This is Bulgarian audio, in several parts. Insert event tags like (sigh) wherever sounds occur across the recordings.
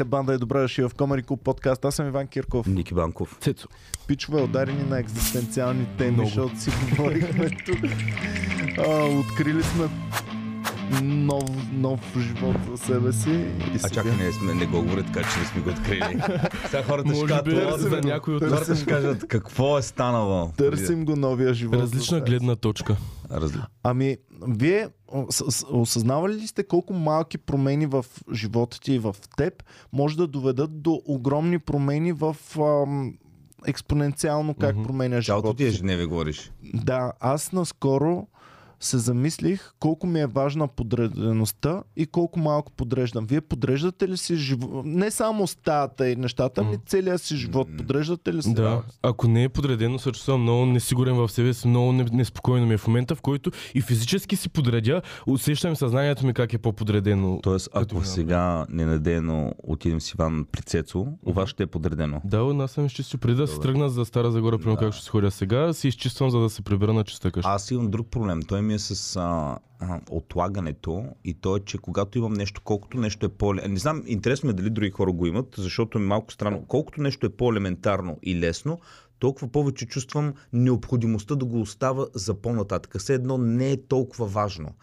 Здравейте, банда е добре дошли в Комари Клуб подкаст. Аз съм Иван Кирков. Ники Банков. Цецо. Пичове ударени на екзистенциални теми, Много. защото си говорихме тук. А, открили сме нов, нов живот за себе си. И А чакай, не, сме, не го говоря така, че не сме го открили. (laughs) Сега хората ще кажат, за някой от хората ще кажат какво е станало. Търсим го новия живот. различна гледна точка. Разли... Ами, вие осъзнавали ли сте колко малки промени в живота ти и в теб може да доведат до огромни промени в ам, експоненциално как Мгм. променя Цялото живота ти е си? Женеве говориш. Да, аз наскоро се замислих колко ми е важна подредеността и колко малко подреждам. Вие подреждате ли си живот? Не само стаята и нещата, ми целият си живот. Подреждате ли си? Да. Ако не е подредено, се чувствам много несигурен в себе си, много не- неспокойно ми е в момента, в който и физически си подредя, усещам съзнанието ми как е по-подредено. Тоест, Като ако ви сега ненадейно отидем с Иван при Цецо, у вас ще е подредено. Да, у нас съм изчистил. Преди да се тръгна за Стара Загора, примерно Да. как ще се ходя сега, си изчиствам, за да се прибера на чиста къща. Аз имам друг проблем. Той ми е с а, а, отлагането и то е, че когато имам нещо, колкото нещо е по Не знам, интересно ми е дали други хора го имат, защото е малко странно. Колкото нещо е по-елементарно и лесно, толкова повече чувствам необходимостта да го остава за по-нататък. Все едно не е толкова важно.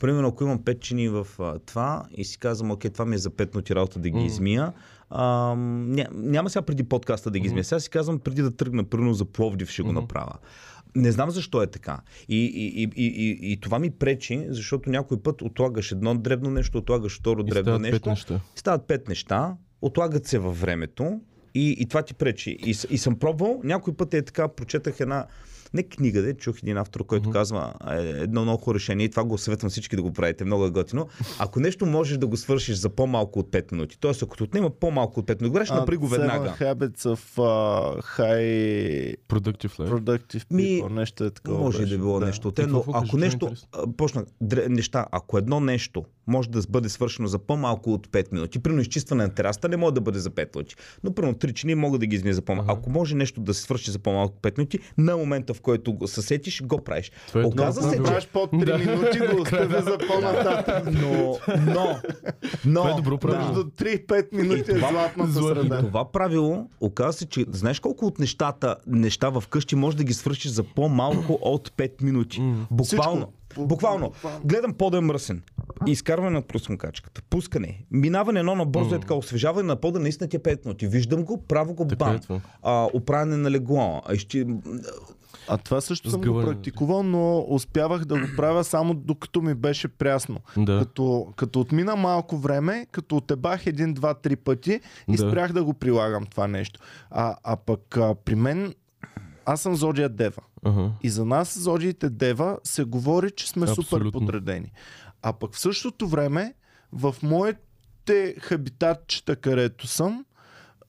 Примерно, ако имам 5 чини в а, това и си казвам, окей, това ми е за 5 минути работа да ги Мгм. измия, а, ня, няма сега преди подкаста да ги измия. Сега си казвам, преди да тръгна, примерно за Пловдив ще го Мгм. направя. Не знам защо е така. И, и, и, и, и, това ми пречи, защото някой път отлагаш едно дребно нещо, отлагаш второ дребно нещо. пет неща. Стават пет неща, отлагат се във времето и, и това ти пречи. И, и съм пробвал, някой път е така, прочетах една не книга, де, чух един автор, който Мгм. казва е, едно много решение и това го съветвам всички да го правите, много е готино. Ако нещо можеш да го свършиш за по-малко от 5 минути, т.е. ако ти отнема по-малко от 5 минути, говориш, направи го веднага. Seven habits of uh, high Productive life. productive Ми, people. нещо е такова. Може и беше. да било нещо от но ако ме нещо, почна, дре, неща, ако едно нещо може да бъде свършено за по-малко от 5 минути, примерно изчистване на терасата не може да бъде за 5 минути, но примерно 3 чини могат да ги измия за по-малко. Ага. Ако може нещо да се свърши за по-малко от 5 минути, на момента в който го съсетиш, го правиш. Е Оказва много се, че Правиш под 3 Да. минути, го (laughs) оставя за по-нататък. но, но, но, Това е добро правило. Между 3-5 минути е това- златната среда. Това правило оказва се, че знаеш колко от нещата, неща в къщи може да ги свършиш за по-малко от 5 минути. Буквално. Всичко. Буквално. Буквално. Гледам пода е мръсен. Изкарване на пръсмокачката, пускане, минаване едно на бързо е така, освежаване на пода наистина ти е 5 минути. Виждам го, право го, Така е бам. А, оправяне на легло. А, изчи... А това също съм го практикувал, но успявах да го правя само докато ми беше прясно. Да. Като, като отмина малко време, като отебах един, два, три пъти и Да. спрях да го прилагам това нещо. А, а пък а, при мен, аз съм Зодия Дева. Ага. И за нас, Зодиите Дева, се говори, че сме супер Абсолютно. подредени. А пък в същото време, в моите хабитатчета, където съм,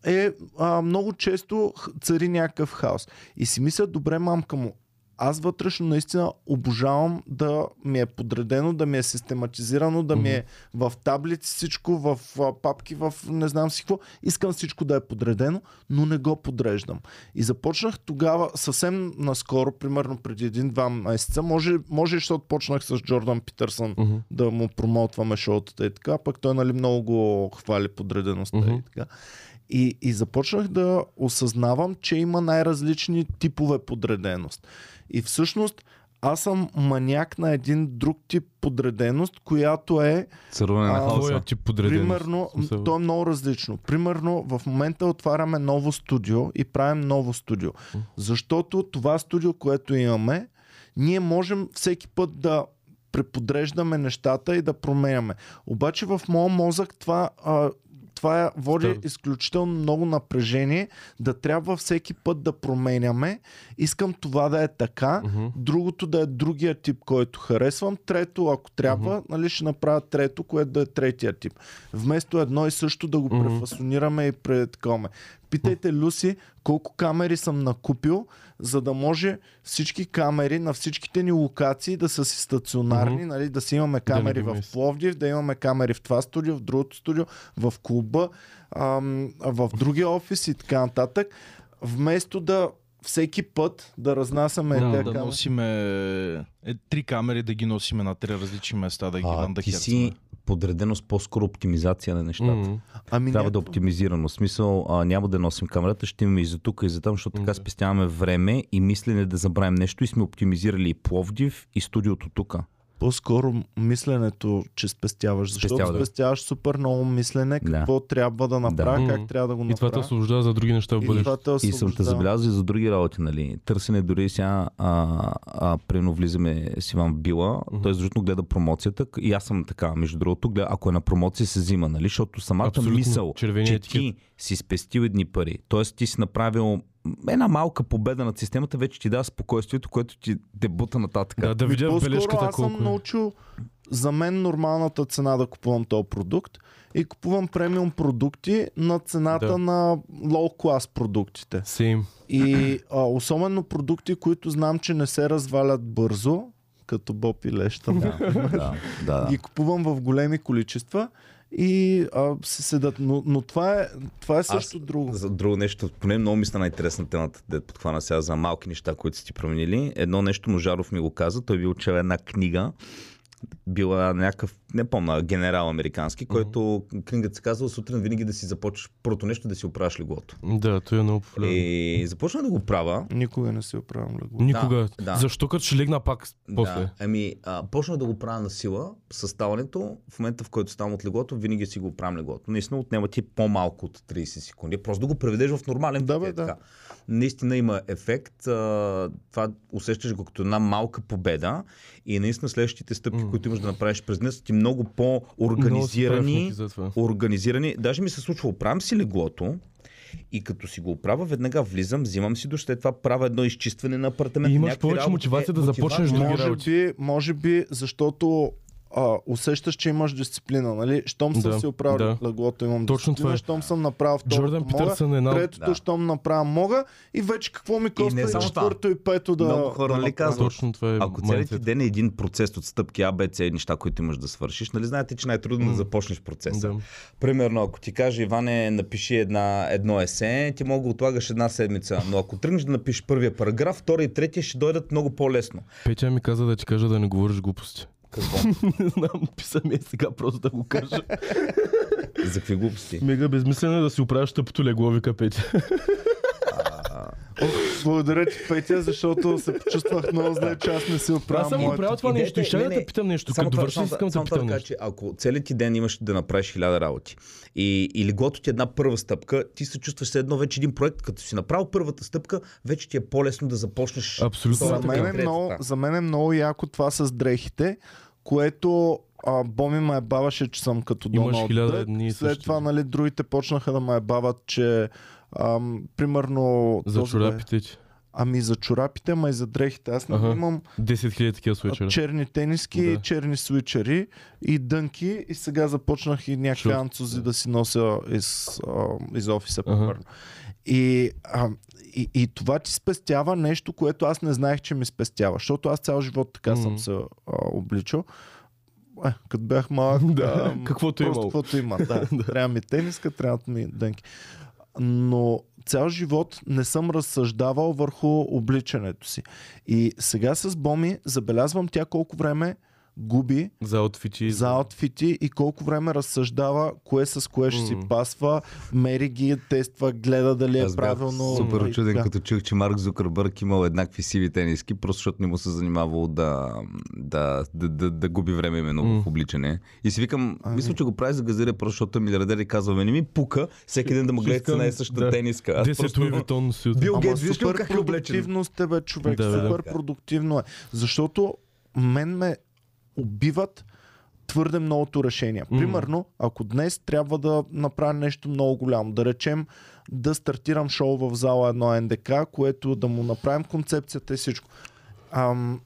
е а, много често цари някакъв хаос. И си мисля, добре, мамка му, аз вътрешно наистина обожавам да ми е подредено, да ми е систематизирано, да ми е в таблици всичко, в папки, в не знам си какво. Искам всичко да е подредено, но не го подреждам. И започнах тогава, съвсем наскоро, примерно преди един-два месеца, може, може защото почнах с Джордан Питърсън Мгм. да му промоутваме шоутата и така, пък той нали много го хвали подредеността Мгм. и така. И, и започнах да осъзнавам, че има най-различни типове подреденост. И всъщност аз съм маняк на един друг тип подреденост, която е Царуване на хаоса. Тип подреденост. Примерно, то е много различно. Примерно, в момента отваряме ново студио и правим ново студио. Защото това студио, което имаме, ние можем всеки път да преподреждаме нещата и да променяме. Обаче в моя мозък това, а, това е- води Става. изключително много напрежение да трябва всеки път да променяме. Искам това да е така, Мгм. другото да е другия тип, който харесвам. Трето, ако трябва, нали, ще направя трето, което да е третия тип. Вместо едно и също да го Мгм. префасонираме и предкоме. Питайте Люси колко камери съм накупил, за да може всички камери на всичките ни локации да са си стационарни, Мгм. нали, да си имаме камери ги в. Пловдив, да имаме камери в това студио, в другото студио, в клуба, ам, в другия офис и така нататък. Вместо да всеки път да разнасяме Да, да камери. носиме е, три камери, да ги носиме на три различни места, да ги А, ти си подреденост, по-скоро оптимизация на нещата. М. Ами Трябва да е оптимизирано. В смисъл, а, няма да носим камерата, ще имаме и за тук, и за там, защото така Да. спестяваме време и мислене да забравим нещо и сме оптимизирали и Пловдив, и студиото тук. По-скоро мисленето, че спестяваш. Защото Спестява, да. спестяваш супер много мислене, Да. какво трябва да направя, Да. как трябва да го И това те направя. освобождава за други неща в И бъдещето. това те И съм те освобождава. забелязал и за други работи, нали. Търсене дори сега, а, а, примерно влизаме с Иван в Била, Мгм. той изручно гледа промоцията и аз съм така, между другото, гледа, ако е на промоция се взима, нали, защото самата Абсолютно. мисъл, Червения че етикет. ти си спестил едни пари, т.е. ти си направил една малка победа над системата, вече ти дава спокойствието, което ти дебута нататък. Да, да видя бележката аз съм колко е. научил за мен нормалната цена да купувам този продукт и купувам премиум продукти на цената Да. на лоу клас продуктите. Same. И а, особено продукти, които знам, че не се развалят бързо, като Боб и Леща. (laughs) да, да, да. ги купувам в големи количества и а, се седат. Но, но това, е, това е също друго. За друго нещо, поне много ми стана интересна темата, да подхвана сега за малки неща, които са ти променили. Едно нещо Ножаров ми го каза, той бил чел една книга, била някакъв, не помня, генерал американски, който книгата се казва сутрин винаги да си започваш първото нещо да си оправяш леглото. Да, той е много популярен. И започна да го правя. Никога не си оправям легло. Никога. да, да. Защо като ще легна пак после? Да, ами, а, почнах да го правя на сила с ставането. В момента, в който ставам от леглото, винаги си го правим леглото. Наистина отнема ти по-малко от 30 секунди. Просто да го преведеш в нормален Да, бе, е да. така. Наистина има ефект. А, това усещаш го като една малка победа. И наистина следващите стъпки, М. които имаш да направиш през днес, са ти много Много по-организирани. това. Организирани. Даже ми се случва, оправям си леглото. И като си го оправя, веднага влизам, взимам си душ, след това правя едно изчистване на апартамента. И имаш повече работи. мотивация да започнеш други Може би, може би, защото а, усещаш, че имаш дисциплина, нали? Щом съм Да, си оправил да. леглото, имам Точно дисциплина, това е. щом съм направил второто, Джордан мога, Питърсън е една от... третото, Да. щом направя мога и вече какво ми коства не и, само това. четвърто и пето да Много хора, нали, казват, Точно това е Ако целият ти ден е един процес от стъпки А, Б, С, неща, които имаш да свършиш, нали знаете, че най-трудно е да започнеш процеса. Да. Примерно, ако ти каже, Иване, напиши една, едно есе, ти мога да отлагаш една седмица. Но ако тръгнеш да напишеш първия параграф, втория и третия ще дойдат много по-лесно. Петя ми каза да ти кажа да не говориш глупости. Какво? (laughs) Не знам, писа ми е сега просто да го кажа. (laughs) За какви глупости? Мега безмислено е да си оправяш тъпото легло, вика Петя. Ох, благодаря ти, Петя, защото се почувствах много зле, че аз не си Аз оправям съм го моето. правил това нещо и ще не, да не. те питам нещо. Само Като това- довършиш, само- искам да само те това питам да кажа, нещо. че ако целият ти ден имаш да направиш хиляда работи и, и леглото ти е една първа стъпка, ти се чувстваш все едно вече един проект, като си направил първата стъпка, вече ти е по-лесно да започнеш. Абсолютно. За мен, е много, за мен е много яко това с дрехите, което а, Боми ме ебаваше, че съм като Имаш Доналд Дък. дни След същи. това, нали, другите почнаха да ме ебават, че ам, примерно... За този чорапите ти. Ами за чорапите, ама и за дрехите. Аз не Ага. имам 10 000 такива случаи. черни тениски, Да. черни свичери и дънки и сега започнах и някакви Шорт. анцузи да си нося из, а, из офиса, Ага. примерно. И, а, и, и това ти спестява нещо, което аз не знаех, че ми спестява. Защото аз цял живот така съм Мгм. се а, обличал. Е, като бях малък, (laughs) Да, каквото просто имало. каквото има. (laughs) Да. Трябва ми тениска, трябват ми дънки. Но цял живот не съм разсъждавал върху обличането си. И сега с Боми забелязвам тя колко време губи За аутфити. за аутфити и колко време разсъждава кое с кое ще си пасва, мери ги, тества, гледа дали е Аз бях правилно. Супер и чуден, така. като чух, че Марк Зукърбърг имал еднакви сиви тениски, просто защото не му се занимавал да, да, да, да, да губи време именно М. в обличане. И си викам, Ами. мисля, че го прави за газаря, просто защото е милиардер и казва, не ми пука всеки ден да му Ще гледате искам- на същата да. тениска. Аз 10 просто... Луи Витон си от... Бил Ама Гейтс, виж ли супер как е облечен? продуктивно сте, бе, човек. Да, бе, да. супер продуктивно е. Защото мен ме убиват твърде многото решения. Примерно, ако днес трябва да направя нещо много голямо, да речем да стартирам шоу в зала 1 НДК, което да му направим концепцията и всичко. Ам,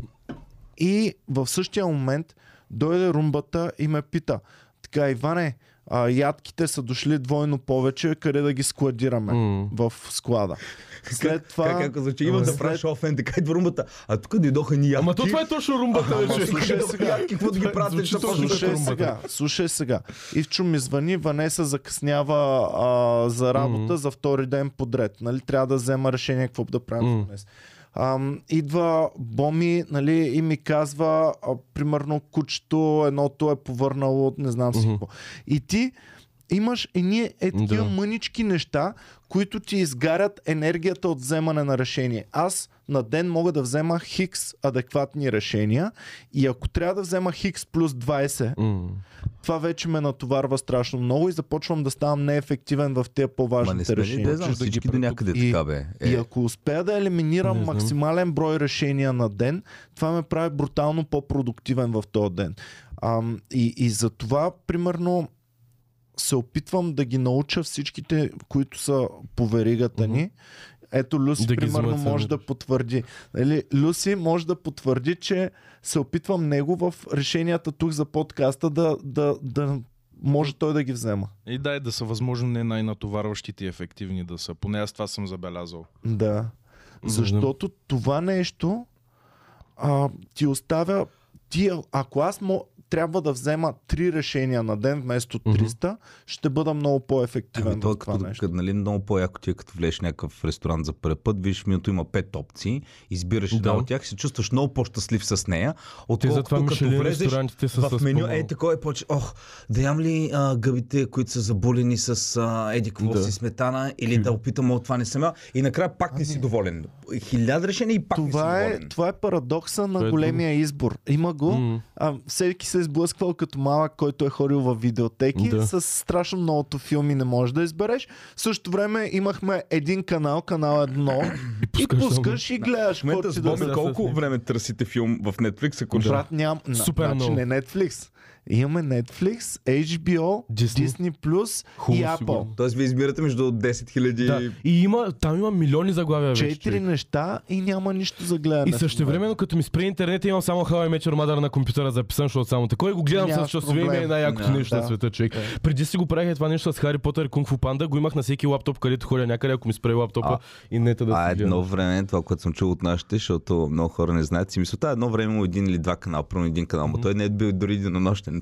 и в същия момент дойде румбата и ме пита, така, Иване, а, ядките са дошли двойно повече, къде да ги складираме М. в склада. След това... Как, как звучи? Имам да правиш офен, така идва румбата. А тук дойдоха ни ядки. Ама то това е точно румбата, Ама вече. слушай сега. Ядки, какво да ги почнат да Слушай румбата. сега, слушай сега. Ивчо ми звъни, Ванеса закъснява а, за работа Мгм. за втори ден подред. Нали? Трябва да взема решение какво да правим Мгм. днес. Ам, идва Боми нали, и ми казва, а, примерно, кучето, едното е повърнало, не знам си Мгм. какво. И ти имаш едни е такива Да. мънички неща, които ти изгарят енергията от вземане на решение. Аз на ден мога да взема хикс адекватни решения и ако трябва да взема хикс плюс 20, М. това вече ме натоварва страшно много и започвам да ставам неефективен в тези Ма не по-важните решения. да знам, да ги до някъде И- така бе. И Е, ако успея да елиминирам максимален брой решения на ден, това ме прави брутално по-продуктивен в този ден. Ам, и, и за това, примерно, се опитвам да ги науча всичките, които са по веригата ни. Ето Люси, Да примерно, може да потвърди. Нали, Люси може да потвърди, че се опитвам него в решенията тук за подкаста да, да, да може той да ги взема. И дай да са възможно не най-натоварващите и ефективни да са. Поне аз това съм забелязал. Да. Защото това нещо а, ти оставя. Ти, ако аз трябва да взема три решения на ден вместо Мгм. 300, ще бъда много по-ефективен Ами, то, е това като, нещо. като, нали, много по-яко ти е като влезеш някакъв ресторант за първи път, виж менюто има пет опции, избираш една Да. от тях и се чувстваш много по-щастлив с нея, отколкото затова като влезеш ресторантите са в с меню, е такова е поче, ох, да ям ли а, гъбите, които са заболени с а, еди какво Да. си сметана, или да опитам, о, това не съм и накрая пак не си доволен. Хиляда решения и пак не Това си е, доволен. това е парадокса на е големия избор. Има го, а, всеки се е сблъсквал като малък, който е ходил в видеотеки. Да. С страшно многото филми не можеш да избереш. В същото време имахме един канал, канал едно, и пускаш само. пускаш и гледаш. В момента да да колко се време търсите филм в Netflix, ако Да. Брат, ням... Супер значи много. не Netflix. Имаме Netflix, HBO, Disney. Disney, Plus Хубаво, и Apple. сигурно. Тоест вие избирате между 10 000 Да. И има, там има милиони заглавия вече. Четири неща и няма нищо за гледане. И също времено, като ми спре интернет, имам само How I Met Your Mother на компютъра записан, защото само такова и го гледам часове и ми е проблем. най-якото нещо да. на света, човек. Преди си го правих това нещо с Хари Потър и Кунг Фу Панда, го имах на всеки лаптоп, където ходя някъде, ако ми спре лаптопа А, и нета да А едно време, това, което съм чул от нашите, защото много хора не знаят, си мисля, едно време има един или два канала, първо един канал, но той не е бил дори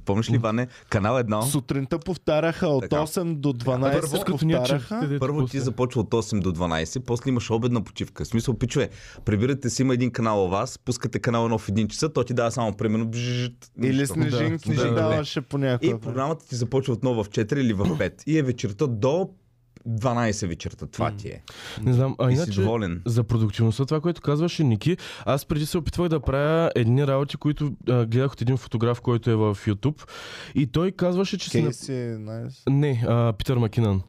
Помниш ли, Ване? Канал едно. Сутринта повтаряха от Така. 8 до 12 Първо, дето Първо ти започва от 8 до 12, после имаш обедна почивка. В смисъл, пичове, прибирате си има един канал у вас, пускате канал едно в един часа, то ти дава само примерно Или снежинки Да, да, да, да. даваше по някаква И програмата ти започва отново в 4 или в 5. И е вечерта до 12 вечерта. Това ти е. Не знам, а И си иначе... доволен. За продуктивността, това, което казваше Ники, аз преди се опитвах да правя едни работи, които а, гледах от един фотограф, който е в YouTube. И той казваше, че си... Кейси е найс. Не, а, Питър Макинан.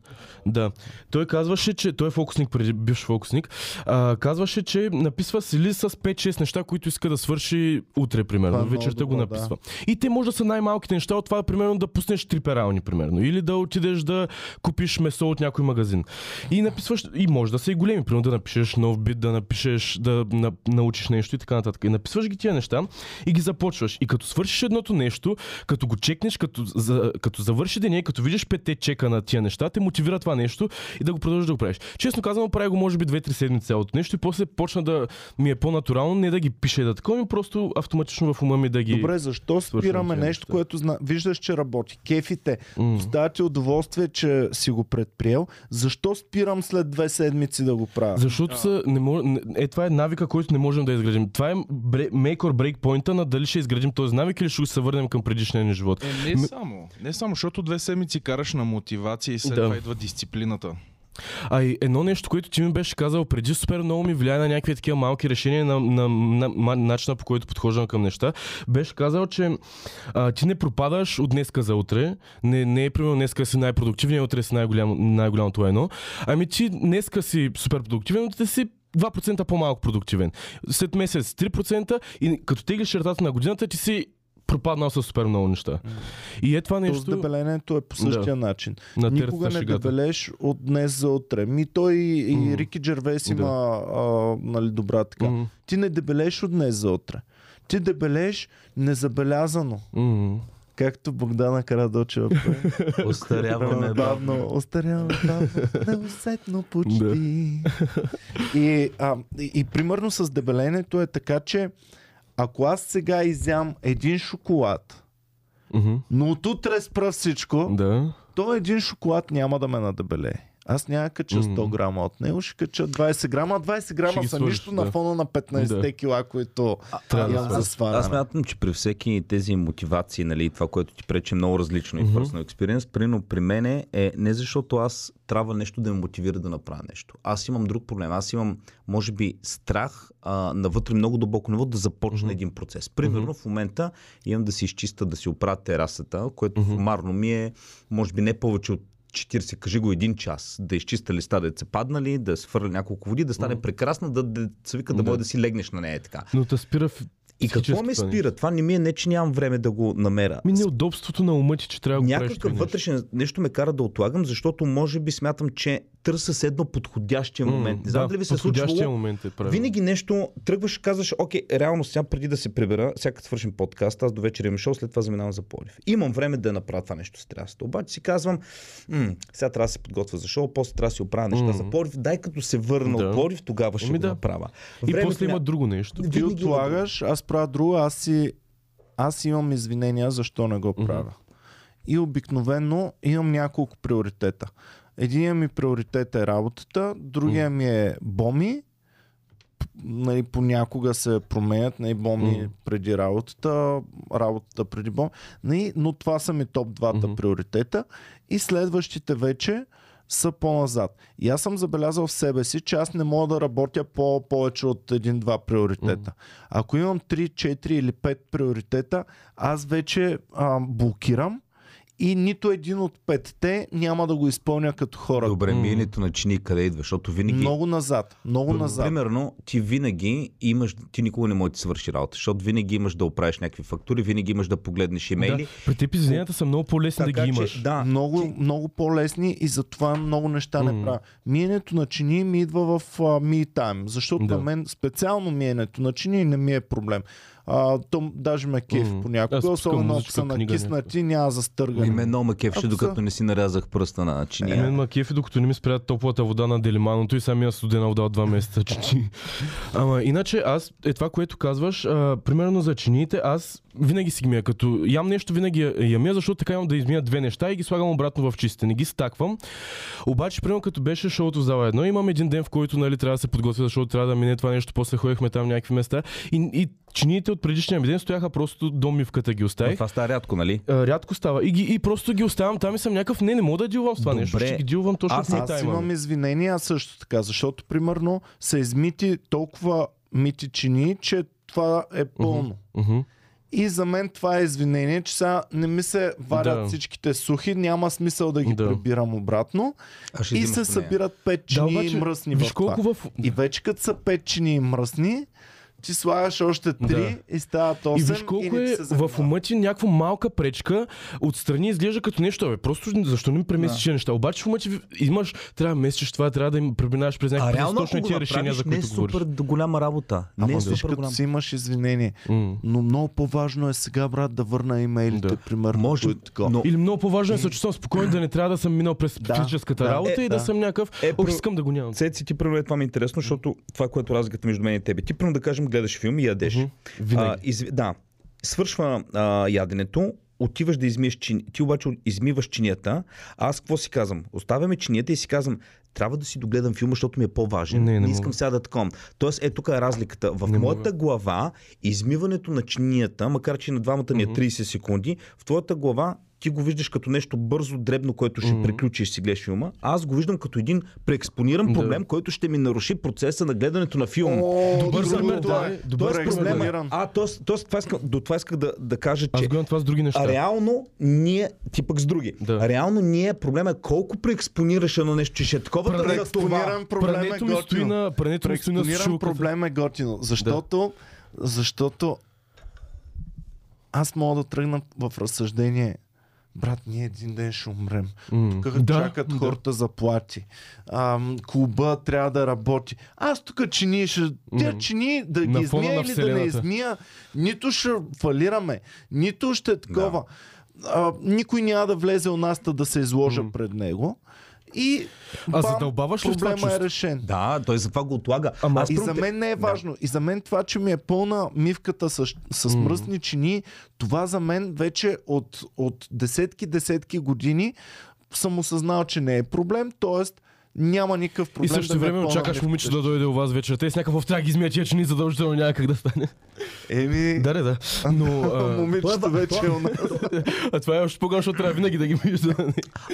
Да. Той казваше, че той е фокусник, преди бивш фокусник. А, казваше, че написва си ли с 5-6 неща, които иска да свърши утре, примерно. Това е Вечерта го добро, написва. И те може да са най-малките неща от това, примерно да пуснеш три перални, примерно. Или да отидеш да купиш месо от някой магазин. И написваш, и може да са и големи, примерно да напишеш нов бит, да напишеш, да на, научиш нещо и така нататък. И написваш ги тия неща и ги започваш. И като свършиш едното нещо, като го чекнеш, като, за, като завърши деня, като видиш петте чека на тия неща, те мотивира това нещо и да го продължиш да го правиш. Честно казано, правя го може би 2-3 седмици цялото нещо и после почна да ми е по-натурално, не да ги пише да такова, ми просто автоматично в ума ми да ги... Добре, защо спираме нещо, неща. което зна... виждаш, че работи? Кефите, доставя ти удоволствие, че си го предприел. Защо спирам след две седмици да го правя? Защото са, не мож... е, това е навика, който не можем да изградим. Това е бре... make or break поинта на дали ще изградим този навик или ще се върнем към предишния ни живот. Е, не само. Не само, защото две седмици караш на мотивация и след Да. това идва дисциплината. А и едно нещо, което ти ми беше казал преди, супер много ми влияе на някакви такива малки решения на, на, на, на начина по който подхождам към неща. Беше казал, че а, ти не пропадаш от днеска за утре. Не, не е примерно днеска си най-продуктивният, утре си най-голям, най-голямото едно. Ами ти днеска си супер продуктивен, утре си 2% по-малко продуктивен. След месец 3% и като теглиш чертата на годината, ти си пропаднал с супер много неща. И е това То с нещо дебеленето е по същия начин. на Никога не шегата. дебелеш от днес за утре. Ми той и, М. и Рики Джервейс Да. има а, нали, добра така. М, Ти не дебелеш от днес за утре. Ти дебелеш незабелязано. м. Както Богдана Карадочева. (laughs) Остаряваме бавно, остаряваме бавно, неусетно почти. и, а, и, и примерно с дебеленето е така, че ако аз сега изям един шоколад, Мгм. но от утре спра всичко, Да. то един шоколад няма да ме надебелее. Аз няма да кача 100 Мгм. грама от него, ще кача 20 грама. 20 грама са нищо на да. фона на 15 Да. кила, които Трябва да имам за сложиш. сваляне. Аз смятам, че при всеки тези мотивации, нали, това, което ти пречи е много различно и Мгм. personal experience, примерно при мен е не защото аз трябва нещо да ме мотивира да направя нещо. Аз имам друг проблем. Аз имам, може би, страх а, навътре много дълбоко ниво да започна Мгм. един процес. Примерно в момента имам да си изчиста, да си оправя терасата, което Мгм. сумарно ми е, може би, не повече от 40, кажи го един час, да изчиста листа, да са паднали, да свърля няколко води, да стане прекрасна, да, да се вика да Да. може да си легнеш на нея така. Но те спира в... И какво ме спира? Това не ми е не, че нямам време да го намеря. Ми неудобството на ума ти, че трябва да го Някакъв нещо. вътрешен нещо ме кара да отлагам, защото може би смятам, че търся с едно подходящия момент. Не знам да, дали ви се е подходящия случвало. момент е правилно. Винаги нещо, тръгваш казваш, окей, реално сега преди да се прибера, сега като свършим подкаст, аз до вечер имам шоу, след това заминавам за Полив. Имам време да направя това нещо с трясата. Обаче си казвам, сега трябва да се подготвя за шоу, после трябва да си оправя неща М. за Полив. Дай като се върна Да. от Полив, тогава ще Еми го да. направя. И Времето после ня- има друго нещо. Ти Винаги има отлагаш, аз правя друго, аз си аз имам извинения защо не го правя. И обикновено имам няколко приоритета. Единият ми приоритет е работата, другия ми е боми. Нали, понякога се променят, нали, боми Мгм. преди работата, работата преди боми. Нали, но това са ми топ двата Мгм. приоритета. И следващите вече са по-назад. И аз съм забелязал в себе си, че аз не мога да работя по повече от един-два приоритета. Ако имам 3, 4 или 5 приоритета, аз вече а, блокирам и нито един от петте няма да го изпълня като хора. Добре, миенето на чини къде идва? Защото винаги... Много назад. Много Пр- назад. Примерно, ти винаги имаш, ти никога не можеш да ти свърши работа, защото винаги имаш да оправиш някакви фактури, винаги имаш да погледнеш имейли. Да. При теб извиненията са много по-лесни да Така ги че, имаш. да, много, ти- много по-лесни и затова много неща не правя. Миенето на чини ми идва в uh, me time, защото Да. на мен специално миенето на чини не ми е проблем. А, то даже ме кеф М. понякога, Аз особено ако са накиснати, няма за стъргане. И мен много ме кефше, докато не си нарязах пръста на Мен чиния. ма кефи, докато не ми спрят топлата вода на делиманото и самия студена вода от два месеца. Че... Ама иначе аз, е това, което казваш, а, примерно за чиниите, аз винаги си ги мия. Като ям нещо, винаги я- мия, защото така имам да измия две неща и ги слагам обратно в чистите. Не ги стаквам. Обаче, примерно като беше шоуто в зала едно, имам един ден, в който нали, трябва да се подготвя, защото трябва да мине това нещо. После ходихме там някакви места. И, и чиниите от предишния ми ден стояха просто до мивката ги Но оставих. Това става рядко, нали? А, рядко става. И, ги, и просто ги оставям там и съм някакъв. Не, не мога да дилвам с това Добре. нещо. Ще ги дилвам точно Аз- в Аз имам извинения също така, защото примерно са измити толкова мити чини, че това е пълно. Мгм. И за мен това е извинение, че сега не ми се варят Да. всичките сухи, няма смисъл да ги Да. прибирам обратно. И се събират пет Да, чини обаче, и мръсни в това. колко в... И вече като са пет чини и мръсни, ти слагаш още три и стават 8 И виж колко не ти е се в ума ти някаква малка пречка, отстрани изглежда като нещо, бе. Просто защо не ми преместиш да. неща? Обаче в ума ти имаш, трябва да местиш това, трябва да им преминаваш през някакви реално, точно тия решения, за направиш, не е които супер голяма работа. Не е Ама супер като голяма. си имаш извинение. М. Но много по-важно е сега, брат, да върна имейлите, Да. примерно. Може, които такова. но Или много по-важно е да се чувствам спокоен, да не трябва да съм минал през Да, физическата да. работа Е, и да, да. съм някакъв. Е, Е, искам да го нямам. Цеци, ти примерно това ми е интересно, защото това, е което разликата между мен и тебе. Ти примерно да кажем гледаш филм и ядеш. Винаги. А, из... Да, свършва а, яденето, отиваш да измиеш чин... Ти обаче измиваш чинията. А аз какво си казвам? Оставяме чинията и си казвам, трябва да си догледам филма, защото ми е по-важен. Не, не не искам мога. сега да таком. Тоест, е тук е разликата. В Не моята мога. глава, измиването на чинията, макар че на двамата ни е Мгм. 30 секунди, в твоята глава ти го виждаш като нещо бързо, дребно, което ще Мгм. приключиш си гледаш филма. А Аз го виждам като един преекспониран Да. проблем, който ще ми наруши процеса на гледането на филма. О, Добър пример, това да, е. добър Тоест проблема- да. А, т.е. това искам, до това исках да, да кажа, Аз че имам това с други неща. а реално ние, ти пък с други, Да. реално ние проблема е колко преекспонираш едно нещо, че ще е такова. Преекспониран проблем е Прането стои готино. на, прането ми стои на проблем е готино. Защото, защото аз мога да тръгна в разсъждение. Брат, ние един ден ще умрем. М. Тук Да, чакат да. хората заплати. Клуба трябва да работи. Аз тук чини ще... Тя М. чини да ги измия или да не измия, нито ще фалираме, нито ще е такова. А, никой няма да влезе у нас да се изложа М. пред него. И А бам, задълбаваш ли в това проблема е решен. Да, той затова го отлага. Ама- Аз И за мен не е Да. важно. И за мен това, че ми е пълна мивката с, с мръсни чини, това за мен вече от, от десетки, десетки години съм осъзнал, че не е проблем, т.е. няма никакъв И проблем също да ме време чакаш вкъщи. момичето да дойде у вас вечерта и с някакъв трябва ги измия тия чини, задължително няма как да стане. Еми, Да, да, да. Но (laughs) а, момичето вече е у нас. (laughs) а това е още по-голямо, защото трябва винаги да ги вижда.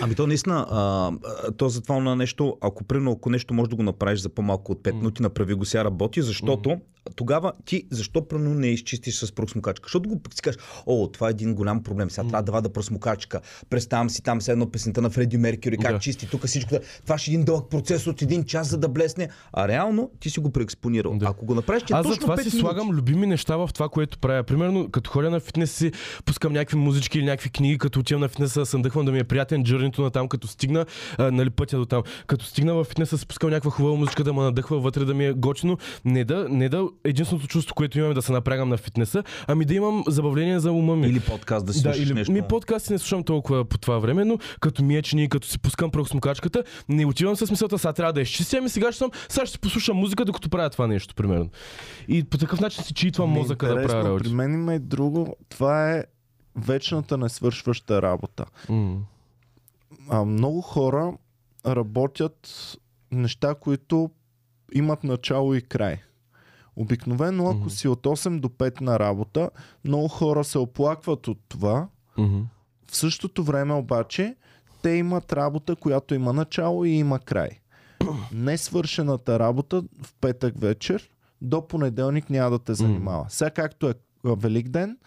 Ами то наистина, а, то затова на нещо, ако примерно, ако нещо можеш да го направиш за по-малко от 5 минути, направи го сега работи, защото тогава ти защо примерно не изчистиш с пръсмокачка? Защото го си кажеш, о, това е един голям проблем, сега трябва да вада пръсмокачка. Представям си там все едно песента на Фреди Меркюри, как чисти тук всичко. Това ще е един дълъг процес от един час, за да блесне. А реално ти си го преекспонирал. Да. Ако го направиш, че Аз точно затова 5 си минути. слагам любими неща в това, което правя. Примерно, като ходя на фитнес си, пускам някакви музички или някакви книги, като отивам на фитнеса, се надъхвам да ми е приятен джърнито на там, като стигна, а, нали, пътя до там. Като стигна в фитнеса, си пускам някаква хубава музичка да ме надъхва вътре, да ми е гочно. Не да, не да единственото чувство, което имам е да се напрягам на фитнеса, ами да имам забавление за ума ми. Или подкаст да си Да, или нещо. ми подкасти не слушам толкова по това време, но като ми е чини, като си пускам прахосмокачката, не отивам с мисълта, сега трябва да изчистя, ами сега ще съм, сега ще си послушам музика, докато правя това нещо, примерно. И по такъв начин си читвам мозъка да правя работи. При мен има и друго. Това е вечната несвършваща работа. М. А, много хора работят неща, които имат начало и край. Обикновено, ако Мгм. си от 8 до 5 на работа, много хора се оплакват от това. Мгм. В същото време обаче, те имат работа, която има начало и има край. Несвършената работа в петък вечер до понеделник няма да те занимава. Сега както е Велик ден,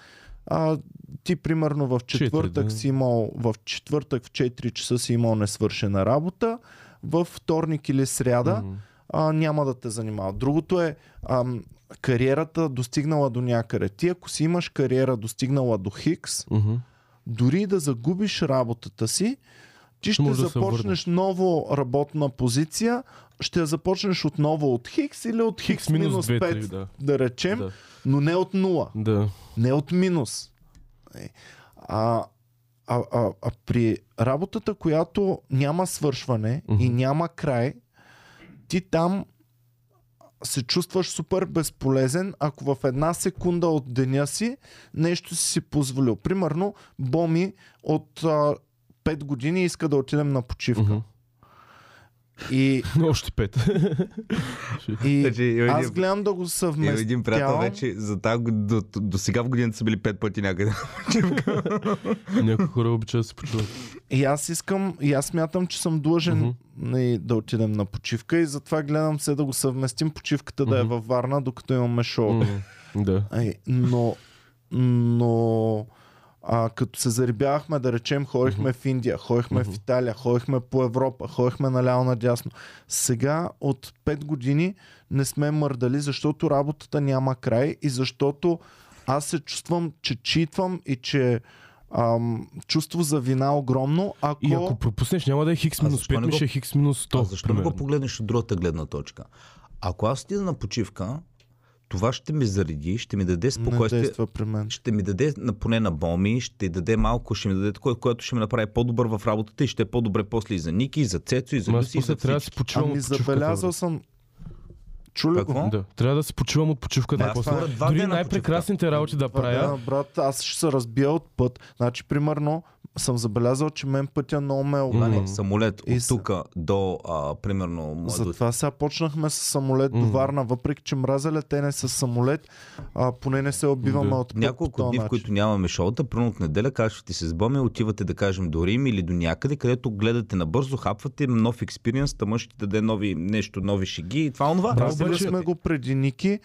а, ти примерно в четвъртък да. си имал, в четвъртък в 4 часа си имал несвършена работа, във вторник или сряда а, няма да те занимава. Другото е ам, кариерата достигнала до някъде. Ти ако си имаш кариера достигнала до Хикс, дори да загубиш работата си, ти ще Може да започнеш ново работна позиция, ще я започнеш отново от Хикс или от Хикс, минус минус 2, 5, 3, да. да речем, Да. но не от нула, Да. не от минус. Е, А, а, а, а при работата, която няма свършване Мгм. и няма край, ти там се чувстваш супер безполезен, ако в една секунда от деня си нещо си си позволил. Примерно, Боми от а, 5 години иска да отидем на почивка. И, (laughs) Още пет. и Значи, аз гледам да го съвместявам. един приятел вече, за тази, до, до, до сега в годината са били пет пъти някъде. (laughs) Някои хора обичат да се почуват. И аз искам, и аз смятам, че съм длъжен mm-hmm. да отидем на почивка и затова гледам се да го съвместим почивката да е във Варна, докато имаме шоу. М, Да. Ай, но, но а, като се зарибявахме, да речем, ходихме в Индия, ходихме в Италия, ходихме по Европа, ходихме наляво надясно. Сега от 5 години не сме мърдали, защото работата няма край и защото аз се чувствам, че читвам и че ам, чувство за вина огромно, ако... И ако пропуснеш, няма да е хикс минус защо 5, не ми ще е хикс минус 100. А защо не го погледнеш от другата гледна точка? Ако аз отида на почивка, това ще ми зареди, ще ми даде спокойствие. при мен. Ще ми даде на, поне на боми, ще даде малко, ще ми даде такова, което ще ме направи по-добър в работата и ще е по-добре после и за Ники, и за Цецо, и за Люси, и за трябва да си почивам Ами забелязал бе. съм... Чули го? Да, трябва да си почивам от почивката. Да, после. два Дори най-прекрасните работи да правя. Да, брат, аз ще се разбия от път. Значи, примерно, съм забелязал, че мен пътя много ме е Да, обманал. не, самолет И от с- тук до, а, примерно, до Затова сега почнахме с самолет до Мгм. Варна, въпреки че мразя летене с самолет, а, поне не се убиваме Да. от път Няколко дни, в които нямаме шоута, примерно от неделя, казвате се с Боми, отивате да кажем до Рим или до някъде, където гледате набързо, хапвате нов експириенс, тъмън ще ти даде нови, нещо, нови шеги и това онова. Браво, Правили обаче- сме го преди Ники.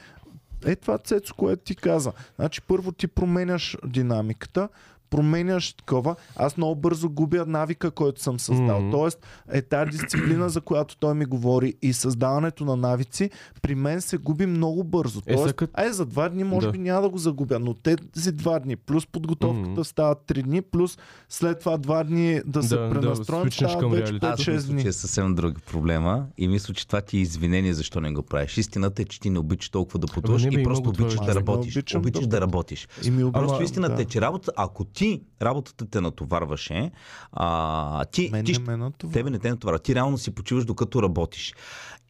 Е това Цецо, което ти каза. Значи първо ти променяш динамиката, променяш такова. Аз много бързо губя навика, който съм създал. Мгм. Тоест е тази дисциплина, за която той ми говори и създаването на навици, при мен се губи много бързо. Е, Тоест, сега като- ай, за два дни може Да. би няма да го загубя, но тези два дни, плюс подготовката Мгм. стават три дни, плюс след това два дни да се Да, да, пренастроим, свичнеш стават към вече реалитета. Аз 5-6 мисля, дни. че е съвсем друг проблема и мисля, че това ти е извинение защо не го правиш. Истината е, че ти не обичаш толкова да пътуваш и има просто обичаш да Аз работиш. Обичаш да да работиш. Просто истината да. е, че работа, ако ти работата те натоварваше, а, ти, Мен ти не ме натоварва. тебе не те натоварва. Ти реално си почиваш докато работиш.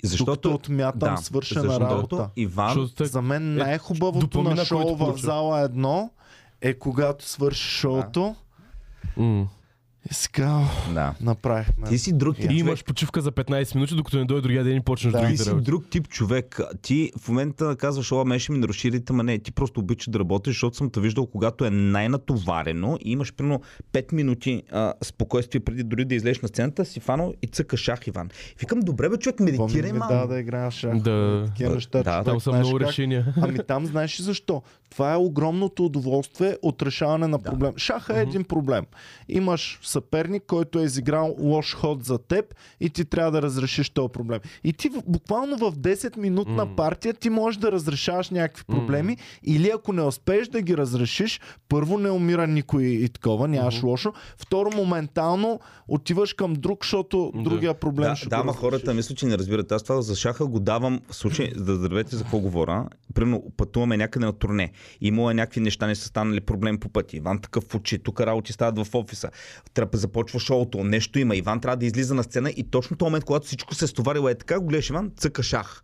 Защото Докато отмятам свършена защото работа. Иван, так- За мен Е, най-хубавото допомина, на шоу в зала едно е когато свърши шоуто М. И сега Да. направихме. Ти си друг тип И имаш почивка за 15 минути, докато не дойде другия ден и почнеш Да. Ти другите си работи. друг тип човек. Ти в момента казваш, о, мен ще ми наруши ритъма. Не, ти просто обичаш да работиш, защото съм те виждал, когато е най-натоварено и имаш примерно 5 минути а, спокойствие преди дори да излезеш на сцената, си фанал и цъка шах, Иван. Викам, добре бе, човек, медитирай ми малко. да, да играеш шах. Да. Такива неща. Да, човек, Там са много как- решения. Ами там знаеш ли защо? Това е огромното удоволствие от решаване на проблем. Шаха е един проблем. Имаш съперник, който е изиграл лош ход за теб и ти трябва да разрешиш този проблем. И ти в- буквално в 10 минутна Мм. партия ти можеш да разрешаваш някакви проблеми или ако не успееш да ги разрешиш, първо не умира никой и такова, нямаш лошо. Второ, моментално отиваш към друг, защото Да. другия проблем Да, ще да, ама хората мисля, че не разбират. Аз това за шаха го давам в случай, да разберете за какво говоря. Примерно пътуваме някъде на турне. Имало е някакви неща, не са станали проблем по пъти. Иван такъв в очи, тук работи стават в офиса. Трябва започва шоуто, нещо има. Иван трябва да излиза на сцена и точно този момент, когато всичко се стоварило е така, го гледаш Иван, цъка шах.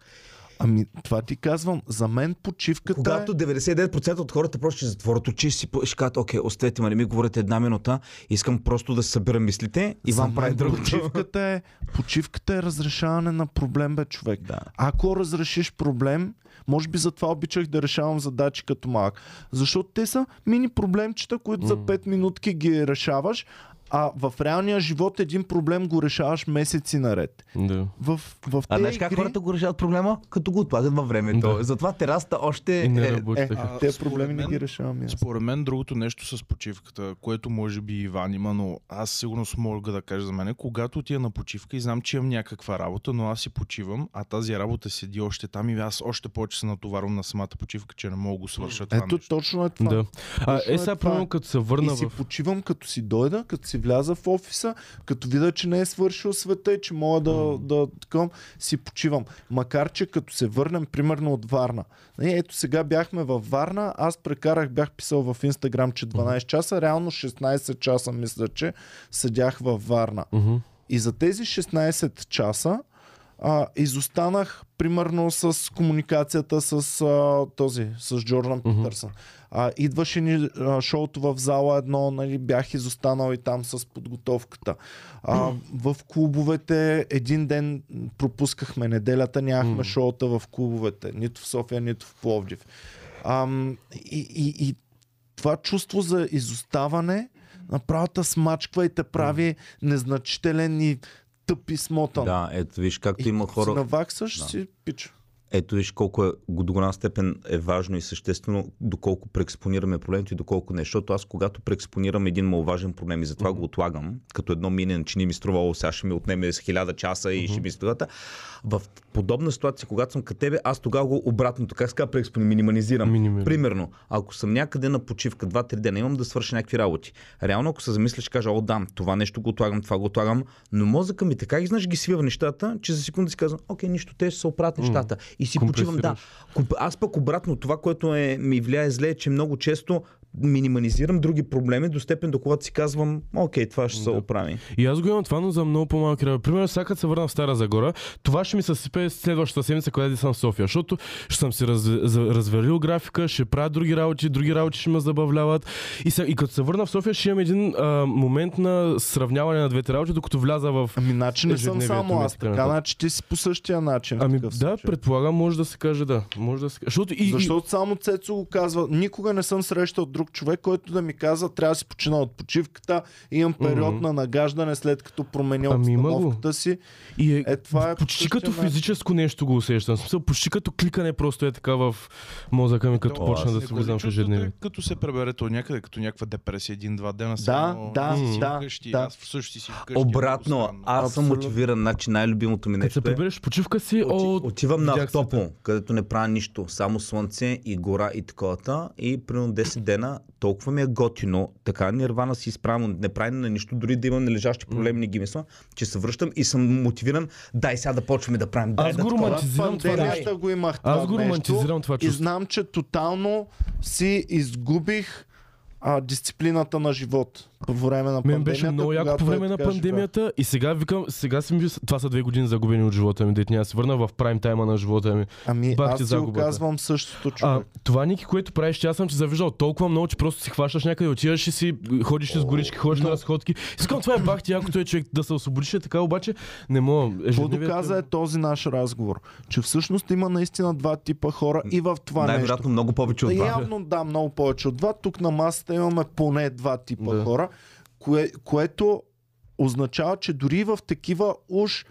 Ами, това ти казвам. За мен почивката Когато е... 99% от хората просто ще затворят очи и си ще кажат, окей, оставете ме, не ми говорите една минута, искам просто да събера мислите. Иван За прави мен другото. почивката е, почивката е разрешаване на проблем, бе, човек. Да. Ако разрешиш проблем, може би затова обичах да решавам задачи като малък. Защото те са мини проблемчета, които за 5 минутки ги решаваш, а в реалния живот един проблем го решаваш месеци наред. Да. В, в А знаеш как игри... хората го решават проблема? Като го отлагат във времето. Да. Затова терасата още И не е... работи Е, така. А, според проблеми не мен- ги решавам аз. Според мен другото нещо с почивката, което може би Иван има, но аз сигурно мога да кажа за мен, когато отида на почивка и знам, че имам някаква работа, но аз си почивам, а тази работа седи още там и аз още повече се натоварвам на самата почивка, че не мога да го свърша това Ето нещо. точно е това. Да. А, Точно е е сега, това. примерно, като се върна И си в... почивам като си дойда, като си вляза в офиса, като видя, че не е свършил света и че мога да, да такъм, си почивам. Макар, че като се върнем, примерно от Варна. Ето сега бяхме във Варна, аз прекарах, бях писал в Инстаграм, че 12 часа, реално 16 часа мисля, че седях във Варна. И за тези 16 часа а, изостанах примерно с комуникацията с а, този, с Джордан Мгм. Питърсън. А, идваше ни а, шоуто в зала едно, нали, бях изостанал и там с подготовката. А, (clears throat) в клубовете един ден пропускахме неделята, нямахме М. шоута в клубовете, нито в София, нито в Пловдив. Ам, и, и, и това чувство за изоставане направо те смачква и те прави незначителен и тъп и смотан. Да, ето виж както И има като си хора... наваксаш, Да. си пич. Ето виж колко е, до голяма степен е важно и съществено доколко преекспонираме проблемите и доколко не. Защото аз когато преекспонирам един маловажен проблем и затова го отлагам, като едно мине, че не ми струва, о, сега ще ми отнеме с хиляда часа и ще ми струва. В подобна ситуация, когато съм като тебе, аз тогава го обратното, как ска преекспонирам, минимализирам. Минимализирам. Примерно, ако съм някъде на почивка 2-3 дена, имам да свърша някакви работи. Реално, ако се замисля, ще кажа, о, дам, това нещо го отлагам, това го отлагам, но мозъка ми така ги знаеш, ги свива нещата, че за секунда си казвам, окей, нищо, те ще се оправят нещата. И си почивам, да. Аз пък обратно, това, което е, ми влияе зле, е, че много често минимализирам други проблеми до степен, до когато си казвам, окей, това ще се Да. оправи. И аз го имам това, но за много по-малки работи. Примерно, сега като се върна в Стара Загора, това ще ми се сипе следващата седмица, когато съм в София, защото ще съм си раз, разверил графика, ще правя други работи, други работи ще ме забавляват. И, сега, и като се върна в София, ще имам един а, момент на сравняване на двете работи, докато вляза в... Ами начин не съм само аз. Така, значи ти си по същия начин. Ами такъв да, случай. предполагам, може да се каже да. Може да се... Защото и, Защото само Цецо го казва. Никога не съм срещал друг човек, който да ми казва, трябва да си почина от почивката. Имам период Мгм. на нагаждане след като променя Ами обстановката си. и, е, Е, това е по почти като начин. физическо нещо го усещам. Смисъл, почти като кликане просто е така в мозъка ми, като То, почна да се влизам в ежедневие. Като се пребере то някъде, като някаква депресия, един-два дена. Да, само да, си да, вкъщи, да. Аз също си вкъщи. Обратно, аз съм мотивиран, значи най-любимото ми Като се нещо е... прибереш почивка си, Оти, о, отивам на света. където не правя нищо, само слънце и гора и таковата. И примерно 10 дена толкова ми е готино, така нирвана си изправям, не правя на нищо, дори да имам належащи проблеми, не ги мисля, че се връщам и съм мотивиран, дай сега да почваме да правим. Дай Аз да го романтизирам това пандемията го имах това Аз го романтизирам това И чувство. знам, че тотално си изгубих а, дисциплината на живот по време на Мен пандемията. беше много яко по е време на така пандемията и сега викам, сега си мисля, това са две години загубени от живота ми, дете няма се върна в прайм тайма на живота ми. Ами Бах ти аз си го загубата. казвам същото А, човек. това Ники, което правиш, че аз съм ти завиждал толкова много, че просто си хващаш някъде, отиваш и си ходиш с горички, ходиш на разходки. Искам това е бах ти якото е човек да се освободиш е така, обаче не мога. Какво доказа е този наш разговор? Че всъщност има наистина два типа хора и в това нещо. Най-вероятно много повече от това. Явно да, много повече от два. Тук на масата имаме поне два типа Да. хора, кое, което означава, че дори в такива уж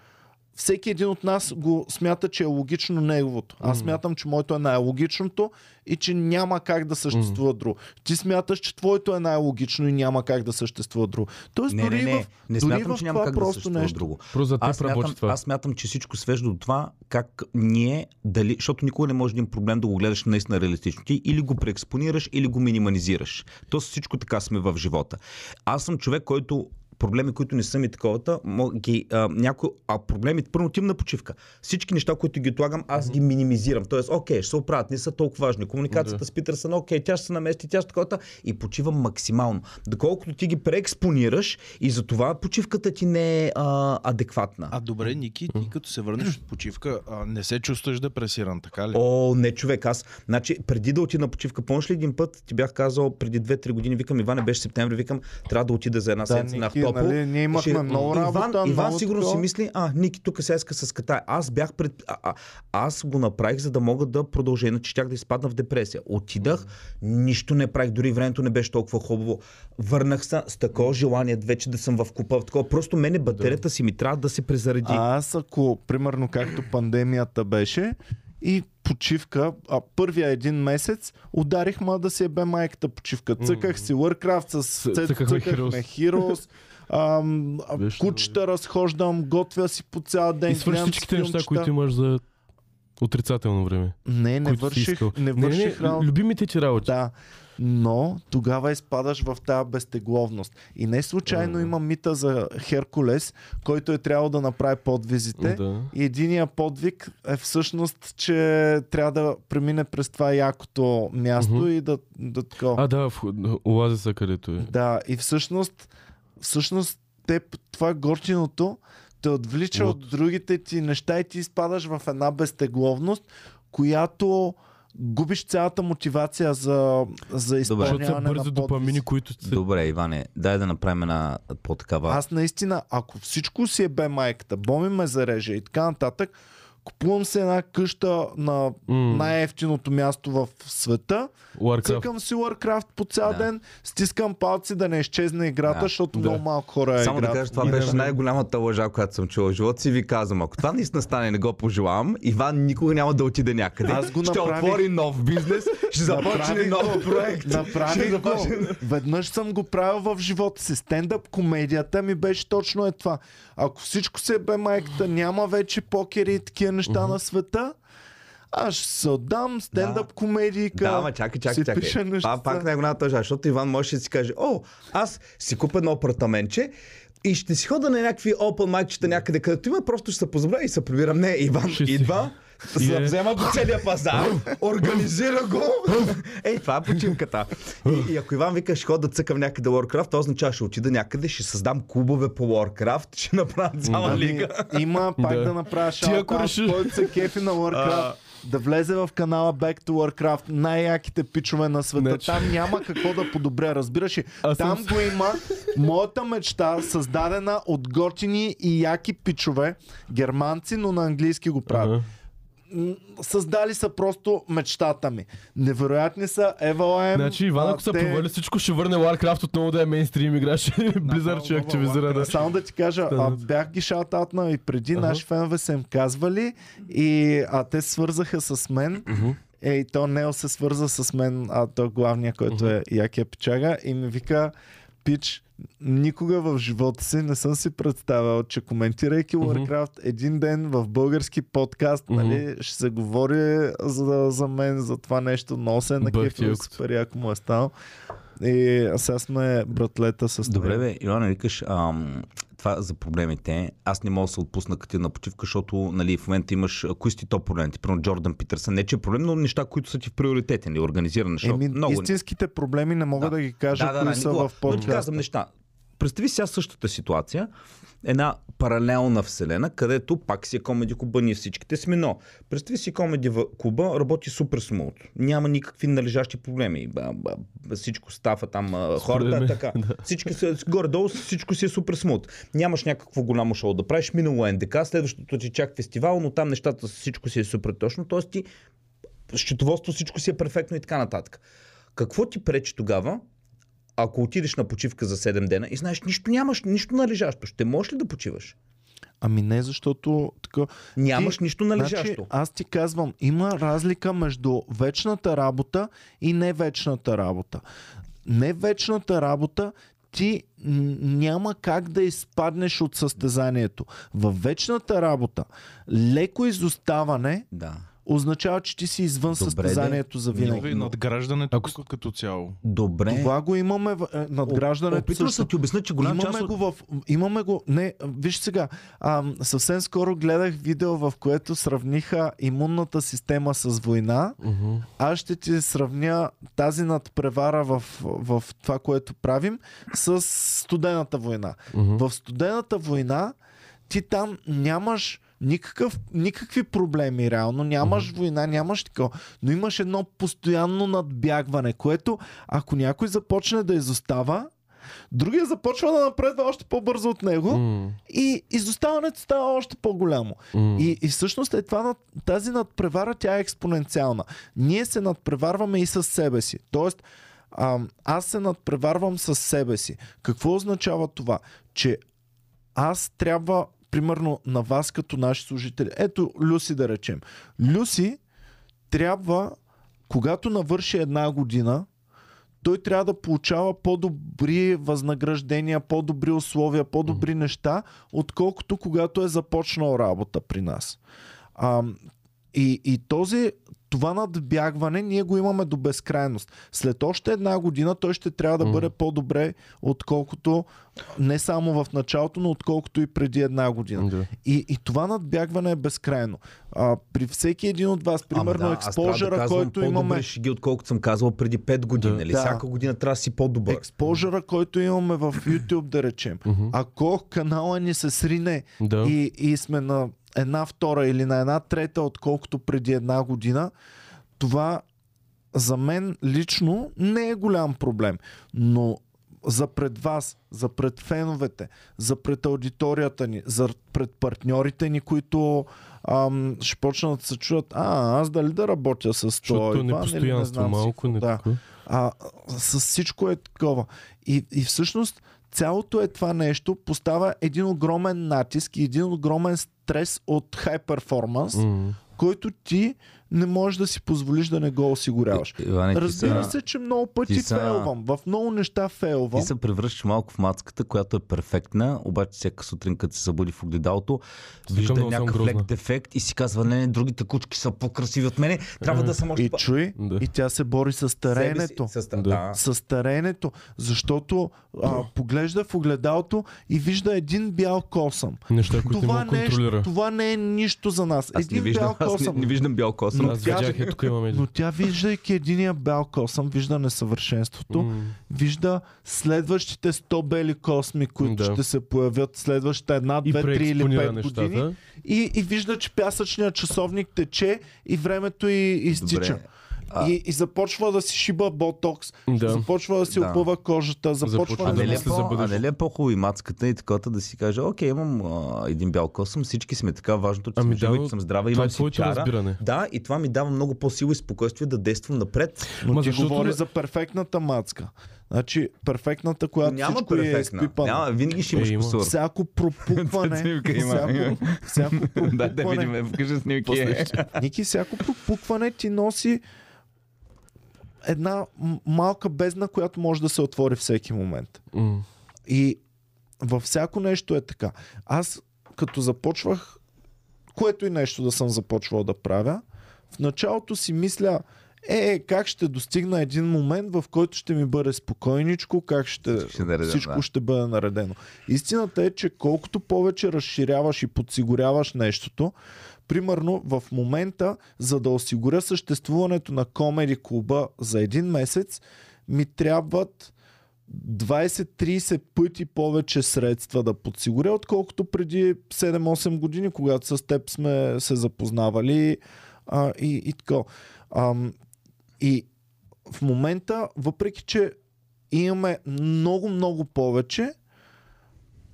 всеки един от нас го смята, че е логично неговото. Аз Мгм. смятам, че моето е най-логичното и че няма как да съществува друго. Ти смяташ, че твоето е най-логично и няма как да съществува друго. Тоест, Не, дори не, не. в, Не дори смятам, в че няма как да просто съществува нещо. друго. Просто за Аз смятам, това. аз смятам, че всичко свежда до това как ние дали, защото никога не може да има проблем да го гледаш наистина реалистично. Ти или го преекспонираш, или го минимализираш. То всичко така сме в живота. Аз съм човек, който проблеми, които не са ми таковата, ги, а, някои, а проблеми, първо отивам на почивка. Всички неща, които ги отлагам, аз ги минимизирам. Тоест, окей, ще се оправят, не са толкова важни. Комуникацията Да. с Питърсън, окей, тя ще се намести, тя ще таковата и почивам максимално. Доколкото ти ги преекспонираш и затова почивката ти не е а, адекватна. А добре, Ники, ти като се върнеш от почивка, а, не се чувстваш депресиран, така ли? О, не, човек, аз. Значи, преди да отида на почивка, помниш ли един път, ти бях казал преди 2-3 години, викам, Иване, беше септември, викам, трябва да отида за една Да, седмица на Ахтопол. нали, ние имахме Ще- много работа, Иван, Иван много сигурно си такова. мисли, а, Ники тук се иска с Китай. Аз бях пред... А, а, аз го направих, за да мога да продължа, иначе щях да изпадна в депресия. Отидах, нищо не правих, дори времето не беше толкова хубаво. Върнах се с такова желание вече да съм в купа. в Такова. Просто мене батерията си ми трябва да се презареди. А аз ако, примерно, както пандемията беше и почивка, а първия един месец ударих ма да си ебе майката почивка. Цъках си Warcraft с цъкахме Heroes. Ам, кучета разхождам, готвя си по цял ден. И свърши всичките неща, които имаш за отрицателно време. Не, не които си върших, не не, върших не, любимите ти работи. Да, но тогава изпадаш в тази безтегловност. И не случайно М. има мита за Херкулес, който е трябвало да направи подвизите. Да. И единия подвиг е всъщност, че трябва да премине през това якото място Мгм. и да, да такова. А, да, в оазиса, където е. Да, и всъщност, всъщност теб, това горчиното те отвлича Луд. от другите ти неща и ти изпадаш в една безтегловност, която губиш цялата мотивация за, за изпълняване бързи на допамини, подвизи. които се... Добре, Иване, дай да направим една по-такава. Аз наистина, ако всичко си е бе майката, Боми ме зареже и така нататък, купувам се една къща на М, най-ефтиното място в света, Warcraft. цъкам си Warcraft по цял Да. ден, стискам палци да не изчезне играта, Да. защото Да. много малко хора Само да играят. кажа, това И да беше най-голямата лъжа, която съм чувал в живота си. Ви казвам, ако това наистина стане, не го пожелавам, Иван никога няма да отиде някъде. Аз го ще направих. отвори нов бизнес, ще започне нов проект. Ще Направих го. започне... Веднъж съм го правил в живота си. Стендъп комедията ми беше точно е това. Ако всичко се бе майката, няма вече покери и такива неща на света, аз ще се отдам стендъп комедийка. Да, ама чакай, чакай, си чакай. пиша неща. Това пак най-голямата лъжа, защото Иван може да си каже, о, аз си купя едно апартаментче и ще си хода на някакви open майчета някъде, където има, просто ще се позабравя и се прибирам. Не, Иван Ще си- идва, И е- взема го целия пазар, организира го. Ей, това е почивката. И, и ако Иван вика, ще хода да цъкам някъде Warcraft, това означава, ще отида някъде, ще създам клубове по Warcraft, ще направя цяла Ами, лига. Има пак да, Да. направя Ти ако шаут решиш- който се кефи на Warcraft. Да влезе в канала Back to Warcraft, най-яките пичове на света. Не, че- Там няма какво да подобря, разбираш ли? Аз Там съм- го има моята мечта, създадена от готини и яки пичове, германци, но на английски го правят. Ага. Създали са просто мечтата ми. Невероятни са Ева Значи Иван, ако се провали всичко, ще върне Warcraft отново да е мейнстрим игра, ще Blizzard ще активизира да. Само да ти кажа, а, бях ги шаутаутнал и преди Ага. наши фенове са им казвали и а, те свързаха с мен. Е, и то Нео се свърза с мен, а то главния, който е Якия Пичага и ми вика, Пич, никога в живота си не съм си представял, че коментирайки Warcraft един ден в български подкаст, Мгм. нали, ще се говори за, за мен, за това нещо. Много се накефил, якото. супер яко му е стал. И сега сме братлета с Добре, бе, Иван, викаш, ам, това за проблемите. Аз не мога да се отпусна като на почивка, защото нали, в момента имаш... Кои си топ проблемите? Примерно Джордан Питърсън. Не, че е проблем, но неща, които са ти в приоритете. Не организиран неща. Еми, много... истинските проблеми не мога да, Да. ги кажа, да, да, кои да, са в Но ти казвам неща. Представи сега същата ситуация, една паралелна вселена, където пак си е комеди клуба, ние всичките сме, но представи си комеди клуба, работи супер смут. Няма никакви належащи проблеми. Всичко става там, хората, мен, така. (laughs) Всички са, горе-долу всичко си е супер смут. Нямаш някакво голямо шоу да правиш, минало НДК, следващото ти чак фестивал, но там нещата всичко си е супер точно. Тоест ти счетоводство всичко си е перфектно и така нататък. Какво ти пречи тогава ако отидеш на почивка за 7 дена и знаеш, нищо нямаш, нищо належащо, ще можеш ли да почиваш? Ами не, защото така... Нямаш Ти- нищо належащо. Значи, аз ти казвам, има разлика между вечната работа и невечната работа. Невечната работа ти няма как да изпаднеш от състезанието. Във вечната работа леко изоставане Да. Означава, че ти си извън Добре, състезанието за винаги. Надграждането Ако- като цяло. Добре. Това го имаме в е, надграждането. Опитвам също. се ти обясня, че голяма имаме част от... го в... Имаме го... Не, виж сега. А, съвсем скоро гледах видео, в което сравниха имунната система с война. Мгм. Аз ще ти сравня тази надпревара в, в това, което правим, с студената война. Мгм. В студената война ти там нямаш никакъв, никакви проблеми реално, нямаш война, нямаш такова, но имаш едно постоянно надбягване, което ако някой започне да изостава, другия започва да напредва още по-бързо от него М, и изоставането става още по-голямо. м. И, и всъщност е това, тази надпревара, тя е експоненциална. Ние се надпреварваме и с себе си. Тоест, ам, аз се надпреварвам с себе си. Какво означава това? Че аз трябва, примерно на вас като наши служители, ето Люси да речем. Люси трябва, когато навърши една година, той трябва да получава по-добри възнаграждения, по-добри условия, по-добри неща, отколкото когато е започнал работа при нас. А, и, и този, това надбягване ние го имаме до безкрайност. След още една година той ще трябва да бъде по-добре, отколкото не само в началото, но отколкото и преди една година. Да. И, и това надбягване е безкрайно. А, при всеки един от вас, примерно Ама да, експожера, да който имаме... шеги, отколкото съм казвал преди 5 години. Да. Нали? Да. Всяка година трябва да си по-добър. експожера, който имаме в YouTube, да речем. Ако канала ни се срине Да. и, и сме на една втора или на една трета, отколкото преди една година, това за мен лично не е голям проблем. Но за пред вас, за пред феновете, за пред аудиторията ни, за пред партньорите ни, които ам, ще почнат да се чуят, а, аз дали да работя с това непостоянство малко, не да. А, с всичко е такова. И, и всъщност цялото е това нещо поставя един огромен натиск и един огромен стрес от хай перформанс, М. който ти не можеш да си позволиш да не го осигуряваш. Иване, ти Разбира са- се, че много пъти ти са- фейлвам. В много неща фейлвам. Ти се превръщаш малко в мацката, която е перфектна, обаче всяка сутрин, като се събуди в огледалото, вижда някакъв лек дефект и си казва, не, не, другите кучки са по-красиви от мене, трябва да съм още И чуй, Да. и тя се бори с си- стареенето. С, Да. да. С стареенето, защото а, поглежда в огледалото и вижда един бял косъм. Неща, които не Това, контролира. това не е нищо за нас. Аз не един виждам, бял аз не, косъм. не виждам бял косъм. Но Аз тя- видях, ето тук имам един. Но тя, виждайки единия бял косъм, вижда несъвършенството, М. вижда следващите 100 бели косми, които Да. ще се появят следващите една, две, три или пет години. И, и вижда, че пясъчният часовник тече и времето и изтича. Добре. А- И, и започва да си шиба ботокс, Да. започва да си Да. опъва кожата, започва Започва А да да не, ли е мисли не за по, а не ли е по-хубаво и мацката и такова да си каже, окей, имам а, един бял косъм, всички сме така, важното, че Ами съм да, жива съм здрава, Това имам е си чара. разбиране. Да, и това ми дава много по-сила и спокойствие да действам напред. Но Ма ти защото говори за перфектната мацка. Значи, перфектната, която Няма всичко е перфектна. изпипано. Няма, винаги ще Е, имаш има. кусур. Всяко пропукване, (laughs) Снимка има. всяко, всяко (laughs) Да, да пропукване, видим, покажи снимки. Ники, всяко пропукване ти носи една малка бездна, която може да се отвори всеки момент. М. И във всяко нещо е така. Аз като започвах, което и нещо да съм започвал да правя, в началото си мисля, е, как ще достигна един момент, в който ще ми бъде спокойничко, как ще, Ще наредя, всичко да. ще бъде наредено. Истината е, че колкото повече разширяваш и подсигуряваш нещото, примерно в момента, за да осигуря съществуването на комеди клуба за един месец, ми трябват 20-30 пъти повече средства да подсигуря, отколкото преди 7-8 години, когато с теб сме се запознавали а, и, и така. Ам, и в момента, въпреки че имаме много-много повече,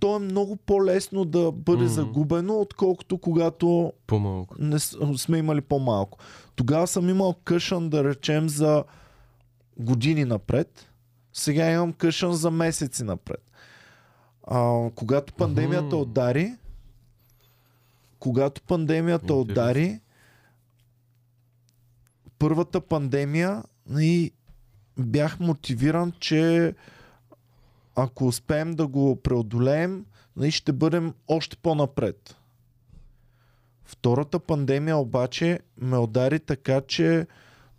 то е много по-лесно да бъде Мгм. загубено, отколкото когато По-малко. не сме имали по-малко. Тогава съм имал къшън, да речем, за години напред. Сега имам къшън за месеци напред. А, когато пандемията Мгм. удари, когато пандемията Интересно. удари, първата пандемия и бях мотивиран, че ако успеем да го преодолеем, нали, ще бъдем още по-напред. Втората пандемия обаче ме удари така, че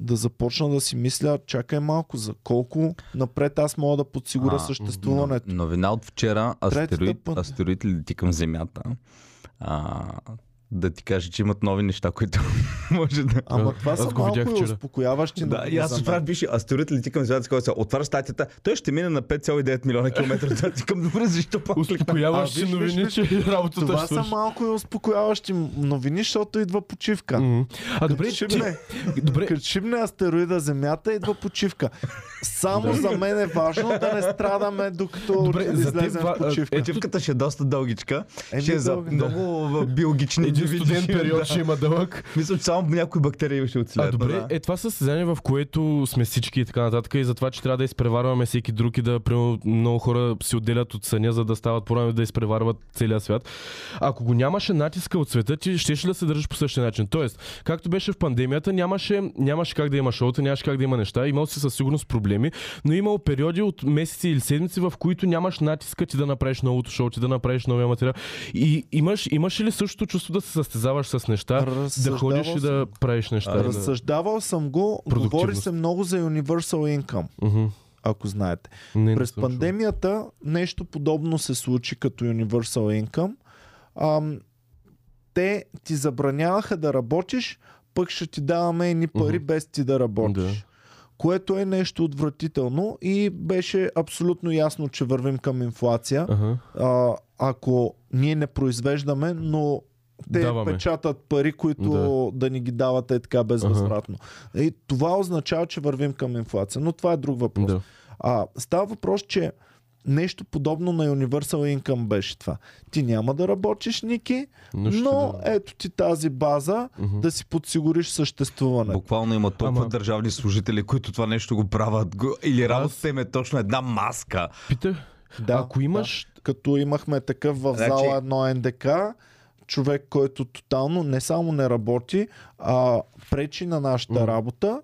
да започна да си мисля, чакай малко, за колко напред аз мога да подсигуря А, съществуването. Но- Новина от вчера, астероид, астероид лети към Земята. А, да ти кажа, че имат нови неща, които (laughs) може да... Ама това са малко и успокояващи Да, новини и аз мен. виж, астероид лети към Земята, който се отваря статията. Той ще мине на 5,9 милиона километра. Да, (laughs) ти към добре, защо пак виж, новини, че работата Това са малко и успокояващи новини, защото идва почивка. А добре, шибне, (laughs) добре, като шибне астероида Земята, идва почивка. Само за мен е важно да не страдаме докато Добре, излезем в почивка. е, Почивката ще е доста дългичка. Еми, ще е за да. много биологични студен период да. ще има дълъг. Мисля, че само някои бактерии ще А оцелят. добре, да. е това състезание, в което сме всички и така нататък, и за това, че трябва да изпреварваме всеки друг и да, примерно, много хора си отделят от съня, за да стават по да изпреварват целия свят. Ако го нямаше натиска от света, ти щеше да се държиш по същия начин. Тоест, както беше в пандемията, нямаше, нямаше как да има шоута, нямаше как да има неща, имал си със сигурност проблеми, но имало периоди от месеци или седмици, в които нямаш натиска ти да направиш новото шоу, ти да направиш новия материал. И имаш, имаш ли същото чувство да се състезаваш с неща, да ходиш и да правиш неща? Разсъждавал съм го, говори се много за Universal Income, Мгм. ако знаете. Не, не През чул. пандемията нещо подобно се случи като Universal Income. Ам, те ти забраняваха да работиш, пък ще ти даваме едни пари Мгм. без ти да работиш. Да. Което е нещо отвратително и беше абсолютно ясно, че вървим към инфлация. Ага. А, ако ние не произвеждаме, но те Даваме. печатат пари, които да. да ни ги дават е така безвъзвратно. И това означава, че вървим към инфлация. Но това е друг въпрос. Да. А, става въпрос, че нещо подобно на Universal Income беше това. Ти няма да работиш, Ники, Но но да- ето ти тази база Мгм. да си подсигуриш съществуване. Буквално има толкова Ама- държавни служители, които това нещо го правят. Или работата им е точно една маска. Питах, Да, ако имаш... да. Като имахме такъв в Значи- зала едно НДК, човек, който тотално не само не работи, а пречи на нашата Мгм. работа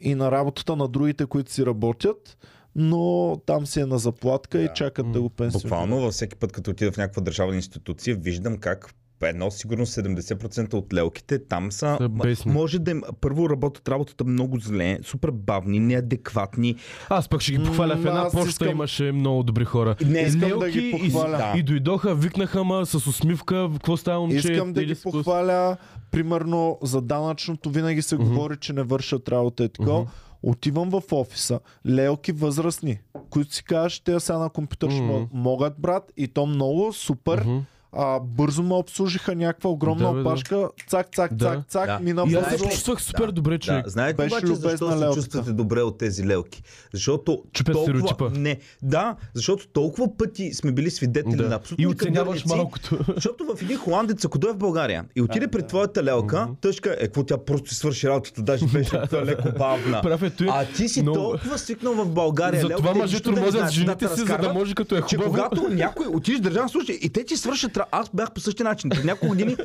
и на работата на другите, които си работят, но там си е на заплатка и чакат да го пенсионират. Буквално във всеки път, като отида в някаква държавна институция, виждам как едно сигурно 70% от лелките там са, Са може да им, първо работят работата много зле, супер бавни, неадекватни. Аз пък ще ги похваля. В една почта искам- имаше много добри хора. Не, искам да Лелки ги и, похваля. Да. и дойдоха, викнаха ма с усмивка, какво става момче? Искам да ги похваля. Примерно за данъчното винаги се Мгм. говори, че не вършат работа и така. Мгм. Отивам в офиса, лелки възрастни, които си казваш, те сега на компютър ще Мгм. могат. брат, и то много супер. Мгм. А, бързо ме обслужиха някаква огромна Да, бе, да. опашка. Цак, цак, Да. цак, цак, Да. мина И аз се бързо. чувствах супер Да, добре, човек. Да. Знаете Беше обаче защо се чувствате добре от тези лелки? Защото Чупят толкова... стереотипа. Не, да, защото толкова пъти сме били свидетели Да. на абсолютно И оценяваш малкото. (laughs) Защото в един холандец, ако дойде в България и отиде при твоята лелка, ще каже, е, какво тя просто си свърши работата, даже беше (laughs) леко бавна. Е. А ти си толкова свикнал в България. Затова лелките мъже нищо да не тормозят знаят, жените си, за да може като е че хубаво. когато (laughs) някой отидеш в държавна служба и те ти свършат, аз бях по същия начин. Преди няколко години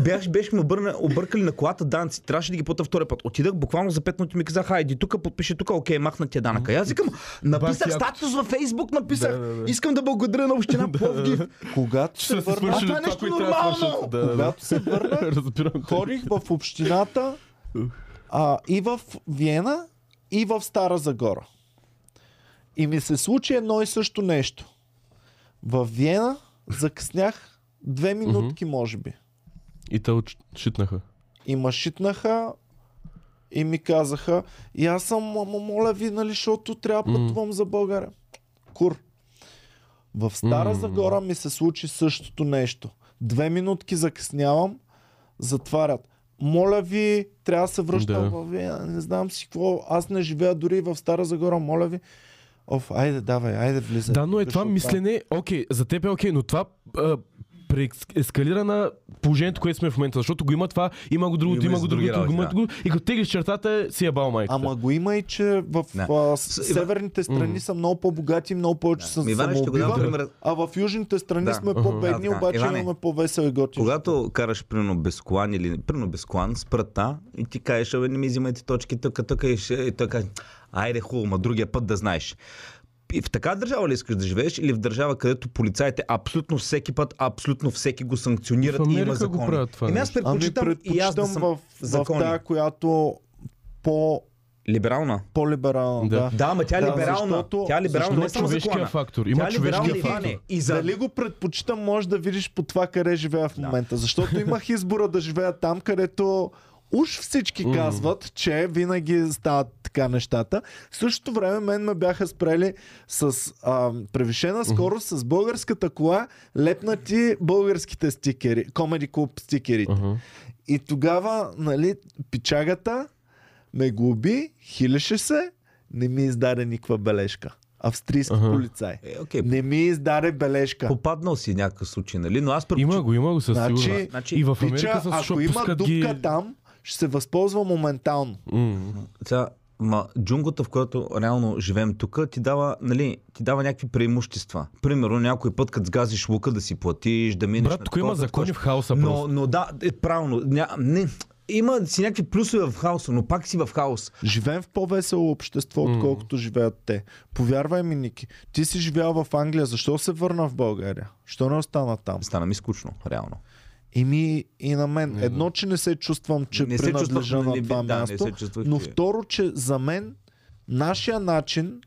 бях, беше ме обърна, объркали на колата данци. Трябваше да ги плата втори път. Отидах буквално за 5 минути ми казах, хайди тук, подпиши тук, окей, махна ти данъка. И аз викам, написах статус във Фейсбук, написах, Да, да, да. искам да благодаря на община (laughs) Пловдив. Когато се върна, това е това, нещо нормално! когато се върна, (laughs) ходих в общината А, и в Виена, и в Стара Загора. И ми се случи едно и също нещо. В Виена закъснях две минутки, може би. И те шитнаха. И ма шитнаха и ми казаха, и аз съм, ама моля ви, нали, защото трябва да пътувам за България. Кур. В Стара М. Загора ми се случи същото нещо. Две минутки закъснявам, затварят. Моля ви, трябва да се връщам Да. в не знам си какво. Аз не живея дори в Стара Загора, моля ви. Оф, айде, давай, айде, влизай. Да, но е това мислене, окей, за теб е окей, но това а, преескалира на положението, което сме в момента, защото го има това, има го другото, Има има и го другото, работи, има да. го и като теглиш чертата, си е бал майката. Ама го има и, че в а, северните страни са много по-богати, много повече Да. са го самоубива, а в южните страни Да. сме по-бедни, обаче Иване, имаме по-весел и готин. Когато караш примерно без колан или примерно без колан, спрата и ти кажеш, абе не ми взимайте точки тук, тук и той каже, айде хубаво, ма другия път да знаеш. И в така държава ли искаш да живееш или в държава, където полицаите абсолютно всеки път, абсолютно всеки го санкционират В и има Америка го закони? правят това Еми аз. Ами предпочитам, и аз да предпочитам съм в, в закони. тая, която по, либерална. по-либерална. Да. Да. Да, ама тя е Да, либерална. защото- тя е либерална, Има не само човешкия закона. фактор. Има Тя е човешкия и фактор. И за... Дали го предпочитам, може да видиш по това къде живея в момента. Защото (laughs) имах избора да живея там, където уж всички М. казват, че винаги стават така нещата. В същото време мен ме бяха спрели с а, превишена скорост с българската кола, лепнати българските стикери, Comedy Club стикерите. Аха. И тогава, нали, пичагата ме глоби, хилеше се, не ми издаде никаква бележка. Австрийски Аха. полицай. Е, окей, Не ми издаде бележка. попаднал си някакъв случай, нали? Но аз Има предпочитам... го, има го със Значи- сигурност. Значи, И в Пича, Америка със ако има дупка ги... там, ще се възползва моментално. М. Сега, ма, джунгата, в която реално живеем тук, ти дава, нали, ти дава някакви преимущества. Примерно, някой път, като сгазиш лука да си платиш, да минеш Брат, тук има закони в хаоса Но, просто. но да, е правилно. Ня, не, има си някакви плюсове в хаоса, но пак си в хаос. Живеем в по-весело общество, М. отколкото живеят те. Повярвай ми, Ники, ти си живял в Англия, защо се върна в България? Що не остана там? Стана ми скучно, реално. И ми и на мен. Едно, че не се чувствам, че не се принадлежа чувствах, на не, това да, място. не се чувствах, Но второ, че за мен нашия начин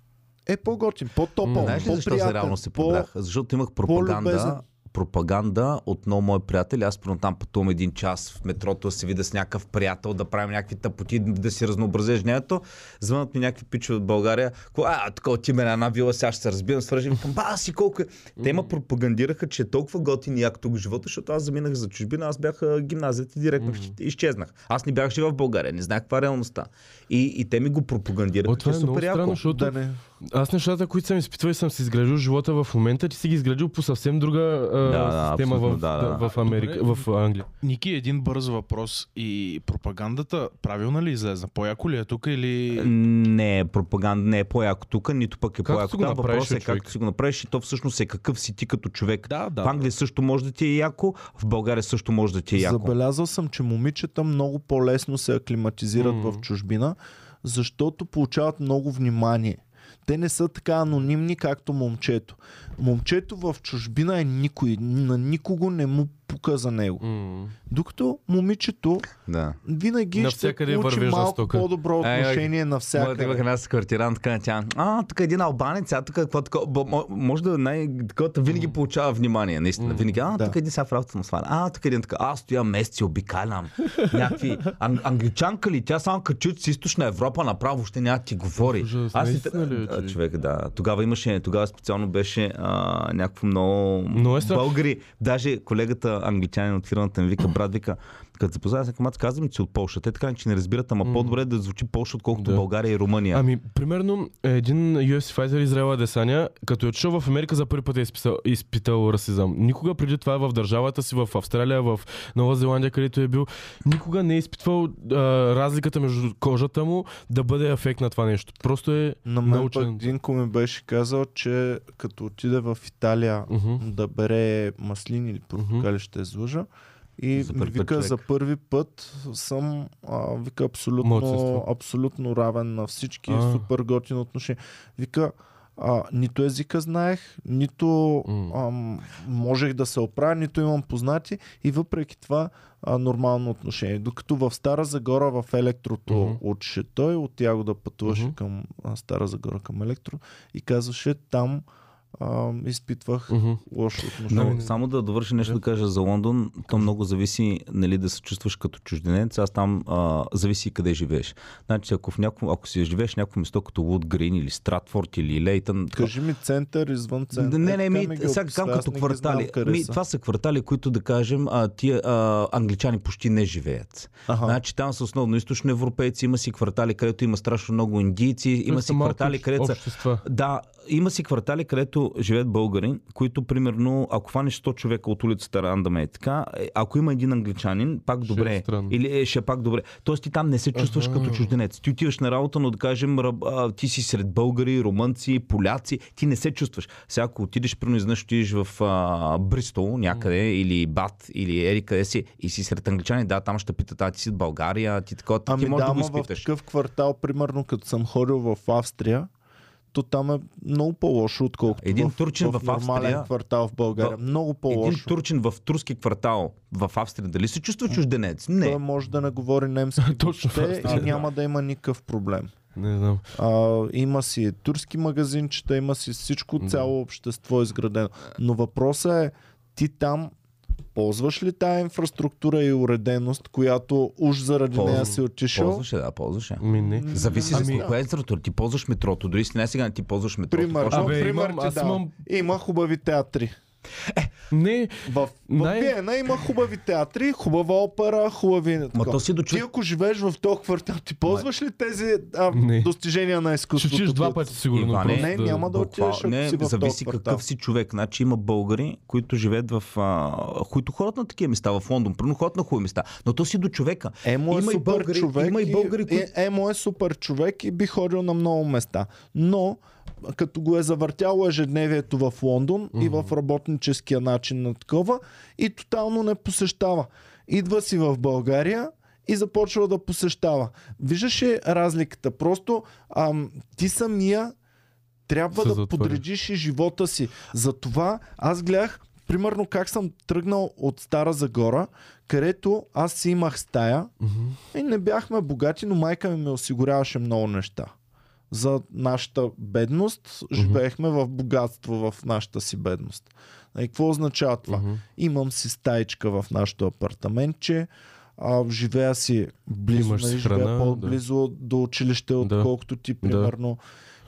е по-готин, по-топъл. Знаеш ли защо за реално се по-? Защото имах пропаганда, пропаганда от много мои приятели. Аз примерно там пътувам един час в метрото да се видя с някакъв приятел, да правим някакви тъпоти, да си разнообразя ежедневието. Звънат ми някакви пичове от България. А, така отиваме на една вила, сега ще се разбием, свържим. Викам, ба си колко е. Те ме пропагандираха, че е толкова готин и як тук живота, защото аз заминах за чужбина, аз бях гимназията и директно изчезнах. Аз не бях жив в България, не знаех каква е реалността. И, и те ми го пропагандираха, О, това е е много странно, яко. защото Да не. аз нещата, които съм изпитвал и съм си изградил живота в момента, ти си ги изградил по съвсем друга а, да, система абсолютно, в, да, да, да. в Америка, в Англия. Ники, един бърз въпрос. И пропагандата правилна ли излезна? По-яко ли е тук или... Не пропаганда, не е по-яко тук, нито пък е Както по-яко там. Въпросът е човек. как си го направиш и то всъщност е какъв си ти като човек. Да, да. в Англия също може да ти е яко, в България също може да ти е яко. Забелязал съм, че момичета много по-лесно се аклиматизират М. в чужбина, защото получават много внимание. Те не са така анонимни, както момчето. Момчето в чужбина е никой. На никого не му пука за него. М. Докато момичето Да. винаги Навсякъде ще получи малко жестока. по-добро Ай, ай, отношение Моята имах навсякъде. една квартирантка, тя, а, тук е един албанец, а тук какво такова, Бо- мо- може да най такова винаги получава внимание, наистина. М. Винаги, а, Да. тук е един сега в работата му сваля, а, тук е един така, аз стоя месеци, обикалям. Някакви, ан- англичанка ли, тя само качут с източна Европа, направо ще няма да ти говори. Ужас, Аз ли е, човек? да. Тогава имаше, тогава специално беше а, някакво много Много е българи. Даже колегата англичанин от фирмата ми вика, брат, вика, като запознава се камат, казвам, че от Полша. Те така че не разбират, ама М. по-добре да звучи Полша, отколкото Да. България и Румъния. Ами, примерно, един UFC файтер Израела Десаня, като е отишъл в Америка за първи път е изписал, изпитал расизъм. Никога преди това в държавата си, в Австралия, в Нова Зеландия, където е бил, никога не е изпитвал а, разликата между кожата му да бъде ефект на това нещо. Просто е На мен научен. Динко ми беше казал, че като отиде в Италия Мгм. да бере маслини или портокали, ще излъжа. И За първи път вика, човек. за първи път съм, а, вика, абсолютно, Младсинство. абсолютно равен на всички, А. супер готин отношение. Вика, а, нито езика знаех, нито ам, можех да се оправя, нито имам познати и въпреки това а, нормално отношение. Докато в Стара Загора в електрото Мгм. учеше той, от Ягода пътуваше Мгм. към а, Стара Загора към електро и казваше там а, изпитвах Мгм. лошо отношение. Но само да довърша нещо да кажа за Лондон, то много зависи нали, да се чувстваш като чужденец. Аз там а, зависи къде живееш. Значи, ако, в някакво, ако си живееш в някакво место като Вуд Грин или Стратфорд или Лейтън, Кажи ми център извън център. Не, Е, не, така ми, ми сега аз като квартали. знам Ми, това са квартали, които да кажем, а, тия а, англичани почти не живеят. Аха. Значи там са основно източноевропейци, има си квартали, където има страшно много индийци, има си квартали, където да, има си квартали, където живеят българи, които примерно, ако фанеш 100 човека от улицата Рандаме, така, е, ако има един англичанин, пак Ще е добре. Или е, ще е пак добре. Тоест ти там не се чувстваш Аха. като чужденец. Ти отиваш на работа, но да кажем, ти си сред българи, румънци, поляци, ти не се чувстваш. Сега ако отидеш, примерно изнъж отидеш в а, Бристол някъде, или Бат, или Ери къде си, и си сред англичани, да, там ще питат, а ти си от България, ти такова, ти Ами можеш да, да го ама в изпиташ. такъв квартал, примерно като съм ходил в Австрия, то там е много по-лошо, отколкото Един в, турчин в, в нормален Австрия- квартал в България. В- много Един по-лошо. турчин в турски квартал в Австрия, дали се чувства чужденец? Не. Той може да не говори немски (laughs) Точно въобще и няма да има никакъв проблем. Не знам. А, има си турски магазинчета, има си всичко, цяло общество изградено. Но въпросът е, ти там ползваш ли тая инфраструктура и уреденост, която уж заради Ползвам. нея си отишъл? Ползваше, да, ползваше. Ми не. Зависи Ами- за коя е инфраструктура. Ти ползваш метрото. Дори си не сега ти ползваш метрото. Пример. Абе, пример имам- ти аз имам- Има хубави театри. Не, В, в Най- Виена има хубави театри, хубава опера, хубави... Ма то си до Ти човек. ако живееш в този квартал, ти ползваш ли тези а, Не. достижения на изкуството? чуеш два пъти сигурно. Иване, Не, да- няма да отидеш, не, си в зависи какъв си човек. Значи има българи, които живеят в... А, които ходят на такива места в Лондон. Примерно ходят на хубави места. Но то си до човека. Емо е Има и супер българи- човек. има и българи, които- е, Емо е супер човек и би ходил на много места. Но като го е завъртяло ежедневието в Лондон и в работническия начин на такова и тотално не посещава. Идва си в България и започва да посещава. Виждаш ли разликата? Просто ам, ти самия трябва да затвориш. подредиш и живота си. Затова аз гледах примерно как съм тръгнал от Стара Загора, където аз си имах стая Мгм. и не бяхме богати, но майка ми ме осигуряваше много неща. За нашата бедност живеехме в богатство в нашата си бедност. И какво означава това? Мгм. Имам си стаичка в нашото апартаментче, а, живея си близо, нали, живея по-близо до училище, Да. отколкото ти, примерно.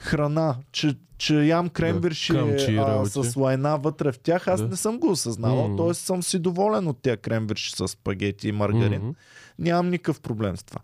Храна, че, че ям кремвирши камчи, а, работи. с лайна вътре в тях, аз Да. не съм го осъзнавал, М. т.е. съм си доволен от тия кремвирши с спагети и маргарин. Мгм. Нямам никакъв проблем с това.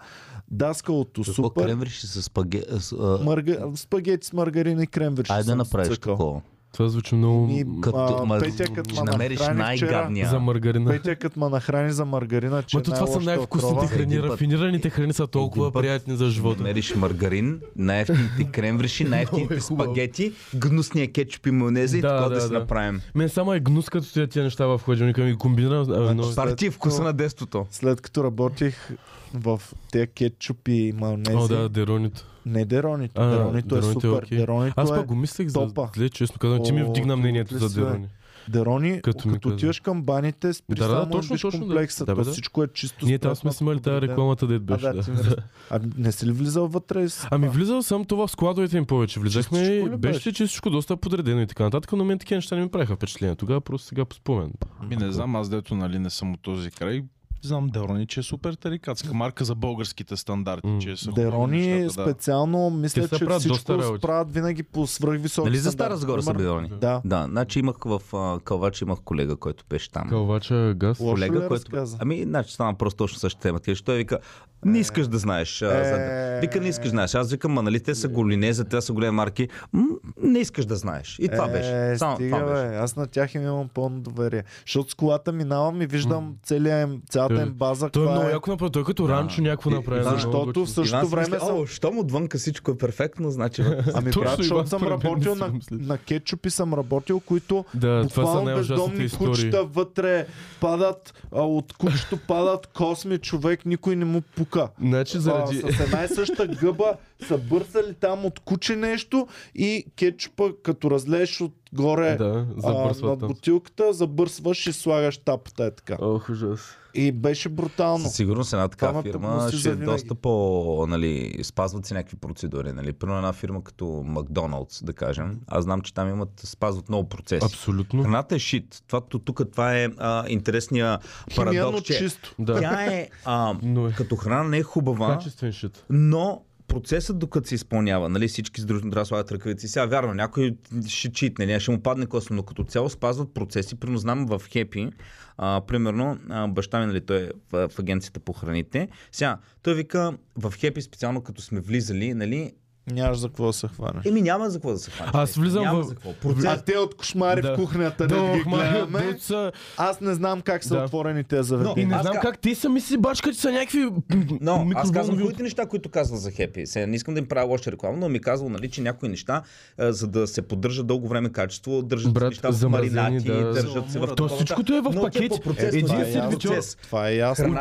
Даскалото Какво супер. кремвириш с спаге... с, а... Марга... Спагети с маргарин и кремвирши. Айде да направиш такова. Това звучи много И, Като, а, ма, Петя, като ще намериш най-гадния. за маргарина. Петя като ма нахрани за маргарина, че Ма то това са най-вкусните храни. Един Рафинираните храни са толкова приятни за живота. Намериш маргарин, най-ефтините най-ефтините (laughs) Много е хубаво. спагети, гнусния кетчуп и майонеза и Да, така да, си да. направим. Мен само е гнус, като тия неща в хладилника ми. Комбинирам. Значи, Парти вкуса на дестото. След като работих в тези кетчупи и майонези, О, да, деронито. не деронито, А, деронито е деронито е супер. окей. Деронито Аз е... пак го мислех за топа. зле, честно казвам. Ти ми вдигна мнението за дерони. Дерони, Като като, отиваш към баните, спри Да, да, точно, точно, да. комплекса, Да, то да. всичко е чисто. Ние там сме снимали тази рекламата, дед беше. А, да, да. а не си ли влизал вътре? С... Ами влизал съм това в складовете им повече. Влизахме беше беше? че всичко доста подредено и така нататък, но мен такива неща не ми правиха впечатление. Тогава просто сега по спомен. Ми не знам, аз дето нали не съм от този край. Знам Дерони, че е супер тарикатска марка за българските стандарти, М. че са Дерони нещата, да. специално мисля, се че всичко правят винаги по свръхвисоки Нали за. Стара Загора са били Да. Да, значи имах в а, Калвач имах колега, който беше там. Калвача газ. Лошо ли колега, е който... разказа? Ами, значи стана просто точно същата тема. Той вика, не искаш да знаеш. За... Е. Вика, не искаш да знаеш. Аз викам, ма нали те са голинеза, те са големи марки. М, не искаш да знаеш. И това е, беше. Само стига, това беше. бе. Аз на тях им имам пълно доверие. Защото с колата минавам и виждам целия им, цялата им база. Той е много яко направи. Той е като ранчо някакво направи. защото в същото време О, щом отвънка всичко е перфектно, значи... Ами брат, защото съм работил на, на кетчупи съм работил, които Да, буквално бездомни кучета вътре падат, а от кучето падат косми човек, никой не му пука тук. Значи заради... А, с една и съща гъба са бърсали там от куче нещо и кетчупа, като разлееш отгоре Да, а, над бутилката, забърсваш и слагаш тапата е така. Ох, ужас. И беше брутално. Със сигурност една такава Това ме фирма ще е доста по... Нали, спазват си някакви процедури. Нали. Примерно една фирма като Макдоналдс, да кажем. Аз знам, че там имат, спазват много процеси. Абсолютно. Храната е шит. Това, тук това е а, интересния парадокс, че чисто. Да. тя е, а, Но е като храна не е хубава, качествен шит. но процесът докато се изпълнява, нали, всички задължително трябва да слагат ръкавици. Сега вярно, някой ще читне, не, ще му падне косвено, но като цяло спазват процеси. Примерно знам в Хепи, примерно, а, баща ми, нали, той е в, в агенцията по храните. Сега, той вика, в Хепи специално като сме влизали, нали, Нямаш за какво да се хванеш. еми няма за какво да се хванеш. Аз влизам няма в- за какво. А Процес, те от кошмари Да. в кухнята Да, не ги гледаме. са- Аз не знам как са Да. отворени тези И заведения. не Аз знам ка- как те сами си бачкат, че са някакви (clears throat) Но аз казвам другите неща, които казва за Хепи. Сега не искам да им правя лоша реклама, но ми казвал, нали, че някои неща, а, за да се поддържа дълго време качество, държат Брат, се неща в маринати, да. държат се в То всичкото е в те процес, Един процес. Това е ясно.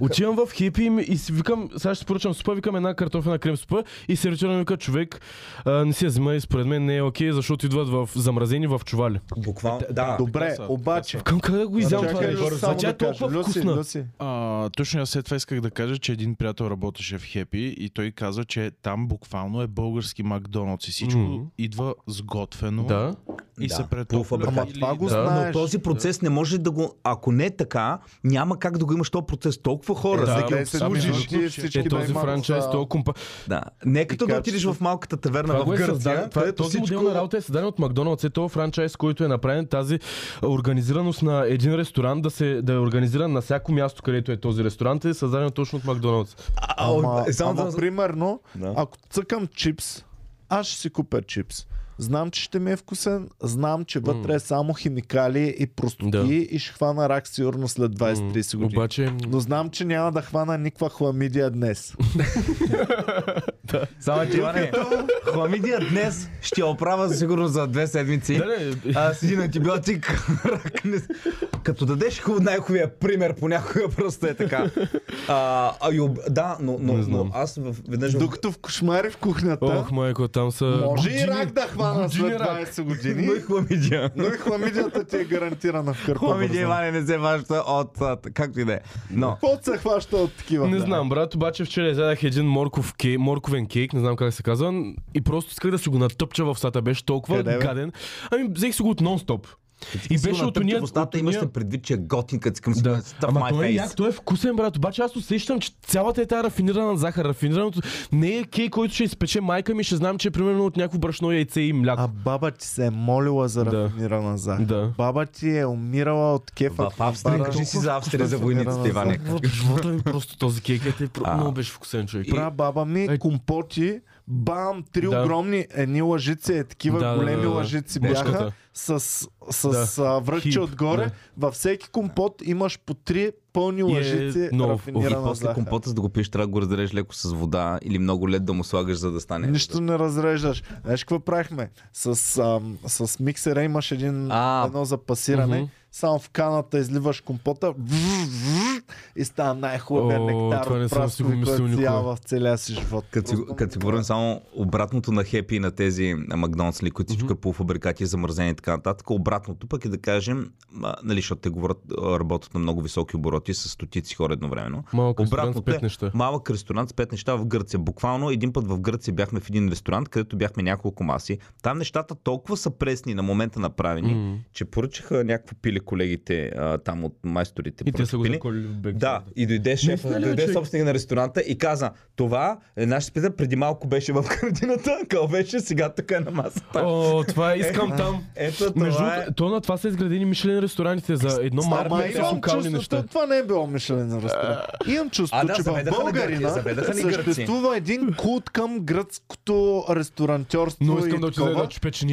Отивам, в хипи и, и си викам, сега ще поръчам супа, викам една картофена крем супа и сервитьорът ми вика, човек, а, не си я взима и според мен не е окей, защото идват в замразени в чували. Буквално, да. Добре, така са, обаче. Как да го изям това само А тя е толкова вкусна. Люси. А, точно аз след това исках да кажа, че един приятел работеше в Хепи и той каза, че там буквално е български Макдоналдс и всичко Мгм. идва сготвено Да. и Да, се претопля. Ама това го Да, но Но знаеш. този процес не може да го... Ако не е така, няма как да го имаш този процес. Толкова хора. Да, всеки се ами, служиш абсолютно. и всички Е, този франчайз, а, този компа... Да. Не е като да отидеш в малката таверна Това в е Гърция. създаден, това, където този всичко- модел на работа е създаден от Макдоналдс. Е този франчайз, който е направен тази организираност на един ресторант да, се, да е организиран на всяко място, където е този ресторант, е създаден точно от Макдоналдс. Ама, ама да- примерно, Да. ако цъкам чипс, аз ще си купя чипс. Знам, че ще ми е вкусен, знам, че вътре е само химикали и простоти Да. и ще хвана рак сигурно след 20-30 години. Обаче, Но знам, че няма да хвана никаква хламидия днес. (laughs) Само че Иване, хламидия днес ще оправя сигурно за две седмици. да, не, А, с един антибиотик. (laughs) рак не- Като дадеш хубав, най-хубавия пример, понякога просто е така. А, а, об... Да, но, но, но аз в, веднъж... в- Докато в кошмари в кухнята, ох, майко, там са... може и рак да хвана години след рак. 20 години, Но и хламидия. но и хламидията ти е гарантирана в кърпа. Хламидия. Иване, не се ваща от... Както и да е. Но... Какво се хваща от такива? Не Да. знам, брат, обаче вчера изядах един морков кей, морковен кейк, не знам как се казва, и просто исках да си го натъпча в устата, беше толкова Къде, гаден. Ами взех си го от нон-стоп. И беше от уния... В устата имаш уния- предвид, че е готин, като си Да, ама той е як, той е вкусен, брат. Обаче аз усещам, че цялата е тази рафинирана захар. Рафинираното не е кейк, който ще изпече майка ми, ще знам, че е примерно от някакво брашно яйце и мляко. А баба ти се е молила за Да. рафинирана захар. Да. Баба ти е умирала от кефа. В Австрия, кажи си за Австрия, за войниците, Иване. Живота ми просто този кейк е много беше вкусен човек. Пра баба ми компоти, бам, три Да. огромни, едни лъжици, е, такива Да, да, големи да, да. лъжици бяха с, с Да. връхче Хип, отгоре. да. Във всеки компот имаш по три пълни е лъжици много И рафинирана после захар. компота, за да го пиеш, трябва да го разделеш леко с вода или много лед да му слагаш, за да стане. Нищо не разреждаш. Знаеш какво правихме? С, ам, с миксера имаш един, А. едно за пасиране. Само в каната изливаш компота и става най-хубавия нектар това не от съм си го праскови, мислил който никога. в целия си живот. Като си, говорим само обратното на хепи на тези Макдоналдс, ли, които всичко е полуфабрикати, замързени и така нататък. Обратното пък е да кажем, нали, защото те говорят, работят на много високи обороти с стотици хора едновременно. Малък ресторант с Обратното е пет неща. малък ресторант с пет неща в Гърция. Буквално един път в Гърция бяхме в един ресторант, където бяхме няколко маси. Там нещата толкова са пресни на момента направени, че поръчаха някакво пиле колегите а, там от майсторите. И те са го заколили в. Да, и дойде Наистина ли, дойде човек? собственик на ресторанта и каза, това е нашата спита, преди малко беше в (laughs) градината, къл беше, сега тук е на масата. О, това искам там. (laughs) Ето Между това е. другото, то на това са изградени Мишлен ресторантите за едно малко локални неща. това не е било Мишелен ресторант. Имам чувство, А, да, че в Българина съществува един култ към гръцкото ресторантьорство Но искам да отида да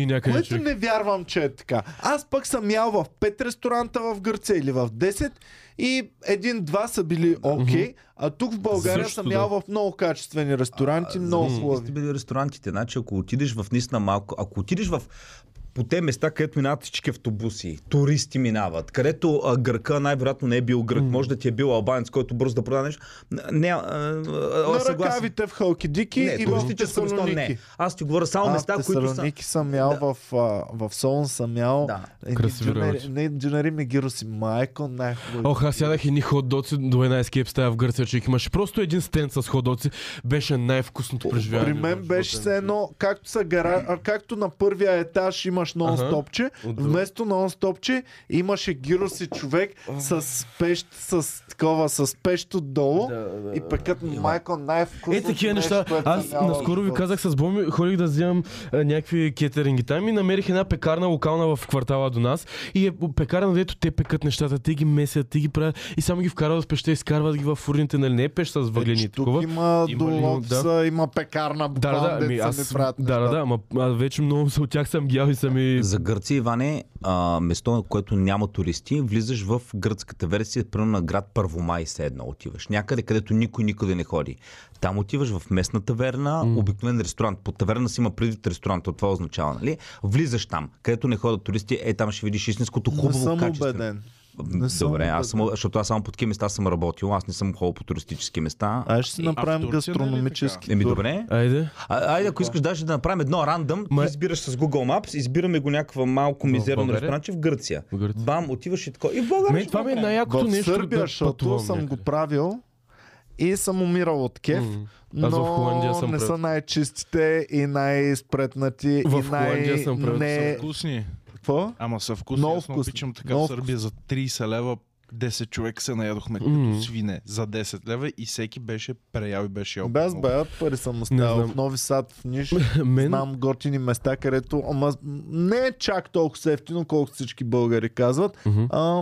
някъде. което не вярвам, че е така. Аз пък съм ял в 5 ресторанта в Гърция или в 10 и един-два са били окей, а тук в България Също, съм да. ял в много качествени ресторанти, много Зависи какви хубави. били ресторантите. Значи, ако отидеш в наистина малко, ако отидеш в по те места, където минават всички автобуси, туристи минават, където а, гърка най-вероятно не е бил грък, може да ти е бил албанец, който бързо да продава нещо. Не, а, а, На съгласен. ръкавите в Халкидики Не, и в туристическо место не. Аз ти говоря само Аз места, в които са... Съм ял, Да. в, а, в Солун съм ял. Да. Едни Красиви работи. Не, джунери ми гироси. Майко, най-хубаво. Ох, аз ядах едни хот-доци до една ескейп стая в Гърция, че имаше просто един стенд с хот-доци. Беше най-вкусното преживяване. При мен в беше все едно, както, са гара... а, както на първия етаж имаш нон-стопче, Отдолу. вместо нон-стопче имаше гироси човек с пещ, с такова, с пещ отдолу Да, да, и пекат майко най-вкусно. Е, такива неща. Аз наскоро ви казах с Боми, ходих да вземам а, някакви кетеринги там и намерих една пекарна локална в квартала до нас. И е пекарна, дето те пекат нещата, те ги месят, те ги правят и само ги вкарват в пеща и изкарват ги в фурните, нали? Не е пещ с въглени. Е, тук има, Има до ли, Лотса, има пекарна, Да, буквално, да, да, ами, аз, ми правят да, да, да, ама аз вече много от тях съм гял и съм и... За Гърция, Иване, а, место, на което няма туристи, влизаш в гръцката версия, примерно на град Първомай се едно отиваш. Някъде, където никой никъде не ходи. Там отиваш в местна таверна, mm. обикновен ресторант. Под таверна си има предвид ресторант, то това означава, нали? Влизаш там, където не ходят туристи, е там ще видиш истинското Не хубаво съм качество. убеден. Не съм Добре, аз съм, защото аз само по такива места съм работил, аз не съм ходил по туристически места. Ай ще си направим в Турция не е ли гастрономически Еми добре. Айде. А, айде, ако искаш даже да направим едно рандъм, Ма- ти избираш с Google Maps, избираме го някаква малко мизерно ресторанче в Гърция. В Гърция. Бам, отиваш и така. И в България. Ще това ми е най-якото В нещо Сърбия, да защото съм го правил и съм умирал от кеф, М. Аз в но съм не правил. са най-чистите и най-спретнати В и най... Холандия съм правил. не... Вкусни. Какво? Ама са вкусни. Много Аз вкусни. обичам така Много в Сърбия за 30 лева 10 човек се наядохме М. като свине за 10 лева и всеки беше преял и беше ял. Без беят пари съм знам. в Нови Сад, в Ниш. (laughs) Мен, Знам готини места, където ама, не е чак толкова ефтино, колкото всички българи казват. Мгм. А, А,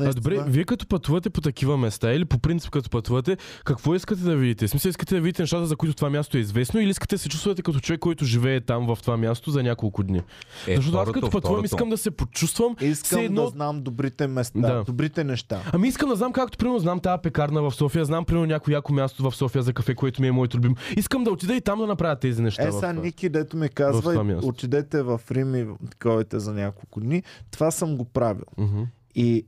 наистина. добре, вие като пътувате по такива места или по принцип като пътувате, какво искате да видите? В смисъл искате да видите нещата, за които това място е известно или искате да се чувствате като човек, който живее там в това място за няколко дни? Е, Защото аз като пътувам второто. искам да се почувствам Искам едно... да знам добрите места, Да. добрите неща. Ами искам да знам както примерно знам тази пекарна в София, знам примерно някой яко място в София за кафе, което ми е моето любим. Искам да отида и там да направя тези неща. Е, сега. Ники, дето ми казва, отидете в Рим и таковете за няколко дни. Това съм го правил. Мгм, И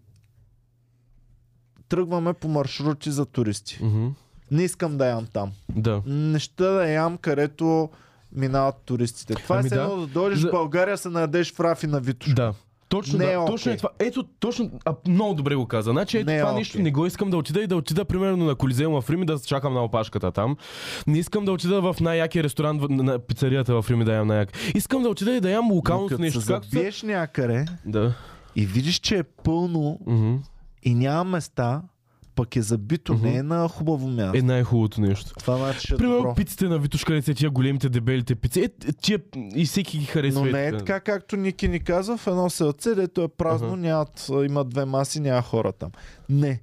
тръгваме по маршрути за туристи. мгм. Не искам да ям там. Да. Неща да ям, където минават туристите. Това Ами е да. едно да дойдеш За- в България, се надеш в рафи на Витош. Да. Точно, Не да, е точно е това. Ето, точно, а, много добре го каза. Значи, ето Не е това окей. нещо не го искам да отида и да отида, примерно, на Колизеума в Рим и да чакам на опашката там. Не искам да отида в най-якия ресторант в- на пицарията в Рим и да ям най-як. Искам да отида и да ям Но локално като нещо. се някъде Да. и видиш, че е пълно Мгм. и няма места, пък е забито, Мгм. не е на хубаво място. Е най-хубавото нещо. Това значи, е Примерно добро. пиците на където са тия големите дебелите пици. Е, е, тия и всеки ги харесва. Но не е така, както Ники ни казва, в едно селце, дето е празно, Аха. нямат, има две маси, няма хора там. Не.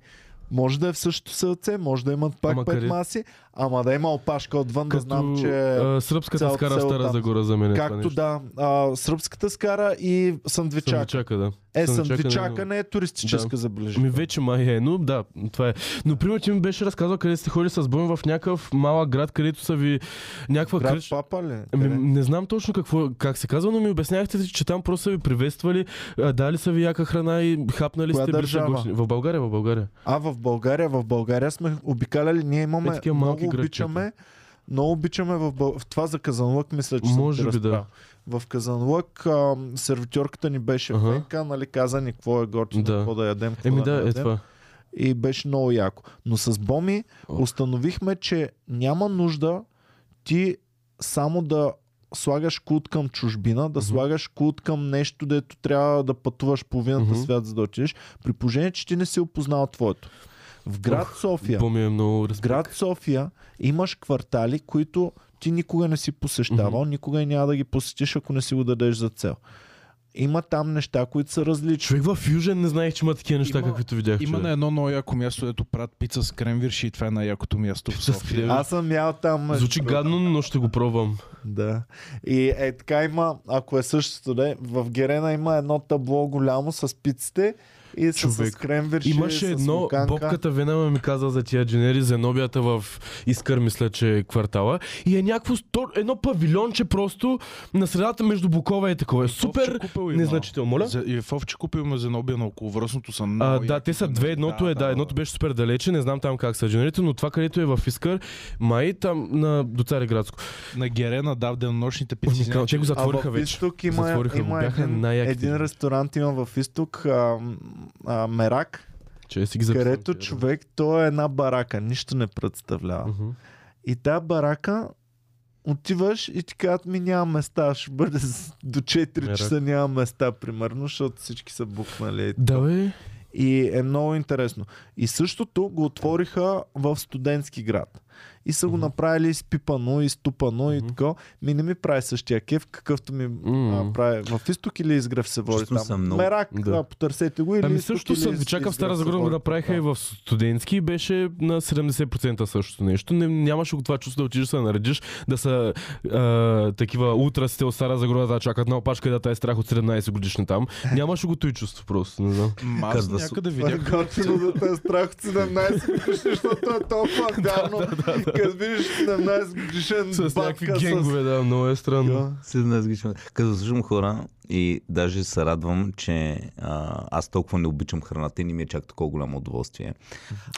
Може да е в същото селце, може да имат пак Ама пет къде? маси, ама да има опашка отвън, да Като знам, че... а, сръбската цялото скара в Стара там. Загора за мен е Както да, а, сръбската скара и сандвичака. Сандвичака, да. Е, Сандвичака не е не е туристическа Да. забележка. Ми вече май е, но да, това е. Но примерно ти ми беше разказал къде сте ходили с Боми в някакъв малък град, където са ви някаква Град кръч. Папа ли? Ами, не знам точно какво, как се казва, но ми обяснявахте, че там просто са ви приветствали, дали са ви яка храна и хапнали Коя сте държава? В България, в България. А, в България, в България сме обикаляли, ние имаме, Е, много обичаме, много обичаме в, в това за Казанлък, мисля, че Може съм би да. В Казанлък а, сервитьорката ни беше Ага. Венка, нали, каза ни какво е готино, Да. какво да ядем, какво Еми да, да, е ядем. това. И беше много яко. Но с Боми О. установихме, че няма нужда ти само да слагаш култ към чужбина, да Мгм. слагаш култ към нещо, дето трябва да пътуваш половината Мгм. свят, за да отидеш, при положение, че ти не си опознал твоето. В град София, Боми е много в град София имаш квартали, които ти никога не си посещавал, никога и няма да ги посетиш, ако не си го дадеш за цел. Има там неща, които са различни. Човек в Южен не знаех, че има такива неща, Има- каквито видях. Има човек. на едно много яко място, дето правят пица с кремвирши и това е най-якото място в София. Аз съм ял там. Звучи гадно, но ще го пробвам. Да. И е така има, ако е същото, да, в Герена има едно табло голямо с пиците и с, с Човек. кренвирши, Имаше с едно, луканка. бобката Вена ми каза за тия дженери, зенобията в Искър, мисля, че е квартала. И е някакво, стор- едно павилионче просто на средата между Букове и такова. Е супер незначително. Моля? За, и в Овче купил Зенобия на околовръстното са А, много да, яки те са две. Едното е, да, едното беше супер далече, не знам там как са дженерите, но това, където е в Искър, май там на до Цареградско. На Герена, да, в денонощните пици. Те го А затвориха в вече. изток има, Затвориха има Бяха един, един ресторант има в изток, а, а, Мерак, Че си ги записвам където да. човек, то е една барака, нищо не представлява. Мгм. И тази барака отиваш и ти казват ми няма места, ще бъде до 4 Мерак. часа няма места, примерно, защото всички са букнали. Да, бе. И е много интересно. И същото го отвориха в студентски град. И са го направили изпипано, изтупано и така. Ми не ми прави същия кеф, какъвто ми а, прави. В изток или изгрев се води Чувствам там. много- Мерак, Да. да. потърсете го. Или Ами също или сандвичака в Стара Загора го направиха и там. в студентски и беше на 70% същото нещо. Не, нямаше го това чувство да отидеш да се наредиш, да са а, такива утрасите от Стара Загора да чакат на опашка да е страх от 17 годишни там. Нямаше го той чувство просто, не знам. Аз някъде видях. готино да те е страх от 17 годишен, защото е толкова (laughs) гадно. Като видиш 17 годишен С някакви генгове, да, много е странно. Да. Седна сгичам. Като слушам хора и даже се радвам, че а, аз толкова не обичам храната и не ми е чак такова голямо удоволствие.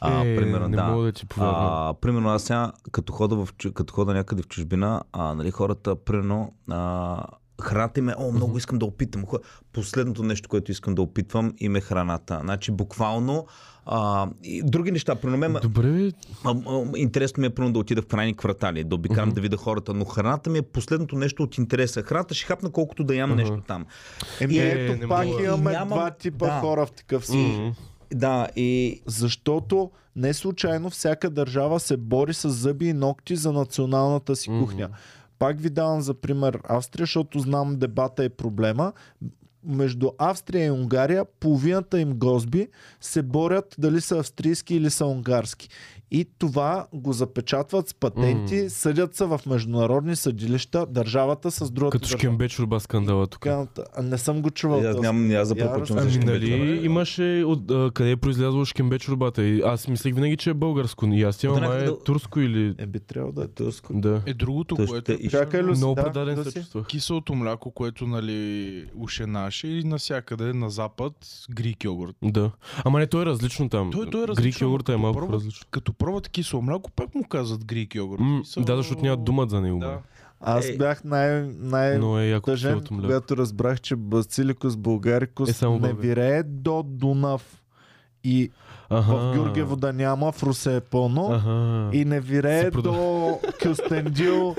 А, е, примерно, не да. мога да ти повярвам. А, примерно аз сега, като хода, в, като хода някъде в чужбина, а, нали, хората, примерно, а, храната им е, о, много искам да опитам. Последното нещо, което искам да опитвам, им е храната. Значи, буквално, а, и други неща. При мен, Добре, а, а, интересно ми е пръвно да отида в крайни квартали, да обикарам Мгм. да видя хората, но храната ми е последното нещо от интереса. Храната ще хапна колкото да ям Мгм. нещо там. Еми Е, ето не пак мога. имаме Нямам- два типа да. хора в такъв случай. М. Да, и Защото не случайно всяка държава се бори с зъби и ногти за националната си Мгм. кухня. Пак ви давам за пример Австрия, защото знам дебата и проблема. Между Австрия и Унгария половината им гозби се борят дали са австрийски или са унгарски. И това го запечатват с патенти, М. съдят се в международни съдилища, държавата с другата Като държава. шкембе чурба скандала тук. Не съм го чувал. аз този. нямам, аз за Я чувам разкажи. за Ами шкембе, нали имаше от, а, къде е произлязло шкембе чурбата и аз мислех винаги, че е българско. И аз имам е турско или... Е, би трябвало да е. Турско. Да. Е другото, Тъж което е Чакай, Люси, Много да, предаден да се чувствах. киселото мляко, което нали уше наше и навсякъде на запад грик йогурт. Да. Ама не, той е различно там. Той- той е Грик различно, йогурта е като малко различно. Като пробват кисело мляко, пак му казват грик йогурт. М, Мисъл- да, защото нямат думат за него. Да. Да. Аз Е. бях най- най- Но е яко тъжен, киселото мляко. когато разбрах, че Бациликус Българикус Е, само не вирее до Дунав. И Аха. в Георгиево да няма, в Русе е пълно. Ага. И не вирее до Кюстендил,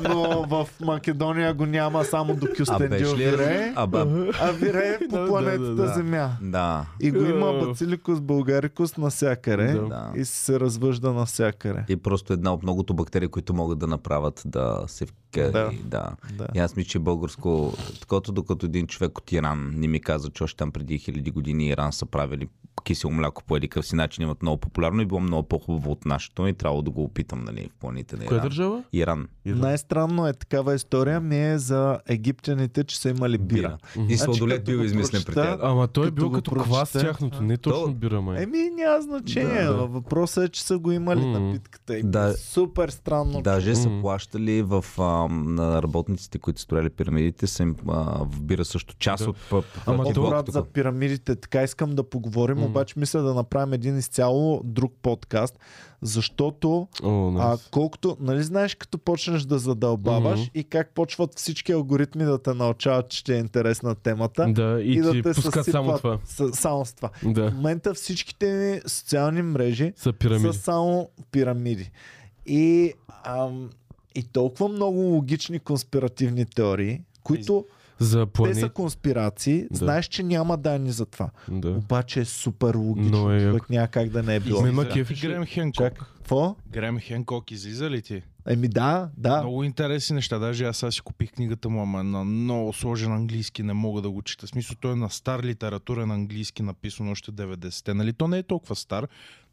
но в Македония го няма, само до А Кюстендил беше ли? вирее. А, ба, А вирее по планетата да, да. Земя. да. И го има. Бациликус Българикус навсякъде. Да. И се развъжда навсякъде. И просто една от многото бактерии, които могат да направят да се вкари. Да. Да. Да. И аз мисля, че българско, такото докато един човек от Иран не ми каза, че още там преди хиляди години Иран са правили кисело мляко по едикъв си начин, имат много популярно и било много по-хубаво от нашето и трябва да го опитам нали, в планите на Коя Иран. държава? Иран. Най-странно е такава история ми е за египтяните, че са имали бира. Бира. И Значи, сладолет бил измислен при тях. Ама той е бил като квас тяхното, не точно То- бира, май. Еми, няма значение. Да. Да. Въпросът е, че са го имали М. напитката. И Да. Супер странно. Даже са плащали в, а, на работниците, които строяли пирамидите, са им а, в бира също част Да. от пъп. Ама брат, за пирамидите, така искам да поговорим, обаче мисля да направим един изцяло друг подкаст, защото О, а, найс. колкото, нали знаеш, като почнеш да задълбаваш Мгм. и как почват всички алгоритми да те научават, че ти е интересна темата Да, и, да ти те пускат само съсипват това. С, само с това. В Да. момента всичките ми социални мрежи Са пирамиди. са само пирамиди. И, ам, и толкова много логични конспиративни теории, които За те са планет. конспирации, Да. знаеш, че няма данни за това. Да. Обаче е супер логично, Но е човек няма как да не е било. Мен ма Излиза кефи, ли че- Грем Хенкок. Какво? Грем Хенкок излиза ли ти? Еми да, да. Много интересни неща. Даже аз сега си купих книгата му, ама е на много сложен английски, не мога да го чета. В смисъл, той е на стар литературен английски, написан още 90-те. Нали, то не е толкова стар,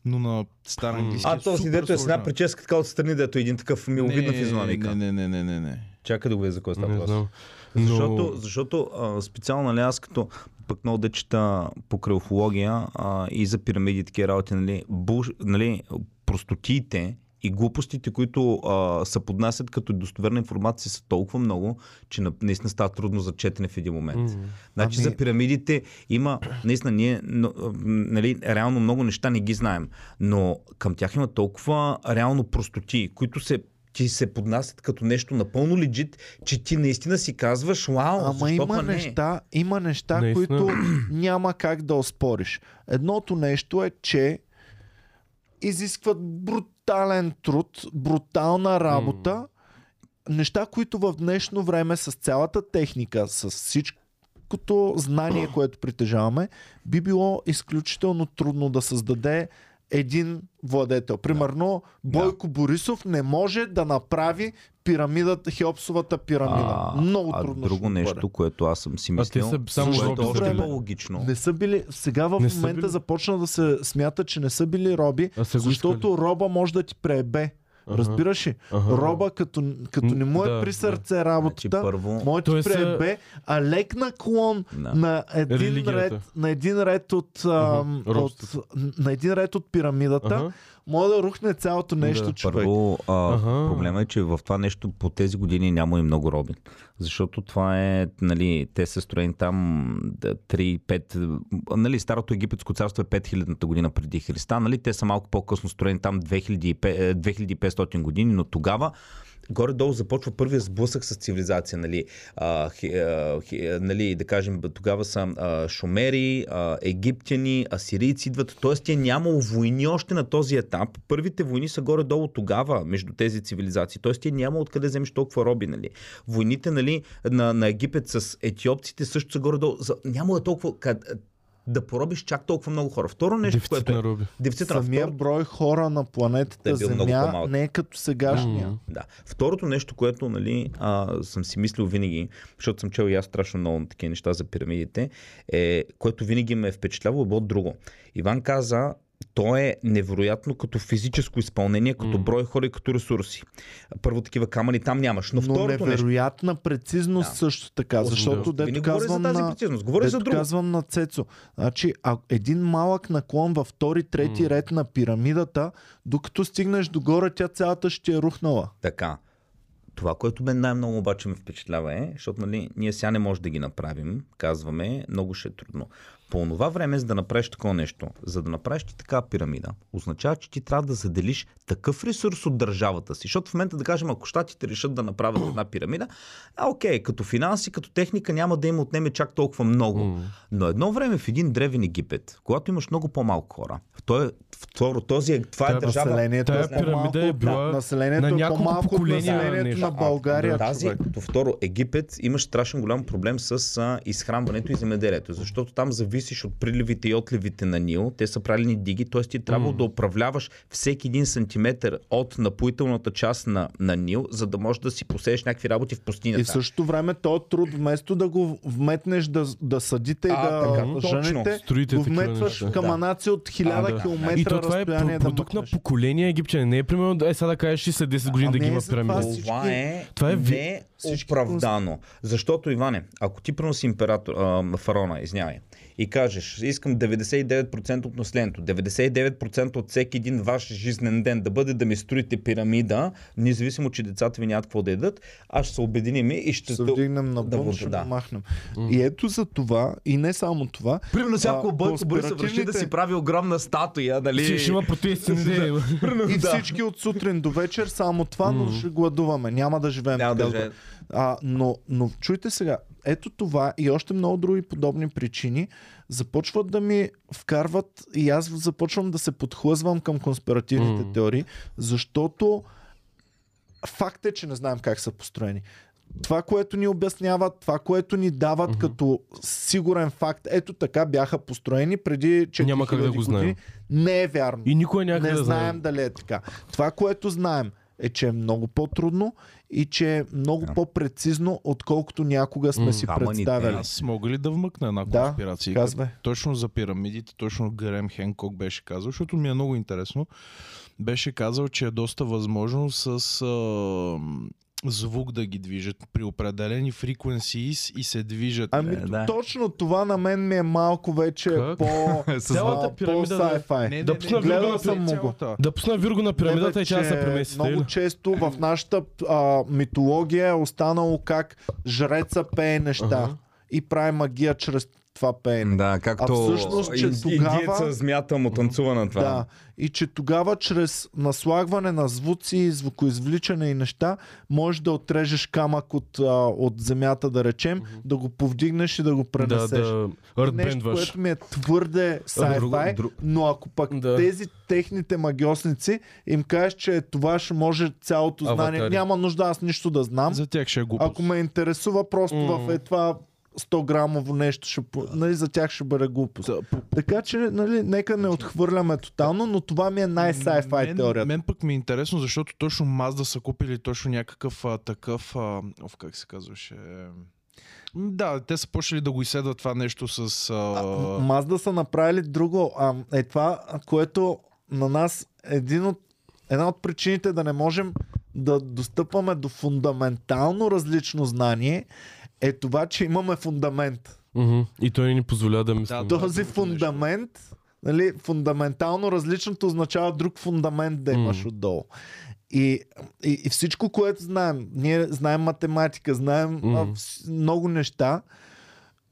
но на стар английски А, е то си дето е с една прическа така отстрани, дето е един такъв миловидна Не, физиономика. Не, не, не, не, не, не. Чакай да го видя за кой става Не въпрос. Знам. Защото, Но... защото а, специално нали, аз като пък много да чета по кръвология а, и за пирамиди такива работи, нали, буш, нали, простотиите и глупостите, които а, се поднасят като достоверна информация са толкова много, че на- наистина става трудно за четене в един момент. М. Значи Ами- за пирамидите има, наистина ние, но, нали, реално много неща не ги знаем, но към тях има толкова реално простоти, които се ти се поднасят като нещо напълно легит, че ти наистина си казваш, вау, Ама има не? неща, има неща, Наистина. които няма как да оспориш. Едното нещо е, че изискват брутален труд, брутална работа, неща, които в днешно време с цялата техника, с всичкото знание, (clears throat) което притежаваме, би било изключително трудно да създаде един владетел. Примерно, Бойко Борисов не може да направи пирамидата, Хеопсовата пирамида. Много а трудно. друго нещо, бъде. което аз съм си А те мислил, са само е още по-логично. Не са били. Сега в Не момента били. започна да се смята, че не са били роби, А защото роба може да ти преебе. Ага. Разбираш ли? Ага. Роба, като, като не му е Да, при да. сърце Значи, работата, първо, може да ти Той са- преебе, а лек наклон да. на един, Религията. ред, на един ред от, ам, Ага, от на един ред от пирамидата, Ага. Може да рухне цялото нещо, Да. човек. Първо, а, проблема е, че в това нещо по тези години няма и много роби. Защото това е, нали, те са строени там да, 3-5, нали, старото египетско царство е 5000-та година преди Христа, нали, те са малко по-късно строени там 2005, е, 2500 години, но тогава горе-долу започва първия сблъсък с цивилизация, нали, а, хи, а, хи, нали да кажем, тогава са а, шумери, а, египтяни, асирийци идват, т.е. тя нямало войни още на този етап. Първите войни са горе-долу тогава между тези цивилизации, т.е. ти няма откъде вземеш толкова роби, нали. Войните, нали, на, на Египет с етиопците също са горе-долу, няма толкова, къд, да поробиш чак толкова много хора. Второ нещо, Дефицит което е... на. Дефицит на Самия второ- брой хора на Е планетата бил много Земя не е като сегашния. М. Да. Второто нещо, което нали, а, съм си мислил винаги, защото съм чел и аз страшно много на такива неща за пирамидите, е, което винаги ме е впечатлявало, е било друго. Иван каза, то е невероятно като физическо изпълнение, като брой хора и като ресурси. Първо такива камъни там нямаш. Но, Но второто нещо. невероятна прецизност Да. също така, защото Винаги дето говоря за казвам тази на... прецизност. Говоря за друго. казвам на Цецо. Значи, а един малък наклон във втори, трети М. ред на пирамидата, докато стигнеш догоре, тя цялата ще е рухнала. Така. Това, което мен най-много обаче ме впечатлява е, защото нали, ние сега не може да ги направим, казваме, много ще е трудно. По това време, за да направиш такова нещо, за да направиш ти така пирамида, означава, че ти трябва да заделиш такъв ресурс от държавата си. Защото в момента, да кажем, ако щатите решат да направят една пирамида, а окей, като финанси, като техника няма да им отнеме чак толкова много. Но едно време в един древен Египет, когато имаш много по-малко хора, той, второ, този, е- това е Тая държава, Населението Тая е пирамида е била населението на е по-малко от населението на България. тази, като второ, Египет имаш страшен голям проблем с а, изхранването и земеделието, защото там зависиш от приливите и отливите на Нил. Те са правилни диги, т.е. ти трябва да управляваш всеки един сантиметр от напоителната част на, на Нил, за да можеш да си посееш някакви работи в пустинята. И в същото време то труд, вместо да го вметнеш да, да съдите и А, да така, женете, Строите го вметваш неща. към Да. анаци от хиляда А, да. километра И то това е разстояние про- да продукт на мъкнеш. поколение египтяни. Не е примерно, е сега да кажеш и след 10 години да Ами ги е има пирамида. всички- Това е, Това е не оправдано. Защото, Иване, ако ти преноси император, а, фараона, извинявай, и кажеш, искам 99% от населението, 99% от всеки един ваш жизнен ден да бъде да ми строите пирамида, независимо, че децата ви нямат какво да ядат, аз ще се обединим и ще... Се вдигнем на да ще да. махнем. И ето за това, и не само това, Примерно, А, Бойко Борисов реши да си прави огромна статуя, нали? Ще, ще има протести. (laughs) и всички от сутрин до вечер само това, но ще гладуваме. Няма да живеем Няма да живеем. А, но, но чуйте сега, ето това и още много други подобни причини започват да ми вкарват и аз започвам да се подхлъзвам към конспиративните М. теории, защото факт е, че не знаем как са построени. Това, което ни обясняват, това, което ни дават Мгм. като сигурен факт, ето така бяха построени преди 4000 Няма как да го знаем. години, не е вярно. И никой няма Не да знаем знае. дали е така. Това, което знаем, е, че е много по-трудно и че е много Да. по-прецизно, отколкото някога сме М. си Камъните. представяли. Аз мога ли да вмъкна една Да, конспирация? казвай. Точно за пирамидите, точно Грем Хенкок беше казал, защото ми е много интересно. Беше казал, че е доста възможно с а, звук да ги движат при определени frequencies и се движат. Ами Е, да. точно това на мен ми е малко вече Как? по... (laughs) Цялата пирамида да е- по-sci-fi. да пусна Вирго на съм му. Да пусна Вирго на пирамидата Не, и тя се премести. Много или? често в нашата а, митология е останало как жреца пее неща Ага. и прави магия чрез това пеене. Да, както А всъщност, че ин- тогава- индиеца змията му танцува на това. Да. И че тогава чрез наслагване на звуци, звукоизвличане и неща, можеш да отрежеш камък от, а, от земята, да речем, да го повдигнеш и да го Да, пренесеш. да Нещо, артбендваш. което ми е твърде sci-fi, друг- но ако пък Да. тези техните магиосници им кажеш, че това ще може цялото знание, Аватари. няма нужда аз нищо да знам. За тях ще е глупост. Ако ме интересува просто М. в е това 100 грамово нещо, ще, нали, за тях ще бъде глупост. Така че, нали, нека не отхвърляме тотално, но това ми е най-sci-fi мен, теорията. Мен пък ми е интересно, защото точно Mazda са купили точно някакъв а, такъв, а, оф, как се казваше... Да, те са почнали да го изследват това нещо с... А... Мазда са направили друго. А, е това, което на нас един от, една от причините да не можем да достъпваме до фундаментално различно знание е това, че имаме фундамент. Мгм. И той не ни позволява да мислим. Да, Този фундамент, нали, фундаментално различното означава друг фундамент да имаш М. отдолу. И, и, и всичко, което знаем, ние знаем математика, знаем вс- много неща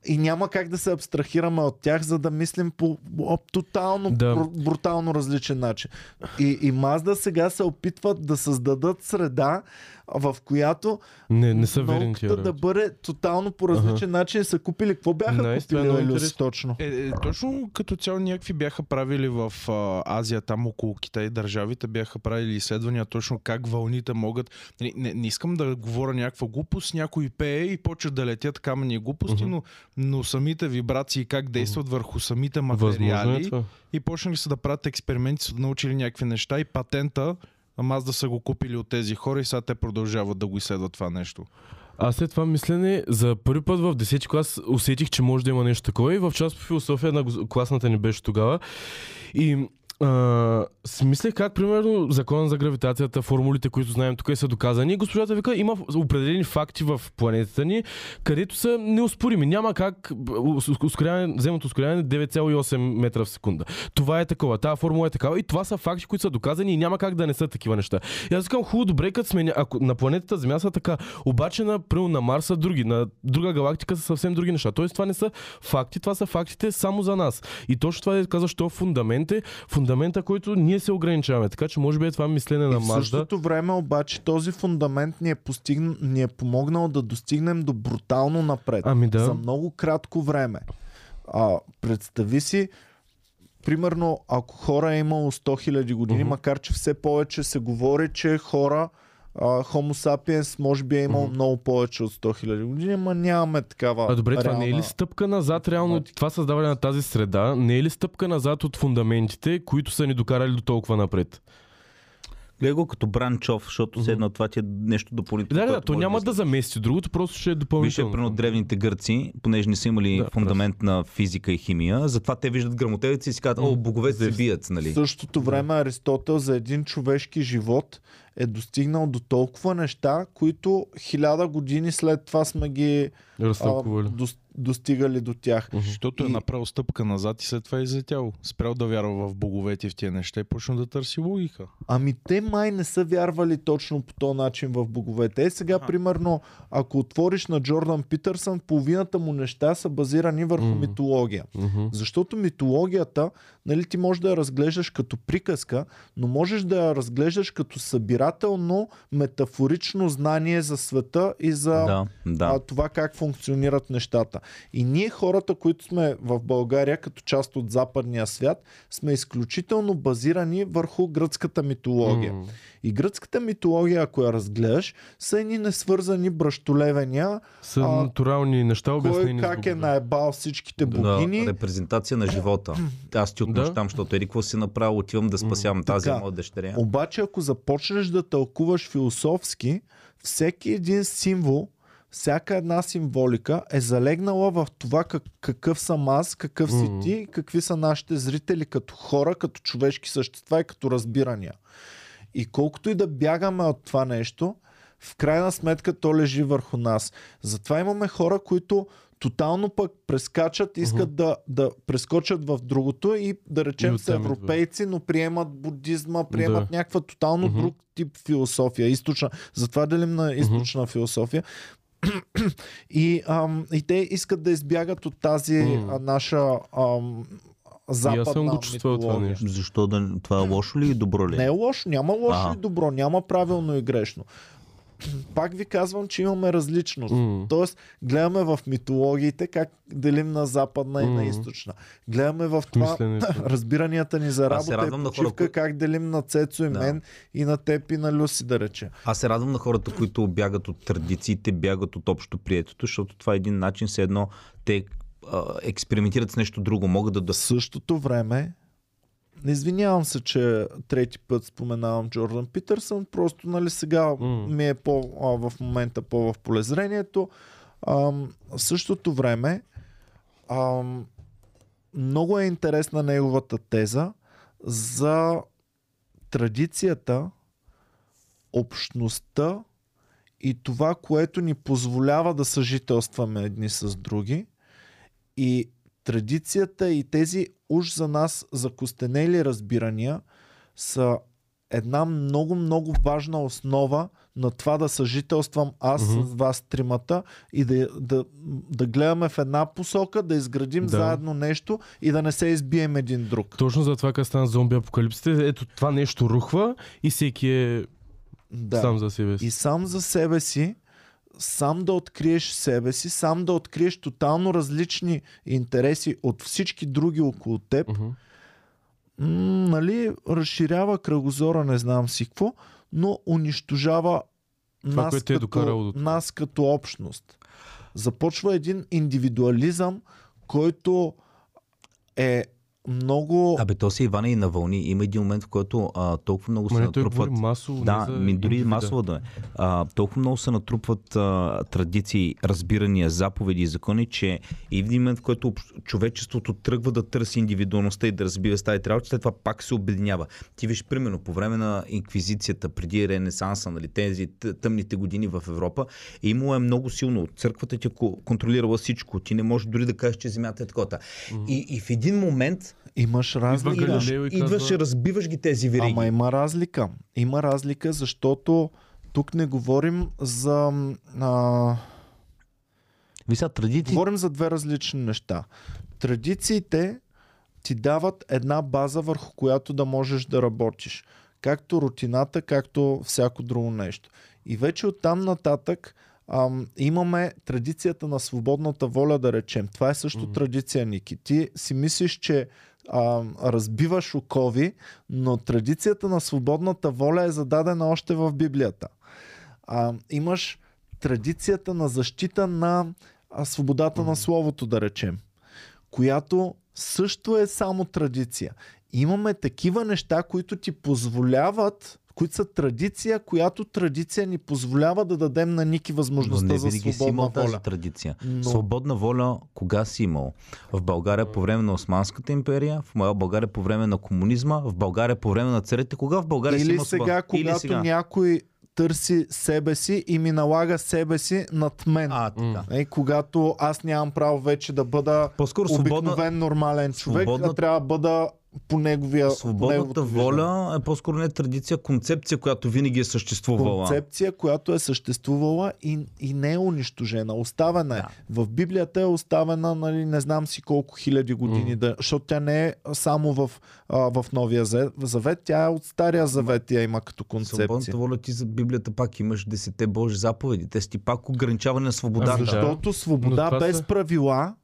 и няма как да се абстрахираме от тях, за да мислим по о, тотално Да. бру- брутално различен начин. И, и Мазда сега се опитват да създадат среда, в която Не, не са науката да бъде тотално по различен начин и са купили. Какво бяха това е купили, Елюс, интересно. точно? Е, е, точно като цяло някакви бяха правили в а, Азия, там около Китай държавите, бяха правили изследвания точно как вълните могат... Не, не, не искам да говоря някаква глупост, някой пее и почва да летят камъни глупости, но, но самите вибрации как действат върху самите Възможно е материали това. и почнали са да правят експерименти, са научили някакви неща и патента Ама да са го купили от тези хора и сега те продължават да го изследват това нещо. Аз след това мислене, за първи път в 10 клас усетих, че може да има нещо такова и в част по философия на класната ни беше тогава. И а, си мислех как, примерно, закона за гравитацията, формулите, които знаем тук са доказани. Госпожата вика, има определени факти в планетата ни, където са неоспорими. Няма как ускоряване, земното ускоряване 9,8 метра в секунда. Това е такова, тази формула е такава и това са факти, които са доказани и няма как да не са такива неща. И аз казвам, хубаво, добре, като сме, ако на планетата Земя са така, обаче на, примерно, на Марс са други, на друга галактика са съвсем други неща. Тоест това не са факти, това са фактите само за нас. И точно това е каза, що фундамент е фундамента, който ние се ограничаваме. Така че може би е това мислене И на в Мажда. същото време обаче този фундамент ни е, постигн... ни е помогнал да достигнем до брутално напред. Ами да. За много кратко време. А, представи си, примерно, ако хора е имало 100 000 години, Мгм. макар че все повече се говори, че хора, а, Homo sapiens може би е имал Мгм. много повече от 100 000 години, ама нямаме такава А добре, това не е реална- ли стъпка назад, реално математика. това създаване на тази среда, не е ли стъпка назад от фундаментите, които са ни докарали до толкова напред? Гледай го като бранчов, защото Мгм. седна това ти е нещо допълнително. Да, да, да, то няма да да замести другото, просто ще е Вижте, допълнително. примерно древните гърци, понеже не са имали Да, фундамент на физика и химия, затова те виждат грамотевици и си казват, о, боговете се бият, нали? В същото време Аристотел за един човешки живот е достигнал до толкова неща, които хиляда години след това сме ги а, Разтълкували. Дос, достигали до тях. Защото е И- направил стъпка назад и след това е излетял. Спрял да вярва в боговете и в тия неща и почна да търси логика. Ами те май не са вярвали точно по този начин в боговете. Е сега, Аха. примерно, ако отвориш на Джордан Питърсън, половината му неща са базирани върху Мгм. митология. Мгм. Защото митологията, нали, ти можеш да я разглеждаш като приказка, но можеш да я разглеждаш като събирателно, метафорично знание за света и за Да, да. а, това как функционират нещата. И ние хората, които сме в България като част от западния свят, сме изключително базирани върху гръцката митология. М. И гръцката митология, ако я разгледаш, са едни несвързани бръщолевения, Са А, натурални неща, кой обяснени. с как е наебал всичките Да, богини. репрезентация на живота. Аз ти отмъщам, защото еди какво си направил, отивам да спасявам тази Така. моя дъщеря. Обаче, ако започнеш да тълкуваш философски, всеки един символ, всяка една символика е залегнала в това как, какъв съм аз, какъв си ти, какви са нашите зрители като хора, като човешки същества и като разбирания. И колкото и да бягаме от това нещо, в крайна сметка то лежи върху нас. Затова имаме хора, които тотално пък прескачат, искат да, да прескочат в другото и да речем И са европейци, но приемат будизма, приемат Да. някаква тотално Мгм. друг тип философия, източна. Затова делим на източна философия. (clears throat) И, ам, и те искат да избягат от тази М. а, наша ам, западна съм го чувствал това нещо. Защо да... Това е лошо ли и добро ли? Не е лошо, няма лошо Ага. и добро, няма правилно и грешно. Пак ви казвам, че имаме различност. М. Тоест, гледаме в митологиите как делим на западна и на източна. Гледаме в това Мисленето. (laughs) разбиранията ни за работа и хора, почивка, кои- как делим на Цецо и Да. мен и на теб и на Люси, да рече. Аз се радвам на хората, които бягат от традициите, бягат от общо приетото, защото това е един начин, все едно те а, експериментират с нещо друго, могат да... да... В същото време, извинявам се, че трети път споменавам Джордан Питърсън, просто нали сега М. ми е по, а, в момента по в полезрението. Ам, в същото време ам, много е интересна неговата теза за традицията, общността и това, което ни позволява да съжителстваме едни с други. И традицията и тези уж за нас закостенели разбирания са една много, много важна основа на това да съжителствам аз Мгм. с вас тримата и да, да, да гледаме в една посока, да изградим Да. заедно нещо и да не се избием един друг. Точно за това, като стана зомби апокалипсите, ето това нещо рухва и всеки е Да. сам за себе си. И сам за себе си, сам да откриеш себе си, сам да откриеш тотално различни интереси от всички други около теб, м, нали, разширява кръгозора, не знам си какво, но унищожава Това, нас, е като, докарало до нас като общност. Започва един индивидуализъм, който е много... Абе, то се Ивана и на вълни. Има един момент, в който а, толкова много се не, натрупват... говори масово. Да, не за ми, дори индивида. масово да е. А, толкова много се натрупват а, традиции, разбирания, заповеди и закони, че и в един момент, в който човечеството тръгва да търси индивидуалността и да разбива старите работи, след това пак се обединява. Ти виж, примерно, по време на инквизицията, преди Ренесанса, нали, тези тъмните години в Европа, е имало е много силно. Църквата ти е ко- контролирала всичко. Ти не можеш дори да кажеш, че земята е такова. И, и в един момент Имаш разлика. Идваш казва- и разбиваш ги тези вериги. Ама има разлика. Има разлика, защото тук не говорим за... А, Виса, традиции говорим за две различни неща. Традициите ти дават една база, върху която да можеш да работиш. Както рутината, както всяко друго нещо. И вече оттам нататък ам, имаме традицията на свободната воля, да речем. Това е също Мгм. традиция, Ники. Ти си мислиш, че ам, разбиваш окови, но традицията на свободната воля е зададена още в Библията. А, имаш традицията на защита на а, свободата на словото, да речем, която също е само традиция. Имаме такива неща, които ти позволяват, които са традиция, която традиция ни позволява да дадем на Ники Но възможността не за винаги си свободна имал тази воля. традиция. Но- Свободна воля кога си имал? В България по време на Османската империя, в моя България по време на комунизма, в България по време на царете. Кога в България си Или има сега, свобода? когато Или сега. някой търси себе си и ми налага себе си над мен. А, така. Е, когато аз нямам право вече да бъда По-скоро свободна, обикновен нормален човек, свободна- а трябва да бъда по неговия по свободната неговото виждане. воля е по-скоро не традиция, концепция, която винаги е съществувала. Концепция, която е съществувала и, и не е унищожена. Оставена е. Да. В Библията е оставена, нали, не знам си колко хиляди години, да, защото тя не е само в, а, в Новия Завет, тя е от Стария Завет, тя има като концепция. Свободната воля ти за Библията пак имаш десете Божи заповеди. Те са ти пак ограничаване на свободата. Защото свобода без са- правила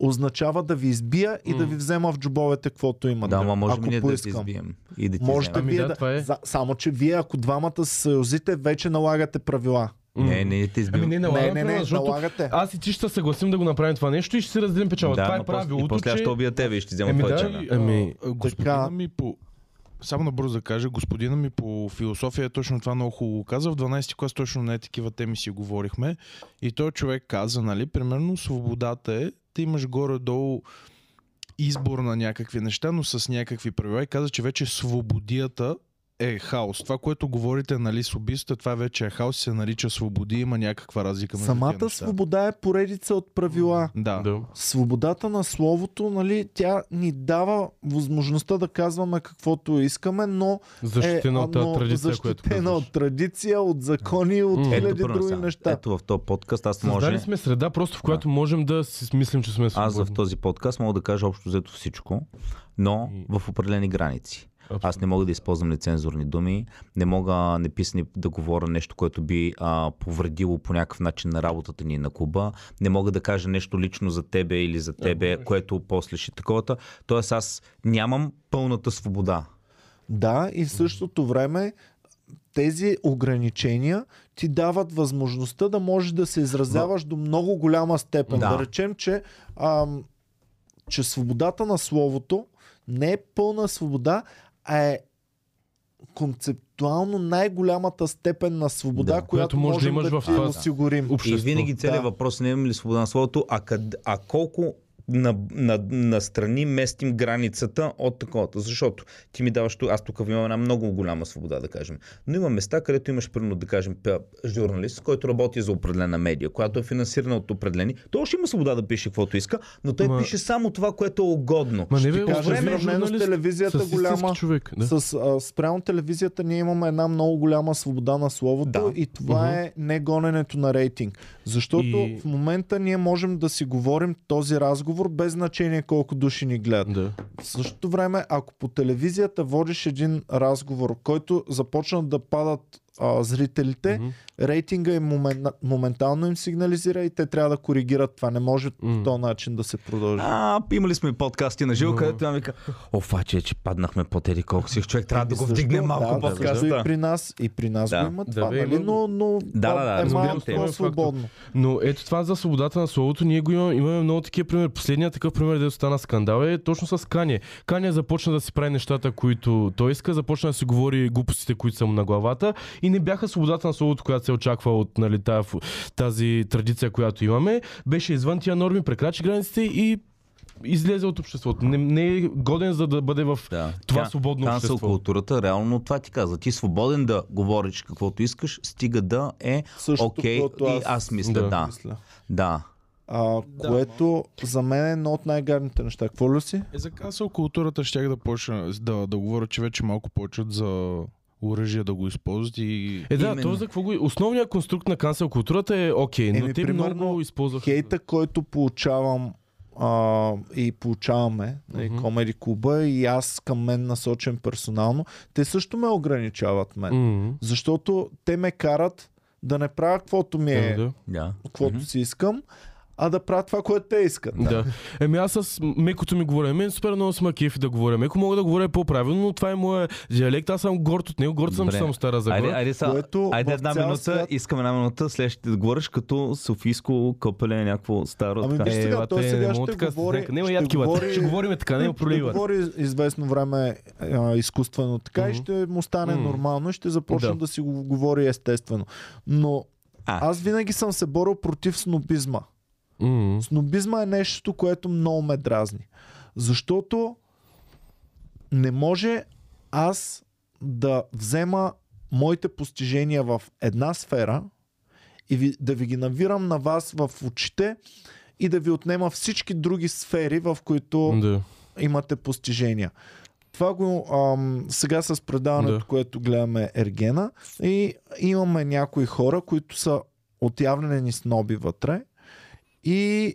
означава да ви избия и да М. ви взема в джобовете каквото имате. Да, ама можем ако ние да те поискам. избием и да ти Можете. Ами вие да, да, това е. за, само, че вие ако двамата се съюзите, вече налагате правила. Не, не те избивам. Ами не, Не, налагам не, не, правила, защото налагате. аз и ти ще се съгласим да го направим това нещо и ще си разделим печалбата. това ма е правилото, И после аз че... ще убия тебе и ще ти взема Еми да, твоя чана. Ами, господина така- ми по... Само набързо да кажа, господина ми по философия точно това много хубаво каза. В 12 клас точно на е такива теми си говорихме. И той човек каза, нали, примерно свободата е, ти имаш горе-долу избор на някакви неща, но с някакви правила и каза, че вече свободията е хаос. Това, което говорите, нали, с убийството, това вече е хаос, се нарича свободи, има някаква разлика между Самата свобода е поредица от правила. Да. Да. Свободата на словото, нали, тя ни дава възможността да казваме каквото искаме, но Защитена е, от но традиция, защитена от традиция, от закони, от. Ето, хиляди други сега. неща. Ето в този подкаст аз може... Създали сме среда, просто в която можем да си мислим, че сме Аз в свободни. този подкаст мога да кажа общо взето всичко, но в определени граници. Абсолютно. Аз не мога да използвам нецензурни думи, не мога неписани да говоря нещо, което би а, повредило по някакъв начин на работата ни на клуба. Не мога да кажа нещо лично за тебе или за тебе, което после ще таковата. Тоест аз нямам пълната свобода. Да, и в същото време тези ограничения ти дават възможността да можеш да се изразяваш до много голяма степен. Да. Да, речем, че, ам, че свободата на словото не е пълна свобода, е концептуално най-голямата степен на свобода, Да. която, Която може да имаш да, в ти това осигурим. общество. И винаги целият Да. въпрос не е ли свобода на словото, а, къд, а колко на, на, на страни местим границата от таковата. Защото ти ми даваш, аз тук имам една много голяма свобода, да кажем. Но има места, където имаш, примерно, да кажем, журналист, който работи за определена медия, която е финансирана от определени. Той още има свобода да пише каквото иска, но той Ма- пише само това, което е угодно. Ма не бе, кажа, сравнено с телевизията с голяма- човек. Да. С а, спрямо телевизията ние имаме една много голяма свобода на словото Да. и това Мгм. е не гоненето на рейтинг. Защото И- в момента ние можем да си говорим този разговор без значение колко души ни гледат. Да. В същото време, ако по телевизията водиш един разговор, който започна да падат а, зрителите, Мгм. рейтинга им момен, моментално им сигнализира и те трябва да коригират това. Не може М. по този начин да се продължи. А, имали сме подкасти на Жил, Но- където тя ми вика, о, фаче, че паднахме по теди колко си човек, трябва да го вдигнем малко да, подкаста. също И при нас, и при нас Да. го има Да, това, бе, нали? но, но Да, да, да, е малко те. по-свободно. Но ето това за свободата на словото, ние го имаме, имаме много такива примери. Последният такъв пример, дето стана скандал е точно с Кане. Кане започна да си прави нещата, които той иска, започна да си говори глупостите, които са му на главата и не бяха свободата на словото, която се очаква от нали, тази, традиция, която имаме. Беше извън тия норми, прекрачи границите и излезе от обществото. Не, не е годен за да бъде в Да. това Тя- свободно Кансъл общество. културата, реално това ти казва. Ти свободен да говориш каквото искаш, стига да е окей. което и аз мисля, Да. да. да. мисля. да. А, което за мен е едно от най-гадните неща. Какво ли си? Е, за касъл културата щях да почна да, да говоря, че вече малко почват за оръжие да го използват и... Е, да, Именно. то за какво го... Основният конструкт на кансел културата е окей, но Еми, те примерно, много използваха. Хейта, който получавам а, и получаваме нали, Мгм. Комеди клуба и аз към мен насочен персонално, те също ме ограничават мен. М, Защото те ме карат да не правя каквото ми е, Да, да. да. каквото Мгм. си искам, а да правя това, което те искат. Да. Еми аз с мекото ми говоря. Мен супер много сме кефи да говоря. Меко мога да говоря по-правилно, но това е моя диалект. Аз съм горд от него. Горд съм, че съм стара Айде, загора. айде, са, Което айде една минута, свят- искам една минута, следващите да говориш като Софийско копеле, някакво старо. Ами така. виж сега, лате, той сега ще така да се говори- знае. Няма ще ядки лате. говори- Ще говорим така, няма ще пролива. говори известно време а, изкуствено така и Мгм. ще му стане Мгм. нормално и ще започне Да. да. си го говори естествено. Но А. аз винаги съм се борил против снобизма. М, Снобизма е нещо, което много ме дразни. Защото не може аз да взема моите постижения в една сфера и ви, да ви ги навирам на вас в очите и да ви отнема всички други сфери, в които Да. имате постижения. Това го ам, сега с предаването, Да. което гледаме Ергена и имаме някои хора, които са отявлени сноби вътре и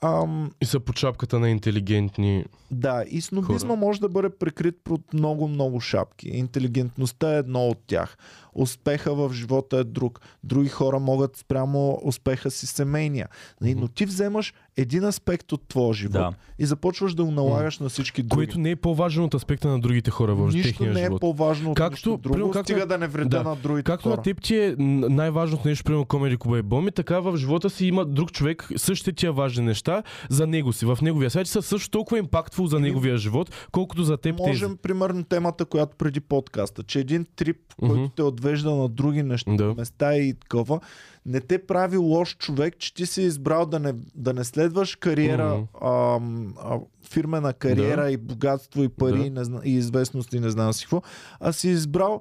ам, И са по чапката на интелигентни. да, и снобизма Хора. може да бъде прикрит под много-много шапки. Интелигентността е едно от тях. Успеха в живота е друг. Други хора могат спрямо успеха си семейния. Нали, Но ти вземаш един аспект от твоя живот Да. и започваш да го налагаш на всички други. Което не е по-важен от аспекта на другите хора в Нищо техния не е живот. по-важно от Както, нищо друго, примерно, както стига на- да не вреда да. на другите Както хора. на теб ти е най-важното нещо, примерно Комеди Куба и Боми, така в живота си има друг човек, същите тия важни неща за него си. В неговия свят са също толкова импактфул за неговия живот, колкото за теб тези. Можем, примерно, темата, която преди подкаста, че един трип, който Мгм. те отвежда на други неща, Да. места и такова, не те прави лош човек, че ти си избрал да не, да не следваш кариера, Мгм. ам, а, фирмена кариера Да. и богатство и пари Да. и, не и известност и не знам си какво, а си избрал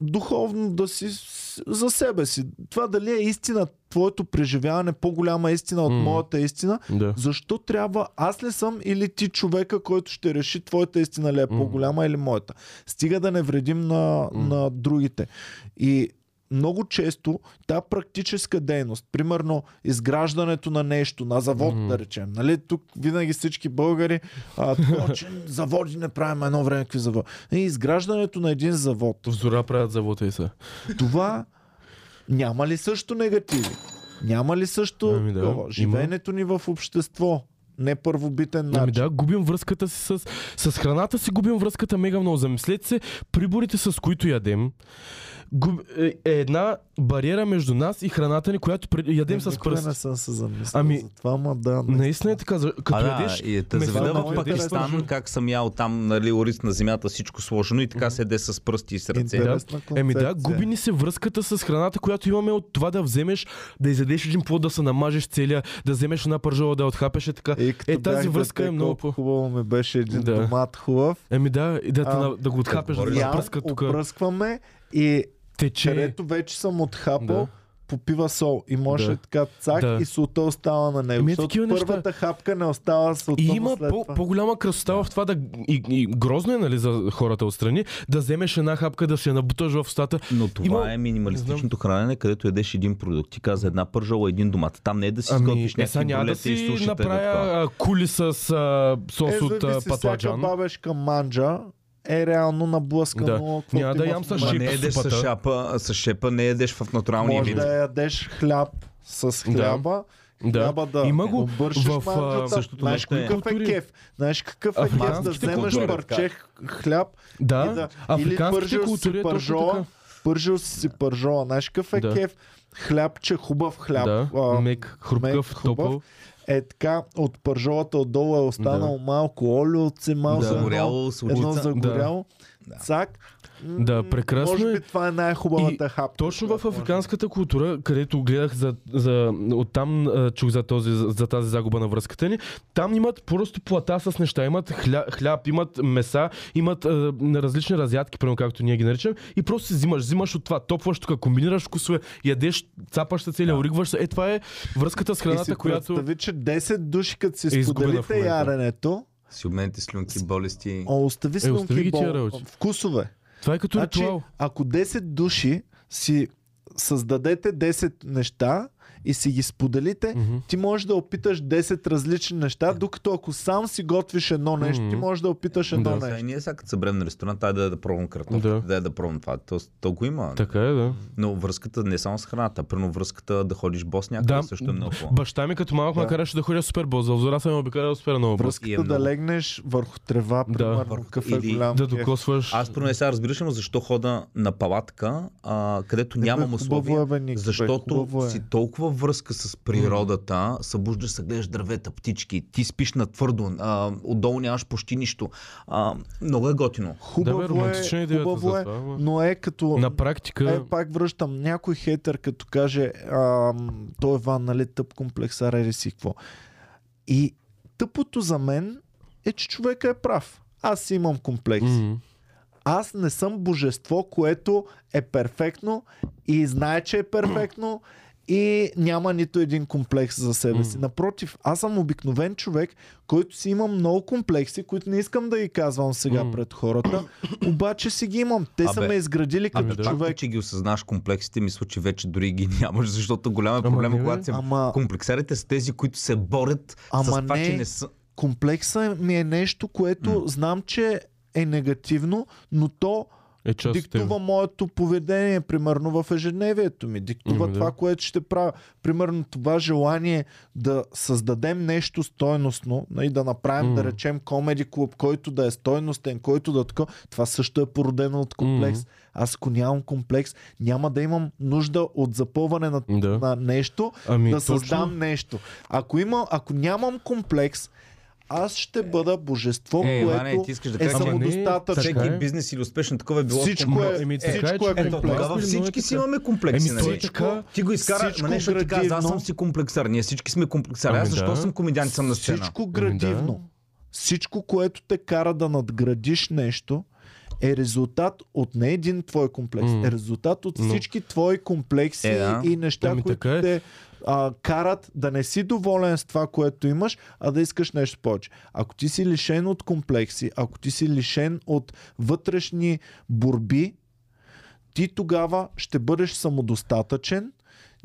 духовно да си за себе си. Това дали е истина, твоето преживяване, по-голяма истина от Мгм. моята истина, Да. защо трябва аз ли съм или ти човека, който ще реши твоята истина ли е по-голяма или моята. Стига да не вредим на, Мгм. на другите. И много често тази практическа дейност, примерно изграждането на нещо, на завод, Мгм. да речем. Нали, тук винаги всички българи, а, това, (laughs) че заводи не правим едно време какви заводи. И изграждането на един завод, Зора правят завода и са. това няма ли също негативи? Няма ли също Ами да, живеенето ни в общество? Не първобитен начин. Ами да, губим връзката си с... С храната си губим връзката мега много. Замислете се, приборите с които ядем, губ... е, е една бариера между нас и храната ни, която пред... ядем с Никога не пръст. съм се замислил Ами, за това, ма да. Наистина е така. Като а, да, ядеш... и месо, заведа много в Пакистан, интересно. как съм ял там, нали, ориз на земята, всичко сложено и така се еде с пръсти и с ръце. Интересна Еми да, губи ни се връзката с храната, която имаме от това да вземеш, да изядеш един плод, да се намажеш целия, да вземеш една пържола, да отхапеш е така. Е, Е, тази връзка е много по- Хубаво ми беше един Да. домат хубав. Еми да, и да, А, на- да го отхапеш, да го Ям, пръска тук. опръскваме и Тече. където вече съм отхапал, Да. попива сол. И може Да. така цак Да. и солта остава на него. Еми, е защото неща. първата хапка не остава солта И има след по, това. по-голяма красота в това да. И, и грозно е, нали, за хората отстрани, да вземеш една хапка, да я набуташ в устата. Но това Има- е минималистичното хранене, където ядеш един продукт. Ти каза една пържола, един домат. Там не е да си Ами, изготвиш е, сега някакви няма да си да направя а, кули с а, сос Е, от зависи, всяка патладжан. бабешка манджа е реално наблъскано. Да. Няма да ям с момента. Ма шип не ядеш с шапа, с шепа, не ядеш в натуралния Може вид. да ядеш хляб с хляба. Да. Хляба да Има го обършиш в, манджата. същото Знаеш какъв е кеф? Знаеш какъв е кеф да вземеш култури, парче хляб Да, и да, или африканските пържил култури си е пържола, пържил си пържола. Знаеш какъв е Да. кеф? Хлябче, хубав хляб. Да, а, мек, хрупкав, мек, хубав. топъл. Е така, от пържолата отдолу е останало малко олиоце, малко Да. едно- Загоряло едно загоряло. Цак. Да, прекрасно Може е. би това е най-хубавата хапка. Точно в която може. африканската култура, където гледах за, за оттам чух за, този, за тази загуба на връзката ни, там имат просто плата с неща. Имат хля, хляб, имат меса, имат а, различни разядки, примерно както ние ги наричам, и просто си взимаш, взимаш от това, топваш тук, комбинираш вкусове, ядеш, цапаш се целия, оригваш се. Е, това е връзката с И храната, си която... представи, че 10 души, като си е споделите яденето, Си обмените слюнки, болести. о, остави остави слюнки тия бол, работи. вкусове. Това е като Значи, ритуал. ако 10 души си създадете 10 неща и си ги споделите, Мгм. ти можеш да опиташ 10 различни неща, докато ако сам си готвиш едно нещо, ти Мгм. можеш да опиташ едно Да. Сега и нещо. ние сега като съберем на ресторант, тай да, е да пробвам картоф, Да. да. е да пробвам това. То, то го има. Така е, да. Но връзката не е само с храната. Примерно връзката да ходиш бос някъде Да, също е много. Баща ми като малък Да. ме караше да ходя супер бол. За Озора съм обикалял супер много бол. Връзката е да много. легнеш върху трева, Да. примерно, Върху- какъв е или голям Да докосваш. Аз първо не сега разбираш, но защо хода на палатка, а, където Бе, нямам условия. е, защото е. си толкова връзка с природата, събуждаш се, гледаш дървета, птички, ти спиш на твърдо, а, отдолу нямаш почти нищо. А, много е готино. Да, бе, Хубаво е, идеята хубаво е, това, но е като... На практика... Е, пак връщам. Някой хейтър, като каже, ам, той е Ван, нали, тъп комплексар, ери си какво. И тъпото за мен е, че човека е прав. Аз си имам комплекси. Мгм. Аз не съм божество, което е перфектно и знае, че е перфектно и няма нито един комплекс за себе си. Мгм. Напротив, аз съм обикновен човек, който си имам много комплекси, които не искам да ги казвам сега Мгм. пред хората, обаче си ги имам. Те са Абе, ме изградили като ами да. човек. Факт, че ги осъзнаш комплексите, мисля, че вече дори ги (laughs) нямаш, защото голям е Ама проблема, бе. когато се... Ама- Комплексарите са тези, които се борят Ама с това, не. че не са... Комплекса ми е нещо, което М. знам, че е негативно, но то Е част от диктува теб. моето поведение, примерно в ежедневието ми. Диктува Ами да. това, което ще правя. Примерно това желание да създадем нещо стойностно и да направим, М. да речем, комеди клуб, който да е стойностен, който да е такова. Това също е породено от комплекс. М. Аз ако нямам комплекс, няма да имам нужда от запълване на, Да. на нещо, Ами, да точно. създам нещо. Ако, има, ако нямам комплекс, аз ще бъда божество, Е, Иване, което ти искаш да е самодостатъчно. Всеки е. бизнес или успешен такова е било Всичко е, Еми, така е, всичко е Ето, комплекс. тогава всички е си имаме комплекси. Еми, нали? е така. Ти го изкара, Всичко ма нещо ти каза, аз съм си комплексар. Ние всички сме комплексари. Аз Ами защо да. съм комедиант и съм на сцена? Всичко Ами градивно. да. Всичко, което те кара да надградиш нещо, е резултат от не един твой комплекс, М. е резултат от Но- всички твои комплекси Е, да. и неща, Ами, които е. те а, карат да не си доволен с това, което имаш, а да искаш нещо повече. Ако ти си лишен от комплекси, ако ти си лишен от вътрешни борби, ти тогава ще бъдеш самодостатъчен,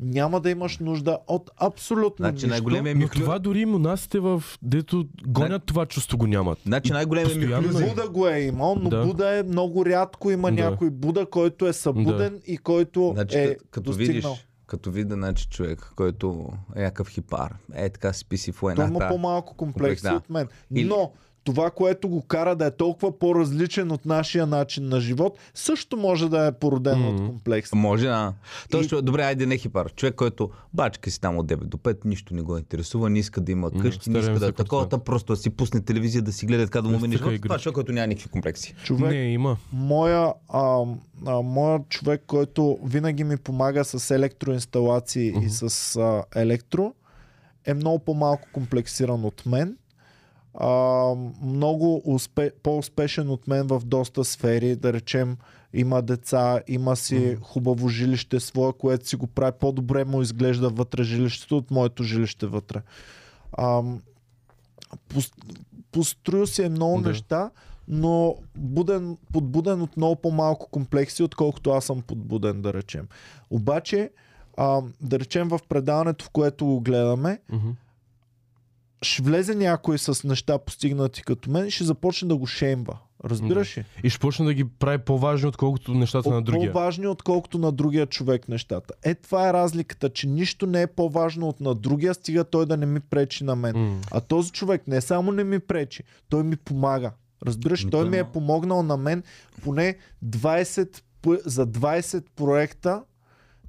няма да имаш нужда от абсолютно Значи нищо. Но мюхлю... това дори и монасите в дето гонят това чувство го нямат. Значи най-големият Постоянно мюхлю... е. Буда го е имал, но Да. Буда е много рядко има Да. някой Буда, който е събуден и който Значи, е като, като видиш, достигнал. Като вида, значи, човек, който е някакъв хипар, е така си писи в Той има войната. по-малко комплекси комплекс, да. от мен. Или- Но това, което го кара да е толкова по-различен от нашия начин на живот, също може да е породено Мгм. от комплекс. Може, да. Точно, И- добре, айде не хипар. Човек, който бачка си там от 9 до 5, нищо не го интересува, не иска да има къщи, не стараем иска да е такова, просто да си пусне телевизия, да си гледа така да му мине игрички. Това е човек, който няма никакви комплекси. Човек, Не, има. моя, а, а, моя човек, който винаги ми помага с електроинсталации и с а, електро, е много по-малко комплексиран от мен. А, много успе, по-успешен от мен в доста сфери. Да речем, има деца, има си хубаво жилище свое, което си го прави по-добре му изглежда вътре жилището от моето жилище вътре. А, пос, построил си е много Да. неща, но буден, подбуден от много по-малко комплекси, отколкото аз съм подбуден, да речем. Обаче, а, да речем в предаването, в което го гледаме, Мгм. Ще влезе някой с неща постигнати като мен и ще започне да го шеймва. Разбираш ли? И ще почне да ги прави по-важни, отколкото нещата на другия. По-важни, отколкото на другия човек нещата. Е, това е разликата, че нищо не е по-важно от на другия, стига той да не ми пречи на мен. М. А този човек не само не ми пречи, той ми помага. Разбираш, той ми е помогнал на мен поне 20, пъ- за 20 проекта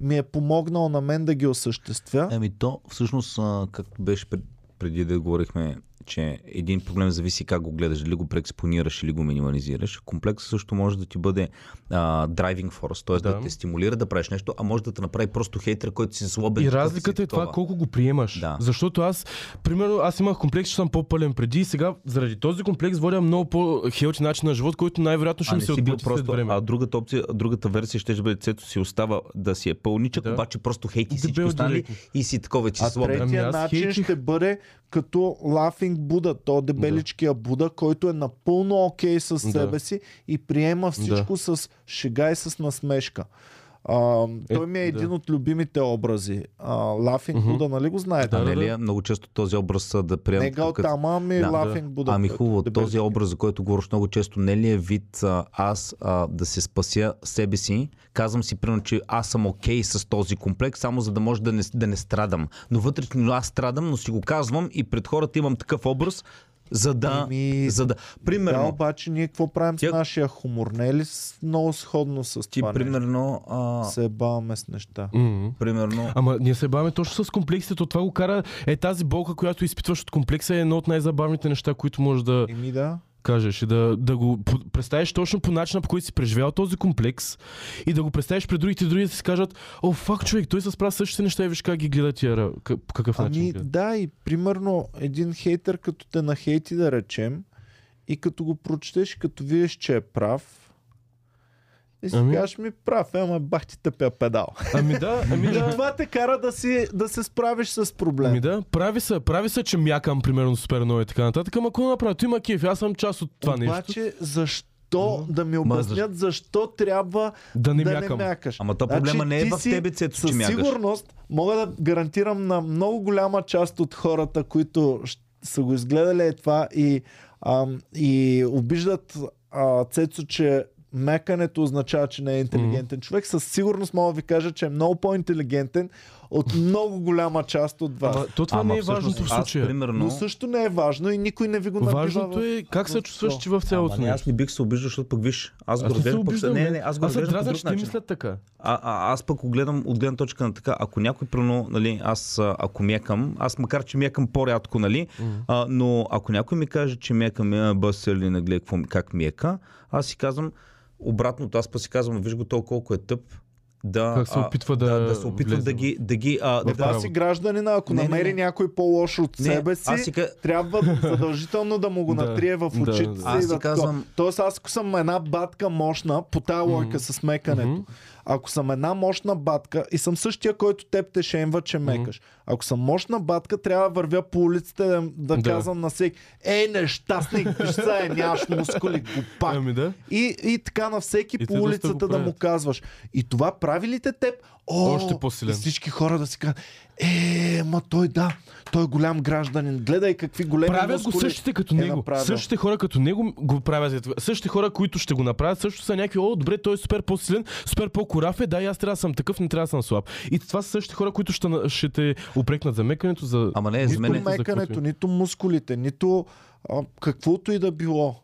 ми е помогнал на мен да ги осъществя. Еми то, всъщност, а, както беше пред- преди да говорихме, че един проблем зависи как го гледаш, дали го преекспонираш или го минимализираш. Комплексът също може да ти бъде а, driving force, т.е. Да. Да. да те стимулира да правиш нещо, а може да те направи просто хейтер, който си злобен. И разликата е това колко го приемаш. Да. Защото аз, примерно, аз имах комплекс, че съм по-пълен преди и сега заради този комплекс водя много по-хелти начин на живот, който най-вероятно ще А ми се бил отблъти след просто, време. а другата опция, другата версия ще бъде цето си остава да си е пълничък, Да. обаче просто хейти всички останали директно. и си такова, че А злобен. третия Ами начин хейтих. ще бъде като Laughing Buddha, то дебеличкия Буда, който е напълно окей с себе си и приема всичко с шега и с насмешка. А, той ми е да. един от любимите образи. А, Laughing Мгм. Buddha, нали го знаете? Да, А да, нали, да. е много често този образ да приема. Не Галтама, ами Да. Laughing Buddha. Ами хубаво, е този образ, за който говориш много често, не ли е вид а, аз а, да се спася себе си? Казвам си, примерно, че аз съм окей с този комплекс, само за да може да не, да не страдам. Но вътрешно аз страдам, но си го казвам и пред хората имам такъв образ, за да... Ами, за да Да, примерно, обаче ние какво правим Тя- с нашия хумор? Не е ли с- много сходно с ти това примерно... А? Се баваме с неща. М. примерно... Ама ние се баваме точно с комплексите, то това го кара. Е тази болка, която изпитваш от комплекса е едно от най-забавните неща, които можеш да Еми да. Кажеш и да, да го представиш точно по начина, по който си преживял този комплекс и да го представиш пред другите, други да си кажат, о, фак, човек, той се справя същите неща и виж как ги гледа тия, по какъв начин. Ами да, и примерно един хейтър, като те нахейти да речем, и като го прочетеш, като видиш, че е прав, и си Ами? кажеш ми прав, е, ама бах ти тъпя педал. Ами да, (laughs) ами И да. това те кара да, си, да се справиш с проблем. Ами да, прави се, прави се, че мякам примерно супер много и така нататък, ама да направя? Той има кеф, аз съм част от това нещо. Обаче, защо да ми обяснят, защо трябва Да не да мякам. не мякаш? Ама то проблема не е в тебе, Цецо, че Със мягаш. сигурност мога да гарантирам на много голяма част от хората, които са го изгледали е това и, ам, и обиждат а, Цецо, че мекането означава, че не е интелигентен човек. Със сигурност мога да ви кажа, че е много по-интелигентен от много голяма част от вас. Ама, то това Ама не е важното в случая. примерно, Но също не е важно и никой не ви го набива. Важното е как се чувстваш ти в цялото Ама не, аз не бих се обиждал, защото пък виж, аз го разглеждам пък... Не, не, аз го аз се разглеждам по друг начин. мислят така. А, а, аз пък го гледам от гледна точка на така, ако някой прено, нали, аз ако мекам, аз макар че мекам по-рядко, нали, а, но ако някой ми каже, че мекам, а, бъс или ми- как мека, аз си казвам, обратното, аз па си казвам, виж го то колко е тъп, да, Как се а, опитва да да, да се опитва влезе да ги, да ги а, да, това си гражданина, ако Не, не, намери не. някой по-лош от Не, себе си, аз си ка- трябва (laughs) задължително да му го Да, натрие в да, очите да. си. Аз и си да казвам-. Тоест аз ако съм една батка мощна, по тази логика с мекането, Мгм. Ако съм една мощна батка и съм същия, който теб те шемва, че мекаш. Ако съм мощна батка, трябва да вървя по улиците да, да, Да. казвам на всеки, ей, нещастник, виж сега, е, нямаш мускули, глупак. Ами да. И, и така на всеки И по улицата да му казваш. И това прави ли те теб? О, Още по-силен. Всички хора да си кажат, е, ма той да, той е голям гражданин. Гледай какви големи Правят го мускули същите като е него. направил. Същите хора като него го правят. Същите хора, които ще го направят, също са някакви, о, добре, той е супер по-силен, супер по-кораф е, да, и аз трябва да съм такъв, не трябва да съм слаб. И това са същите хора, които ще, ще те упрекнат за мекането, за... Ама не, за Нито мен е... мекането, нито мускулите, нито а, каквото и да било.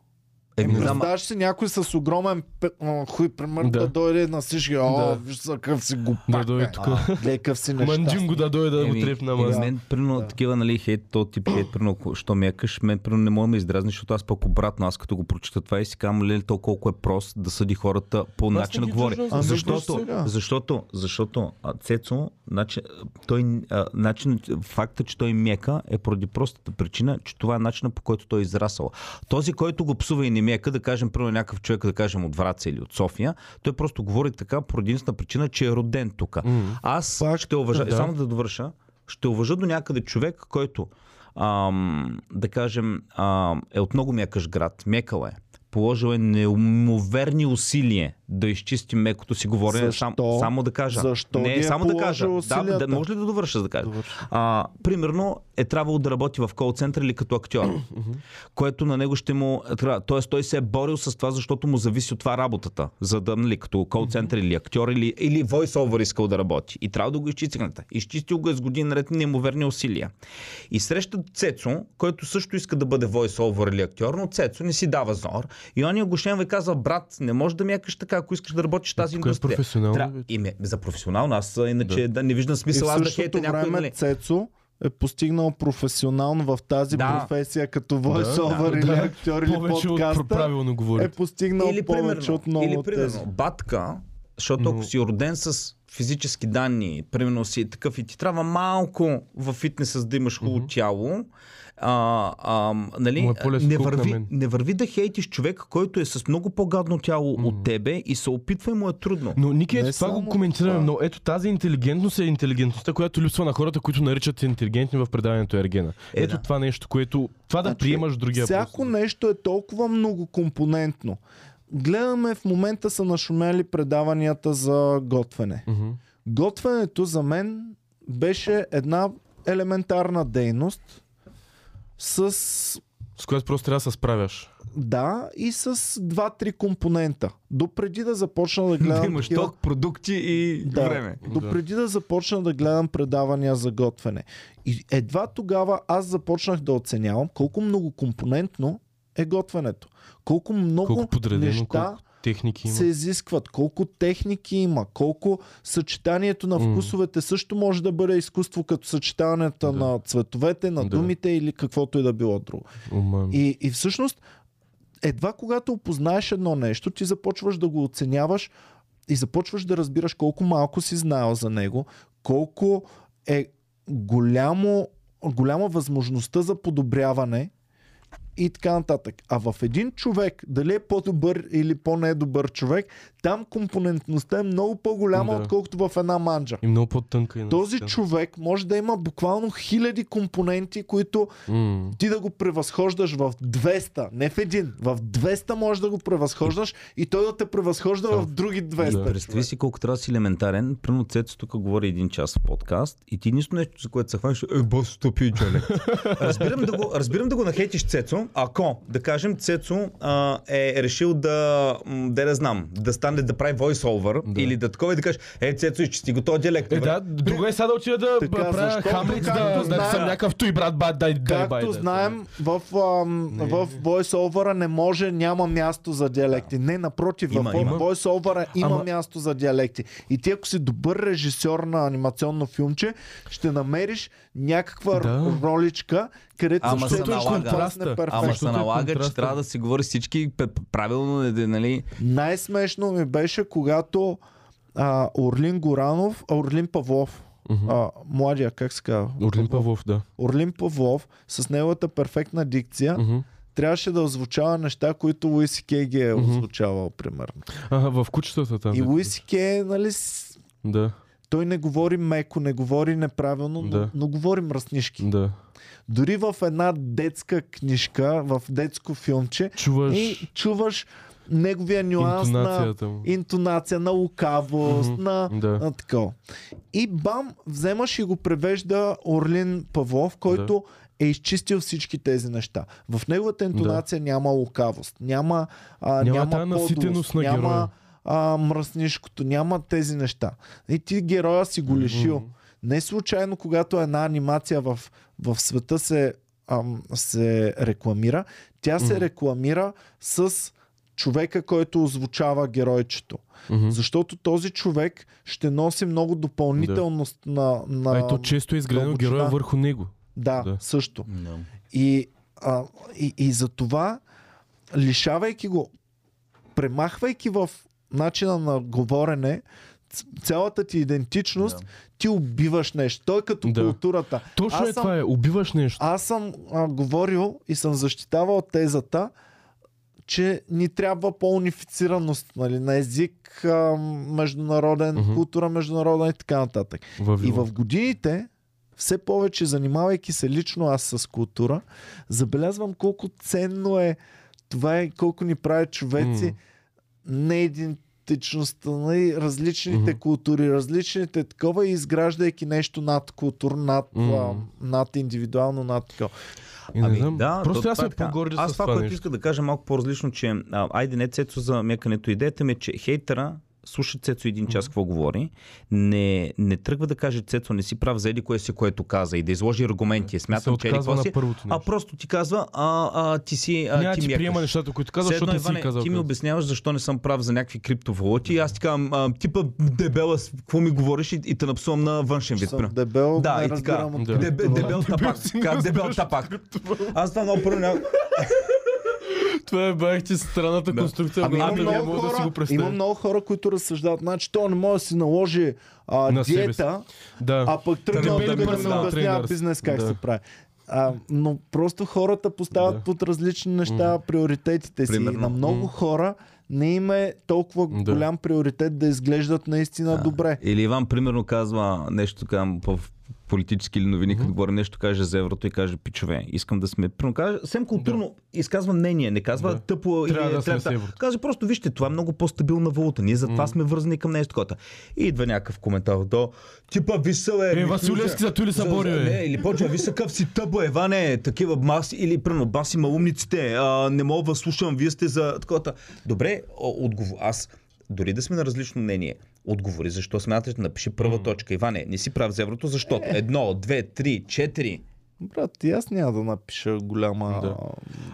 Еми, не знам, Представяш си някой с огромен пе- хуй, примерно да. Да. да дойде на всички, о, Да. виж за какъв си го Да дойде тук. Гледай какъв си (laughs) Манджим нещастник. го да дойде да го Еми, трепна, еми, мен, примерно, Да. такива, нали, хейт, то тип хейт, примерно, що мякаш, мен, примерно, не мога да ме издразни, защото аз пък обратно, аз като го прочита това и си казвам, леле, то колко е прост да съди хората по начин на ги говори. Ами, Защото, защото, защото, а, Цецо, начин, той, а, начин, факта, че той мека е поради простата причина, че това е начинът по който той е израсъл. Този, който го псува и не мека, да кажем, примерно някакъв човек, да кажем от Враца или от София, той просто говори така поради единствената причина, че е роден тук. М. Аз Пак, ще уважа, да. само да довърша, ще уважа до някъде човек, който, ам, да кажем, ам, е от много мякаш град, мекал е, положил е неумоверни усилия да изчисти мекото си говорене. Сам, само да кажа. Защо Не, ги е само да кажа. Да, да, може ли да довърша да кажа? А, примерно е трябвало да работи в кол център или като актьор, което на него ще му трябва. Тоест той се е борил с това, защото му зависи от това работата. За да, нали, като кол център или актьор или, или voice-over искал да работи. И трябва да го изчисти. Изчистил го е с години наред неимоверни усилия. И среща Цецо, който също иска да бъде voice-over или актьор, но Цецо не си дава зор. И он го шенва и казва, брат, не можеш да мякаш така, ако искаш да работиш тази е индустрия. професионално, Тря- бе. И ме, за професионално, аз а, иначе да. Не виждам И смисъл в аз да хейта някой. време Нали. Цецо е постигнал професионално в тази Да. професия като voice-over да, или да. актьор или Повече от подкаста. правилно говори. Е постигнал Или повече примерно, от много или от тези. примерно батка, защото ако си роден с физически данни, примерно си такъв и ти трябва малко в фитнеса да имаш хубаво тяло, а, а, нали, е не, върви, не върви да хейтиш човек, който е с много по-гадно тяло Мгм. от тебе и се опитва и му е трудно. Но Ники, ето това го коментираме, но ето тази интелигентност е интелигентността, която липсва на хората, които наричат интелигентни в предаването Ергена. Е, ето да. това нещо, което... Това да Значи, приемаш другия Всяко просто. нещо е толкова многокомпонентно. Гледаме в момента са нашумели предаванията за готвене. Мгм. Готвенето за мен беше една елементарна дейност с С която просто трябва да се справяш. да и с два-три компонента. Допреди да започна да (laughs) Да гледам имаш такива- ток, продукти и Да. време. Допреди да започна да гледам предавания за готвене. И едва тогава аз започнах да оценявам колко многокомпонентно е готвенето. Колко много Колко неща колко техники има. се изискват, колко техники има, колко съчетанието на вкусовете също може да бъде изкуство, като съчетаването Да. на цветовете, на Да. думите или каквото и да било друго. И, и всъщност, едва когато опознаеш едно нещо, ти започваш да го оценяваш и започваш да разбираш колко малко си знаел за него, колко е голямо, голяма възможността за подобряване и така нататък. А в един човек, дали е по-добър или по-недобър човек, там компонентността е много по-голяма, Да. отколкото в една манджа. И много по-тънка. и Този наситена. човек може да има буквално хиляди компоненти, които М. ти да го превъзхождаш в 200, не в един, в 200 можеш да го превъзхождаш и той да те превъзхожда в други 200. Да. Представи си колко трябва да си елементарен. Примерно Цецо тук говори един час в подкаст и ти нищо нещо, за което се хванеш, е, бос, тъпи джалек. (laughs) разбирам, да го, разбирам да го нахейтиш Цецо, Ако, да кажем, Цецо а, е решил да, м, да не знам, да стане да прави voice-over Да. или да такова и да кажеш, е, Цецо, изчисти го този диалект. Е, бе». да, друго е сега да отида да Така, правя защото, Хамлет, както да, да знаем- съм някакъв той брат, бат, дай, дай, Както бай. да. знаем, в, ам, в voice-over не може, няма място за диалекти. Не, напротив, Има, в има. voice-over има Ама- място за диалекти. И ти ако си добър режисьор на анимационно филмче, ще намериш някаква Да. роличка, където Ама се налага. Контраста. перфектно. Ама се е налага, че трябва да си говори всички правилно, е, да, нали? Най-смешно ми беше, когато а, Орлин Горанов, а, Орлин Павлов, Мгм. а, младия, как се казва? Орлин Павлов, да. Орлин Павлов с неговата перфектна дикция трябваше да озвучава неща, които Луис Кей ги е озвучавал, примерно. Ага, в кучетата там. И дето. Луис Кей, нали, Да, той не говори меко, не говори неправилно, но, Да. но говори мръснишки. да. Дори в една детска книжка, в детско филмче, Чуваш и чуваш неговия нюанс на интонация, на лукавост, на, Да. на такова. И бам, вземаш и го превежда Орлин Павлов, който е изчистил всички тези неща. В неговата интонация няма лукавост, няма, а, Няма няма, подлост, на героя. няма а, мръснишкото, няма тези неща. И ти героя си го лишил. Не случайно, когато една анимация в, в света се, ам, се рекламира, тя се Мгм. рекламира с човека, който озвучава геройчето. Мгм. Защото този човек ще носи много допълнителност на, на... А и то често е изградено дълбочина. героя върху него. Да, Да. също. Да. И, а, и, и за това, лишавайки го, премахвайки в начина на говорене, цялата ти идентичност, Да. ти убиваш нещо. Той е като Да. културата. Точно Аз е съм- това е. Убиваш нещо. Аз съм а, говорил и съм защитавал тезата, че ни трябва по-унифицираност нали, на език, а, международен, Мгм. култура международна и така нататък. Във И в годините, все повече занимавайки се лично аз с култура, забелязвам колко ценно е това и колко ни прави човеци М. не идентичността, нали, различните Мгм. култури, различните такова и изграждайки нещо над култура, над, а, М. над индивидуално, над такова. И не Ами, знам. да, Просто то аз е така. по-горди Аз с това, това което иска да кажа малко по-различно, че а, айде не Цецо за мекането. Идеята ми е, че хейтера слуша Цецо един час какво говори, не, не тръгва да каже Цецо, не си прав за еди кое си, което каза и да изложи аргументи. Смятам, че еди си, а просто ти казва, а, а ти си а, Няма ти ти мякаш. приема нещата, които казваш, защото не си Иване, казал. ти ми обясняваш защо не съм прав за някакви криптовалути и аз ти казвам, а, типа дебела, какво ми говориш и, и те напсувам на външен вид. Дебел, Да, не и така. разбирам от Да. Дебе, криптовалути. дебел тапак. Как дебел тапак. Аз това много първо. (laughs) Това е бах ти странната Да. конструкция. Ами има главата, не много, мога да си хора, го има представя. много хора, които разсъждават. Значи, то не може да си наложи а, На диета, Да. а пък тръгнал Дебели да ми персонал обяснява тренер. бизнес как Да. се прави. А, но просто хората поставят Да. под различни неща приоритетите си. Примерно. На много М. хора не им е толкова Да. голям приоритет да изглеждат наистина добре. Или Иван, примерно, казва нещо така в политически или новини, като говори нещо, каже за еврото и каже, пичове, искам да сме... Примерно, каже, съвсем културно изказва мнение, не казва Да. тъпо Трябва или да еврото. Казва просто, вижте, това е много по-стабилна валута. Ние затова сме вързани към нещо такова. И идва някакъв коментар до типа виса е. Е, Василевски за той ли са бори? Не, или почва виса къв си тъбо, Еване, такива маси, или прено баси малумниците, а, не мога да слушам, вие сте за такова. Добре, отговор. Аз дори да сме на различно мнение, отговори защо смяташ, напиши първа точка. Иване, не си прав за еврото, защото едно, две, три, четири. Брат, и аз няма да напиша голяма... Да.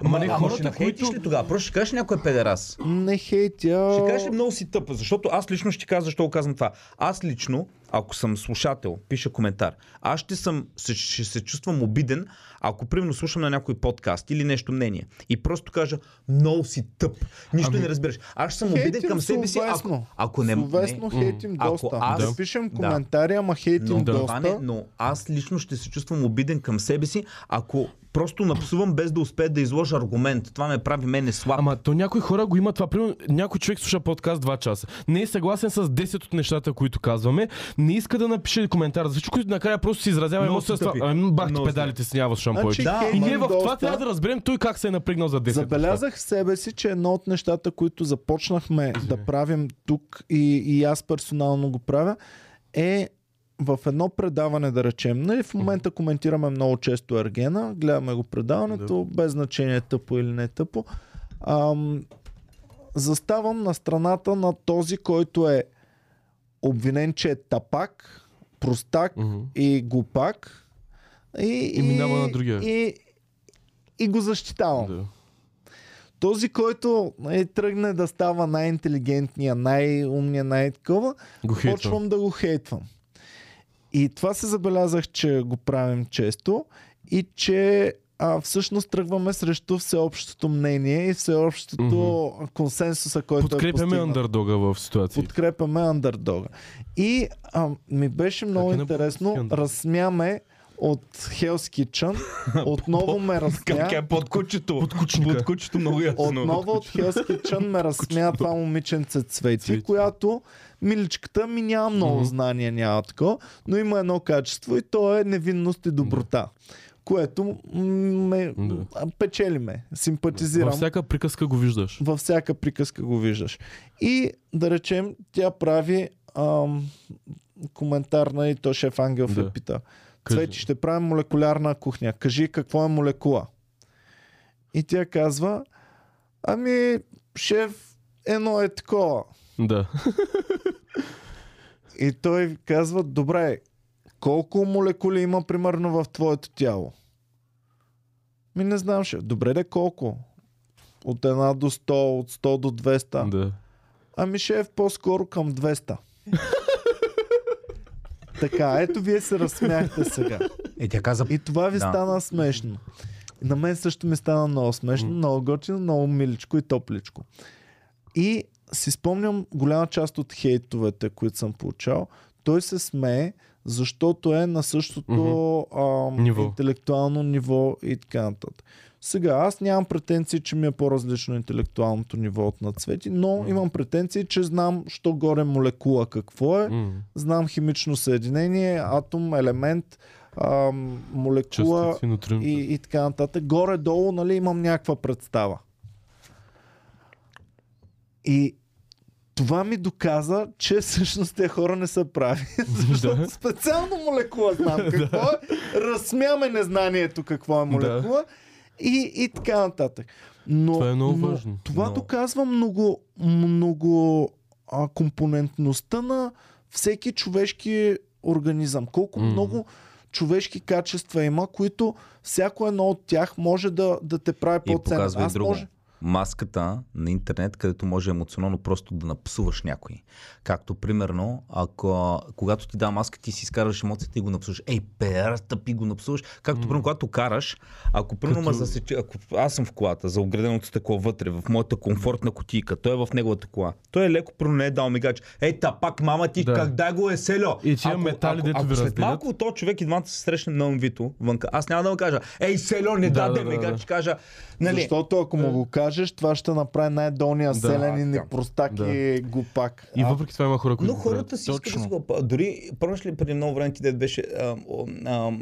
Ама не, хората, хората, които... ли тогава? Просто ще кажеш някой е педерас. Не хейтя... Ще кажеш много си тъпа, защото аз лично ще кажа защо го казвам това. Аз лично, ако съм слушател, пиша коментар, аз ще, съм, ще, се чувствам обиден, ако примерно слушам на някой подкаст или нещо мнение и просто кажа много си тъп, нищо Ами- не разбираш. Аз ще съм обиден Хейтим към себе си, ако, ако не... Словесно не. хейтим Ако доста. аз- Да пишем Да. коментари, ама хейтим Но, Да. доста. Иване, но аз лично ще се чувствам обиден към себе си, ако просто напсувам без да успея да изложа аргумент. Това ме прави мене слаб. Ама то някои хора го имат това. Примерно, някой човек слуша подкаст 2 часа. Не е съгласен с 10 от нещата, които казваме. Не иска да напише коментар. За всичко накрая просто си изразява Много емоция с си това. тъпи. Ами, бах ти педалите си няма слушам Значи, повече. Да, И ние в това доста. трябва да разберем той как се е напрегнал за 10 неща. Забелязах в себе си, че едно от нещата, които започнахме да правим тук и, и аз персонално го правя, е в едно предаване, да речем, нали, в момента коментираме много често Ергена, гледаме го предаването, без значение тъпо или не тъпо. Ам, заставам на страната на този, който е обвинен, че е тапак, простак Мгм. и глупак. И, И минава на другия. И, и го защитавам. Да. Този, който е, тръгне да става най-интелигентния, най-умния, най-такова, почвам да го хейтвам. И това се забелязах, че го правим често и че а, всъщност тръгваме срещу всеобщото мнение и всеобщото консенсуса, който е Подкрепяме постигнат. андърдога в ситуации. Подкрепяме андердога. И а, ми беше много е интересно, андердог? разсмяме от Hell's Kitchen, (laughs) отново ме разсмя. Как е под кучето? Под кучника. Под кучето много ясно. Отново от Hell's Kitchen ме разсмя това момиченце Цвети, Цвети. която миличката ми няма много Мгм. знания, няма такова, но има едно качество и то е невинност и доброта. Което ме Да. печели ме, симпатизирам. Във всяка приказка го виждаш. във всяка приказка го виждаш. И да речем, тя прави ам, коментар на и то шеф Ангелов Да. я пита. Цвети, ще правим молекулярна кухня. Кажи какво е молекула. И тя казва, ами шеф, едно е такова. Да. (laughs) И той казва, добре, колко молекули има примерно в твоето тяло? Ми не знам, шеф. Добре, де колко? От една до 100, от 100 до 200. да. Ами шеф, по-скоро към 200. (laughs) така, ето вие се разсмяхте сега. Е, тя каза, И това ви Да. стана смешно. На мен също ми стана много смешно, много готино, много миличко и топличко. И си спомням голяма част от хейтовете, които съм получал. Той се смее, защото е на същото ам, Ниво. интелектуално ниво и така нататък. Сега, аз нямам претенции, че ми е по-различно интелектуалното ниво от на Цвети, но имам претенции, че знам, що горе молекула какво е, М. знам химично съединение, атом, елемент, ам, молекула Частици, и, и така нататък. Горе-долу, нали, имам някаква представа. И това ми доказа, че всъщност те хора не са прави. (laughs) Защото специално молекула знам (laughs) какво е. Разсмяме незнанието какво е молекула. И, и така нататък. Но, Това е много но важно. Това Но- доказва много, много а, компонентността на всеки човешки организъм. Колко Мгм. много човешки качества има, които всяко едно от тях може да, да те прави по-ценен. и Аз друго. може... Маската на интернет, където може емоционално просто да напсуваш някой. Както примерно, ако когато ти дам маска, ти си изкарваш емоцията и го напсуваш. Ей, пера, тъпи го напсуваш. Както примерно, когато караш, ако примерно Като- засече, ако аз съм в колата, за ограденото стъкло вътре, в моята комфортна кутийка, той е в неговата кола. Той е леко, примерно не е дал мигач. Ей, та пак мама ти, Да. как дай го е село. И тия метали, дето ако ви след малко то човек и двамата се срещне на Вито вънка. Аз няма да му кажа, ей, село, не Да, даде да, да, мигач, да. ще кажа, нали, Защото ако му го кажеш, това ще направи най-долния Да, селянин и така. простак Да. и глупак. И А, въпреки това има хора, които Но хората си искат да си го... Дори, помниш ли преди много време ти дед беше... А, а, а,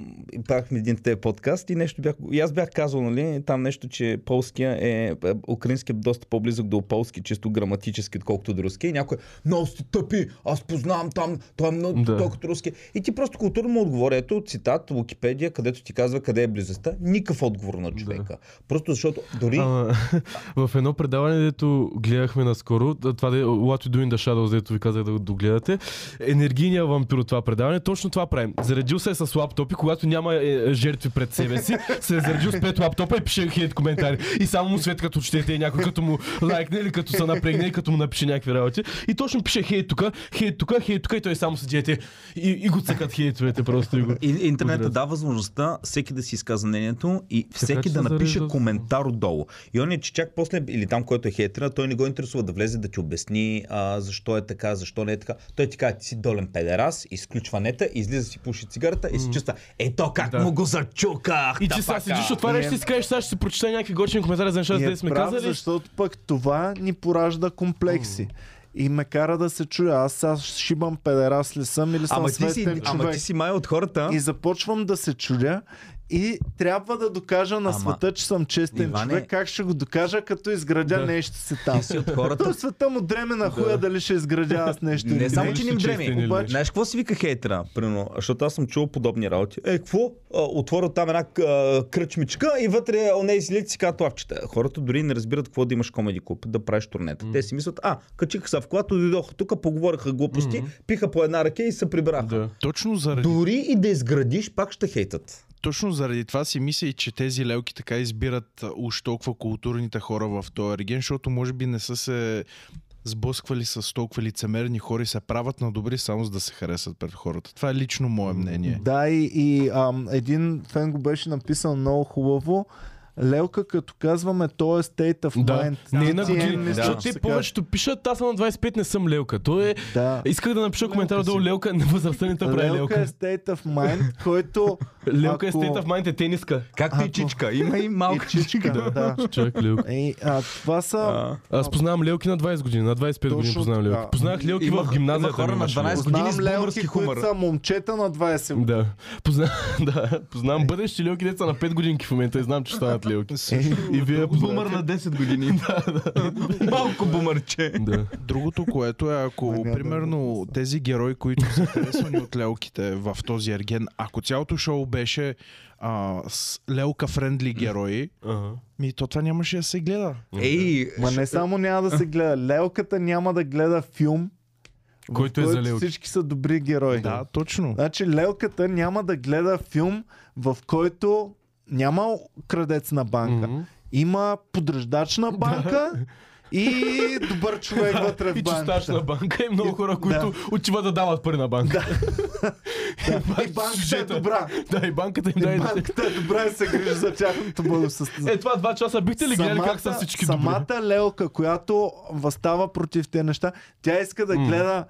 правихме един те подкаст и нещо бях... И аз бях казал, нали, там нещо, че полския е... е, Украинския е доста по-близък до полски, чисто граматически, отколкото до руски. И някой, много сте тъпи, аз познавам там, той е много Да. да. като руски. И ти просто културно му отговори. Ето цитат, Википедия, където ти казва къде е близостта. Никакъв отговор на човека. Просто защото дори... Ама, (laughs) в едно предаване, дето гледахме наскоро, това де, What You Do in the Shadows, дето ви казах да го догледате, енергийният вампир от това предаване, точно това правим. Заредил се е с лаптоп и когато няма е, жертви пред себе си, (laughs) се е заредил с пет лаптопа и пише хейт коментари. И само му свет като четете и някой като му лайкне или като се напрегне и като му напише някакви работи. И точно пише хейт тука, хейт тука, хейт тука и той само седите и, и го цъкат хейтовете просто. И го... И, интернета Подред. дава възможността всеки да си изказа мнението и всеки да напише зарежда- коментар отдолу. И он е, че чак после, или там, който е хейтера, той не го интересува да влезе да ти обясни а, защо е така, защо не е така. Той ти казва, ти си долен педерас, изключва нета, излиза си пуши цигарата и се чувства, ето как Да. му го зачуках. И ти сега тапака!» седиш, отваряш И си кажеш, сега ще си прочета някакви гочени коментари за неща, за е да сме прав, казали. защото пък това ни поражда комплекси. И ме кара да се чуя, аз сега шибам педерас ли съм или съм Ама ти, си, светен ама човек. ти си май от хората. И започвам да се чудя и трябва да докажа на Ама, света, че съм честен Иване- човек. Как ще го докажа, като изградя Да. нещо си там? Ти си от хората. Той света му дреме на хуя дали ще изградя аз нещо. Не или само, не. че не им дреме. Обаче- Знаеш какво си вика хейтера? Примерно, защото аз съм чувал подобни работи. Е, какво? Отворя там една кръчмичка и вътре онези си си казват лавчета. Хората дори не разбират какво да имаш комеди клуб, да правиш турнета. Те си мислят, а, качиха се в колата, дойдоха тук, поговориха глупости, пиха по една ръка и се прибраха. Да. Точно заради, Дори и да изградиш, пак ще хейтат. Точно заради това си мисля че тези лелки така избират уж толкова културните хора в този реген, защото може би не са се сблъсквали с толкова лицемерни хора и се правят на добри само за да се харесат пред хората. Това е лично мое мнение. Да, и, и ам, един фен го беше написал много хубаво. Лелка, като казваме, то е state of Да, mind. не е на Ти години. Защото те повечето пишат, аз съм на 25, не съм лелка. То е... Да. Исках да напиша коментар долу лелка, на възрастените прави Лелка е лелка. state of mind, който... Лелка е state of mind, е тениска. Както и Ако- чичка. Има и малка И чичка, да. (laughs) Човек лелка. И, а, това са... А, Аз познавам лелки на 20 години, на 25 години познавам лелки. така. Познавах лелки Има- в гимназията. хора на имаше 12 лелки. години Знам с български хумор. които са момчета на 20 години. Да. Позна... (laughs) да. Познавам бъдещи лелки, деца на 5 годинки в момента и знам, че станат лелки. И вие Бумър на 10 години. (laughs) Малко бумърче. Другото, което е, ако Ами, примерно тези герои, които са харесвани от лелките в този ерген, ако цялото шоу беше а, с лелка-френдли герои, Ага. ми то това нямаше да се гледа. Ей, Ма не само няма да се гледа. Лелката няма да гледа филм, в Който е за лелки. всички са добри герои. Да, точно. Значи Лелката няма да гледа филм, в който няма крадец на банка. Мгм. Има подреждач на (laughs) банка и добър човек (laughs) вътре в И банката. на банка и много хора, които отиват да дават пари на банка. Да. (laughs) И банката е добра. Да, и банката им И даде. банката е добра и се грижи за тяхното благосъстояние. Е, това два часа бихте ли гледали как са всички добри? самата Лелка, която възстава против тези неща, тя иска да гледа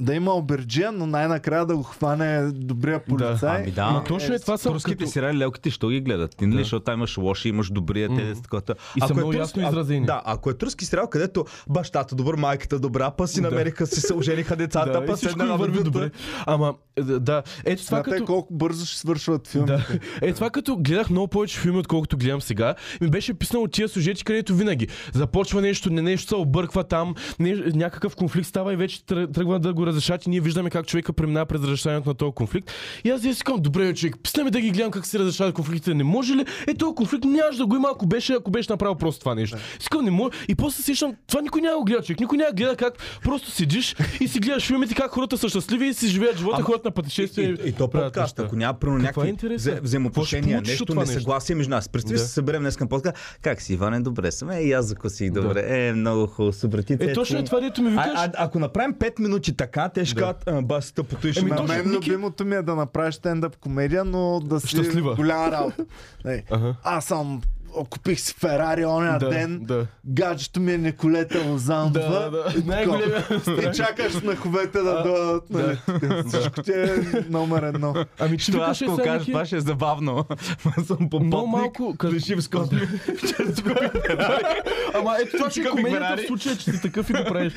да има оберджия, но най-накрая да го хване добрия полицай. Ами да. Ма точно е това са Турските като... сериали лелките ще ги гледат. Ти нали, защото там имаш лоши, имаш добрия, те са такова. И са Ако е много турски- ясно а- изразени. Да, ако е турски сериал, където бащата добър, майката добра, па си Да. намериха, си се ожениха децата, Да, па всичко върви добре. Ама, да, да. Ето това Смятай като... колко бързо ще свършват филмите. Да. Е, това като гледах много повече филми, отколкото гледам сега, ми беше писано от тия сюжети, където винаги започва нещо, не нещо се обърква там, не, някакъв конфликт става и вече тръ- тръгва да го разрешат и ние виждаме как човека преминава през разрешаването на този конфликт. И аз си казвам, добре, човек, писна ми да ги гледам как се разрешават конфликтите. Не може ли? Е, този конфликт нямаше да го има, ако беше, ако беше направил просто това нещо. Искам, не може. И после се сещам, това никой няма го гледа, човек. Никой няма гледа как просто седиш и си гледаш филмите, как хората са щастливи и си живеят живота, ходят на И, пътешествия. и, и то правят подкаст, ако няма примерно е някакви Какво взаимоотношения, нещо несъгласие между нас. Представи Да. се съберем днес към подкаст. Как си, Иване? Добре съм. Е, и аз закусих добре. Е, много хубаво. Ти, Е, точно е това, дето ми а, викаш. а, ако направим 5 минути така, те ще Да. кажат, «А, бас тъпото и ще Еми, На мен Ники- любимото ми е да направиш стендъп комедия, но да си Щастлива. голяма работа. Ей, Ага. Аз съм купих си Ферари оня Да, ден, да. гаджето ми е Николета Лозанова. Да, да. и Най-големия такова. И чакаш смеховете да дойдат. Нали? Всичко ти е номер едно. Ами ти Що аз е го кажа, това ще е забавно. Аз съм много попотник. малко... Къс... Лежи в скоби. Ама ето това, че Купих комедията в случая, че си такъв и го правиш.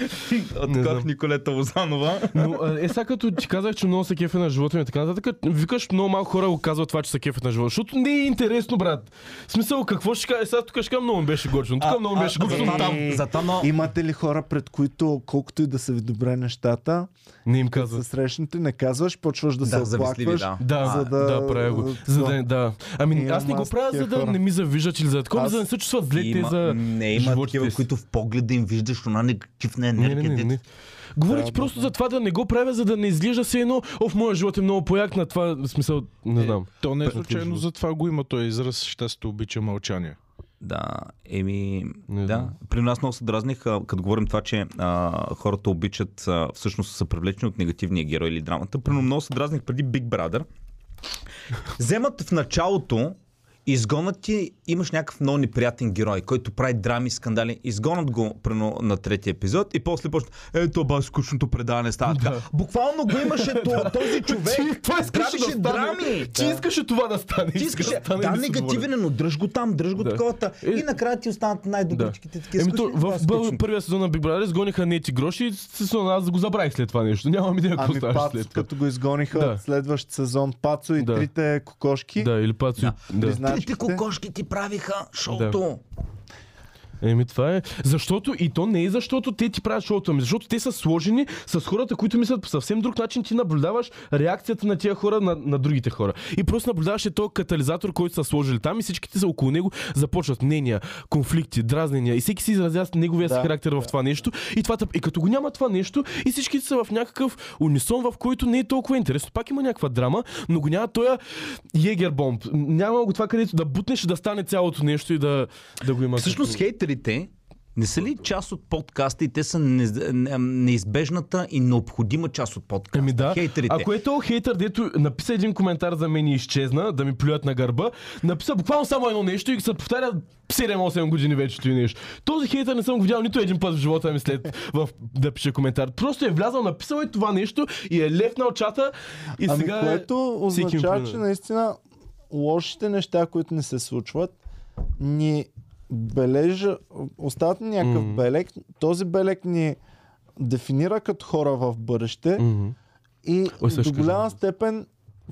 Отках. Николета Лозанова. Но е сега като ти казах, че много се кефе на живота ми и така нататък, викаш много малко хора го казват това, че се кефят на живота. Защото не е интересно, брат. В смисъл, какво ще кажа? Сега тук ще кажа, много ми беше горчено. Тук много ми беше затова- там. Но... Имате ли хора, пред които, колкото и да са ви добре нещата, Не им се казват. срещнете, не казваш, почваш да, Да, се оплакваш. да. Да, за да, да- да, правя го. За да, да. Ами Имам аз не го правя, за да хора. не ми завиждат или за такова, Аз- за да не се чувстват зле за не има такива, които в погледа им виждаш една негативна Не, енергия. не, не, дето- не. Говоря ти Да, просто за това да не го правя, за да не изглежда се едно, о, в моя живот е много пояк на това, в смисъл, не знам. То не е случайно за това го има този израз щастието обича мълчание. Да, еми, Не да. знам. При нас много се дразних, като говорим това, че а, хората обичат, а, всъщност са привлечени от негативния герой или драмата. Примерно много се дразних преди Big Brother. Вземат в началото Изгонат ти, имаш някакъв много неприятен герой, който прави драми, скандали. Изгонат го прено, на третия епизод и после почва. Ето, ба, скучното предаване става така. Буквално го имаше то- (laughs) този човек. Ти това искаше да стане. драми. Ти искаше това да стане. Ти иска искаш, да да, негативен, е, но дръж го там, дръж го Да. таковата. Е, И накрая ти останат най-добричките такива. Еми, то, в скучно. първия сезон на Big Brother изгониха нети гроши и сезон аз го забравих след това нещо. Нямам идея какво Ами Пацо, след това. като го изгониха Да. следващ сезон, Пацо и Да. трите кокошки. Да, или Пацо. Да. Да. Призначките. Трите кокошки ти правиха шоуто. Еми това е. Защото и то не е защото те ти правят шоуто, ами защото те са сложени с хората, които мислят по съвсем друг начин. Ти наблюдаваш реакцията на тия хора на, на другите хора. И просто наблюдаваш е този катализатор, който са сложили там и всичките са около него започват мнения, конфликти, дразнения. И всеки си изразява неговия си Да, характер в това нещо. И, това, и като го няма това нещо, и всички са в някакъв унисон, в който не е толкова интересно. Пак има някаква драма, но го няма този егер бомб. Няма го това, където да бутнеш да стане цялото нещо и да, да го има. Всъщност като- хейтерите не са ли част от подкаста и те са не, не, неизбежната и необходима част от подкаста? Ами да. Хейтерите. Ако е то хейтър, дето написа един коментар за мен и изчезна, да ми плюят на гърба, написа буквално само едно нещо и се повтаря 7-8 години вече и нещо. Този хейтър не съм го видял нито един път в живота ми след в, да пише коментар. Просто е влязал, написал е това нещо и е левнал чата и ами сега е- което означава, че наистина лошите неща, които не се случват, ни бележа, остават ни някакъв Мгм. белег. Този белег ни дефинира като хора в бъдеще Мгм. и Ой, до голяма казвам. степен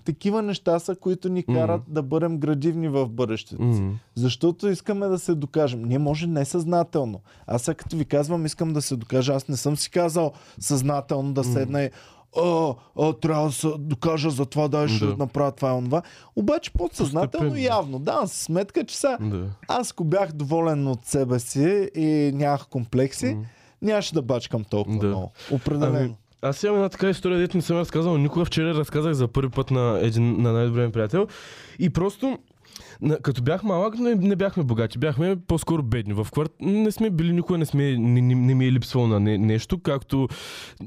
такива неща са, които ни карат да бъдем градивни в бъдещето си. Мгм. Защото искаме да се докажем. Ние може несъзнателно. Аз сега като ви казвам, искам да се докажа. Аз не съм си казал съзнателно да седна и а, а, трябва да се докажа за това, да, ще Да. направя това и онова. Обаче подсъзнателно Постепенно. явно. Да, с сметка, че са. Да. Аз ако бях доволен от себе си и нямах комплекси, М. нямаше да бачкам толкова Да. много. Определено. Ами, аз имам една така история, дето не съм разказал никога. Вчера разказах за първи път на един на най-добрия приятел. И просто като бях малък, не, не бяхме богати, бяхме по-скоро бедни. В кварт не сме били, никога не, сме, не, не, не ми е липсвало на не, нещо, както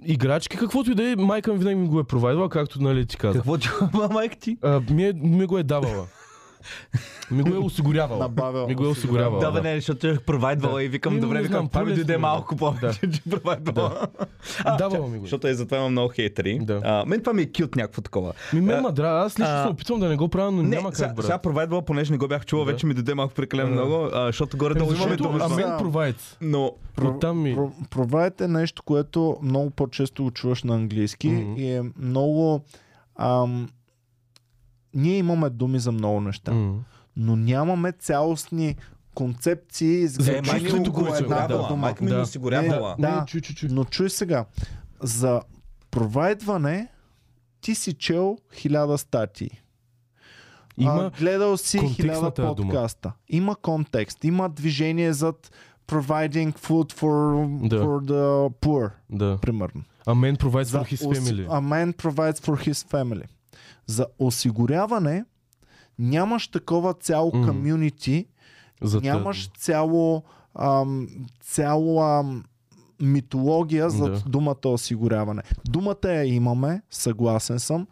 играчки, каквото и да е, майка ми винаги ми го е провайдала, както нали ти каза. Какво ти (laughs) майка ти? А, ми, е, ми го е давала. Ми го е осигурявала. Набавя. Ми го е осигурявала. Да, бе, да. не, защото я провайдвала и викам, Ми, добре, не викам, това ми дойде малко повече, (laughs) че провайдвала. Давала ми го. Защото е затова имам много хейтери. Да. А, мен това ми е кют някакво такова. Ми ме А, мадра, аз лично а, се опитвам да не го правя, но Не, няма как, брат. сега провайдвала, понеже не го бях чувал, Да. вече ми дойде малко прекалено Да. много, а, защото горе-долу имаме а мен провайд. Но Оттам ми... Про- Provide е нещо, което много по-често го чуваш на английски и е много... Ам, ние имаме думи за много неща, М. но нямаме цялостни концепции, За е, майка ми го едната осигурявала. дума. Майка ми Да. осигурявала. Да. Не, чуй, чуй, чуй. Но чуй сега, за провайдване ти си чел хиляда статии. Има а, гледал си хиляда тази дума. подкаста. Има контекст, има движение зад providing food for, Да. for the poor, Да. примерно. А мен provides for his family. A man provides for his family. За осигуряване нямаш такова цяло комюнити, За нямаш цяло, ам, цяло ам, митология за Да. думата осигуряване. Думата я имаме, съгласен съм.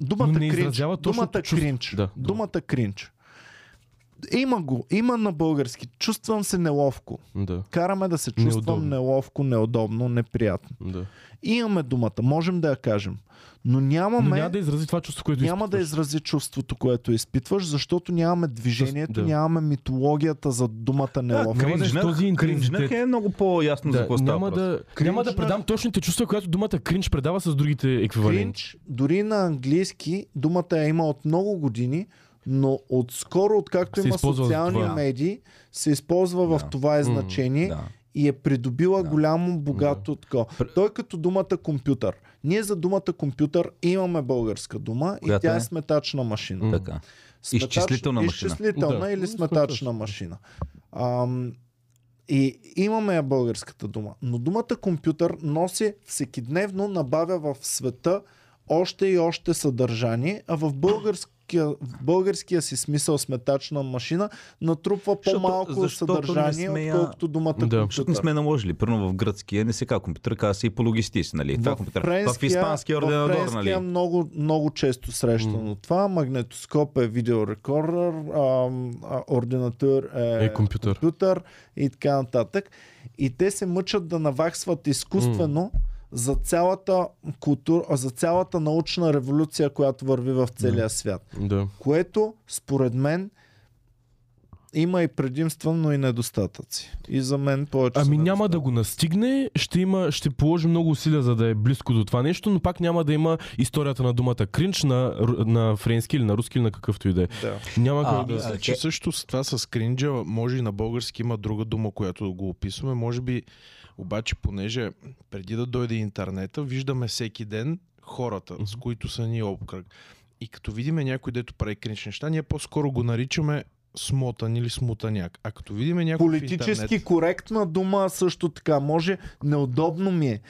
Думата Но не кринч. Думата чувство. кринч. Да, думата кринч. Има го, има на български. Чувствам се неловко. Да, Караме да се чувствам Неудобно. неловко, неудобно, неприятно. да. Имаме думата, можем да я кажем. Но нямаме, Но няма да изрази това чувство, което няма да изпитваш. изрази чувството, което изпитваш, защото нямаме движението, да. нямаме митологията за думата неловко. няма да е този кринжнах е много по-ясно за Да, какво става няма, да, няма да Кринжнах- предам точните чувства, която думата кринч предава с другите еквиваленти. Кринч, дори на английски, думата я има от много години, но отскоро, откакто Се има използва за социални това. медии, се използва в Да. това значение Да. И е придобила Да. голямо богато такова. Той е като думата компютър. Ние за думата компютър имаме българска дума и Която тя е е? сметачна машина. Така. Сметач- Изчислителна машина. Изчислителна Да. или сметачна. машина. Ам, и имаме я българската дума. Но думата компютър носи всекидневно, набавя в света още и още съдържание, а в българския българския, в българския си смисъл сметачна машина натрупва по-малко защото не съдържание, сме отколкото думата Да. компютър. Защото не сме наложили. Първо в гръцкия не се казва компютър, казва се и пологистис, нали? Това е компютър. В испанския в ординатор, френския нали? много, много често срещано това. Магнетоскоп е видеорекордър, ординатор е, Е, компютър. компютър и така нататък. И те се мъчат да наваксват изкуствено за цялата култура, а, за цялата научна революция, която върви в целия свят. Да. Което, според мен, има и предимства, но и недостатъци. И за мен повече. Ами няма да го настигне, ще, има, ще положи много усилия за да е близко до това нещо, но пак няма да има историята на думата кринч на, на френски или на руски или на какъвто и да е. Да. Няма А, как да... Мисля, че също с това с кринджа, може и на български има друга дума, която го описваме. Може би, обаче, понеже преди да дойде интернета, виждаме всеки ден хората, с които са ни обкръг. И като видиме някой, дето прави кринч неща, ние по-скоро го наричаме смотан или смутаняк. А като видиме някой в Политически интернет, коректна дума също така. Може, неудобно ми е.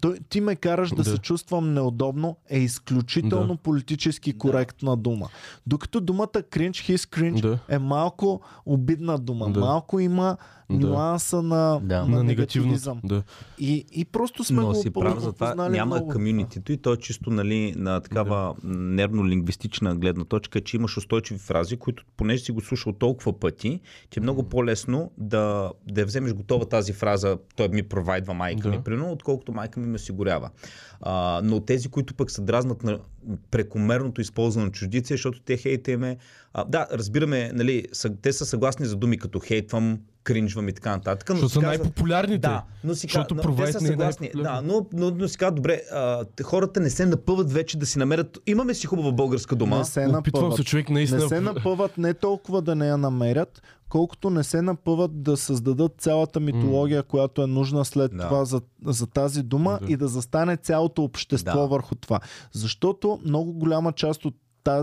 Той, ти ме караш да, Да. се чувствам неудобно е изключително Да. политически коректна дума. Докато думата кринч, хис кринч Да. е малко обидна дума. Да. Малко има Да. нюанса на, Да. на, на негативизъм. Да. И, и просто сме Но го си прав за това. Няма комюнитито и то е чисто нали, на такава нервно-лингвистична гледна точка, че имаш устойчиви фрази, които понеже си го слушал толкова пъти, че е много по-лесно да, да вземеш готова тази фраза, той ми провайдва майка Да. ми, примерно, отколкото майка ми ме осигурява. А, но тези, които пък се дразнат на прекомерното използване на чуждици, защото те хейта им е... А, да, разбираме, нали, са, те са съгласни за думи като хейтвам, кринжвам и така нататък. но Защото са най-популярните. да, но си Защото но те са не е съгласни. Да, най-популярен. но, но, но си казват, добре, а, хората не се напъват вече да си намерят. Имаме си хубава българска дума. Не се Опитвам напъват. се човек Не наистина... се напъват не толкова да не я намерят, колкото не се напъват да създадат цялата митология, която е нужна след Да. това за, за тази дума Да. и да застане цялото общество Да. върху това. Защото много голяма част от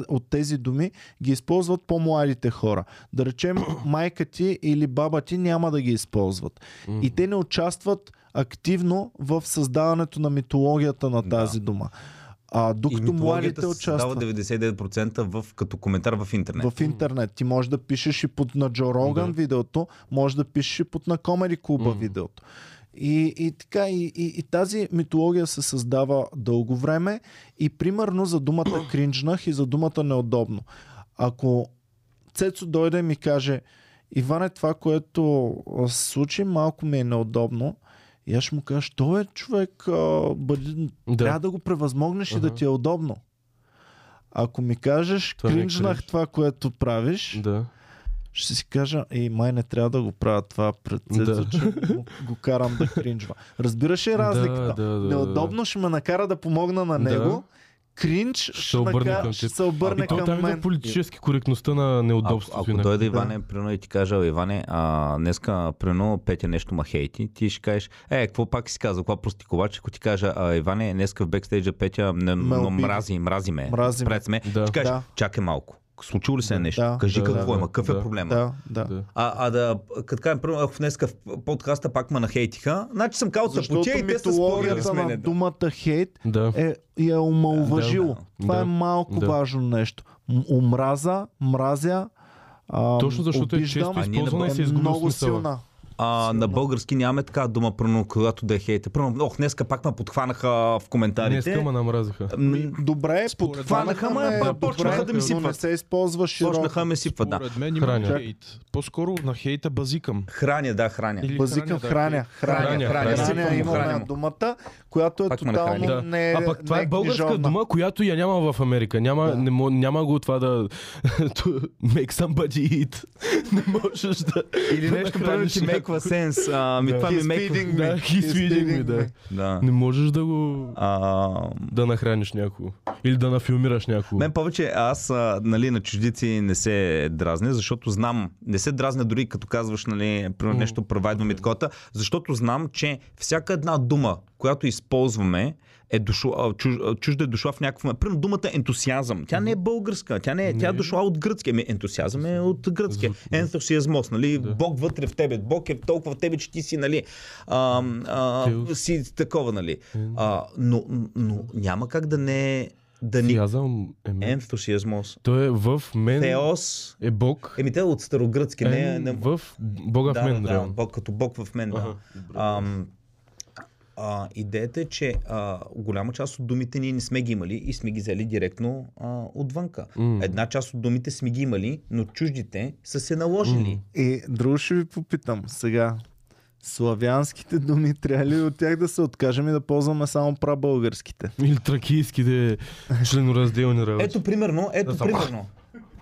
от тези думи ги използват по-младите хора. Да речем, (clears throat) майка ти или баба ти няма да ги използват. И те не участват активно в създаването на митологията на тази дума. А, докато младите участват 99% в, като коментар в интернет. в интернет. Ти можеш да пишеш и под на Джо Роган Да. видеото, може да пишеш и под на Комери Клуба Мгм. видеото. И, и така, и, и, и тази митология се създава дълго време и примерно за думата (clears throat) кринжнах и за думата неудобно. Ако Цецо дойде и ми каже Иване, това, което се случи, малко ми е неудобно. И аз ще му кажа, що е човек, а, бъди, Да. трябва да го превъзмогнеш и да ти е удобно. Ако ми кажеш, Това е кринжнах кринж. това, което правиш, Да. ще си кажа, ей, май не трябва да го правя това пред Да. че го, го карам да кринжва. Разбираш ли разликата? Да, да, да, Неудобно ще ме накара да помогна на Да. Кринж ще, обърне към ще се обърне там към идва мен. политически коректността на Ако, неудобството. ако на- дойде Иване, примерно и ти кажа, Иване, а, днеска, примерно, Петя нещо ма хейти, ти ще кажеш, е, какво пак си казал, какво простиковач, ако ти кажа, а, Иване, днеска в бекстейджа Петя не, но мрази, мрази ме, Мрази ме. пред сме, Да. ще кажеш, Да. чакай малко, случило ли се нещо, Да, кажи да, какво да, има, какъв да. е проблема. Да, да. Да. А, а да, като кажем, примерно, ако днеска в подкаста пак ме нахейтиха, значи съм казал тъпотия и те са спорили с на мене. Да. думата хейт Да. е, я е омалуважило. Да, да. Това Да. е малко Да. важно нещо. Омраза, мразя, а, Точно защото е обиждам, често А ние използвана и се е изгубва много смисъла. силна. А, на български нямаме така дума, примерно, когато да е хейте. Примерно, ох, днеска пак ме подхванаха в коментарите. Днеска ме намразиха. М, Добре, Според подхванаха ме, почнаха да ми сипват. не се използва широко. Почнаха ме сипват, да. според мен има хейт. По-скоро на хейта базикам. Храня, да, храня. Или Базикам храня, храня, Храня, храня, храня. храня, Сипвам, имаме храня му. думата, която е Пак тотално нахрани. не а пък това не е българска книжовна. дума, която я няма в Америка. Няма, Да. не, няма го това да (laughs) make somebody eat. (laughs) не можеш да... Или да нещо, първо ти sense. Ами Да. това ми He's make... feeding Да, he's feeding me, да. Да. Не можеш да го... А, Да нахраниш някого. Или да нафилмираш някого. мен повече аз а, нали, на чуждици не се дразня, защото знам, не се дразня дори като казваш нали, примерно нещо провайдвам и такова, защото знам, че всяка една дума, която използваме, е дошла, чуж, чужда е дошла в момент. Примерно думата ентусиазъм. Тя не е българска. Тя, не е, тя е дошла от гръцки. Ами ентусиазъм е от гръцки. Да. Ентусиазмос, нали? Бог вътре в тебе. Бог е толкова в тебе, че ти си, нали? А, а, Теос. си такова, нали? А, но, но няма как да не Да ни... Е мен. Ентусиазмос. Той е в мен Теос. е Бог. Еми, те е от старогръцки. Не, Е, не, в Бога да, в мен, да, да, бог, като бог в мен, да. Аха. Ам, а, идеята е, че а, голяма част от думите ние не сме ги имали и сме ги взели директно а, отвънка. М. Една част от думите сме ги имали, но чуждите са се наложили. И друго ще ви попитам сега. Славянските думи трябва ли от тях да се откажем и да ползваме само прабългарските? Или тракийските членоразделни работи. Ето примерно, ето Да примерно.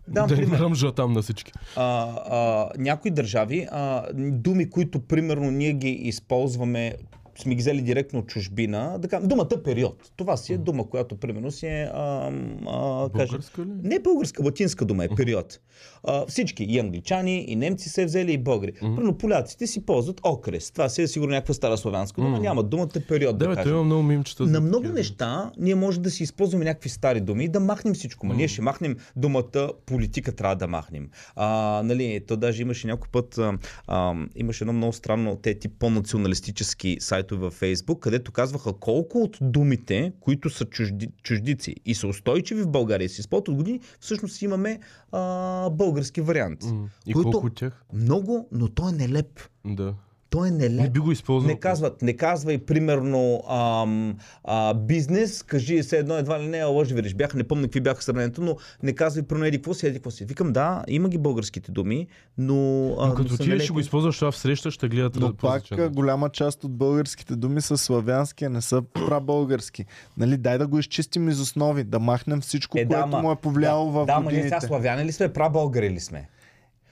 Дам да им пример. ръмжа там на всички. а, а, някои държави, а, думи, които примерно ние ги използваме, сме ги взели директно от чужбина, да кажем, думата период. Това си е дума, която примерно си е, а, а, каже, Българска ли? не българска, латинска дума е период. А, всички, и англичани, и немци се взели, и българи. Примерно поляците си ползват окрес. Това си е сигурно някаква стара славянска дума. Няма думата период. Да, Да, кажем. има много мимчета. На много неща ние може да си използваме някакви стари думи и да махнем всичко. Ма ние ще махнем думата политика, трябва да махнем. А, нали, то даже имаше някой път, а, а, имаше едно много странно, те тип по-националистически сайтове във Фейсбук, където казваха колко от думите, които са чужди, чуждици и са устойчиви в България и се използват от години, всъщност имаме а, български вариант. М. И колко от тях? Много, но той е нелеп. Да. Той е нелеп. Не би го използвал. Не казват, не казвай примерно ам, а, бизнес, кажи се едно едва ли не, лъжи вериш. Бяха, не помня какви бяха сравнението, но не казвай примерно еди какво си, еди какво си. Викам, да, има ги българските думи, но... а, Но като ти ще го използваш, това в среща ще гледат Но да пак а, голяма част от българските думи са славянски, а не са прабългарски. Нали, дай да го изчистим из основи, да махнем всичко, Е, да, което му е повлияло да, в да, ама ние годините. сега славяни ли сме, прабългари ли сме?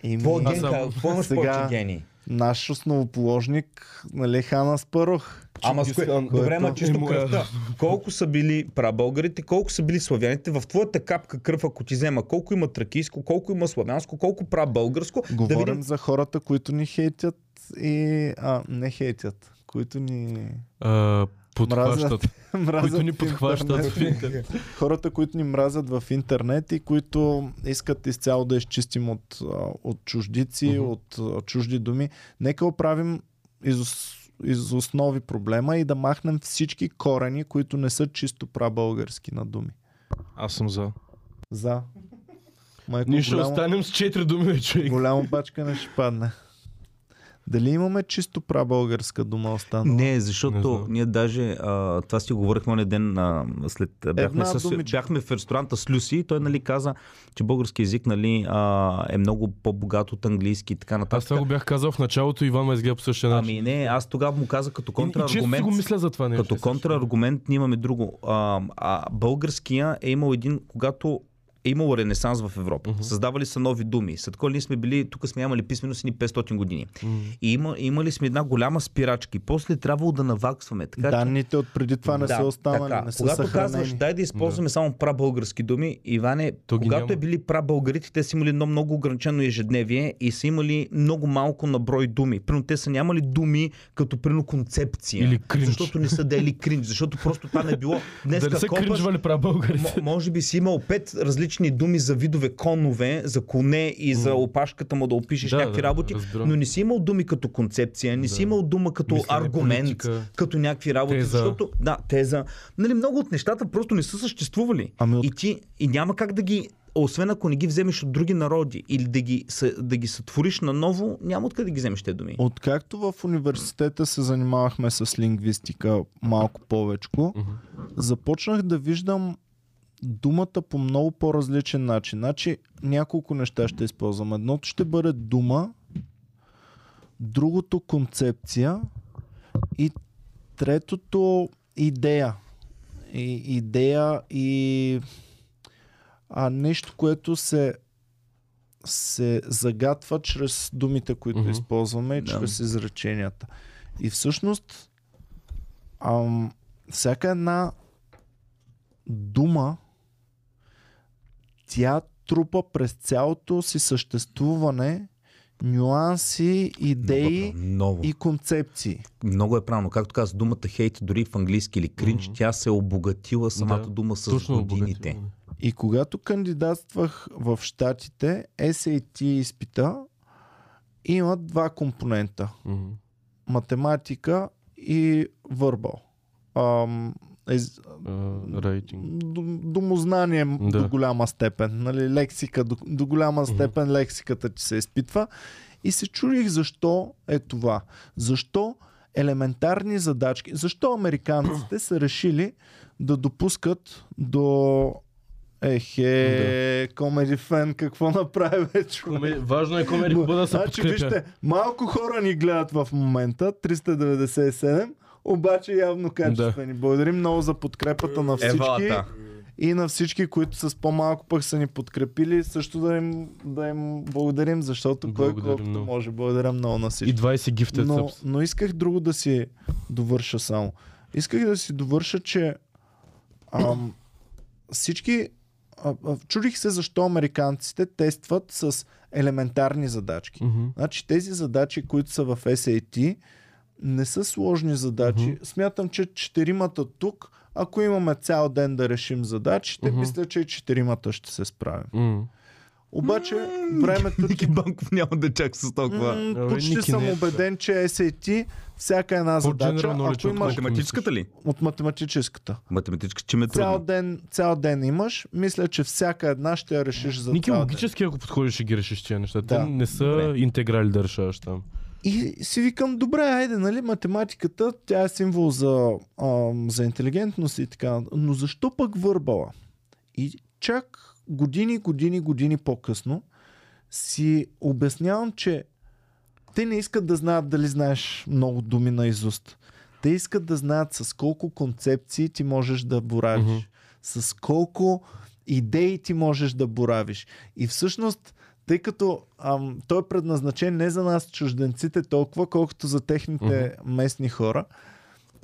Какво Аз ген, съм- какво имаш сега- повече гени? Наш основоположник, нали, Хана Спарух. Ама с кое... Добре, чисто Е, му- кръвта. Колко са били прабългарите, колко са били славяните в твоята капка кръв, ако ти взема, колко има тракийско, колко има славянско, колко прабългарско, да Говорим видим за хората, които ни хейтят и... А, не хейтят. Които ни А, подхващат. (laughs) мразят Които ни в подхващат интернет. в интернет. Хората, които ни мразят в интернет и които искат изцяло да изчистим от, от чуждици, Мгм. от чужди думи. Нека оправим из, из основи проблема и да махнем всички корени, които не са чисто прабългарски на думи. Аз съм за. За. Майко, Ние ще голямо, останем с четири думи, човек. голямо бачкане ще падне. Дали имаме чисто прабългарска дума останала? Не, Не защото знам. ние даже а, това си говорихме на ден а, след бяхме, Една с, думичка. бяхме в ресторанта с Люси и той нали каза, че български язик нали, а, е много по-богат от английски и така Аз нататък. това го бях казал в началото и Иван ме изгледа по същия начин. Ами не, аз тогава му казах като контраргумент. го мисля за това нещо. Като контраргумент ние имаме друго. А, а, българския е имал един, когато е имало ренесанс в Европа. Мгм. Създавали са нови думи. След което ние сме били, тук сме имали писменост ни 500 години. И има, имали сме една голяма спирачка. И после трябвало да наваксваме. Така, че- Данните от преди това не са останали, така. не са Когато съхранени. казваш, дай да използваме само прабългарски думи, Иване, То когато няма. е били прабългарите, те са имали едно много ограничено ежедневие и са имали много малко на брой думи. Примерно те са нямали думи като примерно концепция. Или кринж. Защото не са дели кринж, защото просто това не е било. (laughs) Днес Дали са кринжвали прав българите? М- може би си имал пет различни думи за видове конове, за коне и за опашката му да опишеш Да, някакви да, работи, разбирам. но не си имал думи като концепция, не си Да. имал дума като Мислене, аргумент, политика. като някакви работи, Теза. защото да, теза. Нали, много от нещата просто не са съществували. Ами от- И ти и няма как да ги освен ако не ги вземеш от други народи или да ги, да ги сътвориш наново, няма откъде да ги вземеш тези думи. Откакто в университета се занимавахме с лингвистика малко повече, започнах да виждам думата по много по-различен начин. Значи няколко неща ще използвам. Едното ще бъде дума, другото концепция и третото идея. И, идея и а, нещо, което се се загатва чрез думите, които Мгм. използваме и Да. чрез изреченията. И всъщност ам, всяка една дума тя трупа през цялото си съществуване нюанси, идеи Много, много. и концепции. Много е правилно. Както каза думата хейт, дори в английски или кринч, Мгм. тя се е обогатила самата Да, дума с Точно годините. И когато кандидатствах в Штатите, SAT изпита има два компонента. Мгм. математика и върбал. Ам, рейтинг. до, домознание Да. до голяма степен. Нали, лексика, до, до голяма степен лексиката ти се изпитва. И се чудих защо е това. Защо елементарни задачки, защо американците са решили да допускат до Ехе, комеди фен, какво направи вече? Коме- Важно е хубаво да се Значи, подкрепя. вижте, малко хора ни гледат в момента, 397, обаче явно качествени. Благодарим много за подкрепата на всички. Евалата. И на всички, които с по-малко пък са ни подкрепили, също да им, да им благодарим, защото кой Благодарим колкото много. може. Благодаря много на всички. И 20 гифтед Но, но исках друго да си довърша само. Исках да си довърша, че ам, всички. А, а, чудих се защо американците тестват с елементарни задачки. Мгм. Значи тези задачи, които са в SAT, не са сложни задачи. Мгм. Смятам, че четиримата тук, ако имаме цял ден да решим задачите, Мгм. мисля, че и четиримата ще се справим. М. Обаче времето Ники. Банков няма да чака с толкова. Абе, почти Ники съм не е убеден, че SAT, всяка една задача, По-general knowledge ако от имаш колко Математическата ли? от математическата, Математическа, че ме е цял трудно. ден, цял ден имаш, мисля, че всяка една ще я решиш за Ники, цял ден. логически, ако подходиш, ще ги решиш тия неща. Те Да. не са Добре. интеграли да решаваш там. И си викам, добре, айде, нали, математиката, тя е символ за, ам, за интелигентност и така. Но защо пък върбала? И чак години, години, години по-късно си обяснявам, че те не искат да знаят дали знаеш много думи на изуст. Те искат да знаят с колко концепции ти можеш да боравиш. Мгм. С колко идеи ти можеш да боравиш. И всъщност, тъй като ам, той е предназначен не за нас, чужденците, толкова, колкото за техните местни хора,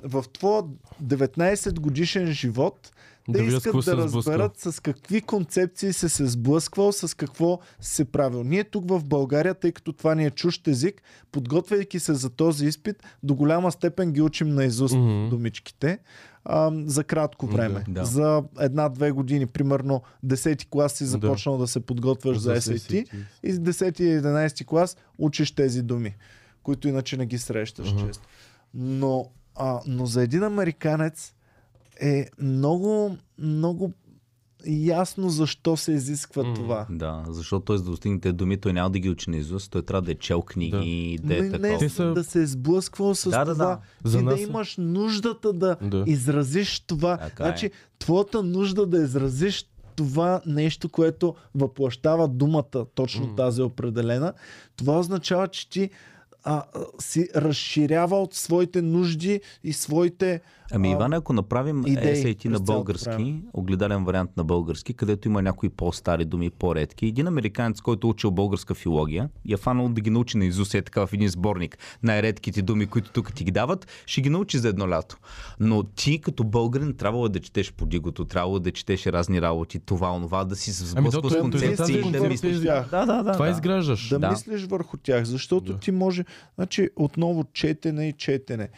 в твоя 19 годишен живот те Да искат да се сблъсква. разберат с какви концепции се се сблъсквал, с какво се правил. Ние тук в България, тъй като това ни е чужд език, подготвяйки се за този изпит, до голяма степен ги учим на изуст Мгм. думичките а, за кратко време. Да. За една-две години, примерно 10-ти клас си започнал да, се подготвяш за, SAT и с 10 и 11 клас учиш тези думи, които иначе не ги срещаш Ага. често. Но, а, но за един американец е много, много ясно защо се изисква М, това. Да, защото той за да достигне тези думи, той няма да ги учи на изуст, той трябва да е чел книги, да, Не, е не такова. Те са- да се е сблъсквал с Да, да, това. да. За Ти нас да е- имаш нуждата да, Да. изразиш това. Така е. значи, твоята нужда да изразиш това нещо, което въплащава думата, точно Мгм. тази определена, това означава, че ти а, а, си разширява от своите нужди и своите... Ами Иван, ако направим SAT на български, огледален вариант на български, където има някои по-стари думи, по-редки, един американец, който е учил българска филология и е фанал да ги научи на изуст, е така в един сборник, най-редките думи, които тук ти ги дават, ще ги научи за едно лято. Но ти като българин трябвало да четеш по дигото, трябвало да четеш разни работи, това, онова, да си се Ами сблъсква то, с концепции, да концепция мислиш. Да, да, да. Това да. изграждаш. да, Да. мислиш върху тях, защото Да. ти може, значи отново четене и четене.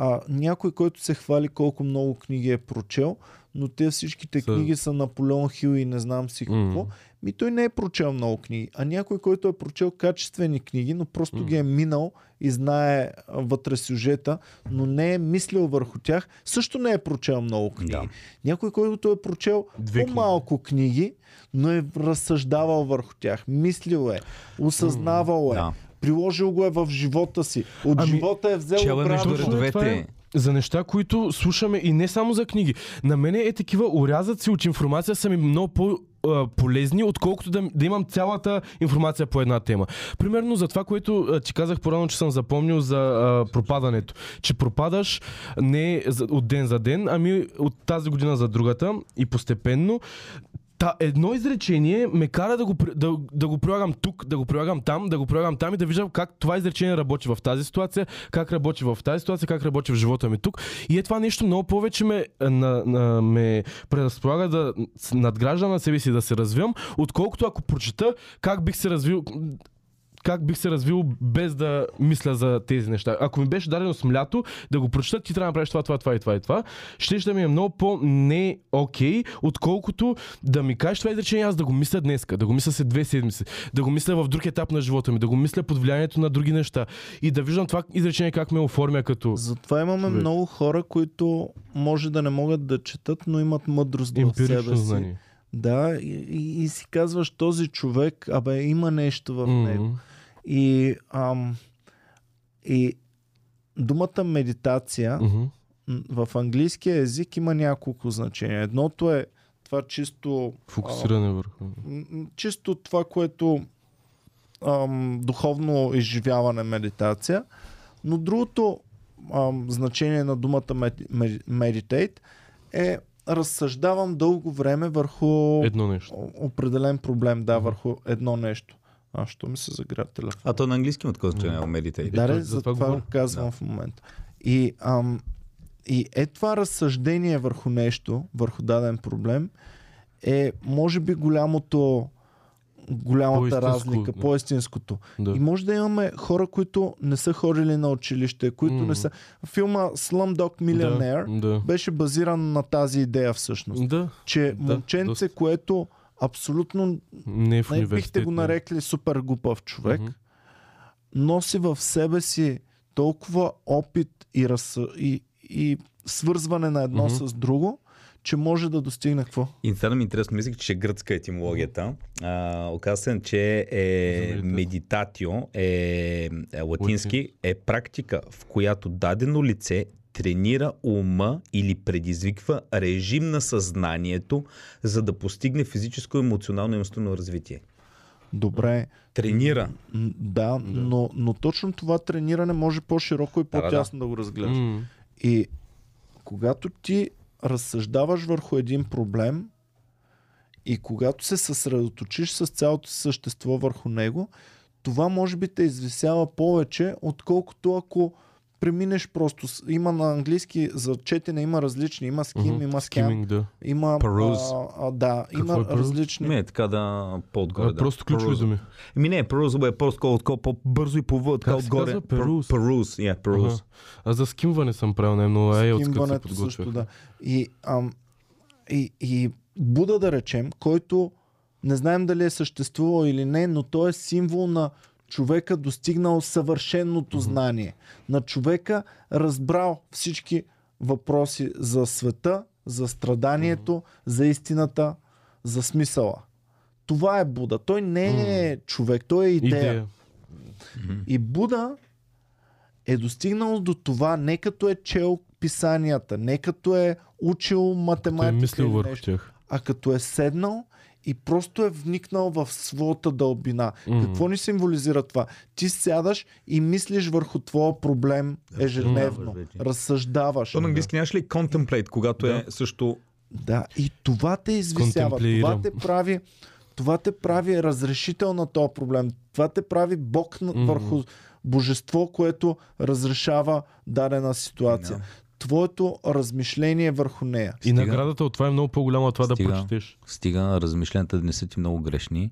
А, някой, който се хвали колко много книги е прочел, но те всичките книги са Наполеон Хил и не знам си какво, ми той не е прочел много книги. А някой, който е прочел качествени книги, но просто ги е минал и знае вътре сюжета, но не е мислил върху тях, също не е прочел много книги. Да. Някой, който е прочел Две книги. по-малко книги, но е разсъждавал върху тях, мислил е, осъзнавал е, Да. Приложил го е в живота си, от Ами, живота е взел обратно. Е, за неща, които слушаме и не само за книги. На мене е такива урязъци от информация са ми много по полезни, отколкото да, да имам цялата информация по една тема. Примерно за това, което а, ти казах порано, че съм запомнил за а, пропадането. Че пропадаш не от ден за ден, ами от тази година за другата и постепенно Та, едно изречение ме кара да го, да, да го прилагам тук, да го прилагам там, да го прилагам там и да виждам как това изречение работи в тази ситуация, как работи в тази ситуация, как работи в живота ми тук. И е това нещо много повече ме, на, на, ме предразполага да надграждам на себе си, да се развивам, отколкото ако прочета как бих се развил как бих се развил без да мисля за тези неща. Ако ми беше дадено с млято, да го прочета, ти трябва да направиш това, това, това и това и това, ще да ми е много по-не окей, отколкото да ми кажеш това изречение, аз да го мисля днеска, да го мисля след две седмици, да го мисля в друг етап на живота ми, да го мисля под влиянието на други неща и да виждам това изречение как ме оформя като Затова имаме Човек. много хора, които може да не могат да четат, но имат мъдрост в себе си. знание. Да, и, и, и си казваш този човек, абе има нещо в него. Мгм. И, ам, и думата медитация м, в английския език има няколко значения. Едното е това чисто Фокусиране върху. чисто това, което ам, духовно изживяване, медитация. Но другото ам, значение на думата мед- е разсъждавам дълго време върху Едно нещо. определен проблем, да, върху едно нещо. А, що ми се загря телефон? А то на английски има такова значение, meditate. Да, Ето, да за това говоря. казвам в момента. И, ам, и е това разсъждение върху нещо, върху даден проблем, е може би голямото голямата По-истинско, разлика, да. по-истинското. Да. И може да имаме хора, които не са ходили на училище, които Мгм. не са... Филма Slumdog Millionaire Да. беше базиран на тази идея всъщност. Да. Че Да, момченце, доста. което абсолютно Не в не бихте го нарекли супер глупав човек, Мгм. носи в себе си толкова опит и, раз... и, и свързване на едно Мгм. с друго, че може да достигне какво? И сега ми е интересно, мислех, че е гръцка етимологията. А, оказва се, че е медитатио, е, е латински, е практика, в която дадено лице тренира ума или предизвиква режим на съзнанието, за да постигне физическо, емоционално и умствено развитие. Добре, Тренира. да, Но, но точно това трениране може по-широко и да, да. по-тясно да, го разгледаш. М. И когато ти разсъждаваш върху един проблем и когато се съсредоточиш с цялото същество върху него, това може би те извисява повече, отколкото ако преминеш просто. Има на английски за четене, има различни. Има ским, Мгм. има Скиминг, да. има. Peruse. А, а, да, Какво има е различни. Не, така да по-отгоре. А, да. Просто ключови думи. Ми не, peruse е по-скоро отколко по-бързо и по така отгоре. казва? Peruse? Peruse, yeah, peruse. Ага. А за скимване съм правил най-много се Скимването също, да. И, ам, и, и Буда, да речем, който не знаем дали е съществувал или не, но той е символ на човека достигнал съвършеното знание. На човека разбрал всички въпроси за света, за страданието, за истината, за смисъла. Това е Буда. Той не е човек, той е идея. Идея. И Буда е достигнал до това не като е чел писанията, не като е учил е математика мислил или върху тях. а като е седнал и просто е вникнал в своята дълбина. Мгм. Какво ни символизира това? Ти сядаш и мислиш върху твоя проблем ежедневно. вече. Разсъждаваш. То на английски нямаш ли contemplate, когато е също Да, и това те извисява. Това те прави това те прави разрешител на този проблем. Това те прави Бог на, Мгм. върху божество, което разрешава дадена ситуация. Да. Твоето размишление върху нея. И Стига. наградата от това е много по-голяма от това Стига. да прочетеш. стига размишленията да не са ти много грешни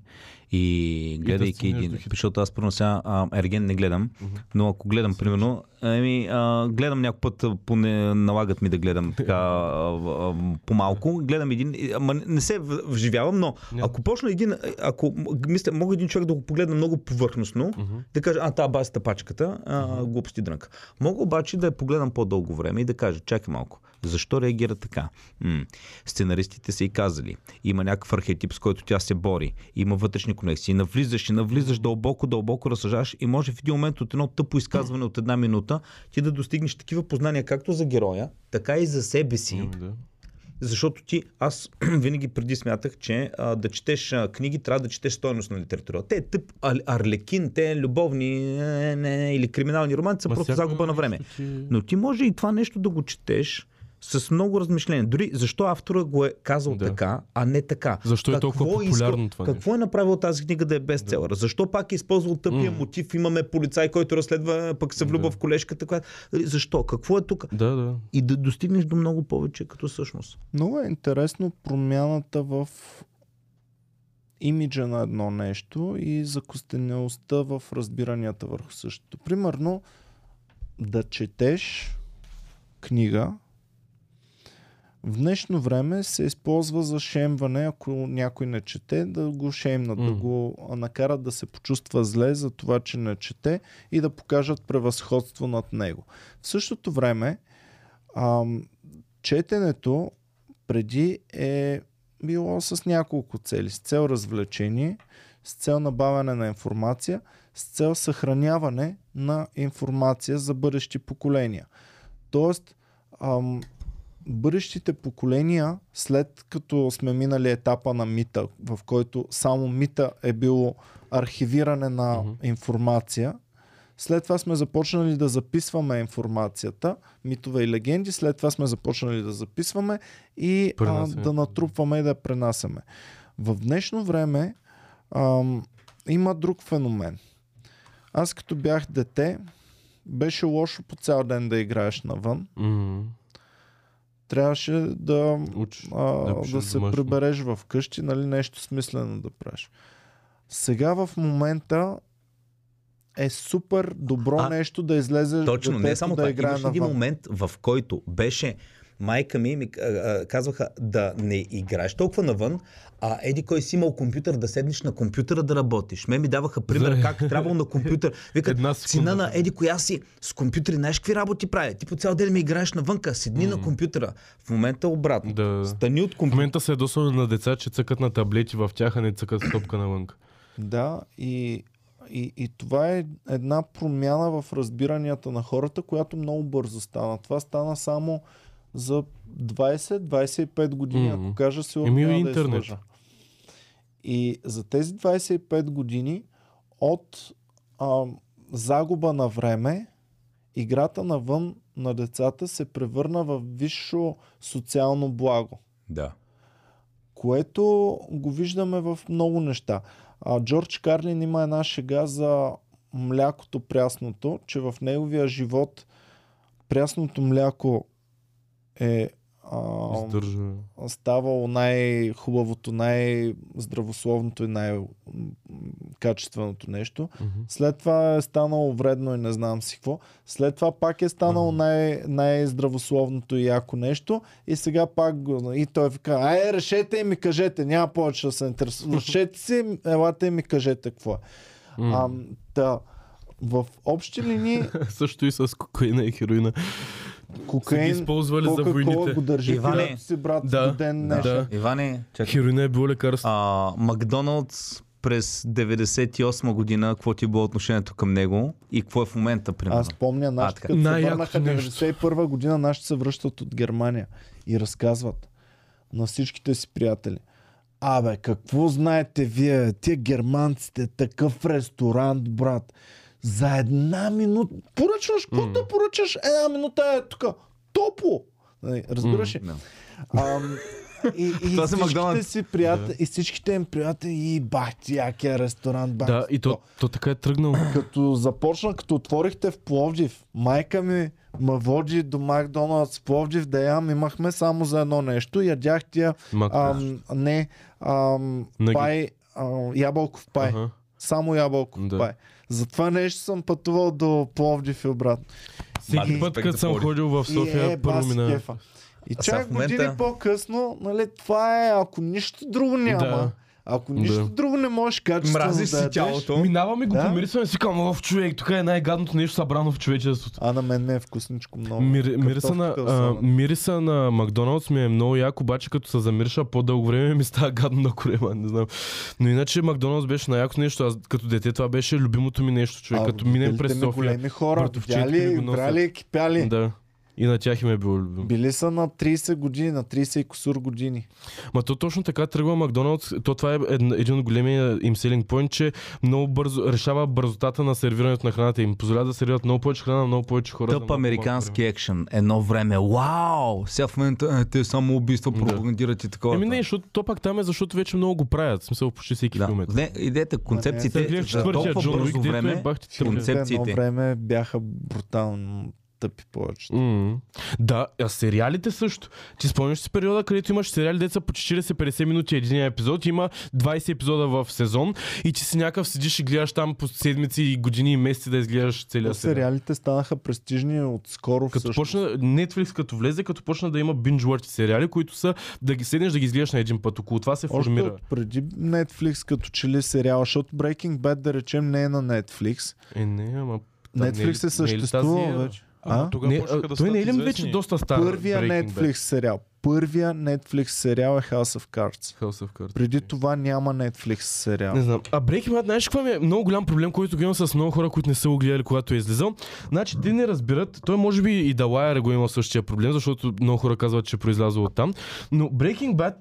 и гледайки стигнеш един, защото аз първо сега а, Ерген не гледам, но ако гледам примерно, ами, а, гледам някой път, поне налагат ми да гледам така (laughs) а, а, по-малко, гледам един, и- ама не- се вживявам, но Не. ако почна един, ако мисля, мога един човек да го погледна много повърхностно, да кажа, а, та баста пачката, а, глупости дрънка. Мога обаче да я погледам по-дълго време и да кажа, чакай малко, защо реагира така? М- сценаристите са и казали, има някакъв архетип, с който тя се бори, има вътрешни конексии, навлизаш и навлизаш дълбоко, дълбоко разсъждаш и може в един момент от едно тъпо изказване от една минута ти да достигнеш такива познания както за героя, така и за себе си. Ами Да. Защото ти, аз (clears throat) винаги преди смятах, че а, да четеш а, книги, трябва да четеш стойностна литература. Те тъп ар- арлекин, те любовни не, не, или криминални романи са Ма просто загуба на време. че- Но ти може и това нещо да го четеш с много размишление. Дори защо автора го е казал Да. така, а не така. Защо е толкова популярно това Какво е направил тази книга да е бестселър? Защо пак е използвал тъпия М. мотив? Имаме полицай, който разследва, пък се влюбва Да. в колежката. Която... Защо? Какво е тук? Да, да. И да достигнеш до много повече като същност. Много е интересно промяната в имиджа на едно нещо и закостенелостта в разбиранията върху същото. Примерно, да четеш книга в днешно време се използва за шемване, ако някой не чете, да го шемнат, да М. го накарат да се почувства зле за това, че не чете и да покажат превъзходство над него. В същото време, ам, четенето преди е било с няколко цели. С цел развлечение, с цел набавяне на информация, с цел съхраняване на информация за бъдещи поколения. Тоест, ам, бъдещите поколения, след като сме минали етапа на мита, в който само мита е било архивиране на информация, след това сме започнали да записваме информацията, митове и легенди, след това сме започнали да записваме и а, да натрупваме и да пренасяме. В днешно време ам, има друг феномен. Аз като бях дете, беше лошо по цял ден да играеш навън. М, Трябваше да, Уч. а, да се домашно. прибереш в къщи, нали, нещо смислено да правиш. Сега в момента е супер добро А, нещо да излезе Точно, не само да това. играе Имаше един момент, в който беше майка ми, ми казваха да не играеш толкова навън, а еди кой си имал компютър, да седнеш на компютъра да работиш. Ме ми даваха пример как трябвало на компютър. Викат, Една сина на еди коя си с компютъри, знаеш какви работи прави? Ти по цял ден ми играеш навънка, седни на компютъра. В момента обратно. Да. Стани от В компютъра. момента се е досъл на деца, че цъкат на таблети в тях, а не цъкат с топка навън. Да, и, и, и това е една промяна в разбиранията на хората, която много бързо стана. Това стана само за 20-25 години, Мгм. ако кажа сигурно Еми, да интернет. излъжа. И за тези 25 години от а, загуба на време, играта навън на децата се превърна в висше социално благо Да. което го виждаме в много неща. А, Джордж Карлин има една шега за млякото прясното, че в неговия живот прясното мляко е а, Издържа. ставало най-хубавото, най-здравословното и най-качественото нещо. Мгм. След това е станало вредно и не знам си какво. След това пак е станало най- най-здравословното и яко нещо. И сега пак го... И той вика, ай, решете и ми кажете, няма повече да се интересува. (laughs) Решете си, елате и ми кажете какво е. М. Ам, да, в общи линии (laughs) Също и с кокаина и хероина. Са кокаин, използвали за войните. го държи Иване. Си, брат, Да, до ден да. Да. Иване, чакай. Хероина е било лекарство. А, Макдоналдс през 98 година, какво ти е било отношението към него и какво е в момента, примерно? Аз помня, нашите като се върнаха нещо. 91 година, нашите се връщат от Германия и разказват на всичките си приятели. Абе, какво знаете вие, тия германците, такъв ресторант, брат. За една минута, поръчваш, какво да поръчаш? Една минута е тук, топло. Нали, Разбираш ли? Да. Ам, и, и, Това всичките си приятели, и всичките им приятели, и бах, ти якия ресторант, бах. Да, и то, то така е тръгнал. Като започна, като отворихте в Пловдив, майка ми ме води до Макдоналдс в Пловдив да ям. Имахме само за едно нещо. Ядях тия, ам, не, ам, Наги- пай, ам, ябълков пай. Ага. Само ябълков Да. пай. Затова нещо съм пътувал до Пловдив и обратно. Всеки път, като за съм ходил в И София, е, първо мина. И чак момента- години по-късно, нали, това е, ако нищо друго няма, Да. Ако нищо Да. друго не можеш качествено Мразиш да си ядеш, тялото. Минаваме го, Да. помирисваме си към в човек. Тук е най-гадното нещо събрано в човечеството. А на мен ми е вкусничко много. Мир, мириса, на, а, мириса на Макдоналдс ми е много як, обаче като се замириша по-дълго време ми става гадно на корема, не знам. Но иначе Макдоналдс беше на яко нещо, аз като дете това беше любимото ми нещо, човек, А, като минем през София. големи хора, видяли, брали, кипяли. Да. И на тях им е било любимо. Били са на 30 години, на 30 и косур години. Ма то точно така тръгва Макдоналдс. То това е един, един от големия им селинг point, че много бързо решава бързотата на сервирането на храната. Им позволява да сервират много повече храна, на много повече хора. Тъп американски екшен. Едно време. Вау! Сега в момента е, те само убийства Да. пропагандират и такова. Еми не, защото то пак там е, защото вече много го правят. В смисъл почти всеки Да. филм. Не, идеята, концепциите гледах за толкова бързо е време, концепциите. Едно време бяха брутално. Тъпи повече. М. Да, а сериалите също. Ти спомняш си периода, където имаш сериали, деца по 40-50 минути един епизод, има 20 епизода в сезон и ти си някакъв седиш и гледаш там по седмици и години и месеци да изгледаш целия сериал. Сериалите станаха престижни от скоро Като всъщност. почна Netflix като влезе, като почна да има binge watch сериали, които са да ги седнеш да ги изгледаш на един път. Около това се Още формира. от преди Netflix като че ли сериал, защото Breaking Bad да речем не е на Netflix. Е, не, ама... е Netflix е тази съществува ера? вече. А, А? тогава Не, почнаха да а, той не е ли вече доста стар? Първия Breaking Netflix Bad? сериал. Първия Netflix сериал е House of Cards. House of Cards. Преди това няма Netflix сериал. Не знам. А Breaking Bad, знаеш какво ми е много голям проблем, който го имам с много хора, които не са го гледали, когато е излизал. Значи, те не разбират. Той може би и Далайер го има същия проблем, защото много хора казват, че е произлязъл от там. Но Breaking Bad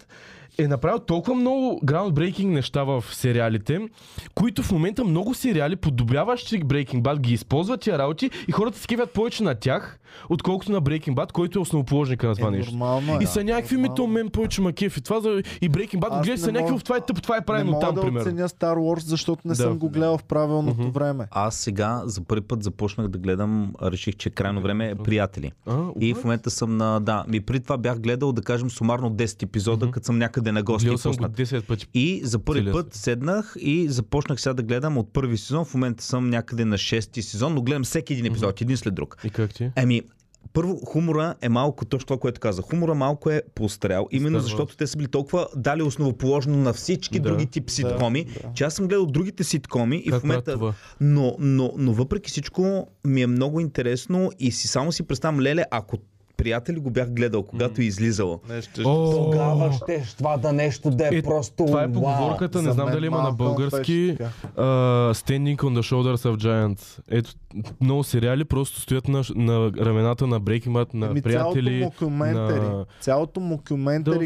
е направил толкова много groundbreaking неща в сериалите, които в момента много сериали, подобряващи Breaking Bad, ги използват тия работи и хората се кивят повече на тях, отколкото на Breaking Bad, който е основоположника на това е, нещо. нормално е. И са някакви ми Нормално. то мен повече ма кефи. Това за... И Breaking Bad го Аз гледаш не са някакви, мога- «Уф, това е тъп, това е не правилно мога там, да примерно. оценя Star Wars, защото не Да. съм го гледал в правилното Мгм. време. Аз сега за първи път започнах да гледам, реших, че е крайно време приятели. А, И в момента съм на... Да, ми при това бях гледал, да кажем, сумарно 10 епизода, Мгм. като съм някъде на гости. Гледал съм го пуснат. 10 пъти. И за първи Целия път седнах и започнах сега да гледам от първи сезон. В момента съм някъде на шести сезон, но гледам всеки един епизод, един след друг. И как ти? Еми, първо, хумора е малко, точно това, което каза. Хумора малко е поострял, именно Wars. защото те са били толкова дали основоположно на всички Да, други тип ситкоми, да. че аз съм гледал другите ситкоми и Как в момента... това? Но, но, но въпреки всичко ми е много интересно и си само си представям, леле, ако приятели го бях гледал, когато е излизало. Не, ще... О, ще това да нещо да Е, Това е поговорката, не знам дали има на български. Uh, standing on the shoulders of giants. Ето, много сериали просто стоят на, на рамената на Breaking Bad, на Еми, приятели. цялото мокюментари, на- цялото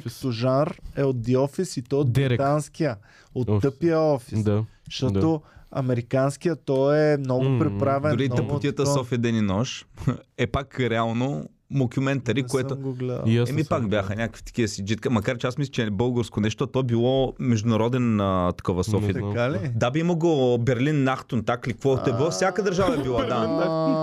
като жанр е от The Office и то от Дерек. британския, от Office. тъпия офис. Да. Защото американския той е много преправен. Дори много тъпотията такова. София ден и нощ (laughs) е пак реално мокюментари, което... съм го Еми пак бяха някакви такива си джитка, макар че аз мисля, че е българско нещо, то било международен а, такова София. Не знам. Така ли? Да, би има го Берлин Нахтун, так ли, какво е било, всяка държава е била, да.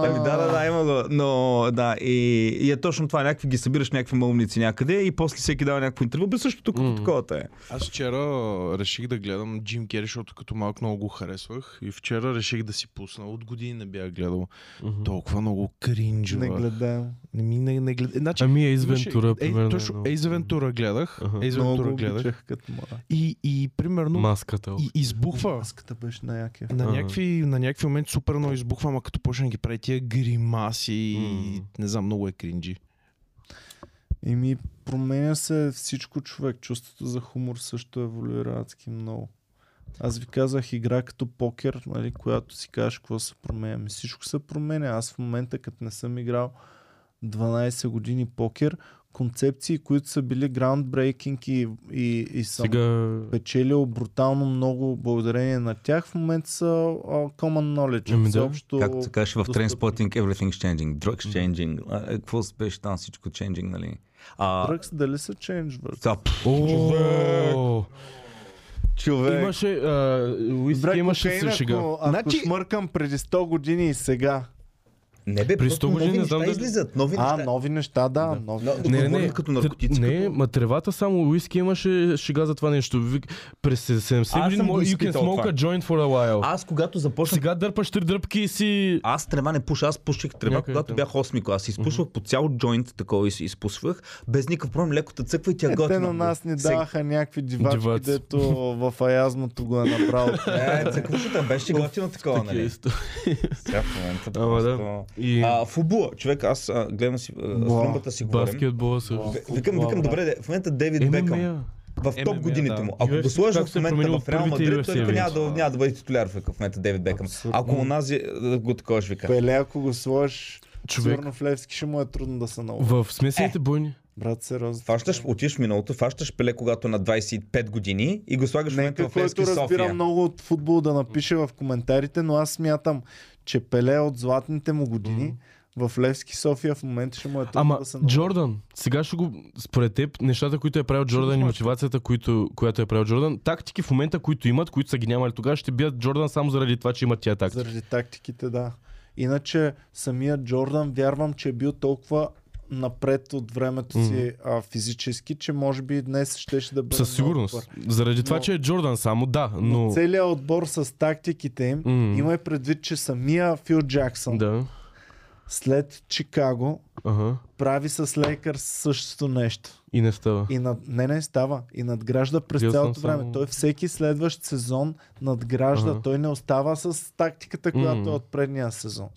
Ами да, да, да, има го. Но да, и, и е точно това. Някакви ги събираш някакви малумници някъде и после всеки дава някакво интервю. Бе същото като М. таковата е. Аз вчера реших да гледам Джим Кери, защото като малко много го харесвах. И вчера реших да си пусна. От години не бях гледал. Толкова много кринжова. Не гледам. Не ми не, не гледам. Значи, Ами Ейс Вентура, примерно. точно, е Ейс Вентура гледах. Аха. Ейс Вентура гледах. обичах като. И, и примерно Маската. и, избухва. Маската беше на якия. На Ага. някакви, на някакви моменти супер много избухва, ама като почне да ги прави тия гримаси и не знам, много е кринджи. И ми променя се всичко човек. Чувството за хумор също еволюира адски много. Аз ви казах игра като покер, нали, която си кажеш какво се променя. Ми всичко се променя. Аз в момента, като не съм играл 12 години покер, концепции, които са били groundbreaking и, и, и съм Сега... печелил брутално много благодарение на тях, в момента са uh, common knowledge. Ами да. Всеобщо Както се каже в достъпни. Trainspotting, everything's changing. Drugs changing. Е, Какво беше там всичко changing, нали? А, Дръгс дали са change пф, О, човек. Имаше... а, Уиски имаше кокаин, се шега. Ако, ако Значи- смъркам преди 100 години и сега. Не бе, При просто 100 години нови не знам неща дали- излизат. Нови А, неща. нови неща, да. Нови. Но- Не, не, не. като наркотици, Не, като- ма тревата само уиски имаше шега за това нещо. През 70 Аз години you can smoke това. a joint for a while. Аз когато започнах Сега дърпаш три дръпки и си... Аз трева не пуша, аз пуших трева, Някъде когато там. бях 8 клас. Изпушвах по цял джойнт такова и си изпусвах. Без никакъв проблем, леко те цъква и тя Е, те готина. на нас ни даваха някакви дивачки, дето в аязмото го е направил. (laughs) Е, цъкващата беше готино такова, нали? Сега в момента да. просто... И А, футбола, човек, аз а, гледам си, а, с румбата си говорим. баскетбола също. Викам, викам, добре, де, в момента Дейвид Ема, Бекъм. В топ ММА, годините да. му. Ако UFC го сложа как в е момента в Реал Мадрид, той няма да, няма да бъде титуляр в момента Дейвид Бекъм. Абсолютно. Ако онази да го такова ще вика. Пеле, ако го сложиш, Човек. сигурно в Левски ще му е трудно да се научи. В смесените бойни. Брат, сериозно. Фащаш, отиваш в миналото, фащаш Пеле, когато е на 25 години и го слагаш в момента Нека, в Левски който разбира София. много от футбол да напише в коментарите, но аз смятам, че Пеле от златните му години в Левски София в момента ще му е трудно Ама да се научи. Джордан, сега ще го, според теб, нещата, които е правил Джордан и мотивацията, които, която е правил Джордан, тактики в момента, които имат, които са ги нямали тогава, ще бият Джордан само заради това, че имат тия тактики. Заради тактиките, да. Иначе самия Джордан вярвам, че е бил толкова напред от времето си а, физически, че може би днес щеше да бъде Със сигурност. добър. Заради това, Но- че е Джордан само, да, но... Целият отбор с тактиките им, М. има и предвид, че самия Фил Джаксън Да. след Чикаго Ага. прави с Лейкърс същото нещо. И не става. И над... Не, не става. И надгражда през Гледал цялото време. само- Той всеки следващ сезон надгражда. Ага. Той не остава с тактиката, която Мгм. е от предния сезон.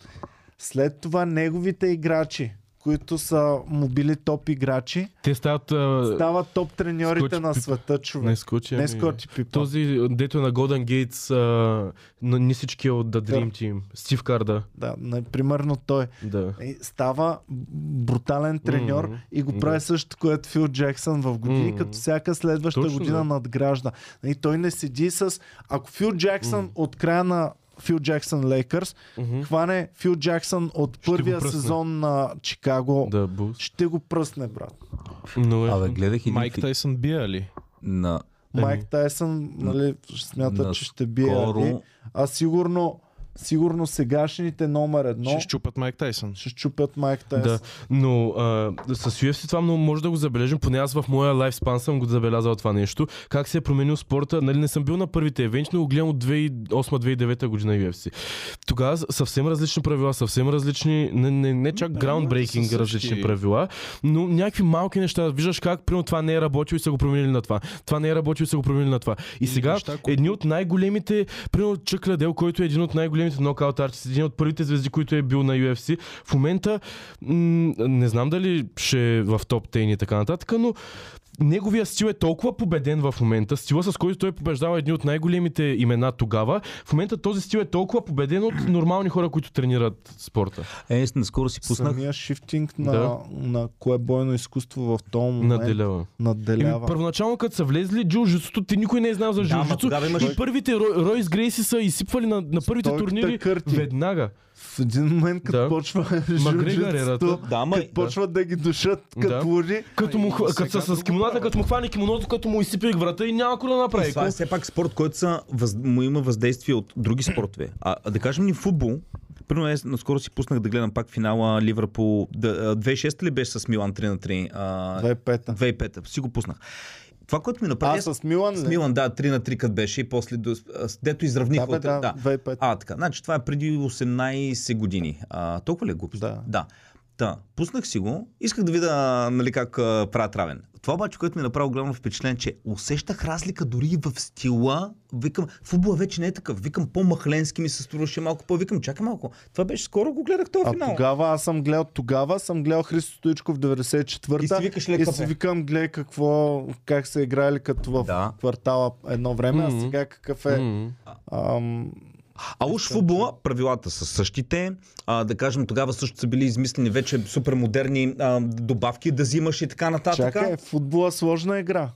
След това неговите играчи, които са му били топ играчи, Те стават... а, стават топ треньорите на света, човек. Не скочи, Не ами- Скоти Пипа. Този, дето е на Golden Gates, а, на нисички от The Dream Team. Стив Карда. Да, не, примерно той. Да. Става брутален треньор Мгм. и го Да. прави същото, което Фил Джексън в години, Мгм. като всяка следваща Точно, година да. надгражда. И той не седи с... Ако Фил Джексън от края на Фил Джексън Лейкърс Мгм. хване Фил Джексън от Ще първия сезон на Чикаго, Да, ще го пръсне, брат. Но е. Абе, гледах един Майк фи- Тайсън бия ли? на Майк Тайсън, нали, смята, на че ще бие. скоро- Али, А сигурно, сигурно сегашните номер едно Ще щупат Майк Тайсън. ще щупят Майк Тайсън. Да, но а, с UFC това много може да го забележим, поне аз в моя лайфспан съм го забелязал това нещо. Как се е променил спорта, нали не съм бил на първите евенти, но го гледам от 2008-2009 година UFC. Тогава съвсем различни правила, съвсем различни, не, не, не чак са различни правила, но някакви малки неща. Виждаш как, примерно, това не е работило и са го променили на това. Това не е работило и са го променили на това. И сега неща, едни от най-големите, примерно Чък Ладел, който е един от най-големите нокаут артисти, един от първите звезди, които е бил на UFC, в момента м- не знам дали ще е в топ 10 и така нататък, но неговия стил е толкова победен в момента, стила с който той побеждава едни от най-големите имена тогава, в момента този стил е толкова победен от нормални хора, които тренират спорта. Е, наскоро си пуснах. Самия шифтинг на, Да. на кое бойно изкуство в този момент Наделява. надделява. Еми, първоначално като са влезли джиу-джитсуто, ти никой не е знал за Да, джиу-джитсу. тогава имаш- И първите Рой- Ройс Грейси са изсипвали на, на първите Стойката турнири Кърти. веднага. В един момент, като Да. почва жужицето, Да, ама- като почват да ги душат Да. като луди, Като му, като са с друго кимоната, като му хване кимоното, като му изсипи врата и няма какво да направи. Това е все пак спорт, който са, въз, му има въздействие от други спортове. А, а да кажем ни футбол, Примерно, аз наскоро си пуснах да гледам пак финала Ливърпул. Да, а, 2006 ли беше с Милан 3 на 3? А, 2-5. 2005 Си го пуснах. Това, което ми направи... А, с Милан с? Милан, да, 3 на 3 кът беше и после до, дето изравниха. Да, бе, от- да, 2-5. А, така. Значи това е преди 18 години. А, толкова ли е глупост? Да. да. Та, пуснах си го. Исках да видя нали, как правят равен. Това обаче, което ми направи голямо впечатление, че усещах разлика дори и в стила. Викам, футбола вече не е такъв. Викам, по-махленски ми се струваше малко по. Викам, чакай малко. Това беше скоро го гледах този А финал. тогава аз съм гледал, тогава съм гледал Христо Стоичков 94-та. И си викаш, ле, и си е? викам, гледай какво, как са играли като в Да. квартала едно време, а Мгм. сега какъв е. М. Ам, А уж в футбола правилата са същите. А, да кажем, тогава също са били измислени вече супер модерни а, добавки да взимаш и така нататък. чакай, футбола сложна игра.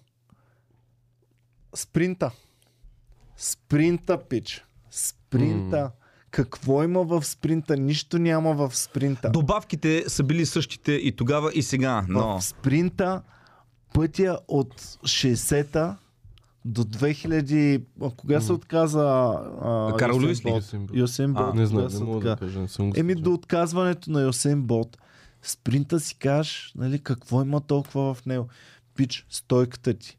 Спринта. Спринта, пич. Спринта. Какво има в спринта? Нищо няма в спринта. Добавките са били същите и тогава и сега. Но... В спринта пътя от 60-та до 2000... А кога се отказа а, Карл Луис ли? Болт? А. Не знам, не мога да кажа, не съм Еми до отказването на Юсейн Болт, спринта си кажеш, нали, какво има толкова в него. Пич, стойката ти.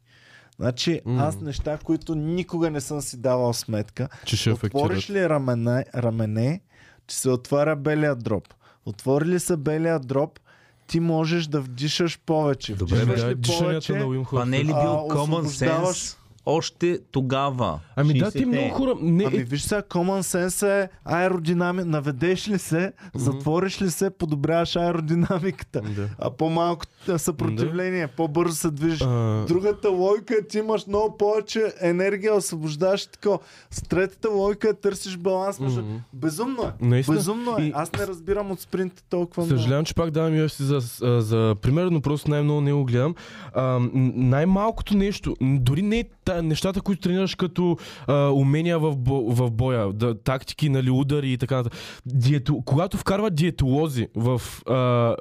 Значи, М. аз неща, които никога не съм си давал сметка. Че ще Отвориш ли рамене, рамене, че се отваря белия дроп. Отвори ли се белия дроп, ти можеш да вдишаш повече. Добре, Вдишаш Да, ли повече, на Уим Това Хоф. не е ли А, бил common освобождаваш- sense още тогава? Ами да, ти 60-те. много хора... Не, Ами е, виж сега, common sense е аеродинамика. Наведеш ли се, затвориш ли се, подобряваш аеродинамиката. Да. А по-малко съпротивление, по-бързо се движиш. А, Другата логика е, ти имаш много повече енергия, освобождаваш и така. С третата логика е търсиш баланс. Между... Мгм. Безумно е. Наистина. Безумно е. И- Аз не разбирам от спринта толкова много. Съжалявам, че пак давам UFC за, за, за пример, но просто най-много не го гледам. А, най-малкото нещо, дори не е та, нещата, които тренираш като а, умения в, в боя, да, тактики, нали, удари и така нататък. Дието, когато вкарват диетолози в а,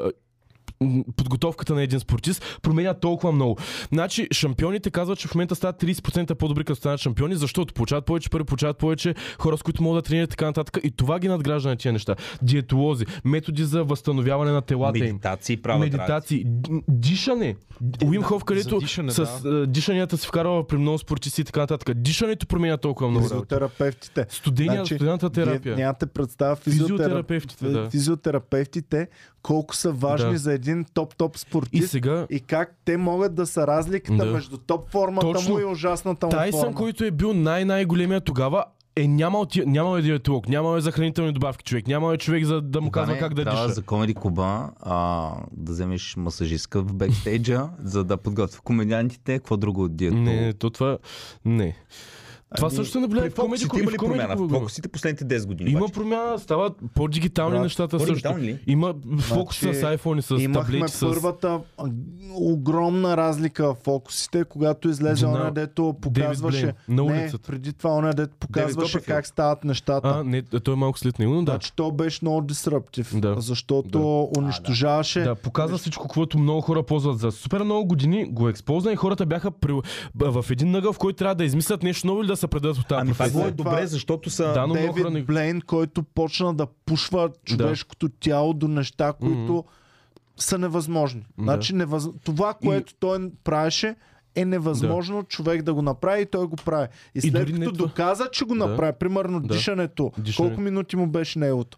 подготовката на един спортист променя толкова много. Значи, шампионите казват, че в момента стават 30% по-добри като станат шампиони, защото получават повече пари, получават повече хора, с които могат да тренират и така нататък. И това ги надгражда на тия неща. Диетолози, методи за възстановяване на телата им. Медитации правят. Медитации, дишане. Уим Хоф, където дишане, с а, дишанията се вкарва при много спортисти и така нататък. Дишането променя толкова много. Физиотерапевтите. Студения, Значи, студената терапия. Нямате представа физиотерапевтите, Физиотерапевтите, да. физиотерапевтите колко са важни Да. за един топ-топ И спортист и, сега как те могат да са разликата Да. между топ формата Точно. му и ужасната му Тайсън, форма. който е бил най-най-големия тогава, е нямал, ти, нямал е диетолог, нямал е за хранителни добавки човек, нямал е човек за да му казва как да диша. за Комеди Куба а, да вземеш масажистка в бекстейджа, за да подготвя комедиантите. Какво друго от дието? Не, то това... Не. Това Ами, също се наблюдава в комеди фокусите има ли промяна? В фокусите последните 10 години. Има обаче. промяна, стават по-дигитални Брат, нещата също. ли? Има фокус Значи, с iPhone, с Имахме таблети, с... първата огромна разлика в фокусите, когато излезе оня, дето показваше... Блейн, на не, улицата. преди това оня, дето показваше как стават нещата. А, не, той е малко след него, но да. Значи то беше много дисруптив, Да. защото унищожаваше... Да, показва всичко, което много хора ползват за супер много години, го експозна и хората бяха в един ъгъл, в който трябва да измислят нещо ново или да се предадат от тази Ами това професия. е добре, защото са... Да, но не... Дейвид Блейн, който почна да пушва човешкото тяло до неща, които са невъзможни. Да. Значи невъз... това, което той правеше, е невъзможно човек да го направи и той го прави. И след не като това. доказа, че го Да. направи, примерно Да. дишането, Дишане. колко минути му беше неговото.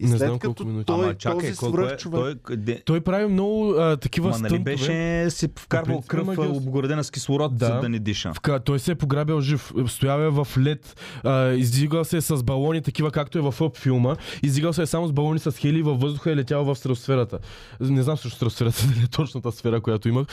И Не след знам като колко минути. той, Ама чакай, този колко е, свръх човек... той, къде... Той прави много а, такива Ма нали беше си вкарвал кръв, ама ги- обгордена с кислород, Да. за да не диша. Вка, той се е пограбил жив. Стоял е в лед, а, издигал се е с балони, такива както е в Up филма. Издигал се е само с балони с хели във въздуха и е летял в стратосферата. Не знам също стратосферата (laughs) дали е точната сфера, която имах.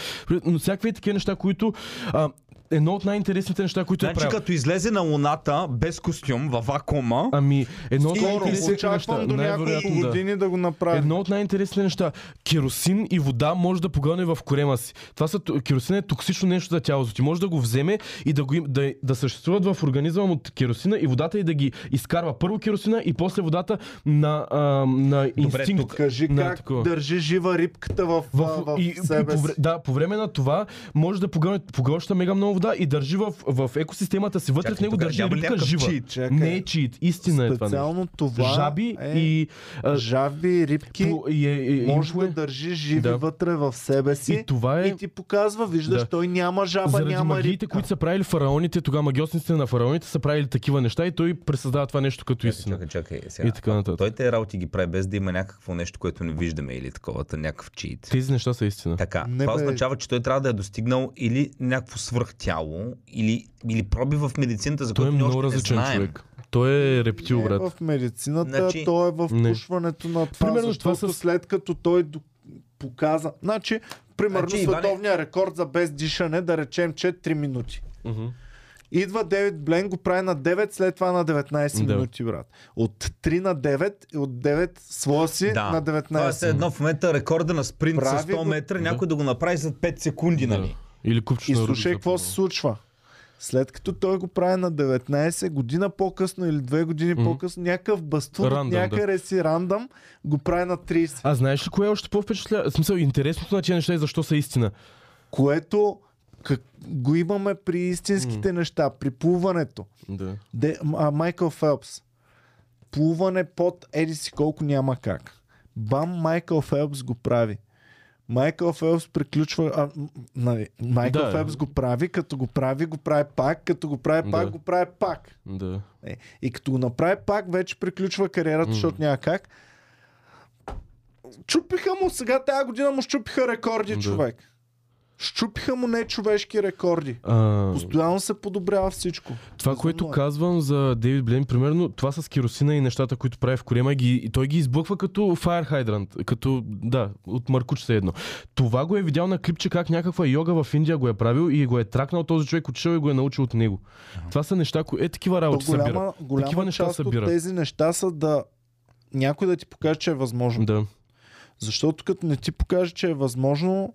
Но всякакви такива неща, които... А, едно от най-интересните неща, които е Значи правил. като излезе на луната без костюм, във вакуума, Ами, едно от най-интересните неща. очаквам до няколко да. години да го направи. Едно от най-интересните неща. Керосин и вода може да погълне в корема си. Това са, керосин е токсично нещо за тялото ти. Може да го вземе и да, го, да, да съществуват в организма от керосина и водата и да ги изкарва първо керосина и после водата на, а, на инстинкт. тук Кажи на как такова. държи жива рибката в, В, в, в и, и, себе по, си. вре- да, по време на това може да погълне, погълща мега много вода и държи в, в екосистемата си. Вътре Чакай, в него държи рибка жива. чит? Не е чит, истина е това. Специално това Жаби е... и, а, Жаби, рибки, по, и, е- и, може инфлу е- да държи живи Да. вътре в себе си. И това е И ти показва, виждаш, Да. той няма жаба, заради няма магиите, рибка. които са правили фараоните, тогава магиосниците на фараоните са правили такива неща и той пресъздава това нещо като истина. Чакай, чакай. Сега. И така нататък. Той те работи ги прави без да има някакво нещо, което не виждаме или такова, някакъв чит. Тези неща са истина. Така, Не, това бе. означава, че той трябва да е достигнал или някакво свръхтяло, или, или проби в медицината, за Той е което ние много още не различен знаем. човек. Той е рептил, Не брат. в медицината, Значи- той е в Не. пушването на това, Примерно защото това с- след като той показа... Значи, примерно Значи, Иване- световния рекорд за без дишане, да речем 4 минути. Мгм. Идва Девид Блен, го прави на 9, след това на 19 Да. минути, брат. От 3 на 9 и от 9 своя си Да. на Това е 19. едно в момента рекорда на спринт с Прави 100 го- метра, Да. някой да го направи за 5 секунди, Да. нали? Или купчето И слушай какво се случва. След като той го прави на 19, година по-късно или две години Мгм. по-късно, някакъв бастун от Рандъм, да. някъде си рандъм го прави на 30. А знаеш ли кое е още по-впечатлява? В смисъл, интересното на тези неща и защо са истина. Което как, го имаме при истинските неща, при плуването. Да. Де, а, Майкъл Фелпс. Плуване под еди си колко няма как. Бам, Майкъл Фелпс го прави. Майкъл Фелпс приключва. А, нали, Майкъл Да. Фелпс го прави, като го прави, го прави пак, като го прави пак, Да. го прави пак. Да. Е, и като го направи пак, вече приключва кариерата, М. защото няма как. Чупиха му, сега тази година му щупиха рекорди, Да. човек. Щупиха му нечовешки рекорди. А, Постоянно се подобрява всичко. Това, Безумно което е. казвам за Дейвид Блейн, примерно, това с керосина и нещата, които прави в корема, ги, и той ги изблъква като Fire Hydrant, като, да, от Маркуч се едно. Това го е видял на клипче как някаква йога в Индия го е правил и го е тракнал този човек, отишъл и го е научил от него. Това са неща, е такива То работи събира. голяма, голяма Такива неща част събира. от тези неща са да някой да ти покаже, че е възможно. Да. Защото като не ти покаже, че е възможно,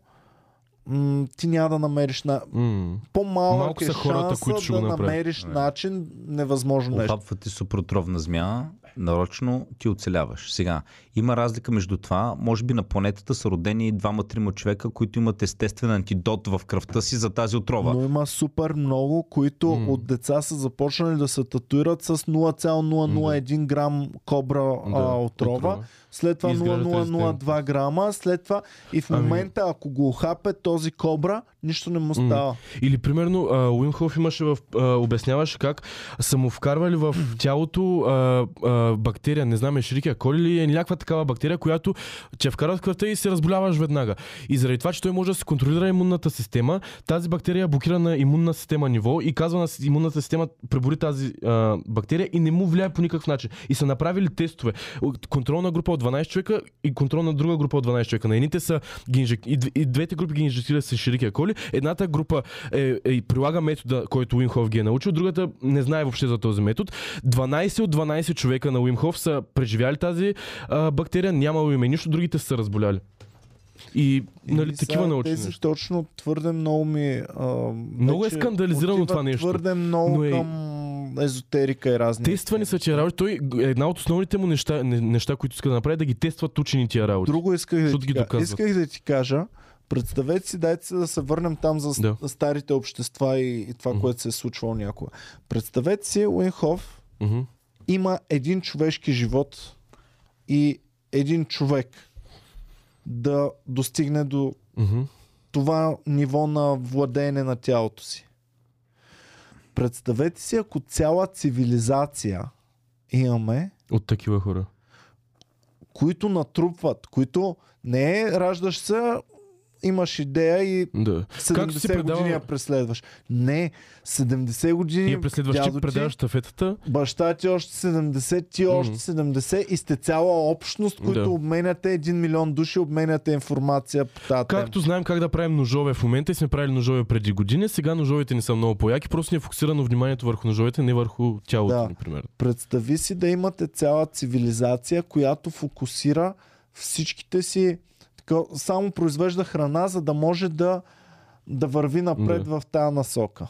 м- ти няма да намериш на... М. По-малък Малко е са хората, шанса които ще да го направят. намериш начин, невъзможно нещо. Охапва ти супротровна змия, нарочно ти оцеляваш. Сега, има разлика между това. Може би на планетата са родени двама-трима човека, които имат естествен антидот в кръвта си за тази отрова. Но има супер много, които М. от деца са започнали да се татуират с 0,001 грам кобра Да, а, отрова. отрова. След това И изграждат 0,002 грама. След това и в Ами- момента, ако го хапе този кобра, нищо не му става. Или примерно а, Уимхоф имаше в, а, обясняваше как са му вкарвали в тялото а, а, бактерия, не знам, Ешерикия коли ли е някаква такава бактерия, която че вкарват в кръвта и се разболяваш веднага. И заради това, че той може да се контролира имунната система, тази бактерия блокира на имунна система ниво и казва на имунната система пребори тази а, бактерия и не му влияе по никакъв начин. И са направили тестове. Контролна група от 12 човека и контролна друга група от 12 човека. На едните са ги инжек... и двете групи ги инжектират с Ширикия коли. Едната група е, е, прилага метода, който Уимхов ги е научил, другата не знае въобще за този метод. 12 от 12 човека на Уимхов са преживяли тази а, бактерия, нямало им е нищо, другите са разболяли. И, нали, И такива сега научни Тези неща. точно твърде много ми... А, Много е скандализирано това нещо. Твърде много Но е- към езотерика и разни. Тествани са тия работи. Той, една от основните му неща, не- неща които иска да направи, е да ги тестват учени тия работи. Друго исках да, ти, ги ка- доказват. исках да ти кажа. Представете си, дайте се да се върнем там за Да. старите общества и, и това, Мгм. което се е случвало някога. Представете си, Уинхоф Мгм. има един човешки живот и един човек да достигне до Мгм. това ниво на владеене на тялото си. Представете си, ако цяла цивилизация имаме, От такива хора. които натрупват, които не е раждаш се, имаш идея и Да. 70 Както си предава- години я преследваш. Не, 70 години И я преследваш, ти дядо предаваш щафетата. баща ти още 70, ти още Мгм. 70 и сте цяла общност, които Да. обменяте 1 милион души, обменяте информация по тази. Както знаем как да правим ножове в момента и сме правили ножове преди години, сега ножовете ни са много по-яки, просто ни е фокусирано вниманието върху ножовете, не върху тялото, Да. например. Представи си да имате цяла цивилизация, която фокусира всичките си, само произвежда храна, за да може да, да върви напред Да. в тази насока.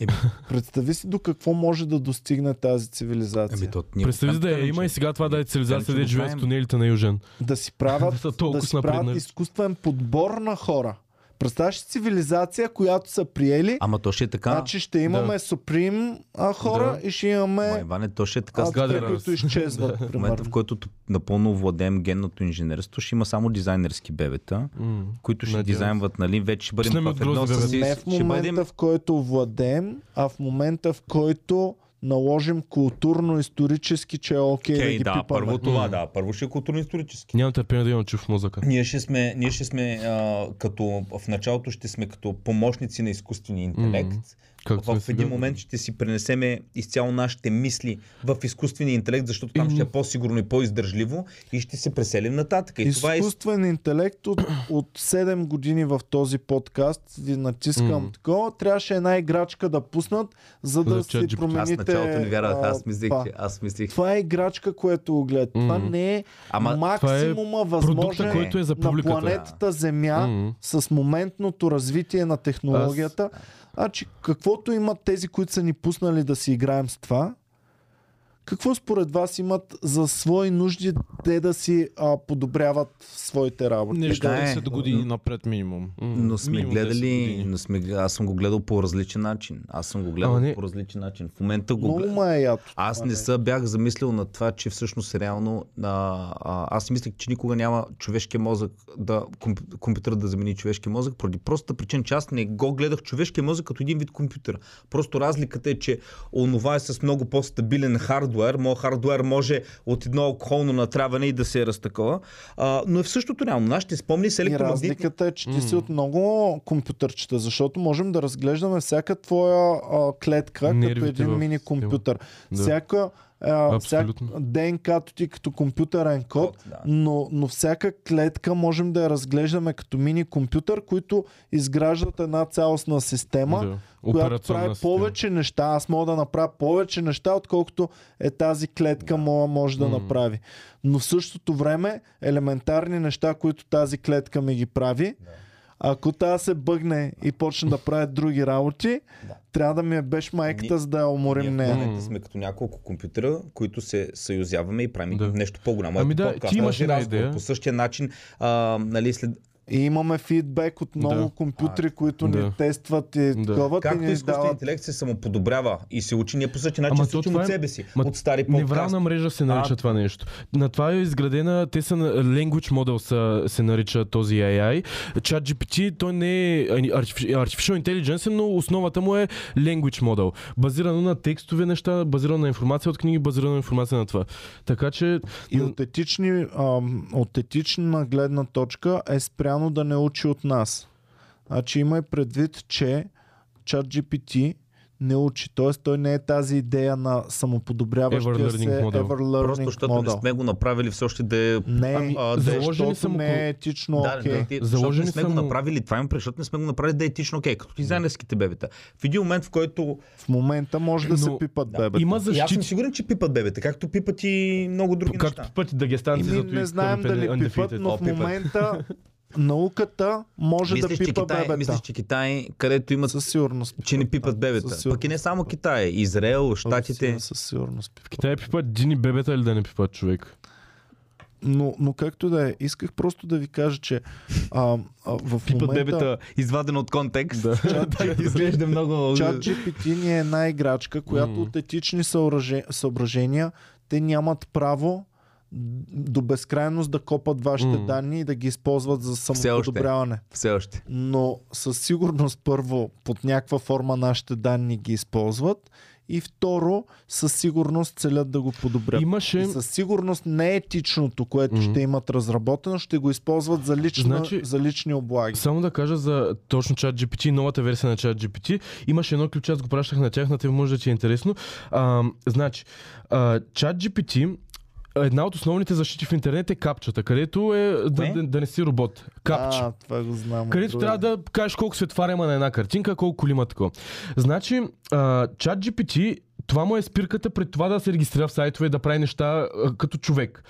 Еми. Представи си до какво може да достигне тази цивилизация. Ами, то, ние Представи си да я има и сега това да е цивилизация, да живее в тунелите на Южен. Да си правят, (laughs) да толкова си правят изкуствен подбор на хора. Представяш си цивилизация, която са приели, Ама то ще е така. значи ще имаме Суприм а, хора Да. и ще имаме Ама, Иване, то ще е така. а, В те, гадера. които изчезват. момента, в който напълно владеем генното инженерство, ще има само дизайнерски бебета, които ще Надявам дизайнват, нали, вече ще бъдем в едно с... Не в ще момента, бъдем... в който владеем, а в момента, в който наложим културно-исторически, че е окей Окей, да ги да, пипаме. първо това, М. да. Първо ще е културно-исторически. Нямам търпение да имам чув в мозъка. Ние ще сме, ние ще сме а, като, в началото ще сме като помощници на изкуствения интелект. Мгм. Сме в един сега. момент ще си пренесеме изцяло нашите мисли в изкуствения интелект, защото там ще е по-сигурно и по-издържливо и ще се преселим нататък. И това е Изкуствен интелект от, (clears throat) от 7 години в този подкаст ви натискам М. такова. Трябваше една играчка да пуснат, за да За си. Аз промените... в началото не вярвах, аз а, това. че аз мислех. Това е играчка, което го гледа. Това М. не е Ама максимума продукта, възможен който е за на планетата Земя М. с моментното развитие на технологията. Значи, каквото имат тези, които са ни пуснали да си играем с това, какво според вас имат за свои нужди те да си а, подобряват своите работи? Нещо Така е. 10 години напред минимум. Но сме Минимум 10 гледали, но сме, аз съм го гледал по различен начин. Аз съм го гледал Ама не- по различен начин. В момента го гледам. е ято. Аз не се бях замислил на това, че всъщност реално а, а, аз мислех, че никога няма човешкия мозък да комп- компютър да замени човешкия мозък, поради простата причина, че аз не го гледах човешкия мозък като един вид компютър. Просто разликата е, че онова е с много по-стабилен хардуер. Моят хардуер може от едно алкохолно натравяне и да се разтакова. А, но е в същото реално. Нашите спомни с И електромагнитни... разликата е, че ти си от много компютърчета, защото можем да разглеждаме всяка твоя а, клетка като Нервите един в мини компютър. Да. Всяка, а, всяк Абсолютно. ДНК-то ти като компютърен код, Код, да. но, но всяка клетка можем да я разглеждаме като мини компютър, които изграждат една цялостна система, Да. която прави система. повече неща. Аз мога да направя повече неща, отколкото е тази клетка мога, може да М. направи. Но в същото време елементарни неща, които тази клетка ми ги прави, Ако тя се бъгне и почне да прави други работи, Да. трябва да ми е беш майката, Ние- за да я уморим Ние момента сме като няколко компютъра, които се съюзяваме и правим Да. нещо по-голямо. Ами да, подкаст, ти имаш една идея. По същия начин, а, нали, след, И имаме фидбек от много Да. компютри, които Да. ни тестват и Да. такова, и както ни изкуственият дават интелект се самоподобрява и се учи, ние по същия начин Ама се учим от е- себе си, ма от стари подкасти. Неврална мрежа се нарича А. това нещо. На това е изградена, те са Language Model са, се нарича този AI. ChatGPT, той не е artific- Artificial Intelligence, но основата му е Language Model. Базирано на текстове неща, базирано на информация от книги, базирано на информация на това. Така че И от, етични, ам, от етична гледна точка е спряно да не учи от нас. Значи имай предвид, че ChatGPT не учи. Тоест той не е тази идея на самоподобряващия Ever се model. ever learning Просто защото не model. сме го направили все още да е... Не, Ами, а, да, заложени защото са му не е етично Да, окей. да, да, Заложени защото не сме го направили, това има предвид, защото не сме го направили да е етично окей, като дизайнерските бебета. В един момент, в който В момента може да се Но- пипат Да. бебета. има И аз съм сигурен, че пипат бебета, както пипат и много други Както неща. пъти да ги станци Ими, зато не и знаем дали пипат, но в пипат. момента (laughs) науката може Мислиш, да че пипа Китай, бебета. мислиш, че Китай, където имат Със сигурност. че не пипат бебета. Пък и не само Китай, Израел, Штатите. Със сигурност пипат. Китай пипат джини бебета или да не пипат човек? Но, но както да е, исках просто да ви кажа, че а, а, в Пипат момента бебета, изваден от контекст. Да. (laughs) Так изглежда много... чат GPT ни е една играчка, която от етични съображения те нямат право до безкрайност да копат вашите Мгм. данни и да ги използват за самоподобряване. Все още. Но със сигурност първо под някаква форма нашите данни ги използват и второ със сигурност целят да го подобрят. Имаше... И със сигурност не етичното, което Мгм. ще имат разработено, ще го използват за, лична, Значи- за лични облаги. Само да кажа за точно ChatGPT, новата версия на ChatGPT. Имаше едно ключ, аз го пращах на тях, на те може да ти е интересно. А, значи, а, ChatGPT Една от основните защити в интернет е капчата, където е да, Кое? да, да не си робот. Капча. А, това го знам. Където друга. трябва да кажеш колко светвара има на една картинка, колко коли има такова. Значи, а, ChatGPT, това му е спирката пред това да се регистрира в сайтове и да прави неща а, като човек.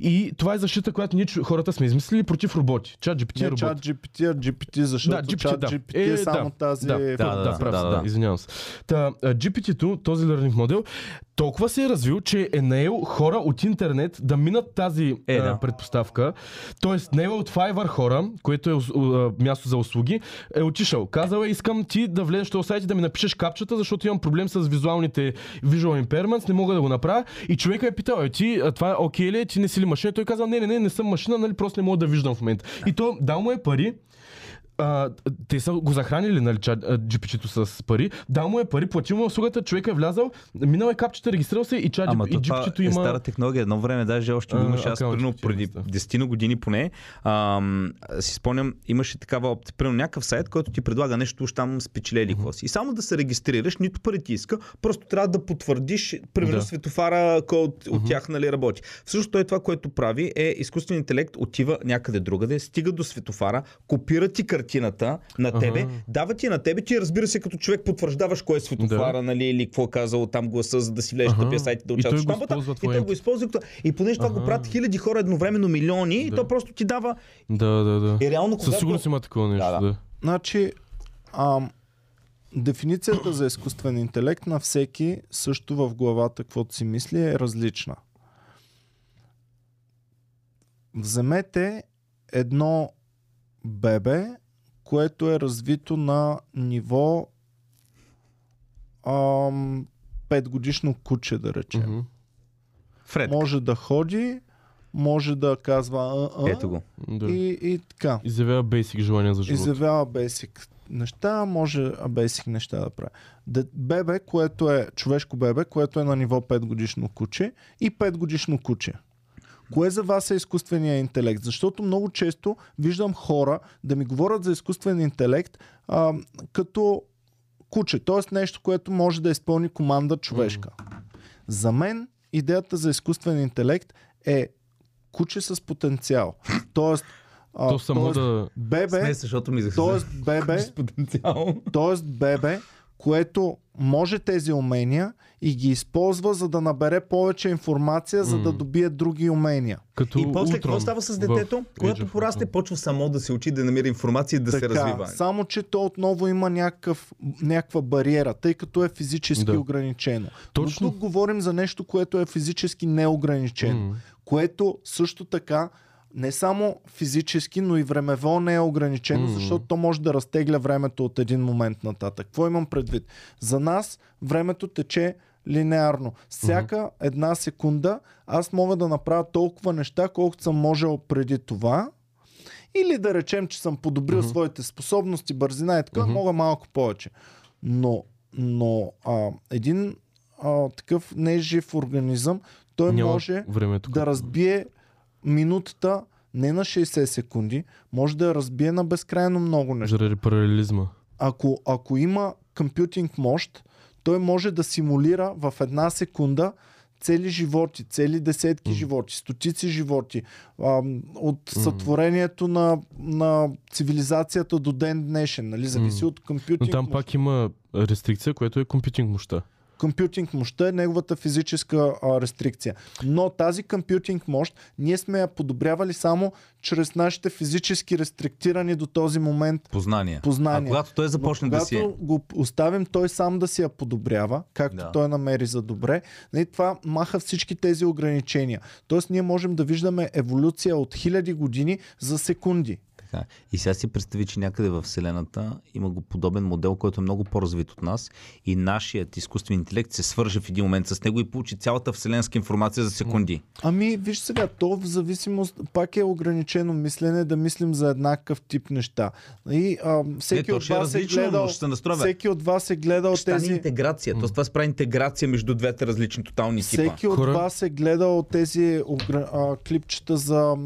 И това е защита, която ние хората сме измислили против роботи. ChatGPT е Не робот. чат GPT, GPT, защото Да, GPT, чат да. GPT Е, е, само да. тази... Да, да, да, прав, да, да, да. да, извинявам се. Та, а, GPT-то, този learning модел, толкова се е развил, че е наел хора от интернет да минат тази Е, а, да. предпоставка. Тоест, наел от Fiverr хора, което е а, място за услуги, е отишъл. Казал е, искам ти да влезеш в и да ми напишеш капчата, защото имам проблем с визуалните visual impairments, не мога да го направя. И човека е питал, е, ти, а, това окей ли е, ти не си ли машина? Той казал, не, не, не, не съм машина, нали, просто не мога да виждам в момента. И то дал му е пари, а, те са го захранили, нали, GPT-то с пари. Дал му е пари, платил му услугата, човек е влязал, минал е капчета, регистрирал се и, чат, Ама и то това GPT-то е има... стара технология. Едно време даже още го имаше. Аз примерно преди неща. 10 на години поне. Ам, си спомням, имаше такава опция. Примерно някакъв сайт, който ти предлага нещо, уж там спечелели какво си. И само да се регистрираш, нито пари ти иска, просто трябва да потвърдиш, примерно Да. светофара, кой от, от тях нали, работи. Всъщност той това, което прави е изкуственият интелект отива някъде другаде, стига до светофара, копира ти картината на тебе, Ага. дава ти на тебе, ти разбира се като човек потвърждаваш кой е светофара, Да. нали, или какво е казал там гласа, за да си влезеш Ага. на да И той участваш в използва И той го използва като... И понеже това го Ага. правят хиляди хора едновременно, милиони, и Да. то просто ти дава... Да, да, да. И реално, Със когато... сигурност има такова нещо, Да, да. да. Значи, ам, дефиницията за изкуствен интелект на всеки също в главата, каквото си мисли, е различна. Вземете едно бебе, което е развито на ниво ам, 5 годишно куче, да речем. Фред. Може да ходи, може да казва а, а, Ето го. Да. и, и така. Изявява бейсик желание за живот. Изявява бейсик неща, може бейсик неща да прави. Бебе, което е човешко бебе, което е на ниво 5 годишно куче и 5 годишно куче. Кое за вас е изкуственият интелект? Защото много често виждам хора да ми говорят за изкуствен интелект а, като куче, т.е. нещо, което може да изпълни команда човешка. За мен идеята за изкуствен интелект е куче с потенциал. (laughs) Тоест, а, То само тоест да... бебе, Смея се, защото ми Тоест бебе, с потенциал. тоест бебе, което може тези умения и ги използва, за да набере повече информация, за да добие други умения. Като И после какво става с детето? Когато порасте, почва само да се учи, да намира информация и да се развива. Само, че то отново има някакъв, някаква бариера, тъй като е физически Да. ограничено. Точно. Но тук говорим за нещо, което е физически неограничено. М. което също така не само физически, но и времево не е ограничено, Мгм. защото то може да разтегля времето от един момент нататък. Какво имам предвид? За нас времето тече линеарно. Всяка една секунда аз мога да направя толкова неща, колкото съм можел преди това. Или да речем, че съм подобрил Мгм. своите способности, бързина и така, Мгм. мога малко повече. Но, но а, един а, такъв нежив организъм, той Няма може времето. да разбие минутата не на 60 секунди, може да я разбие на безкрайно много неща. Заради паралелизма. Ако, ако има компютинг мощ, той може да симулира в една секунда цели животи, цели десетки М. животи, стотици животи, ам, от сътворението на, на цивилизацията до ден днешен, нали? зависи М. от компютинг Но там мощ. пак има рестрикция, което е компютинг мощта. Компютинг мощта е неговата физическа а, рестрикция. Но тази компютинг мощ ние сме я подобрявали само чрез нашите физически рестриктирани до този момент Познания. познания. А когато той Но започне да когато си е. го оставим той сам да си я подобрява, както Да. той намери за добре, нали, това маха всички тези ограничения. Тоест ние можем да виждаме еволюция от хиляди години за секунди. Така. И сега си представи, че някъде в Вселената има го подобен модел, който е много по-развит от нас и нашият изкуствен интелект се свърже в един момент с него и получи цялата вселенска информация за секунди. Ами, виж сега, то в зависимост, пак е ограничено мислене да мислим за еднакъв тип неща. И а, всеки от ще е вас е гледал, ще всеки от вас е гледал стане тези, интеграция. Тоест това се прави интеграция между двете различни тотални типа. всеки от Хора- вас е гледал тези а, клипчета за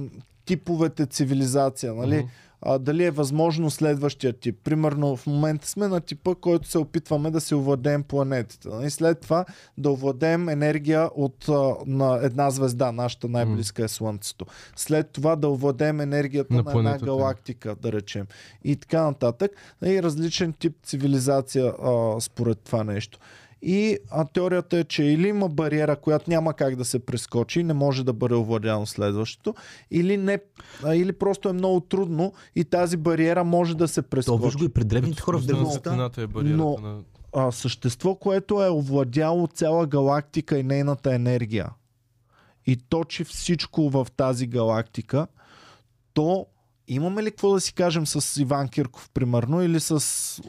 типовете цивилизация, нали? Мгм. а, дали е възможно следващия тип. Примерно в момента сме на типа, който се опитваме да се овладеем планетата. И след това да овладеем енергия от а, на една звезда, нашата най-близка е Слънцето. След това да овладеем енергията На на, на една галактика, да речем. И така нататък. И различен тип цивилизация а, според това нещо. И а, теорията е, че или има бариера, която няма как да се прескочи, не може да бъде овладяно следващото, или, не, а, или просто е много трудно и тази бариера може да се То виж го прескочи. и при древните хора в древността. е Но- на... А, същество, което е овладяло цяла галактика и нейната енергия и точи всичко в тази галактика, то имаме ли какво да си кажем с Иван Кирков, примерно, или с...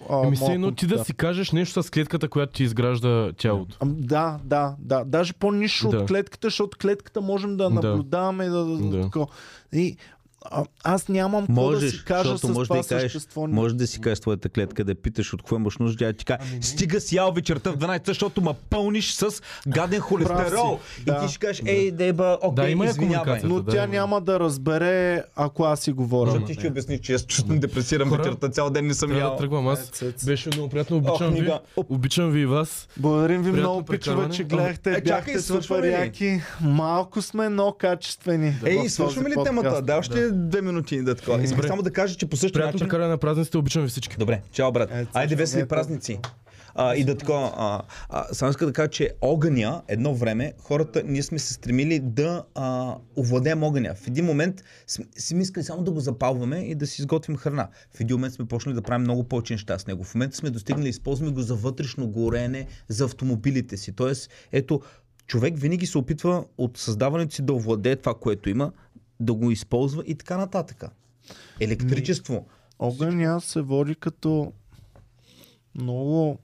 А, Еми се едно ти да си кажеш нещо с клетката, която ти изгражда тялото. Ам, Да, да, да. Даже по-нищо Да. от клетката, защото клетката можем да наблюдаваме и да, да, Да. да. И, а, аз нямам какво да Можеш, си кажа защото с може това да кажеш, същество. може да си кажеш твоята клетка, да питаш от какво имаш нужда, тя ти каже, стига си ял вечерта в 12, защото ма пълниш с гаден холестерол. Да. И ти ще кажеш, ей, деба, окей, Да, има извинявай. Но да, тя има. няма да разбере, ако аз си говоря. Защото ти ще нея. обясниш, че аз чувствам депресирам Хора, вечерта, цял ден не съм Трябва да ял. тръгвам. Аз беше много приятно. Обичам ви. Обичам ви и вас. Благодарим ви много, пичове, че гледахте. Е, чакай, Бяхте свършваме супер яки. Малко сме, но качествени. Ей, свършваме ли темата? Да, още две минути да такова. Искам само да кажа, че по същия Приятно начин... прекаране на празниците. Обичам ви всички. Добре, чао брат. Е, Айде весели е празници. А, и да такова. А, а, само иска да кажа, че огъня, едно време, хората, ние сме се стремили да а, овладеем огъня. В един момент сме, си искали само да го запалваме и да си изготвим храна. В един момент сме почнали да правим много повече неща с него. В момента сме достигнали, използваме го за вътрешно горене, за автомобилите си. Тоест, ето, човек винаги се опитва от създаването си да овладее това, което има, да го използва и така нататък. Електричество. Огъня се води като много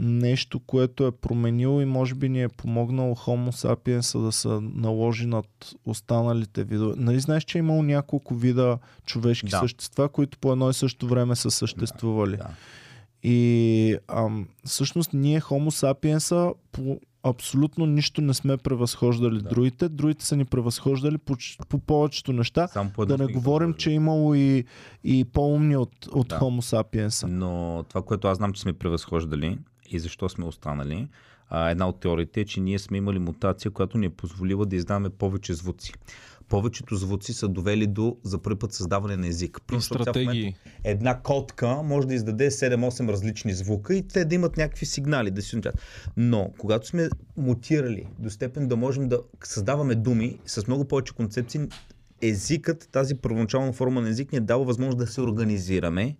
нещо, което е променило и може би ни е помогнало Homo sapiens да се наложи над останалите видове. Нали знаеш, че е имало няколко вида човешки Да. същества, които по едно и също време са съществували. Да. И ам, всъщност ние Homo sapiens по абсолютно нищо не сме превъзхождали Да. другите. Другите са ни превъзхождали по, по повечето неща. Само по Да не говорим, че е имало и, и по-умни от, от Да. Homo sapiens. Но това, което аз знам, че сме превъзхождали и защо сме останали, а, една от теориите е, че ние сме имали мутация, която ни е позволила да издаваме повече звуци. Повечето звуци са довели до за първи път създаване на език. Просто стратегии. Една котка може да издаде 7-8 различни звука и те да имат някакви сигнали да си научат. Но когато сме мутирали до степен да можем да създаваме думи с много повече концепции, езикът, тази първоначална форма на език ни е дава възможност да се организираме.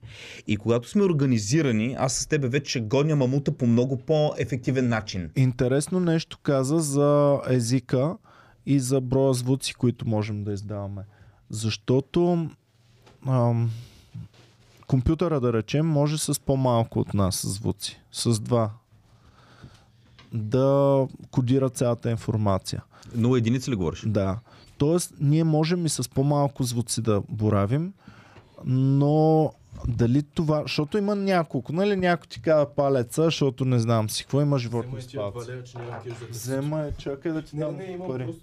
И когато сме организирани, аз с тебе вече гоня мамута по много по-ефективен начин. Интересно нещо каза за езика и за броя звуци, които можем да издаваме. Защото ам, компютъра, да речем, може с по-малко от нас звуци. С два. Да кодира цялата информация. Но единици ли говориш? Да. Тоест, ние можем и с по-малко звуци да боравим, но дали това, защото има няколко, нали някой ти казва палеца, защото не знам си какво има животни с палци. Взема, чакай да ти Не, дам не, имам пари.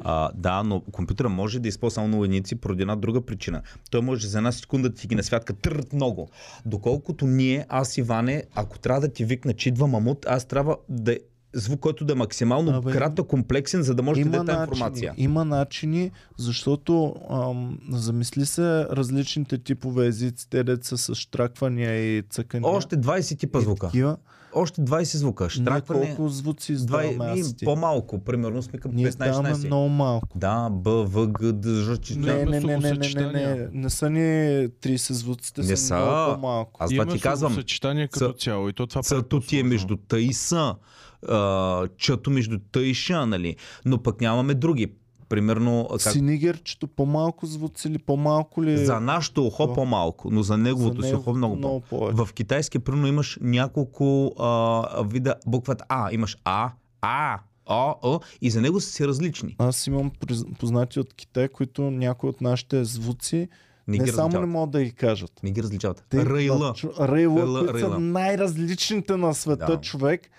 А, да, но компютъра може да използва само много единици поради една друга причина. Той може за една секунда да ти ги насвятка търт много. Доколкото ние, аз Иване, ако трябва да ти викна, че идва мамут, аз трябва да е звук, който да е максимално Абе, кратък, комплексен, за да може да Има даде тази начини, информация. има начини, защото ам, замисли се различните типове езици, те деца с штраквания и цъкания. Още 20 типа и звука. Такива. Още 20 звука. Ние Штракване. колко звуци издаваме аз ти? по-малко. Примерно сме към Ние издаваме 15-16. много малко. Да, Б, В, Г, Д, Ж, Ч. Не, не, не, не, не, не, не, не са ни 30 звуците, Не са, са. много по-малко. Аз това ти казвам. съчетание като цяло и то това Цъто ти е между Т и С. а, между Т и Ш, нали? Но пък нямаме други. Примерно, как... Синигерчето по-малко звуци или по-малко ли? за нашето ухо О. по-малко, но за неговото За си ухо много, много по повече. В китайски, примерно, имаш няколко а, вида буквата А. Имаш А, А, О, О и за него са си различни. Аз имам познати от Китай, които някои от нашите звуци Не, не, само не могат да ги кажат. Не ги различават. Те Рейла. начу- Рейла, Рейла, които рейла. са най-различните на света Да. човек.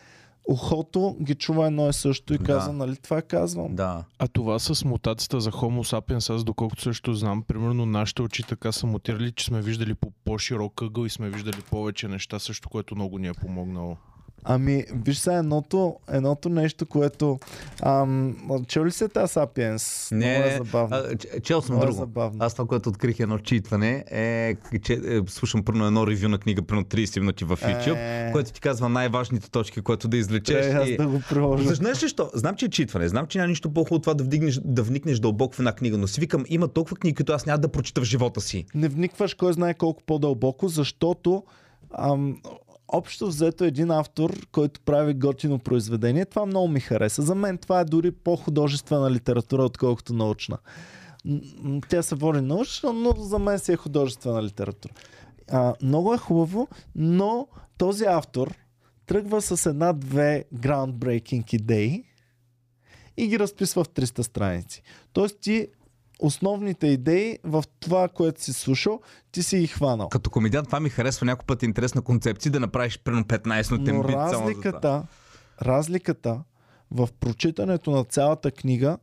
Ухото ги чува едно и също и Да. казва, нали това казвам. Да. А това с мутацията за Homo sapiens, аз доколкото също знам, примерно нашите очи така са мутирали, че сме виждали по по-широк ъгъл и сме виждали повече неща, също което много ни е помогнало. Ами, виж сега едното, едното нещо, което... Ам, чел ли се тази Сапиенс? Не, Много е забавно. а, чел съм Много е друго. забавно. Аз това, което открих едно читване, е, че е, слушам първо едно ревю на книга, примерно 30 минути в YouTube, Е. което ти казва най-важните точки, което да извлечеш. Трябва аз и- да го приложа. Знаеш ли що? Знам, че е читване. Знам, че няма нищо по-хубаво това да, вдигнеш, да вникнеш дълбоко в една книга. Но си викам, има толкова книги, които аз няма да прочита в живота си. не вникваш кой знае колко по-дълбоко, защото ам, общо взето един автор, който прави готино произведение, това много ми хареса. За мен това е дори по-художествена литература, отколкото научна. Тя се води научна, но за мен си е художествена литература. А, много е хубаво, но този автор тръгва с една-две groundbreaking идеи и ги разписва в 300 страници. Тоест ти основните идеи в това, което си слушал, ти си ги хванал. Като комедиант това ми харесва някой път интересна концепция да направиш примерно 15 Но минутен бит само за това. разликата, разликата в прочитането на цялата книга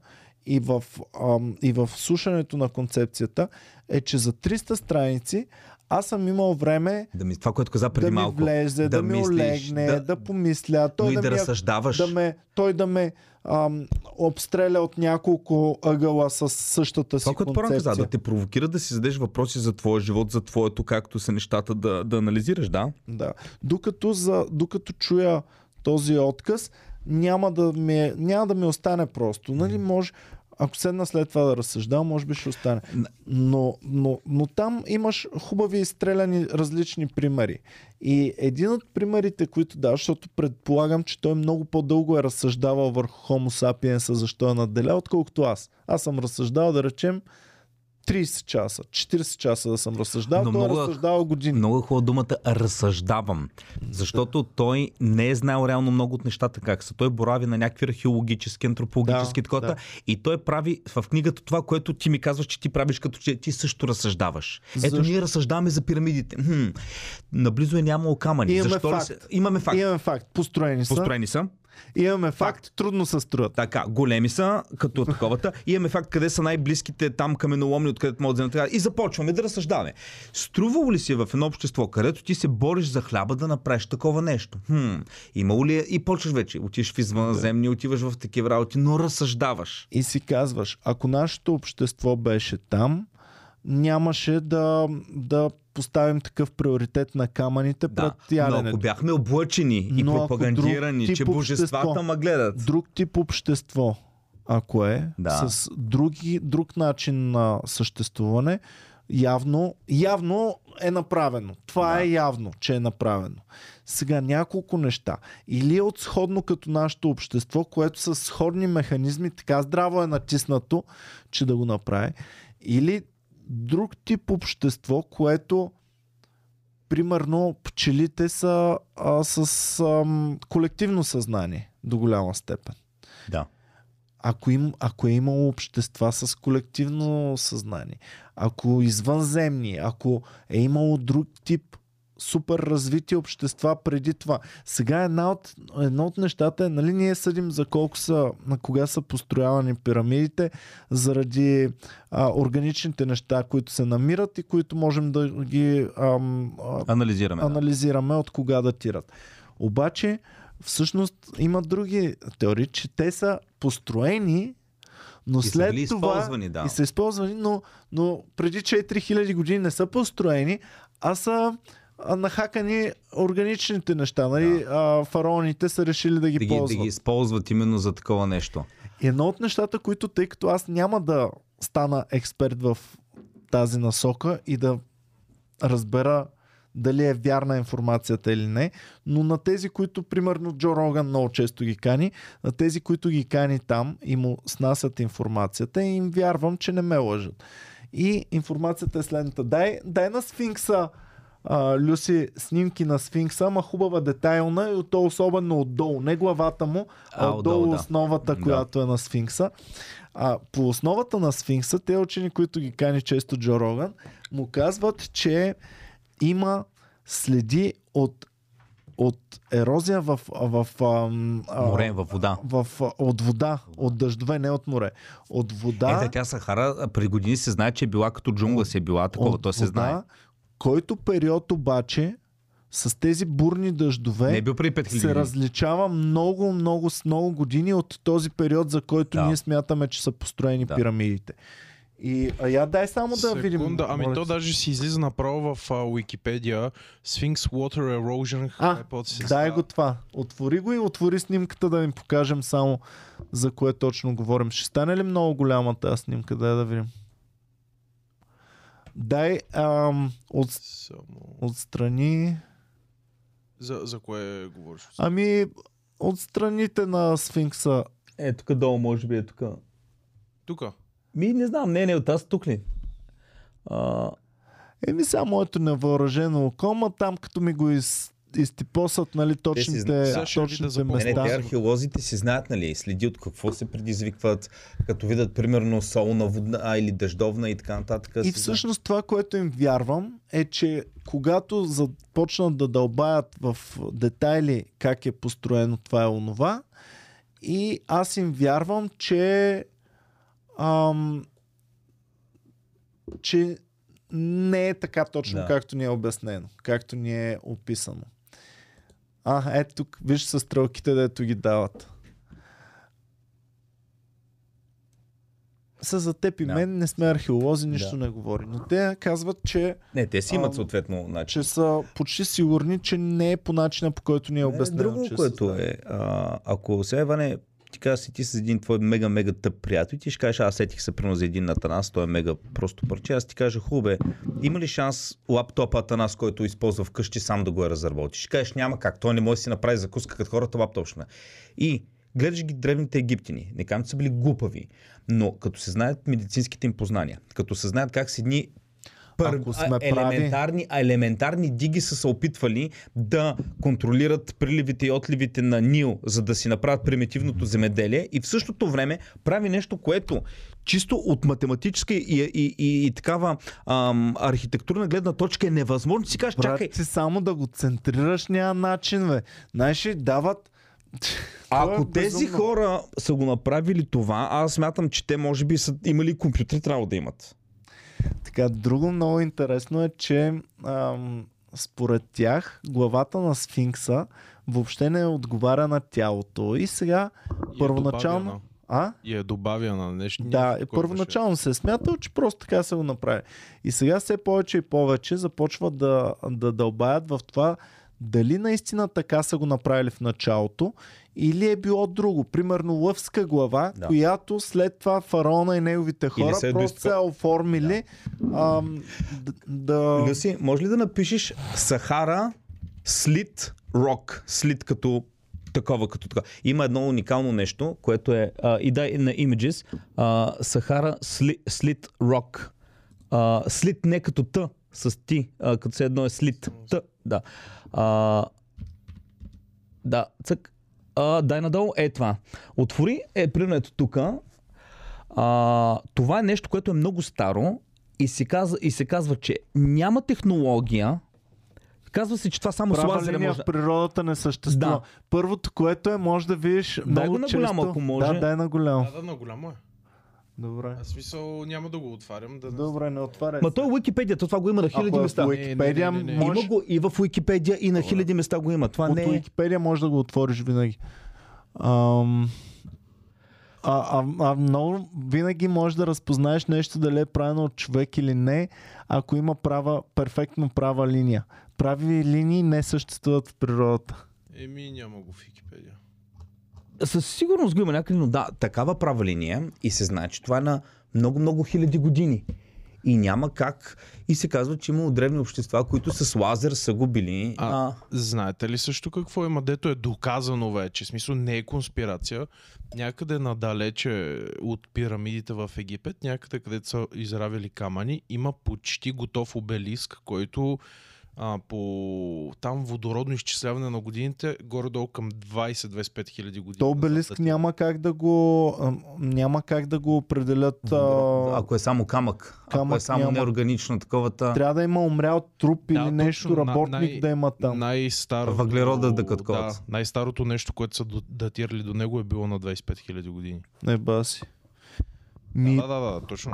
и в, ам, и в слушането на концепцията е, че за 300 страници аз съм имал време Да ми, това, което каза преди да ми малко. влезе, да, ми мислиш, олегне, да, да помисля, но той и да, да, ми, разсъждаваш. да ме, той да ме ам, обстреля от няколко ъгъла с същата си Това, концепция. каза, да те провокира да си зададеш въпроси за твоя живот, за твоето, както са нещата, да, да анализираш, да? Да. Докато, за, докато чуя този отказ, няма да ми, е- няма да ми остане просто. Нали, може, ако седна след това да разсъждавам, може би ще остане. Но, но, но там имаш хубави изстреляни различни примери. И един от примерите, които да, защото предполагам, че той много по-дълго е разсъждавал върху Homo sapiens, защо е надделял, отколкото аз. Аз съм разсъждавал, да речем, 30 часа, 40 часа да съм разсъждавал, Но той е много- разсъждавал години. Много е хубава думата разсъждавам. Защото той не е знаел реално много от нещата как са. Той борави на някакви археологически, антропологически Да, такова. да. И той прави в книгата това, което ти ми казваш, че ти правиш, като че ти също разсъждаваш. Ето Защо? ние разсъждаваме за пирамидите. Хм, наблизо е нямало камъни. Имаме Защо ли факт. се... Имаме факт. Имаме факт. Построени са. Построени са. Имаме факт, трудно се строят. Така, големи са, като таковата. Имаме факт къде са най-близките там каменоломни, откъдето могат да вземат. И започваме да разсъждаваме. Струвало ли си е в едно общество, където ти се бориш за хляба да направиш такова нещо? Хм, имало ли е? И почваш вече. Отиваш в извънземни, отиваш в такива работи, но разсъждаваш. И си казваш, ако нашето общество беше там, нямаше да, да поставим такъв приоритет на камъните Да, пред но яденето. ако бяхме облъчени и Но пропагандирани, че божествата общество- ма гледат. Друг тип общество, ако е, Да. с други, друг начин на съществуване, явно, явно е направено. Това Да. е явно, че е направено. Сега няколко неща. Или е от сходно като нашето общество, което с сходни механизми така здраво е натиснато, че да го направи. Или друг тип общество, което примерно пчелите са а, с ам, колективно съзнание до голяма степен. Да. Ако, им, ако е имало общества с колективно съзнание, ако извънземни, ако е имало друг тип супер развити общества преди това. Сега една от, едно от нещата е, нали, ние съдим за колко са, на кога са построявани пирамидите, заради а, органичните неща, които се намират и които можем да ги ам, а, Анализираме. да. анализираме от кога датират. Обаче, всъщност има други теории, че те са построени, но И са след били това използвани, да. и са използвани, но, но преди 4000 години не са построени, а са нахакани органичните неща. Нали? А, фараоните са решили да ги да, ги, да ползват. ги използват именно за такова нещо. Едно от нещата, които, тъй като аз няма да стана експерт в тази насока и да разбера дали е вярна информацията или не, но на тези, които, примерно, Джо Роган много често ги кани, на тези, които ги кани там и му снасят информацията, им вярвам, че не ме лъжат. И информацията е следната. Дай, дай на сфинкса, а, Люси, снимки на сфинкса, ама хубава детайлна и то особено отдолу. Не главата му, а, А, отдолу отдолу, да. основата, Да. която е на сфинкса. А, по основата на сфинкса, те учени, които ги кани често Джо Роган, му казват, че има следи от, от ерозия в, в, ам, а, Море във вода. в, от вода, от дъждове, не от море. От вода. Е, да, тя Сахара а, преди години се знае, че е била като джунгла си е била такова, от то се знае. Който период обаче с тези бурни дъждове Не е бил преди 5000 се различава много, много, с много години от този период, за който Да. ние смятаме, че са построени Да. пирамидите. И а я дай само да видим. Секунда, ами моля то даже си излиза направо в а, Уикипедия. Sphinx Water Erosion А, Hypothesis. дай го това. Отвори го и отвори снимката да им покажем само за кое точно говорим. Ще стане ли много голяма тази снимка? Дай да видим. Дай ам, от, Само... отстрани. За, за кое говориш? Ами, от страните на сфинкса. Е, тук долу може би е тук. Тук. Ми не знам, не, не, от аз тук ли? А, Еми сега моето невъоръжено око, ма там като ми го из, изтипосат, нали, точните, ви да точните запомня. не, не, те места. археолозите си знаят, нали, следи от какво се предизвикват, като видят, примерно, солна вода а, или дъждовна и така нататък. И си всъщност това, което им вярвам, е, че когато започнат да дълбаят в детайли как е построено това и онова, и аз им вярвам, че ам, че не е така точно, да. както ни е обяснено, както ни е описано. А, ето тук, виж с стрелките, дето ги дават. Са за теб и Да. мен не сме археолози, нищо Да. не говори. Но те казват, че, Не, те си имат съответно начин. че са почти сигурни, че не е по начина, по който ни е Е, обяснено. Друго, че което са. е, а, ако сега Иване, ти кажа си ти с един твой мега, мега тъп приятел и ти ще кажеш, аз сетих се примерно за един Атанас, той е мега просто парче, аз ти кажа, хубаве, има ли шанс лаптопа Атанас, който използва вкъщи, сам да го е разработи? Ще кажеш, няма как, той не може да си направи закуска като хората лаптоп ще. И гледаш ги древните египтяни, не казвам, че са били глупави, но като се знаят медицинските им познания, като се знаят как с едни пър... Ако сме а, елементарни, а елементарни диги са се опитвали да контролират приливите и отливите на Нил, за да си направят примитивното земеделие и в същото време прави нещо, което чисто от математическа и, и, и, и такава ам, архитектурна гледна точка е невъзможно. Си кажеш, чакай, ти само да го центрираш няма начин, бе. Знаеш ли, дават Ако Това е тези безумно. хора са го направили това, аз смятам, че те може би са имали компютри, трябва да имат. Така, друго много интересно е, че ам, според тях главата на сфинкса въобще не отговаря на тялото. И сега, И е първоначално... добавяна. а? И е добавяна нещо. Да, такова първоначално се е смятал, че просто така се го направи. И сега все повече и повече започват да, да дълбаят в това дали наистина така са го направили в началото или е било друго. Примерно лъвска глава, Да. която след това фараона и неговите хора се е просто доиска- се оформили ам, д- да... Люси, може ли да напишеш Сахара Слит Рок? Слит като такова, като така. Има едно уникално нещо, което е а, и дай на Images. а, Сахара Слит Рок. Слит не като Т, с ти, а, като се едно е слит. Т, да. А, да, цък. А, дай надолу, е това. Отвори, е примерно ето тук. А, това е нещо, което е много старо и се, казва, и се казва, че няма технология. Казва се, че това само с Права лазера линия може. в природата не съществува. Да. Първото, което е, може да видиш Дай много го на често... голямо, ако може. Да, дай на голямо. Да, да, на голямо е. Добре. Аз смисъл няма да го отварям. Да... Добре, не отваряй. Ма той е Уикипедия, то това го има на хиляди Ако е места. в Уикипедия, Не, не, не, не. може... Има го и в Уикипедия, и на хиляди места го има. Това От не е... Уикипедия може да го отвориш винаги. Ам... А, а, а много винаги можеш да разпознаеш нещо дали е правено от човек или не, ако има права, перфектно права линия. Прави линии не съществуват в природата. Еми няма го в Википедия. Със сигурност го има някъде, но да, такава права линия и се знае, че това е на много-много хиляди години. И няма как. И се казва, че има древни общества, които с лазер са го били. А, А, Знаете ли също какво има, дето е доказано вече? В смисъл не е конспирация. Някъде надалече от пирамидите в Египет, някъде където са изравили камъни, има почти готов обелиск, който а, по там водородно изчисляване на годините, горе-долу към 20-25 хиляди години. То обелиск датира. няма как да го няма как да го определят. А, ако е само камък, ако камък е само няма. неорганично таковата. трябва да има умрял труп Да, или нещо, точно. На- работник най- да има там. Най-старото, Въглерода да. Да, най-старото нещо, което са датирали до него е било на 25 000 години. Не баси. Ми, Да, да, да, точно.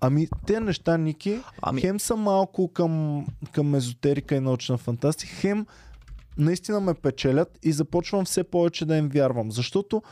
Ами, те неща, Ники, Ами- хем са малко към, към езотерика и научна фантастика, хем наистина ме печелят и започвам все повече да им вярвам. Защото,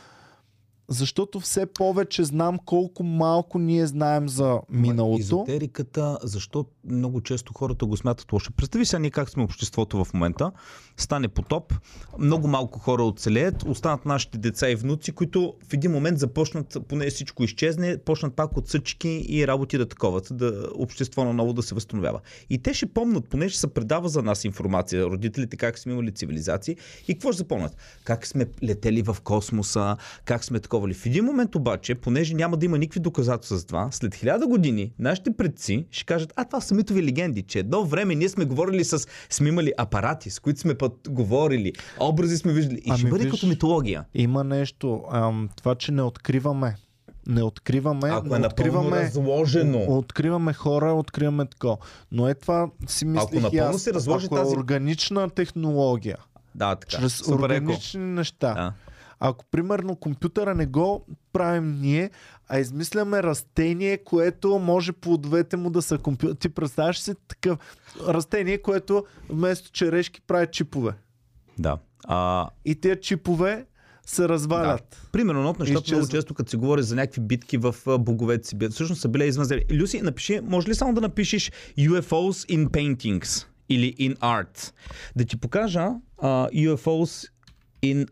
защото все повече знам колко малко ние знаем за миналото. Езотериката, защо много често хората го смятат лошо. Представи сега ние как сме обществото в момента. Стане потоп, много малко хора оцелеят, останат нашите деца и внуци, които в един момент започнат, поне всичко изчезне, почнат пак от съчки и работи да таковат, да общество наново да се възстановява. И те ще помнят, поне ще се предава за нас информация, родителите как сме имали цивилизации и какво ще запомнят? Как сме летели в космоса, как сме таковали. В един момент обаче, понеже няма да има никакви доказателства за това, след хиляда години нашите предци ще кажат, а това са митови легенди, че едно време ние сме говорили с, сме имали апарати, с които сме път говорили, образи сме виждали и ще Ами бъде виж, като митология. Има нещо, ам, това, че не откриваме. Не откриваме, Ако е откриваме, разложено. откриваме хора, откриваме тако. Но е това си мислих напълно аз. се разложи ако тази- е органична технология, Да, така. чрез Супер еко. органични неща. Да. Ако примерно компютъра не го правим ние, а измисляме растение, което може плодовете му да са компютър. Ти представяш си такъв растение, което вместо черешки прави чипове. да. А, И тези чипове се развалят. Примерно, едно от нещата много често, като се говори за някакви битки в боговете си, всъщност са били извънземни. Люси, напиши, може ли само да напишеш UFOs in paintings или in art? Да ти покажа а, UFOs in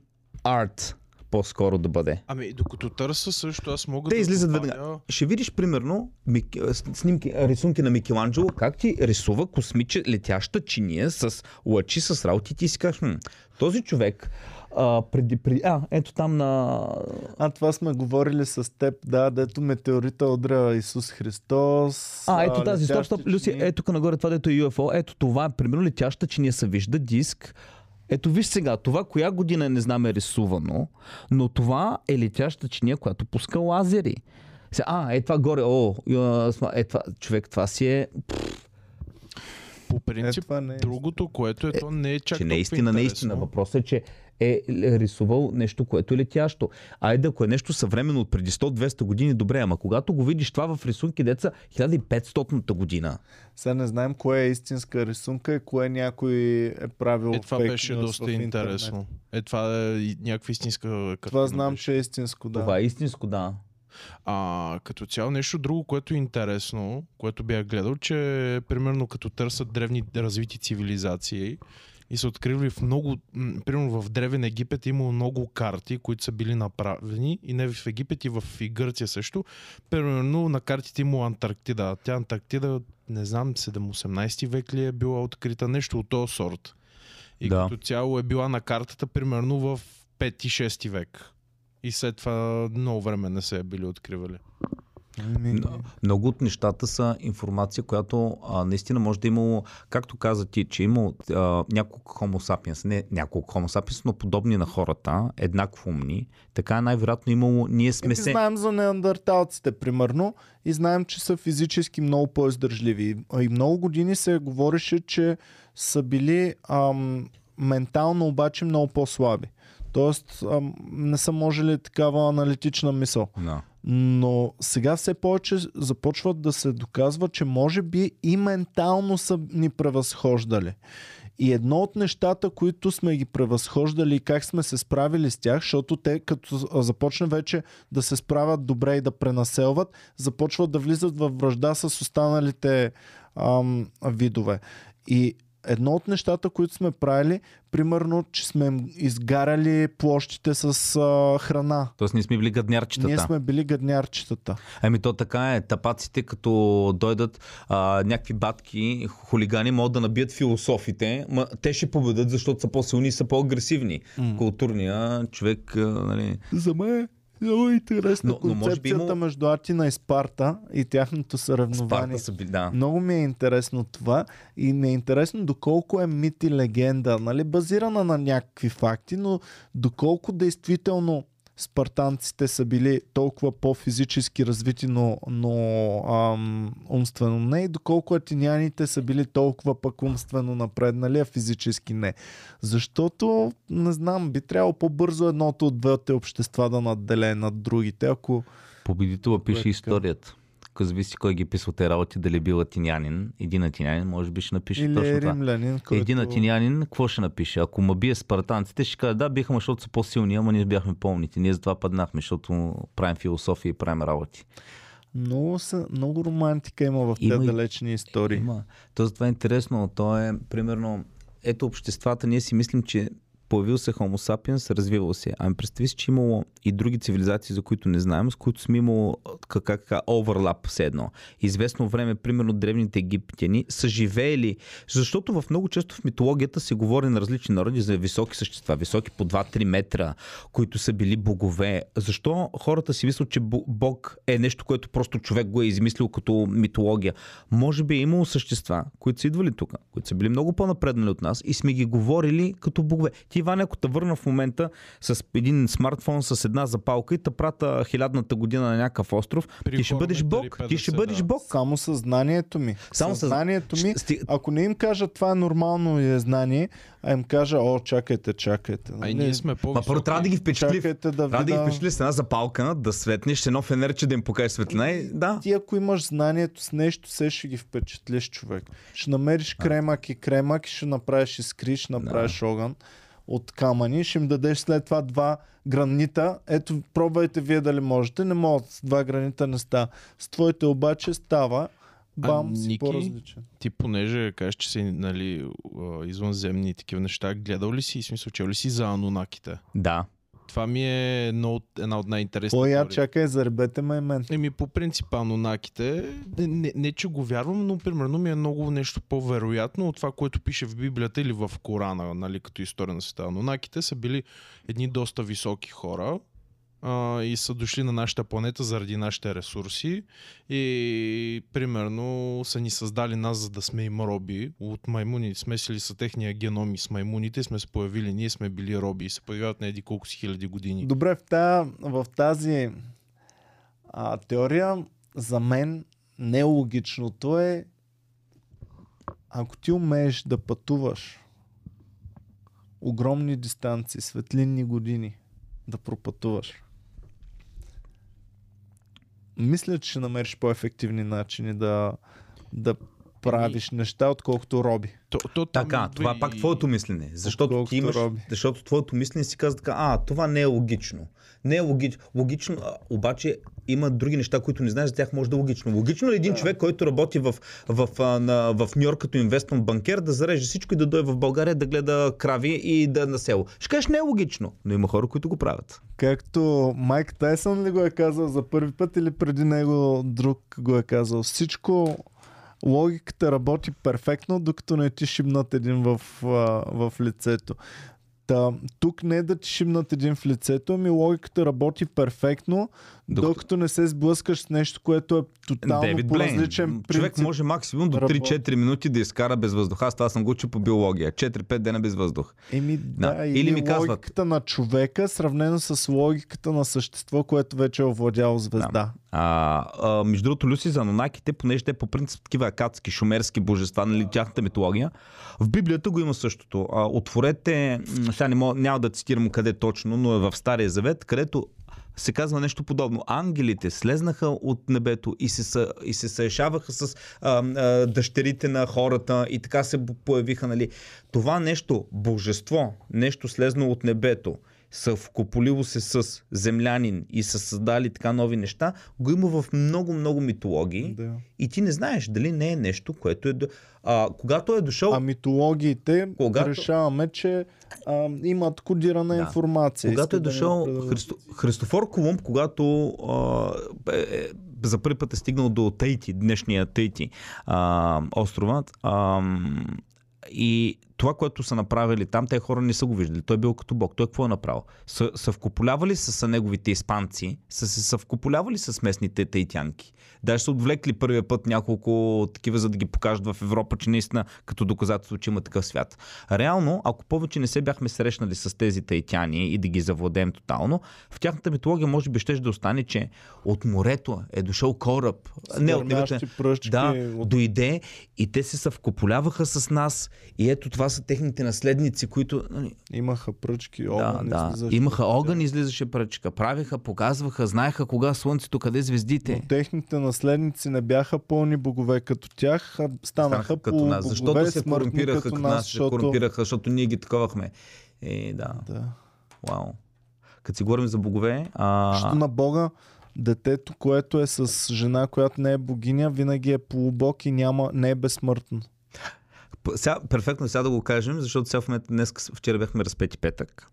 art по-скоро да бъде. Ами, докато търса също, аз мога Те да излизат добавя- веднага. Ще видиш, примерно, Мик... снимки, рисунки на Микеланджело, как ти рисува космиче, летяща чиния с лъчи, с работи. Ти си кажеш, този човек а, преди, преди... А, ето там на... А това сме говорили с теб, да, дето метеорита удря Исус Христос. А, ето тази, стоп, стоп, Люси, ето тук нагоре, това дето е UFO, ето това примерно летяща чиния се вижда, диск. Ето виж сега, това коя година не знам е рисувано, но това е летяща чиния, която пуска лазери. Сега, а, е това горе, о, е това, човек, това си е... По Е, принцип, това не е. другото, което е, то не е чак че наистина, наистина, интересно. въпросът е, че е рисувал нещо, което е летящо. Айде, ако е нещо съвременно от преди 100-200 години, добре, ама когато го видиш това в рисунки, деца 1500-та година. Сега не знаем кое е истинска рисунка и кое някой е правил Е, това фейк беше доста интересно. Е, това е някаква истинска Това знам, беше. че е истинско, да. Това е истинско, да. А, като цяло нещо друго, което е интересно, което бях гледал, че примерно като търсят древни развити цивилизации и са открили в много, примерно в Древен Египет е имало много карти, които са били направени и не в Египет и в и Гърция също. Примерно на картите имало Антарктида. Тя Антарктида, не знам, 7-18 век ли е била открита, нещо от този сорт. И Да. като цяло е била на картата примерно в 5-6 век. И след това много време не се е били откривали. Ами, Много от нещата са информация, която а, наистина може да е имало, както каза ти, че е имало а, няколко homo sapiens, не няколко homo sapiens, но подобни на хората, еднакво умни, така най-вероятно имало, ние сме Еми, се... знаем за неандерталците, примерно, и знаем, че са физически много по-издържливи. И много години се говореше, че са били ам, ментално обаче много по-слаби. Тоест, ам, не са можели такава аналитична мисъл. Да. Но сега все повече започват да се доказва, че може би и ментално са ни превъзхождали. И едно от нещата, които сме ги превъзхождали и как сме се справили с тях, защото те като започне вече да се справят добре и да пренаселват, започват да влизат във връжда с останалите ам, видове. И едно от нещата, които сме правили, примерно, че сме изгаряли площите с а, храна. Тоест ние сме били гаднярчетата. Ние сме били гаднярчетата. Ами то така е. Тапаците, като дойдат а, някакви батки, хулигани, могат да набият философите, ма те ще победат, защото са по-силни и са по-агресивни. М. Културния човек, а, нали... За мен много интересна Но- но може би имало- между Атина и Спарта и тяхното съревнование. Спарта са да. Много ми е интересно това и ми е интересно доколко е мит и легенда, нали, базирана на някакви факти, но доколко действително спартанците са били толкова по-физически развити, но, но ам, умствено не и доколко атиняните са били толкова пък умствено напреднали, а физически не. Защото, не знам, би трябвало по-бързо едното от двете общества да надделее над другите, ако Победителът пише историята. Ако зависи кой ги писва те работи, дали бил атинянин, един атинянин, може би ще напише или точно е това. римлянин, който... Един атинянин, какво ще напише? Ако ма бие спартанците, ще каже, да, биха ме, защото са по-силни, ама ние бяхме по-умните. Ние затова паднахме, защото правим философия и правим работи. Много, са, много романтика има в тези далечни истории. Има. То затова е интересно. То е, примерно, ето обществата, ние си мислим, че появил се Homo sapiens, развивал се. Ами представи си, че имало и други цивилизации, за които не знаем, с които сме имало как, как, как оверлап все едно. Известно време, примерно древните египтяни са живеели, защото в много често в митологията се говори на различни народи за високи същества, високи по 2-3 метра, които са били богове. Защо хората си мислят, че бо- Бог е нещо, което просто човек го е измислил като митология? Може би е имало същества, които са идвали тук, които са били много по-напреднали от нас и сме ги говорили като богове. Ти, Иван, ако те върна в момента с един смартфон, с една запалка и те прата хилядната година на някакъв остров, ти ще бъдеш Бог. Ти ще 50, бъдеш да. Бог. Само съзнанието ми. Само съз- съзнанието ми. Ще- Ако не им кажа това е нормално е знание, а им кажа, о, чакайте, чакайте. А и ние сме Ма по първо трябва да ги впечатли. Да Трябва да ги впечатли с една запалка, да светнеш едно фенерче, да им покажеш светлина и да. Ти ако имаш знанието с нещо, се ще ги впечатлиш човек. Ще намериш кремак и кремак и ще направиш искри, ще направиш огън от камъни, ще им дадеш след това два гранита. Ето, пробвайте вие дали можете. Не могат с два гранита не става. С твоите обаче става. Бам, си Ники? по-различен. Ти понеже кажеш, че си нали, а, извънземни и такива неща, гледал ли си, в смисъл, чел ли си за анунаките? Да. Това ми е едно от, една от най-интересните О, я теории. чакай, заребете ме мен. Еми, по принцип, анунаките, не, не, не, че го вярвам, но примерно ми е много нещо по-вероятно от това, което пише в Библията или в Корана, нали, като история на света. Анунаките са били едни доста високи хора, а, и са дошли на нашата планета заради нашите ресурси и примерно са ни създали нас, за да сме им роби от маймуни. Смесили са техния геном с маймуните, сме се появили, ние сме били роби и се появяват на еди колко си хиляди години. Добре, в, тая, в тази а, теория за мен нелогичното е ако ти умееш да пътуваш огромни дистанции, светлинни години да пропътуваш. Мисля, че ще намериш по-ефективни начини да, да правиш неща, отколкото роби. То, то, Така, това е пак твоето мислене. Защото Отколкото ти имаш, роби. защото твоето мислене си казва така, а, това не е логично. Не е логично. Логично, а, обаче има други неща, които не знаеш, за тях може да е логично. Логично ли един човек, който работи в, в, на, в Нью Йорк като инвестмент банкер, да зареже всичко и да дойде в България да гледа крави и да на село? Ще кажеш, не е логично, но има хора, които го правят. Както Майк Тайсън ли го е казал за първи път или преди него друг го е казал. Всичко логиката работи перфектно, докато не ти шибнат един в, в лицето. Та, тук не е да ти шибнат един в лицето, ами логиката работи перфектно, Докато- докато, не се сблъскаш с нещо, което е тотално Дейвид по Блейн. различен принцип. Човек може максимум до работи. 3-4 минути да изкара без въздух. Аз това съм го учил по биология. 4-5 дена без въздух. Еми да, Да. или, Или ми казват- логиката на човека, сравнено с логиката на същество, което вече е овладяло звезда. А, а, между другото, Люси за анонаките, понеже те по принцип такива акадски, шумерски божества, нали, тяхната митология, в Библията го има същото. А, отворете, сега не мога, няма да цитирам къде точно, но е в Стария Завет, където се казва нещо подобно. Ангелите слезнаха от небето и се, и се съешаваха с а, а, дъщерите на хората и така се появиха. Нали. Това нещо, божество, нещо слезно от небето, съвкополило се с землянин и са създали така нови неща, го има в много-много митологии. Да. И ти не знаеш дали не е нещо, което е... А, когато е дошъл... А митологиите Когато- решаваме, че а, имат кодирана Да. информация. Когато е да дошъл предадат. Христо, Христофор Колумб, когато а, е, е, за първи път е стигнал до Тейти, днешния Тейти а, острова, а, и това, което са направили там, те хора не са го виждали. Той е бил като бог. Той какво е направил? Са, съвкополявали са, са неговите испанци, са се съвкополявали с местните тейтянки. Даже са отвлекли първия път няколко такива, за да ги покажат в Европа, че наистина като доказателство, че има такъв свят. Реално, ако повече не се бяхме срещнали с тези таитяни и да ги завладеем тотално, в тяхната митология може би ще да остане, че от морето е дошъл кораб. С Не, от пръчки Да, дойде и те се съвкополяваха с нас и ето това са техните наследници, които... нали, Имаха пръчки, Да, огън, да. излизаше Имаха огън, излизаше пръчка. Правиха, показваха, знаеха кога слънцето, къде звездите. Но техните наследници не бяха пълни богове като тях, а станаха като нас. Защото се корумпираха като нас, нас, се защото... корумпираха, защото ние ги таковахме. Е, да. Да. Вау. Като си говорим за богове, а... Защото на Бога детето, което е с жена, която не е богиня, винаги е полубог и няма, не е безсмъртно. Сега, перфектно сега да го кажем, защото сега в момента днес, вчера бяхме разпети петък.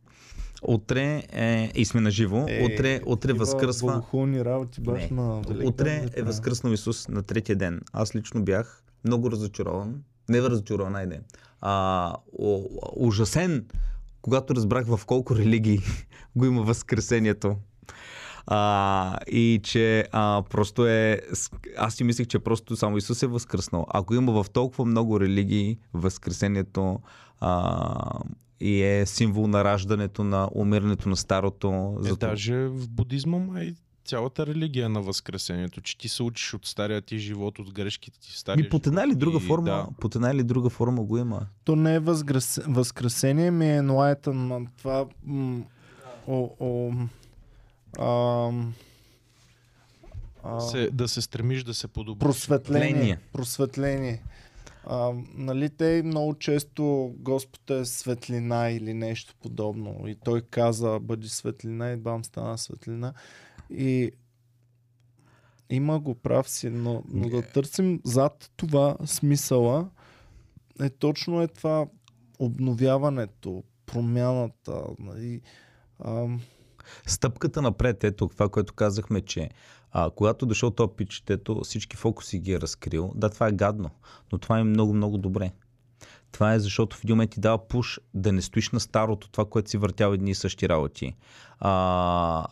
Утре е, и сме на живо. Е, утре, утре възкръсва. Работи баш Не. на Утре е възкръснал Исус на третия ден. Аз лично бях много разочарован. Не разочарован, найде. А, о, ужасен, когато разбрах в колко религии (laughs) го има възкресението. А, и че а, просто е... Аз си мислех, че просто само Исус е възкръснал. Ако има в толкова много религии възкресението а, и е символ на раждането, на умирането на старото. Е, зато- даже в будизма май цялата религия е на възкресението, че ти се учиш от стария ти живот, от грешките ти в стария Ми под една или друга и форма, Да. под една или друга форма го има. То не е възгрес... възкресение, ми е enlightenment. Това... М- о, о, ам, а, Се, да се стремиш да се подобриш. просветление. Просветление. Просветление. А, нали те много често Господ е светлина или нещо подобно. И той каза, бъди светлина и бам стана светлина. И има го прав си, но, но да търсим зад това смисъла е точно е това обновяването, промяната. Нали, ам, Стъпката напред, ето това, което казахме, че а, когато дошъл то пичетето, всички фокуси ги е разкрил. Да, това е гадно, но това е много, много добре. Това е защото в един момент ти дава пуш да не стоиш на старото, това, което си въртял едни и същи работи. А,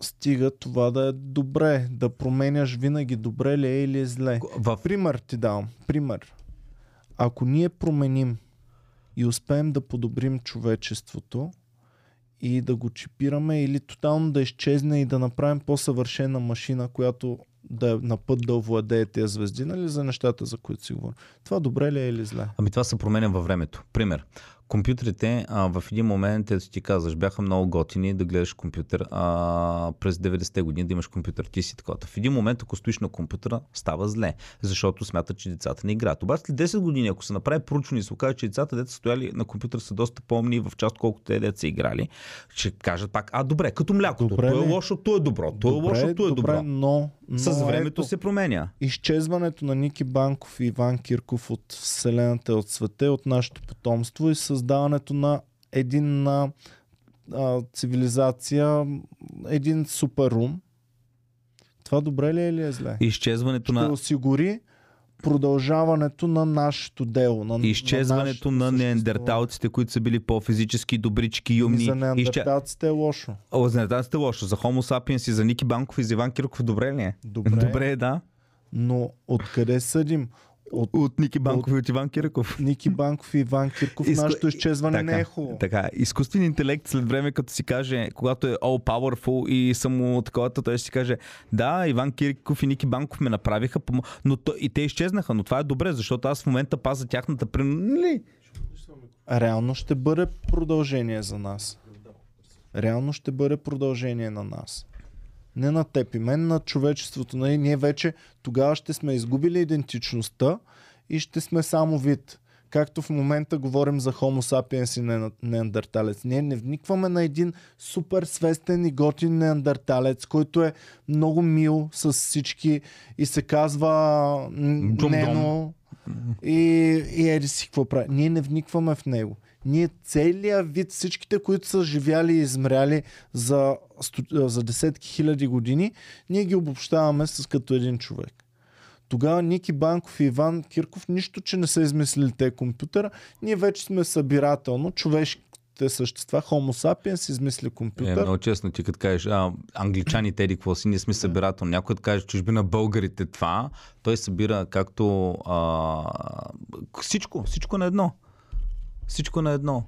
стига това да е добре, да променяш винаги добре ли е или е зле. в... Пример ти давам. Пример. Ако ние променим и успеем да подобрим човечеството и да го чипираме или тотално да изчезне и да направим по-съвършена машина, която да е на път да овладее тези звезди, нали, за нещата, за които си говорим. Това добре ли е или зле? Ами това се променя във времето. Пример. Компютрите а, в един момент, ето ти казваш, бяха много готини да гледаш компютър а, през 90-те години, да имаш компютър, ти си такова. В един момент, ако стоиш на компютъра, става зле, защото смятат, че децата не играят. Обаче след 10 години, ако се направи проучване и се окаже, че децата, деца стояли на компютър са доста по-умни в част колкото те деца играли, ще кажат пак, а добре, като млякото, Добре, то е лошо, то е добро, то е Добре, лошо, то е добре, добро. но, но С времето ето, се променя. изчезването на Ники Банков и Иван Кирков от Вселената от света и от нашето потомство и създаването на един на а, цивилизация, един супер ум. Това добре ли е или е зле? Изчезването Ще на осигури продължаването на нашето дело. На, изчезването на, нашето неандерталците, които са били по-физически, добрички, съществуване. умни. За Изче... неандерталците е лошо. О, за неандерталците е лошо. За Homo sapiens и за Ники Банков и за Иван Кирков добре ли е? Добре, Добре е, да. но откъде съдим? От От Ники Банков и от Иван Кирков. Ники Банков и Иван Кирков Изко- нашето изчезване не е хубаво. Така, изкуствен интелект след време, като си каже, когато е all powerful и само такова, той ще си каже, да, Иван Кирков и Ники Банков ме направиха, но то, и те изчезнаха, но това е добре, защото аз в момента пазя тяхната при... Реално ще бъде продължение за нас. Реално ще бъде продължение на нас. Не на теб и мен, на човечеството. Нали? Ние вече тогава ще сме изгубили идентичността и ще сме само вид. Както в момента говорим за Homo sapiens и не- неандерталец. Ние не вникваме на един супер свестен и готин неандерталец, който е много мил с всички и се казва. Нено и, и еди си какво прави. Ние не вникваме в него. Ние целият вид, всичките, които са живяли и измряли за, за десетки хиляди години, ние ги обобщаваме с като един човек. Тогава Ники Банков и Иван Кирков, нищо, че не са измислили те компютъра, ние вече сме събирателно, човешките същества, Homo sapiens измисли Е, компютър. много честно ти като кажеш, а, англичаните еди какво си, ние сме събирател. Някой да каже, чужбина българите това, той събира както а, всичко, всичко на едно. Всичко на едно.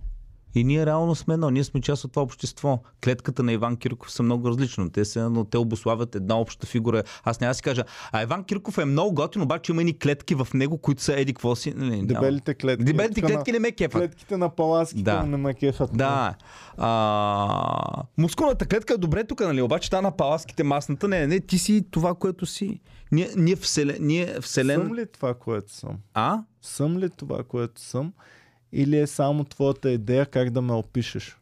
И ние реално сме едно, ние сме част от това общество. Клетката на Иван Кирков са много различни. Те, са, но те обославят една обща фигура. Аз няма да си кажа, а Иван Кирков е много готин, обаче има и клетки в него, които са еди какво си. Няма. Дебелите клетки. Дебелите Тук на- клетки не ме кефат. Клетките на паласките Да. не ме кефат. Да. А, мускулната клетка е добре тук, нали? Обаче та на паласките масната, не, не, ти си това, което си. Ние, ние, вселен, ние вселен... Съм ли това, което съм? А? Съм ли това, което съм? Или е само твоята идея как да ме опишеш?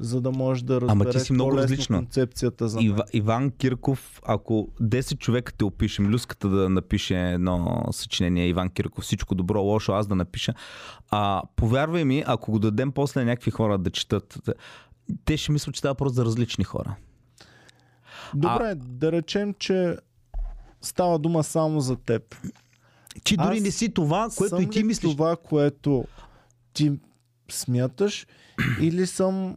За да можеш да Ама ти разбереш си много различна. концепцията за мен. Ива, Иван Кирков, ако 10 човека те опишем, Люската да напише едно съчинение, Иван Кирков, всичко добро, лошо, аз да напиша, а, повярвай ми, ако го дадем после някакви хора да четат, те ще мислят, че става просто за различни хора. Добре, да речем, че става дума само за теб. Ти дори Аз не си това, което и ти ли мислиш. това, което ти смяташ (clears throat) или съм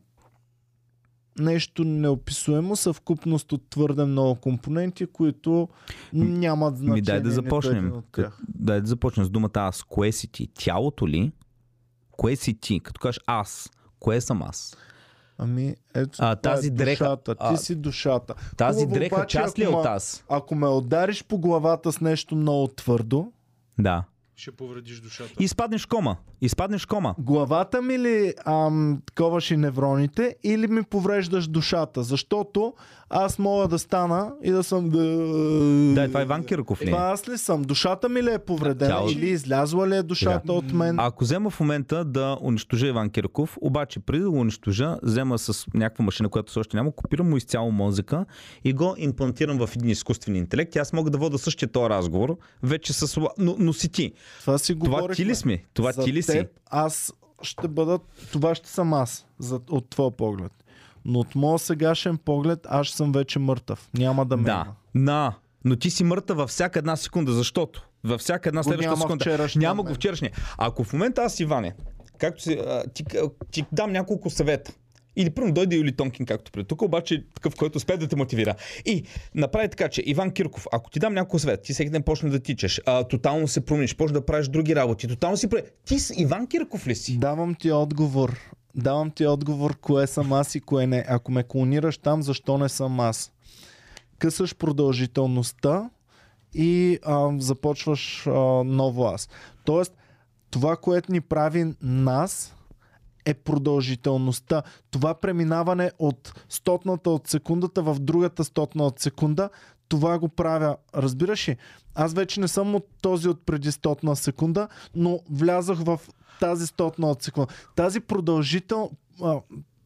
нещо неописуемо, съвкупност от твърде много компоненти, които нямат значение. Ми дай да започнем. Дай да започнем с думата аз. Кое си ти? Тялото ли? Кое си ти? Като кажеш аз, кое съм аз? Ами, ето, А, това тази е дреха- душата. Ти а, си душата. Тази Хубаво дреха обаче, част ли е от аз? Ако ме удариш по главата с нещо много твърдо, Да. Ще повредиш душата. И изпаднеш в кома. Изпаднеш в кома. главата ми ли ам, таковаш и невроните или ми повреждаш душата? Защото аз мога да стана и да съм... Да, това е Иван Кирков ли? е? Това аз ли съм? Душата ми ли е повредена Тяло- или излязла ли е душата от мен? Ако взема в момента да унищожа Иван Кирков, обаче преди да го унищожа, взема с някаква машина, която все още няма, копирам му изцяло мозъка и го имплантирам в един изкуствен интелект. И аз мога да вода същия този разговор, вече с... Но, но си ти. Това си Това говорихме. ти ли сме? Това За ти ли си? теб, Аз ще бъда... Това ще съм аз за, от твоя поглед. Но от моя сегашен поглед аз съм вече мъртъв. Няма да ме Да. На. Но ти си мъртъв във всяка една секунда, защото във всяка една следваща няма секунда. вчерашния Няма го вчерашния. Ако в момента аз, Иване, както си, а, ти, а, ти дам няколко съвета. Или първо дойде Юли Тонкин, както преди тук, обаче такъв, който успее да те мотивира. И направи така, че Иван Кирков, ако ти дам няколко съвет, ти всеки ден почне да тичаш, а, тотално се промениш, почне да правиш други работи, тотално си прави. Ти с Иван Кирков ли си? Давам ти отговор. Давам ти отговор, кое съм аз и кое не. Ако ме клонираш там, защо не съм аз? Късаш продължителността и а, започваш а, ново аз. Тоест, това, което ни прави нас, е продължителността. Това преминаване от стотната от секундата в другата стотна от секунда, това го правя. Разбираш ли? Аз вече не съм от този от преди стотна секунда, но влязах в тази стотна от секунда. Тази продължител,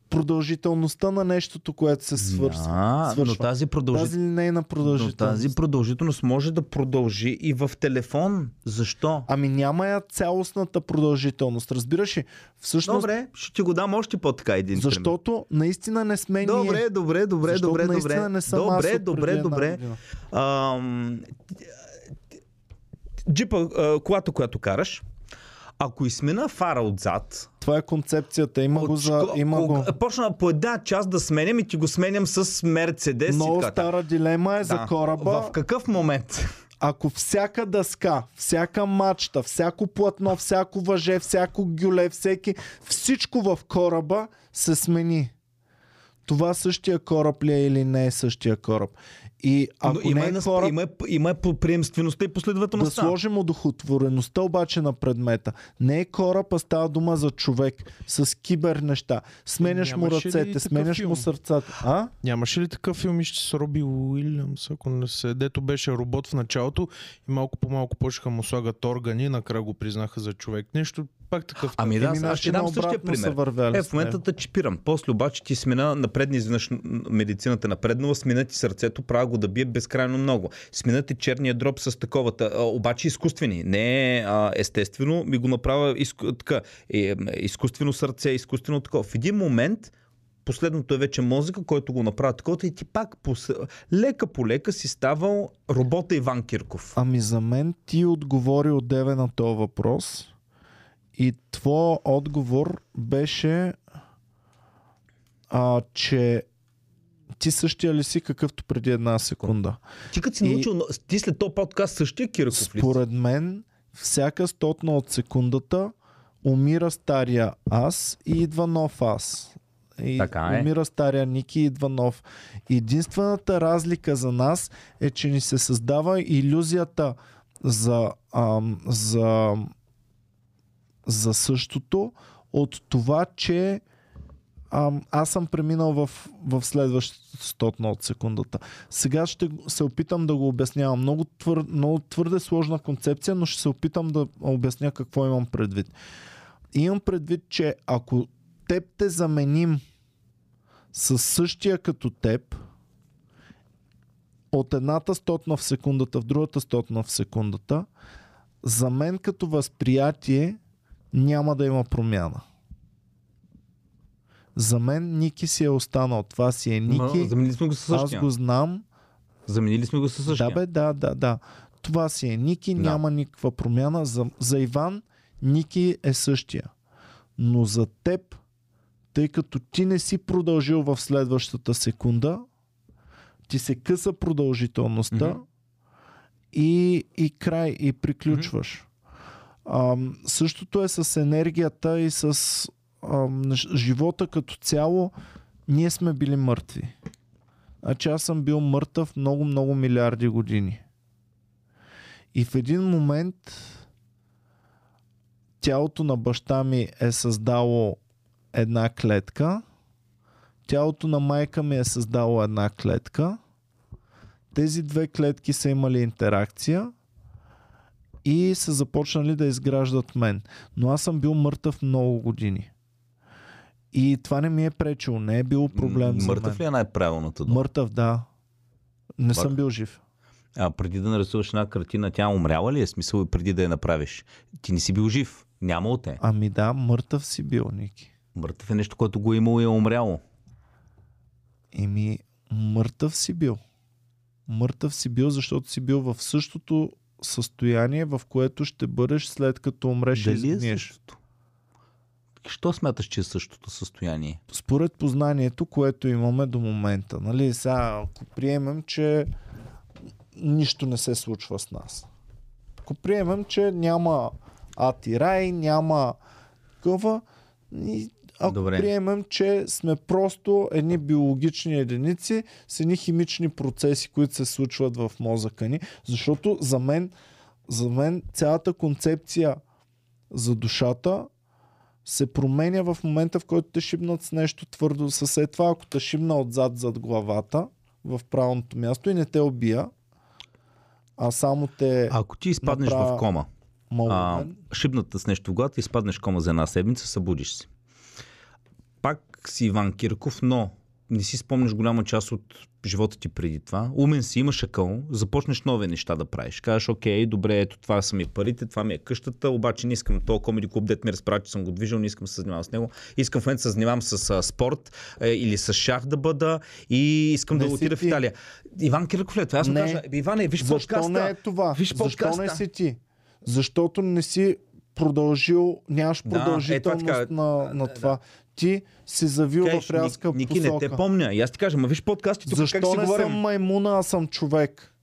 продължителността на нещото, което се свършва. Да, но тази продължителност Тази линейна Но продължителност. тази продължителност може да продължи и в телефон. Защо? Ами няма я цялостната продължителност. Разбираш ли? Всъщност, Добре, ще ти го дам още по-така един пример. защото наистина не сме ние. Добре, добре, добре, Защото добре, добре. не съм добре, добре, добре. Ам, Джипа, колата, която караш, ако измена фара отзад, Това е концепцията. Има го от за... шко- Има го. кога- почна по една част да сменям и ти го сменям с Мерцедес и Много така. стара дилема е за Да. кораба. В какъв момент? Ако всяка дъска, всяка мачта, всяко платно, всяко въже, всяко гюле, всеки, всичко в кораба се смени. Това същия кораб ли е или не е същия кораб? И ако Но има, не е кораб, има, има приемствеността и да последователността. сложим удохотвореността обаче на предмета. Не е кораб, а става дума за човек с кибер неща. Сменяш му Нямаше ръцете, сменяш филм? му сърцата. А? Нямаше ли такъв филм ще с Роби Уилямс, ако не се... Дето беше робот в началото и малко по малко почнаха му слагат органи накрая го признаха за човек. Нещо пак такъв. Ами да, аз ще дам същия пример. Е, с в момента те чипирам. После обаче ти смена напредни изведнъж медицината напреднала, смена ти сърцето, правя го да бие безкрайно много. Смена ти черния дроб с таковата, а, обаче изкуствени. Не е а, естествено, ми го направя изку, така, е, е, изкуствено сърце, изкуствено такова. В един момент Последното е вече мозъка, който го направи такова и ти пак пос... лека по лека си ставал робота Иван Кирков. Ами за мен ти отговори отдеве на този въпрос и твой отговор беше а, че ти същия ли си какъвто преди една секунда? Ти като си И- научил, ти след този подкаст същия Кирков ли? Според мен всяка стотна от секундата умира стария аз и идва нов аз. И Така е. Умира стария Ники и идва нов. Единствената разлика за нас е, че ни се създава иллюзията за, ам, за, за същото от това, че аз съм преминал в, в следващата стотна от секундата. Сега ще се опитам да го обяснявам. Много, твър, много твърде сложна концепция, но ще се опитам да обясня какво имам предвид. Имам предвид, че ако теб те заменим с същия като теб, от едната стотна в секундата в другата стотна в секундата, за мен като възприятие няма да има промяна. За мен Ники си е останал. Това си е Ники. Ма, Заменили сме го със Аз същия. го знам. Заменили сме го със същия. Да, бе, да, да, да. Това си е Ники, Да. няма никаква промяна. За, за Иван Ники е същия. Но за теб, тъй като ти не си продължил в следващата секунда, ти се къса продължителността Мгм. и, и край, и приключваш. Ам, същото е с енергията и с ам, живота като цяло. Ние сме били мъртви. Значи аз съм бил мъртъв много, много милиарди години. И в един момент тялото на баща ми е създало една клетка, тялото на майка ми е създало една клетка, тези две клетки са имали интеракция и са започнали да изграждат мен. Но аз съм бил мъртъв много години. И това не ми е пречило, не е било проблем за мен. Мъртъв ли е най-правилната дума? Мъртъв, да. Не съм Мъртъв. бил жив. А преди да нарисуваш една картина, тя умряла ли е? Смисъл и преди да я направиш. Ти не си бил жив. Нямало те. Ами да, мъртъв си бил, Ники. Мъртъв е нещо, което го е имало и е умряло. Еми, мъртъв си бил. Мъртъв си бил, защото си бил в същото състояние, в което ще бъдеш след като умреш и Дали е изгниеш. Що смяташ, че е същото състояние? Според познанието, което имаме до момента. Нали? Сега, ако приемем, че нищо не се случва с нас. Ако приемем, че няма ад и рай, няма и ако Добре. приемем, че сме просто едни биологични единици с едни химични процеси, които се случват в мозъка ни, защото за мен, за мен цялата концепция за душата се променя в момента, в който те шибнат с нещо твърдо. Със след това, ако те шибна отзад зад главата, в правилното място и не те убия, а само те Ако ти изпаднеш Направя- в кома, а, молвен, шибната с нещо в главата, изпаднеш кома за една седмица, събудиш се. Пак си Иван Кирков, но не си спомняш голяма част от живота ти преди това. Умен си, имаш акъл, започнеш нови неща да правиш. Кажеш, окей, добре, ето това са ми парите, това ми е къщата, обаче не искам този комеди клуб, дет ми разправя, че съм го движил, не искам да се занимавам с него. Искам в момента да се занимавам с а, спорт е, или с шах да бъда и искам Не да отида в ти. Италия. Иван Кирков ли е това? Аз му кажа, «Бе, Иване, виж защо подкаста. не е това? Виж защо подкаста. не си ти? Защото не си продължил, нямаш Да, продължителност ето така. на, на това. Ти си завил в Кажеш, рязка Ники, Ники, не посока. те помня. И аз ти кажа, ма виж подкасти тук Защо как си не говорим. съм маймуна, а съм човек?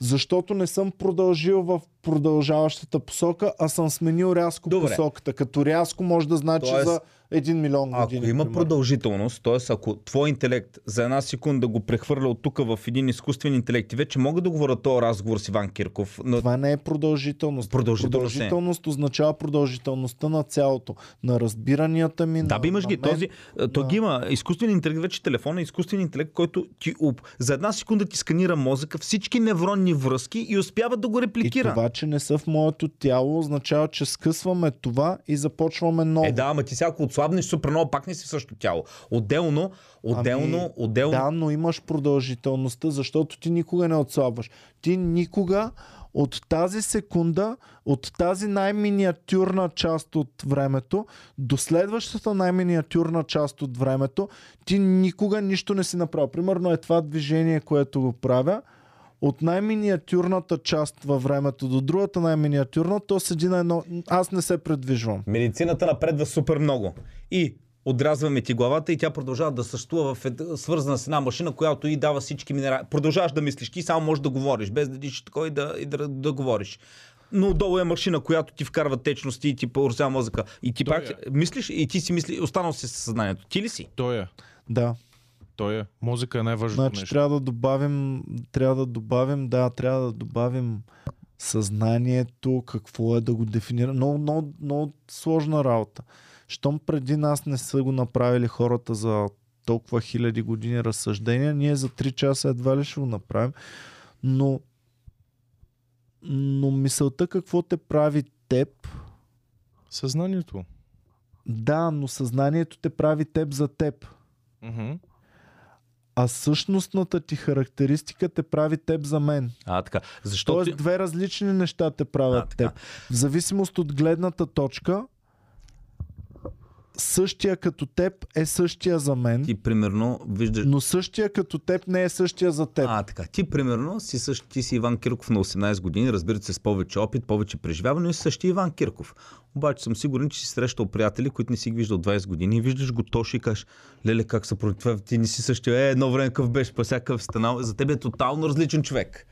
Защото не съм продължил в продължаващата посока, а съм сменил рязко Добре. посоката. Като рязко може да значи Тоест, за 1 милион Ако години. има примерно. продължителност, т.е. ако твой интелект за една секунда го прехвърля от тук в един изкуствен интелект и вече мога да говоря този разговор с Иван Кирков, но Това не е продължителност. Продължителност е. продължителност означава продължителността на цялото. На разбиранията ми. Да, на, бе, имаш на ги. Този, а, то ги има изкуствен интелект, вече телефон е изкуствен интелект, който ти, об, за една секунда ти сканира мозъка, всички невронни връзки и успява да го И репликира. това, че не са в моето тяло, означава, че скъсваме това и започваме ново. Е, да, ама ти сега ако отслабнеш супер много, пак не си в същото тяло. Отделно, отделно, Ами, отделно. Да, но имаш продължителността, защото ти никога не отслабваш. Ти никога от тази секунда, от тази най-миниатюрна част от времето до следващата най-миниатюрна част от времето, ти никога нищо не си направил. Примерно е това движение, което го правя. От най-миниатюрната част във времето до другата най-миниатюрна, то седи на едно... Аз не се предвижвам. Медицината напредва супер много. И отрязваме ти главата и тя продължава да съществува в ед... свързана с една машина, която и дава всички минерали. Продължаваш да мислиш, ти само можеш да говориш, без да дишаш такова и да, и да, да говориш. Но отдолу е машина, която ти вкарва течности и ти поръсява мозъка. И ти Той пак мислиш и ти си мисли, останал си със съзнанието. Ти ли си? Той е. Да. Той е. Музика е най-важното Значи нещо. трябва да добавим, трябва да добавим, да, трябва да добавим съзнанието, какво е да го дефинира. Много, много, много сложна работа. Щом преди нас не са го направили хората за толкова хиляди години разсъждения, ние за 3 часа едва ли ще го направим. Но, но мисълта какво те прави теб, Съзнанието. да, но съзнанието те прави теб за теб. Мгм. А същностната ти характеристика те прави теб за мен. А, така. Защото... Тоест две различни неща те правят А, теб. В зависимост от гледната точка, същия като теб е същия за мен, Ти примерно виждаш... но същия като теб не е същия за теб. А, така. Ти, примерно, си, същ, ти си Иван Кирков на 18 години, разбира се, с повече опит, повече преживяване, но и същия Иван Кирков. Обаче съм сигурен, че си срещал приятели, които не си ги виждал 20 години и виждаш го Тоши и кажеш, леле, как се против това, ти не си същия, е, едно време къв беше, па всякакъв станал. За теб е тотално различен човек.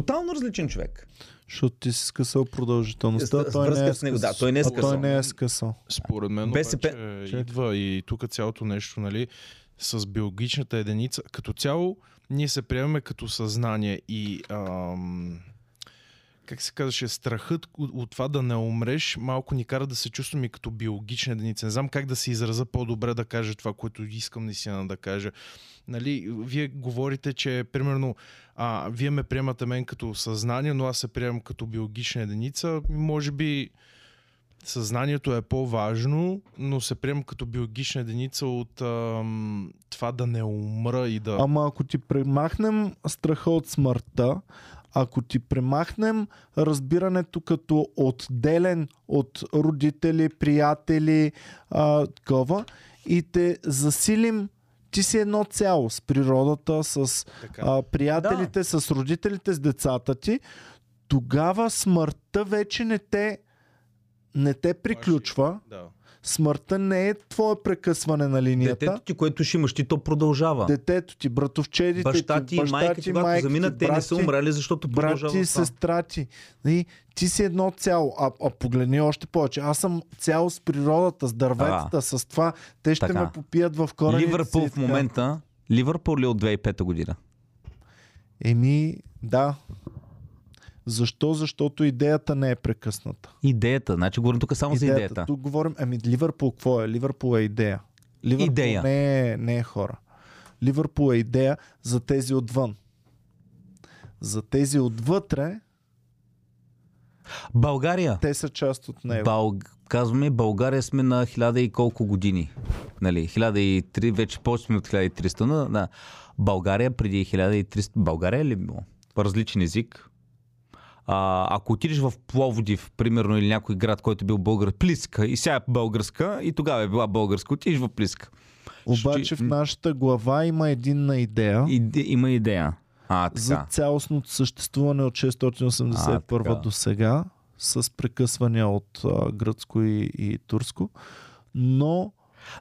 Тотално различен човек. Защото ти си скъсал продължителността, С- той връзка не е с него, да, той не е скъсал. той не е скъсал. Според мен БСП обаче идва и тук цялото нещо, нали, с биологичната единица. Като цяло, ние се приемаме като съзнание и ам, как се казваше, страхът от, това да не умреш малко ни кара да се чувстваме и като биологична единица. Не знам как да се израза по-добре да кажа това, което искам наистина да кажа. Нали, вие говорите, че примерно а, вие ме приемате мен като съзнание, но аз се приемам като биологична единица. Може би съзнанието е по-важно, но се приемам като биологична единица от ам, това да не умра и да... Ама ако ти премахнем страха от смъртта, ако ти премахнем разбирането като отделен от родители, приятели, а, такова, и те засилим, ти си едно цяло с природата, с Така. а, приятелите, с родителите, с децата ти, тогава смъртта вече не те, не те приключва. Да. Смъртта не е твое прекъсване на линията. Детето ти, което ще имаш, ти то продължава. Детето ти, братовчедите Баща ти, ти и майка ти, майка заминат, ти, те не са ти, умрели, защото продължава Брат ти, това. сестра ти. Ти си едно цяло. А, а погледни още повече. Аз съм цяло с природата, с дърветата, с това. Те ще Така. ме попият в корените Ливърпул и в момента, Ливърпул ли от 2005 година? Еми, да. Защо? Защото идеята не е прекъсната. Идеята, значи говорим тук само за идеята. Тук говорим, ами Ливърпул какво е? Ливърпул е идея. Ливърпул Идея. Не, е, не е хора. Ливърпул е идея за тези отвън. За тези отвътре, България. те са част от него. Бал... Казваме, България сме на хиляда и колко години. Нали, 1003, вече повече сме от 1300. Но, да. България преди 1300. България ли е било? Различен език. А, ако отидеш в Пловдив, примерно, или някой град, който е бил българ, Плиска, и сега е българска, и тогава е била българска, отидеш в Плиска. Обаче Ще- в нашата глава има единна идея Иде, има идея. А, за така. цялостното съществуване от 681 така. до сега, с прекъсвания от а, гръцко и, и турско. Но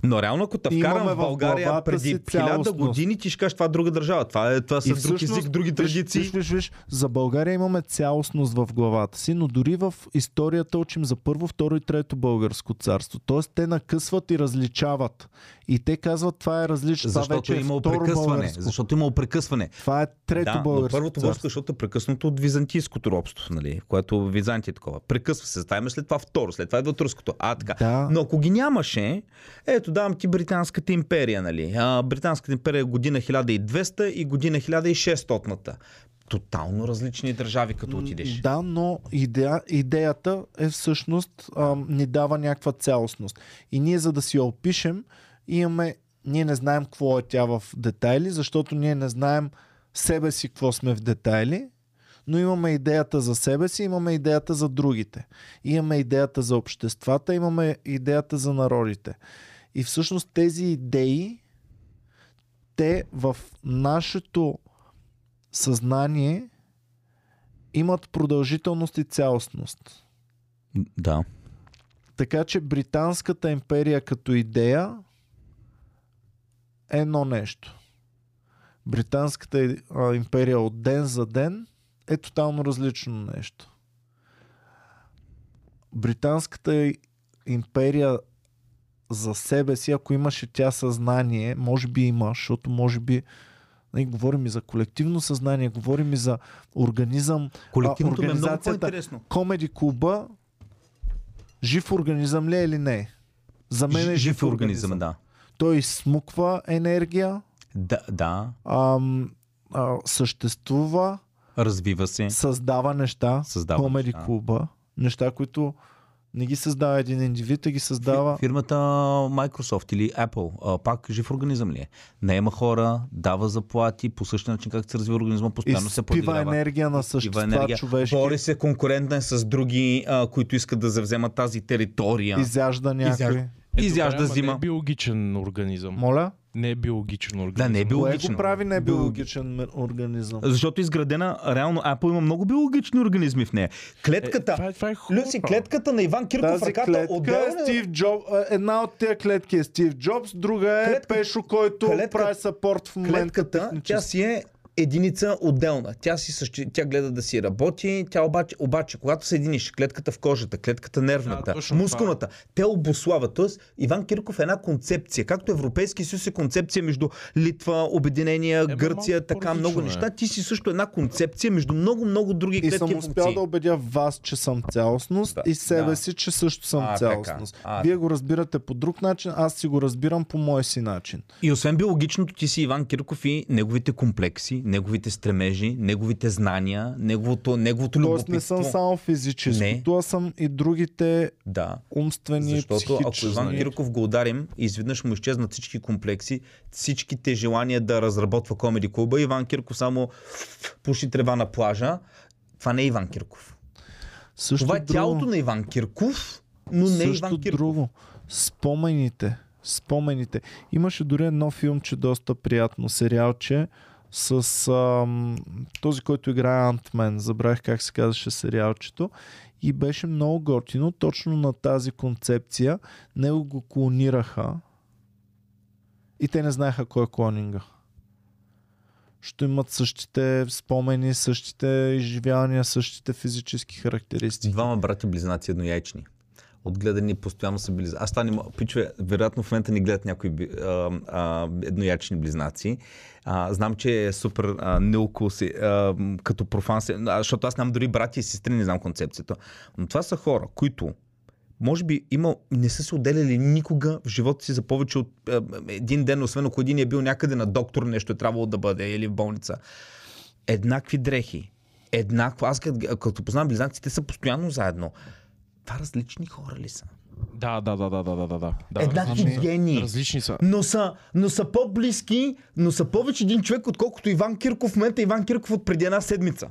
Но реално, ако те вкарам в България преди хиляда години, ти ще кажеш, това е друга държава. Това, е, това са друг всъщност, език, други традиции. Виж, виж, виж, за България имаме цялостност в главата си, но дори в историята учим за първо, второ и трето българско царство. Тоест те накъсват и различават. И те казват това е различно. Това Защото вече е е имало прекъсване. българско. Защото е имало прекъсване. Това е трето да, но българско първото царство. българско, защото е прекъснато от византийското робство, нали? което Византия е такова. Прекъсва се, ставаме след това второ, след това идва турското. А, така. Да. Но ако ги нямаше, ето давам ти Британската империя, нали? А, Британската империя е година 1200 и година 1600-та. Тотално различни държави, като отидеш. Да, но идея, идеята е всъщност а, ни дава някаква цялостност. И ние за да си я опишем, имаме, ние не знаем какво е тя в детайли, защото ние не знаем себе си какво сме в детайли, но имаме идеята за себе си, имаме идеята за другите. Имаме идеята за обществата, имаме идеята за народите. И всъщност тези идеи, те в нашето съзнание имат продължителност и цялостност. Да. Така че Британската империя като идея е едно нещо. Британската империя от ден за ден е тотално различно нещо. Британската империя за себе си, ако имаше тя съзнание, може би има, защото може би нали, говорим и за колективно съзнание, говорим и за организъм. Колективното ми е много организацията-. Комеди клуба жив организъм ли е или не? За мен е Ж- жив, организъм. да. Той смуква енергия, Да, да. ам, а, съществува, Развива се. създава неща. Създава Комеди неща. клуба. Неща, които не ги създава един индивид, а ги създава. Фи- Фирмата Microsoft или Apple, а, пак жив организъм ли е? Наема хора, дава заплати, по същия начин как се развива организма, постоянно се Изпива подиграва. енергия на същества енергия. човешки. Бори се конкурентен с други, а, които искат да завземат тази територия. Изяжда някой. Изяжда. Е, Изяжда ама зима. Не е биологичен организъм. Моля? Не е биологичен организъм. Да, не е Кое биологично. го прави не биологичен ме- организъм? Защото е изградена, реално Apple има много биологични организми в нея. Клетката, Е, това, е, това е. Люси, клетката на Иван Кирков, Тази ръката клетка отделна е Стив Джоб. Една от тези клетки е Стив Джобс, друга е Клетка- Пешо, който клетка- прави сапорт в момента. Клетката, тя си е единица отделна. Тя, си същи... тя гледа да си работи, тя обаче, обаче когато съединиш клетката в кожата, клетката нервната, Да, мускулната, те обослават. Тоест, Иван Кирков е една концепция. Както Европейски съюз е концепция между Литва, Обединения, Е, Гърция, малко така много е. неща. Ти си също една концепция между много-много други И клетки съм и успял функции. да убедя вас, че съм цялостност Да, и себе да. си, че също съм А, така. цялостност. А, Вие го разбирате по друг начин, аз си го разбирам по мой си начин. И освен биологичното, ти си Иван Кирков и неговите комплекси, неговите стремежи, неговите знания, неговото, неговото Тоест любопитство. не съм само физическото, а съм и другите Да. умствени, Защото ако. Иван Кирков го ударим изведнъж му изчезнат всички комплекси, всичките желания да разработва комеди клуба, Иван Кирков само пуши трева на плажа. Това не е Иван Кирков. Също Това е друго, тялото на Иван Кирков, но не е също Иван Кирков. друго. Спомените. Спомените. Имаше дори едно филмче, доста приятно, сериалче с ам, този, който играе Антмен. Забравих как се казваше сериалчето. И беше много готино. Точно на тази концепция. Него го клонираха. И те не знаеха кой е клонинга. Ще имат същите спомени, същите изживявания, същите физически характеристики. Двама брати близнаци еднояйчни. Отгледани постоянно са близнаци. Аз това не мога. Пичове, вероятно в момента ни гледат някои а, а, едноячни близнаци. А, знам, че е супер а, нелко си, а, като профан, а, защото аз нямам дори брати и сестри, не знам концепцията. Но това са хора, които може би има, не са се отделяли никога в живота си за повече от а, един ден, освен ако един е бил някъде на доктор, нещо е трябвало да бъде или в болница. Еднакви дрехи, еднакво. Аз като, като познавам близнаците, те са постоянно заедно. Това различни хора ли са? Да, да, да, да, да, да, да. Еднакви гении. Различни са. Но са, но са по-близки, но са повече един човек, отколкото Иван Кирков в момента Иван Кирков от преди една седмица.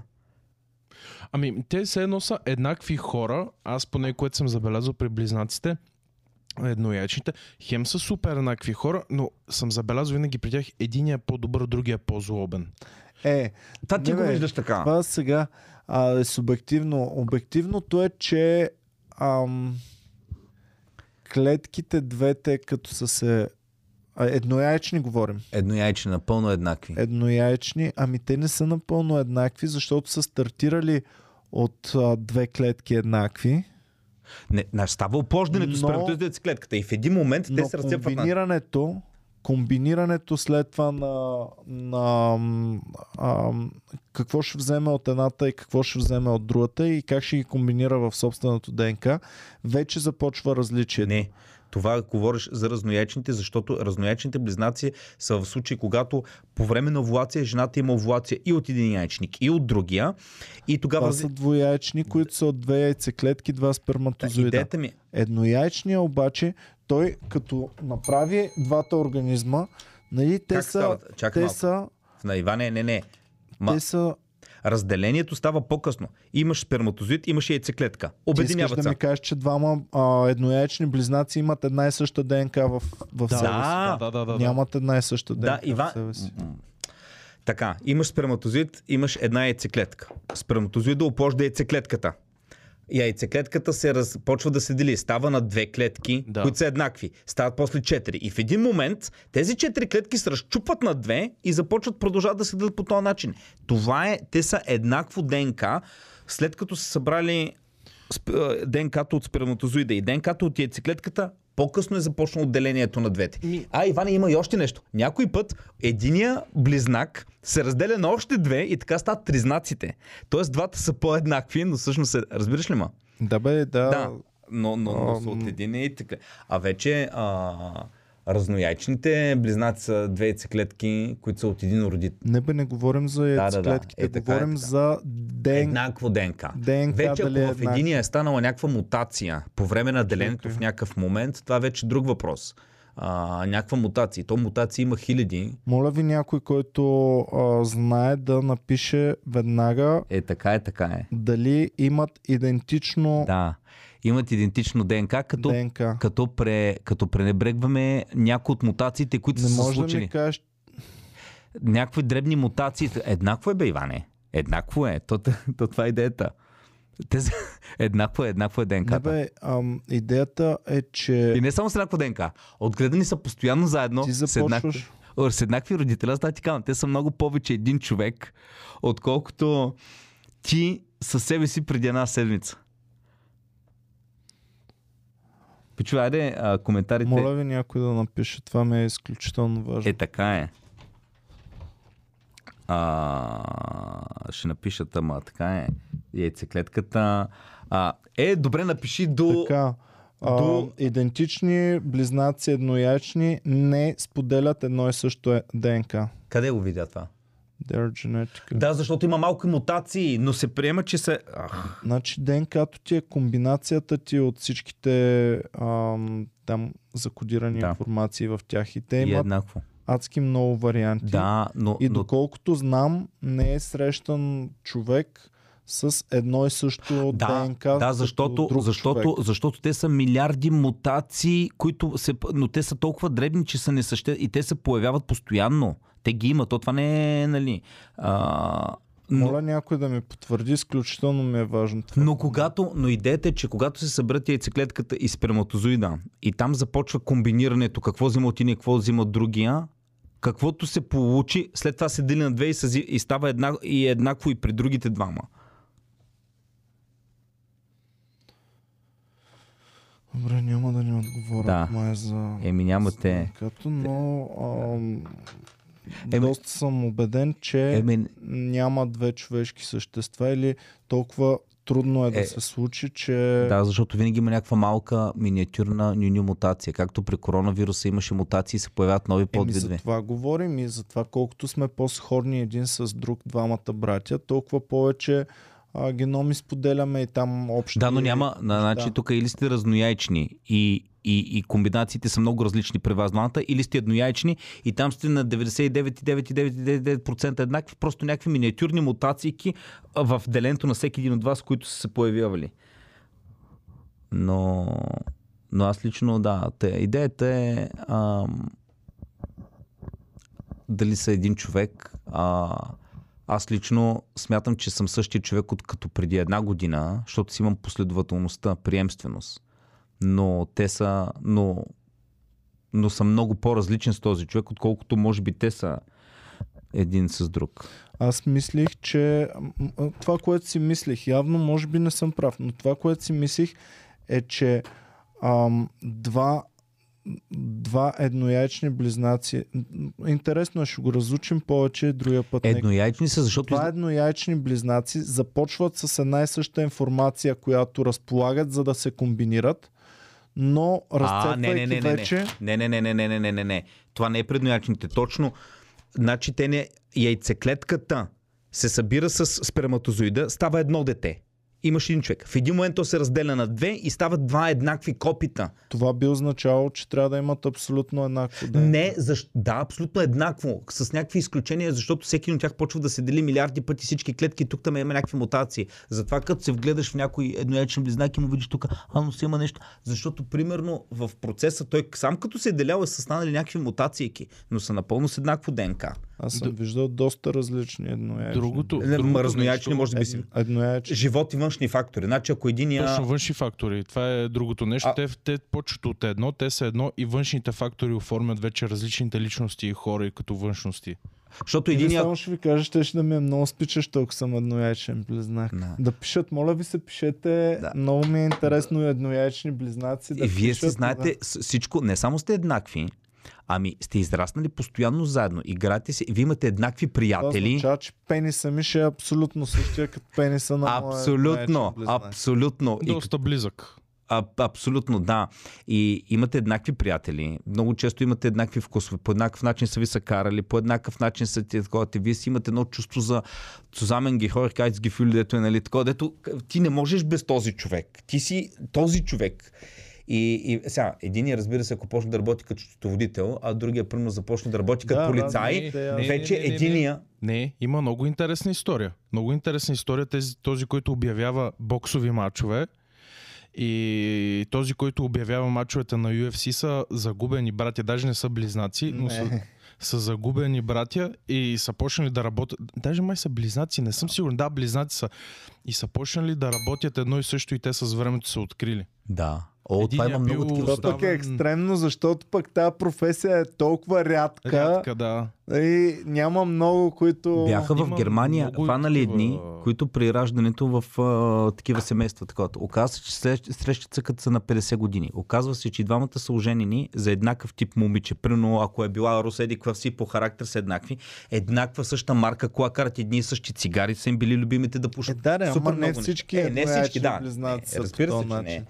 Ами, те все едно са еднакви хора. Аз поне, което съм забелязал при близнаците, едноячните, хем са супер еднакви хора, но съм забелязал винаги при тях единия е по-добър, другия е по-злобен. Е, Това ти Не, го виждаш така. Това сега а, е субективно. Обективното е, че ам, клетките двете, като са се... А, еднояйчни говорим. Еднояйче, напълно еднакви. Еднояйчни, ами те не са напълно еднакви, защото са стартирали от а, две клетки еднакви, Не, не, става оплождането Но- с първото клетката и в един момент те но се разцепват на... комбинирането, след това на, на ам, какво ще вземе от едната и какво ще вземе от другата и как ще ги комбинира в собственото ДНК, вече започва различие. Не. Това говориш за разноячните, защото разноячните близнаци са в случай, когато по време на овулация жената има овулация и от един яйчник, и от другия. И тогава... Това са двояйчни, които са от две яйцеклетки, два Да, сперматозоида. идеята ми... Еднояйчният обаче, той като направи двата организма, нали, те Как са, става? Чакай те малко. са, На Иване, не, не. Ма, те са разделението става по-късно. Имаш сперматозоид, имаш яйцеклетка. Обединяват да се. ми кажеш, че двама а, еднояйчни близнаци имат една и съща ДНК в, в себе си. Да, да, да, да. да. Нямат една и съща ДНК Да, Иван... в себе си. Така, имаш сперматозоид, имаш една яйцеклетка. Сперматозоида опложда яйцеклетката. Яйцеклетката се раз... почва да се дели. Става на две клетки, Да. които са еднакви. Стават после четири. И в един момент тези четири клетки се разчупват на две и започват продължават да се делят по този начин. Това е, те са еднакво ДНК, след като са събрали ДНК-то от сперматозоида и ДНК-то от яйцеклетката, по-късно е започнало отделението на двете. А, Иване, има и още нещо. Някой път единия близнак се разделя на още две и така стават тризнаците. Тоест двата са по-еднакви, но всъщност е... Разбираш ли ма? Да, бе, да. Да, но, но, но са Ам. от един и така. А вече а, разнояйчните близнаци са две яйцеклетки, които са от един родител. Не бе, не говорим за да, да. яйцеклетките, Е, така е, говорим така. за ДНК. Еднакво ДНК. ДНК вече дали е ако в единия е станала някаква мутация по време на делението в някакъв момент, това вече е друг въпрос. А, някаква мутация. То мутации има хиляди. Моля ви някой, който а, знае да напише веднага Е, така е, така е. дали имат идентично Да. Имат идентично ДНК, като, ДНК. като, пре, като пренебрегваме някои от мутациите, които Не са се може да случили. ми кажеш, някакви дребни мутации. Еднакво е, бе, Иване. Еднакво е. То, то това е идеята. Те, са- еднакво е, еднакво е не ДНК. бе, ам, идеята е, че И не само с еднакво ДНК. Отгледани са постоянно заедно ти с еднакви, започваш... С еднакви родители. Аз да ти казвам, те са много повече един човек, отколкото ти със себе си преди една седмица. Пичу, айде, а, коментарите. Моля ви някой да напише, това ми е изключително важно. Е, така е. А, ще напишат, ама така е. Яйцеклетката. А, е, добре, напиши до... Така, а, до- идентични близнаци едноячни не споделят едно и също е ДНК. Къде го видя това? They're genetically. Да, защото има малко мутации, но се приема, че се... Ах, Значи ДНК-то ти е комбинацията ти от всичките ам, там закодирани Да. информации в тях и те и имат еднакво. адски много варианти. Да, но, И но доколкото знам, не е срещан човек с едно и също Да, ДНК. да защото, друг защото, човек. защото те са милиарди мутации, които се, но те са толкова дребни, че са несъще... и те се появяват постоянно. Те ги имат, то това не е, нали... А, но, Моля някой да ми потвърди, изключително ми е важно това. но, когато, но идеята е, че когато се съберат яйцеклетката и сперматозоида и там започва комбинирането, какво взима от един, какво взима другия, каквото се получи, след това се дели на две и, съзи, и става една, и еднакво и при другите двама. Добре, няма да ни отговорят Да. май за... Еми нямате. Като, но ам, Еми- доста съм убеден, че Еми, няма две човешки същества или толкова трудно е да Е, се случи, че... да, защото винаги има някаква малка миниатюрна нюню мутация. Както при коронавируса имаше мутации и се появяват нови Еми, за подвидове. това говорим и за това колкото сме по-сходни един с друг двамата братя, толкова повече а, геноми споделяме и там общи... Да, но няма. На, значи, тук или сте разнояйчни и, и, и комбинациите са много различни при вас двамата, или сте еднояйчни и там сте на 99,99% еднакви, просто някакви миниатюрни мутации в деленето на всеки един от вас, които са се появявали. Но, но аз лично, да, те, идеята е ам, дали са един човек. А, аз лично смятам, че съм същия човек от като преди една година, защото си имам последователността, приемственост. Но те са, но, но съм много по-различен с този човек, отколкото може би те са един с друг. Аз мислих, че това, което си мислих, явно може би не съм прав, но това, което си мислих е, че ам, два, два еднояйчни близнаци. Интересно е, ще го разучим повече другия път. нека. Еднояйчни са, защото... Два еднояйчни близнаци започват с една и съща информация, която разполагат, за да се комбинират, но разцепвайки не, не, не, не, вече... Не, не, не, не, не, не, не, не, не. Това не е предноячните. Точно, значи те не... Яйцеклетката се събира с сперматозоида, става едно дете. Имаш един човек. В един момент то се разделя на две и стават два еднакви копита. Това би означавало, че трябва да имат абсолютно еднакво ДНК. Не, защ... да, абсолютно еднакво, с някакви изключения, защото всеки от тях почва да се дели милиарди пъти всички клетки тук там има някакви мутации. Затова като се вгледаш в някой едноячен близнак и му видиш тук, а но си има нещо. Защото примерно в процеса той сам като се е делял е са станали някакви мутации, но са напълно с еднакво ДНК. Аз съм виждал доста различни еднояйчни. Другото, Не, другото разноячни нещо- може би си. Ед, еднояйчни. Живот и външни фактори. Значи ако един я... Точно външни фактори. Това е другото нещо. А- Те, те почват от едно, те са едно и външните фактори оформят вече различните личности и хора и като външности. Защото Един един я... само ще ви кажа, ще, ще да ми е много спичащо, ако съм еднояйчен близнак. Да. Да пишат, моля ви се, пишете. Да. Много ми е интересно еднояйчни близнаци. Да И вие си пишат, знаете с- всичко, не само сте еднакви, ами сте израснали постоянно заедно, играете си, вие имате еднакви Това приятели. означава, че пениса ми ще е абсолютно същия като пениса на моя Абсолютно, близнак. абсолютно. И, Доста близък. а, абсолютно, да. И имате еднакви приятели. Много често имате еднакви вкусове. По еднакъв начин са ви са карали, по еднакъв начин са ти такова. Вие си имате едно чувство за Zusammen gehörig, Gefühl, дето е, нали, такова, дето ти не можеш без този човек. Ти си този човек. И, и сега, един разбира се, ако почне да работи като счетоводител, а другия примерно започне да работи като Да, да, полицай, не, те- не, вече не, не, единия Не, има много интересна история. Много интересна история. Тези, този, който обявява боксови матчове и този, който обявява матчовете на UFC са загубени братя. Даже не са близнаци, но са, са загубени братя и са почнали да работят. Даже май са близнаци, не съм сигурен. Да, близнаци са. И са почнали да работят едно и също и те с времето са открили. Да. О, това Единия има много такива Това пък е екстремно, защото пък тази професия е толкова рядка, Рядка, да. и няма много, които... Бяха в Германия, хванали такива- едни, които при раждането в а, такива семейства. Такова. Оказва се, че срещ- срещат се като са на 50 години. Оказва се, че и двамата са оженени за еднакъв тип момиче. Примерно, ако е била Руседи си по характер са еднакви, еднаква съща марка, кола карат едни и същи цигари, са им били любимите да Е, пушат. да, да, Супер ама не всички. Е, не всички, да. Не, по разбира се, че не.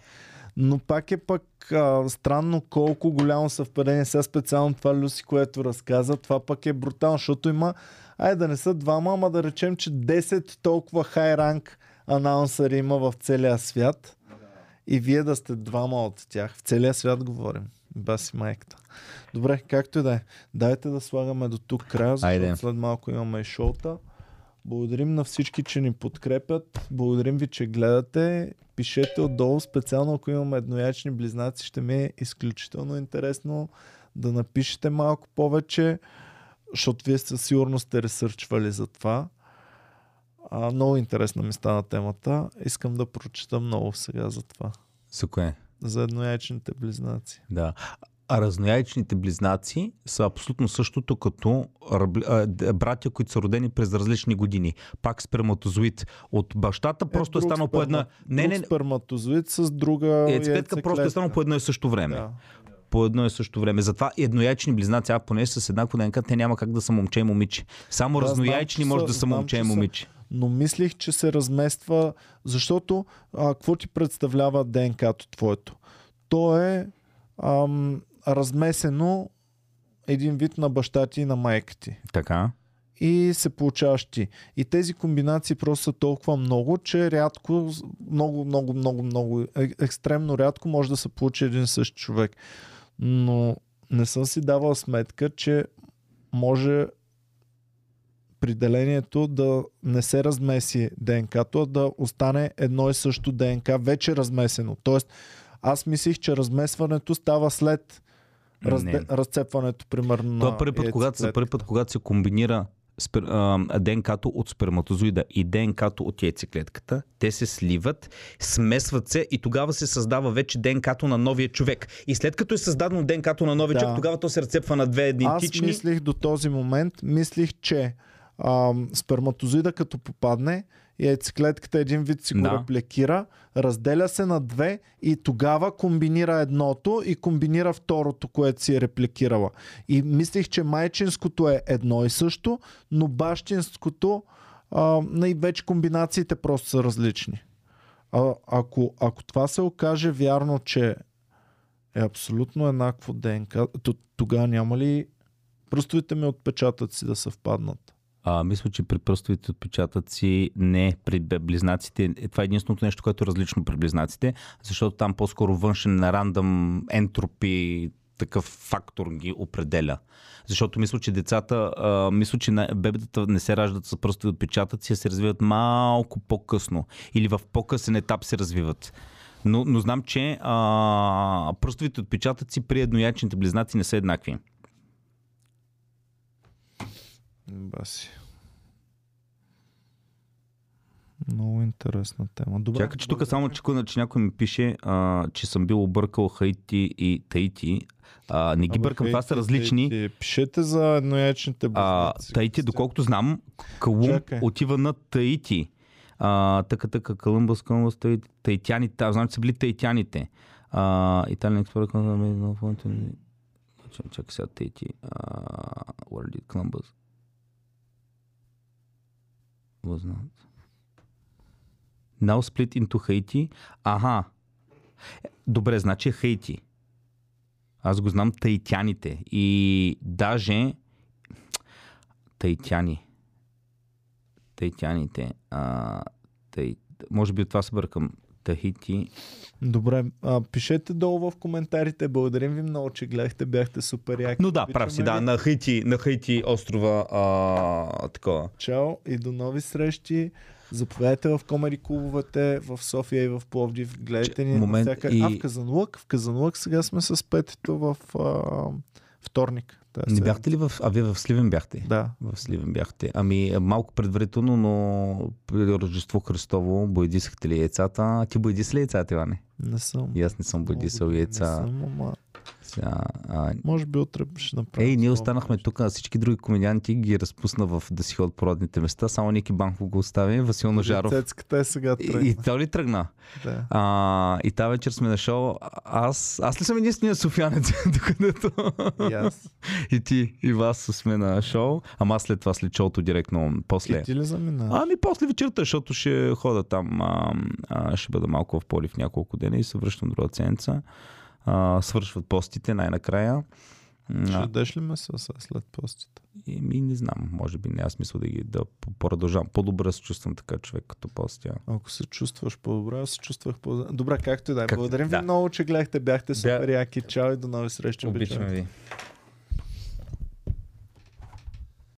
Но пак е пък а, странно колко голямо съвпадение. Сега специално това Люси, което разказа, това пък е брутално, защото има, айде да не са двама, ама да речем, че 10 толкова хай ранг анаунсъри има в целия свят. И вие да сте двама от тях. В целия свят говорим. Баси майката. Добре, както и да е. Дайте да слагаме до тук края, защото Айде. след малко имаме и шоута. Благодарим на всички, че ни подкрепят. Благодарим ви, че гледате. Пишете отдолу, специално ако имаме едноячни близнаци, ще ми е изключително интересно да напишете малко повече, защото вие със сигурност сте ресърчвали за това. А, много интересна ми стана темата. Искам да прочета много сега за това. За кое? За едноячните близнаци. Да. А разнояйчните близнаци са абсолютно същото като братя, които са родени през различни години. Пак сперматозоид. От бащата просто е, друг станал по една... Не, не, сперматозоид с друга Яйцеклетка просто е станал по едно и също време. Да. По едно и също време. Затова еднояйчни близнаци, а поне с еднакво ДНК, те няма как да са момче и момиче. Само Да, разнояйчни знам, може са- да са знам, момче и са. момиче. Но мислих, че се размества, защото а, какво ти представлява ДНК-то твоето? То е ам, размесено един вид на баща ти и на майка ти. Така. и се получаваш ти. И тези комбинации просто са толкова много, че рядко, много, много, много, много, е- екстремно рядко може да се получи един същ човек. Но не съм си давал сметка, че може при делението да не се размеси ДНК-то, а да остане едно и също ДНК вече размесено. Тоест, аз мислих, че размесването става след Не. разцепването, примерно. На е първи път, когато, за яйцеклетка. първи път, когато се комбинира спер, а, ДНК-то от сперматозоида и ДНК-то от яйцеклетката, те се сливат, смесват се и тогава се създава вече ДНК-то на новия човек. И след като е създадено ДНК-то на новия Да. човек, тогава то се разцепва на две Аз идентични. мислих до този момент, мислих, че ам, сперматозоида като попадне, яйцеклетката един вид си го Да. репликира, разделя се на две и тогава комбинира едното и комбинира второто, което си е репликирала. И мислих, че майчинското е едно и също, но бащинското а, и вече комбинациите просто са различни. А, ако, ако това се окаже вярно, че е абсолютно еднакво ДНК, то тогава няма ли пръстовите ми отпечатъци да съвпаднат? А, мисля, че при пръстовите отпечатъци не, при близнаците. е, Това е единственото нещо, което е различно при близнаците, защото там по-скоро външен на рандъм ентропи такъв фактор ги определя. Защото мисля, че децата, а, мисля, че бебетата не се раждат с пръстови отпечатъци, а се развиват малко по-късно. Или в по-късен етап се развиват. Но, но знам, че а, пръстовите отпечатъци при едноячните близнаци не са еднакви. Баси. Много интересна тема. Добре. Чакай, че тук само че, че някой ми пише, а, че съм бил объркал Хаити и Таити. А, не ги Абе, бъркам, това са различни. хейте. Пишете за едноячните близнаци. Таити, доколкото знам, Калум Чакай. отива на Таити. А, така, така, Колумбус, Колумбус, Таити, Таитяните, знам, че са били Таитяните. А, Италиан експерт, чакай сега, Таити. А, where Was not. Now split into Haiti. Аха. Добре, значи е Хаити. Аз го знам таитяните. И даже таитяни. Таитяните. А, тай... Може би от това се бъркам. Тахити. Добре, а, пишете долу в коментарите. Благодарим ви много, че гледахте. Бяхте супер яки. Но да, прав си, да. На Хаити, на Хаити острова а, такова. Чао и до нови срещи. Заповядайте в комери клубовете в София и в Пловдив. Гледайте ни Момент навсякъде. и- А в Казанлък? В Казанлък сега сме с петито в а, вторник. Не бяхте ли в... А вие в Сливен бяхте? Да. В Сливен бяхте. Ами малко предварително, но при Рождество Христово боядисахте ли яйцата? Ти боядис ли яйцата, Иване? Не съм. И аз не съм боядисал яйца. Не съм, ама... Сега, а, Може би утре ще направим. Ей, ние останахме тук, а всички други комедианти ги разпусна в да си ходят по родните места. Само Ники Банков го остави, Васил. Цецката е сега И, тръгна. и той ли тръгна? Да. А, и тази вечер сме на шоу. Аз, аз ли съм единствения софиянец, (laughs) докъдето И аз. и ти, и вас сме на шоу. Ама след това, след шоуто, директно после. И ти ли замина? Ами после вечерта, защото ще хода там, а, а, ще бъда малко в Полив няколко дена и се връщам друга седмица. А, свършват постите най-накрая. Ще А, ядеш ли месо след постите? и, ми не знам, може би не, аз мисля да ги да продължавам. По-добре се чувствам така човек като постя. Ако се чувстваш по-добре, аз се чувствах по-добре. Добре, както и да е. Както- Благодарим ви да. много, че гледахте. Бяхте супер яки. Чао и до нови срещи. Обичаме ви.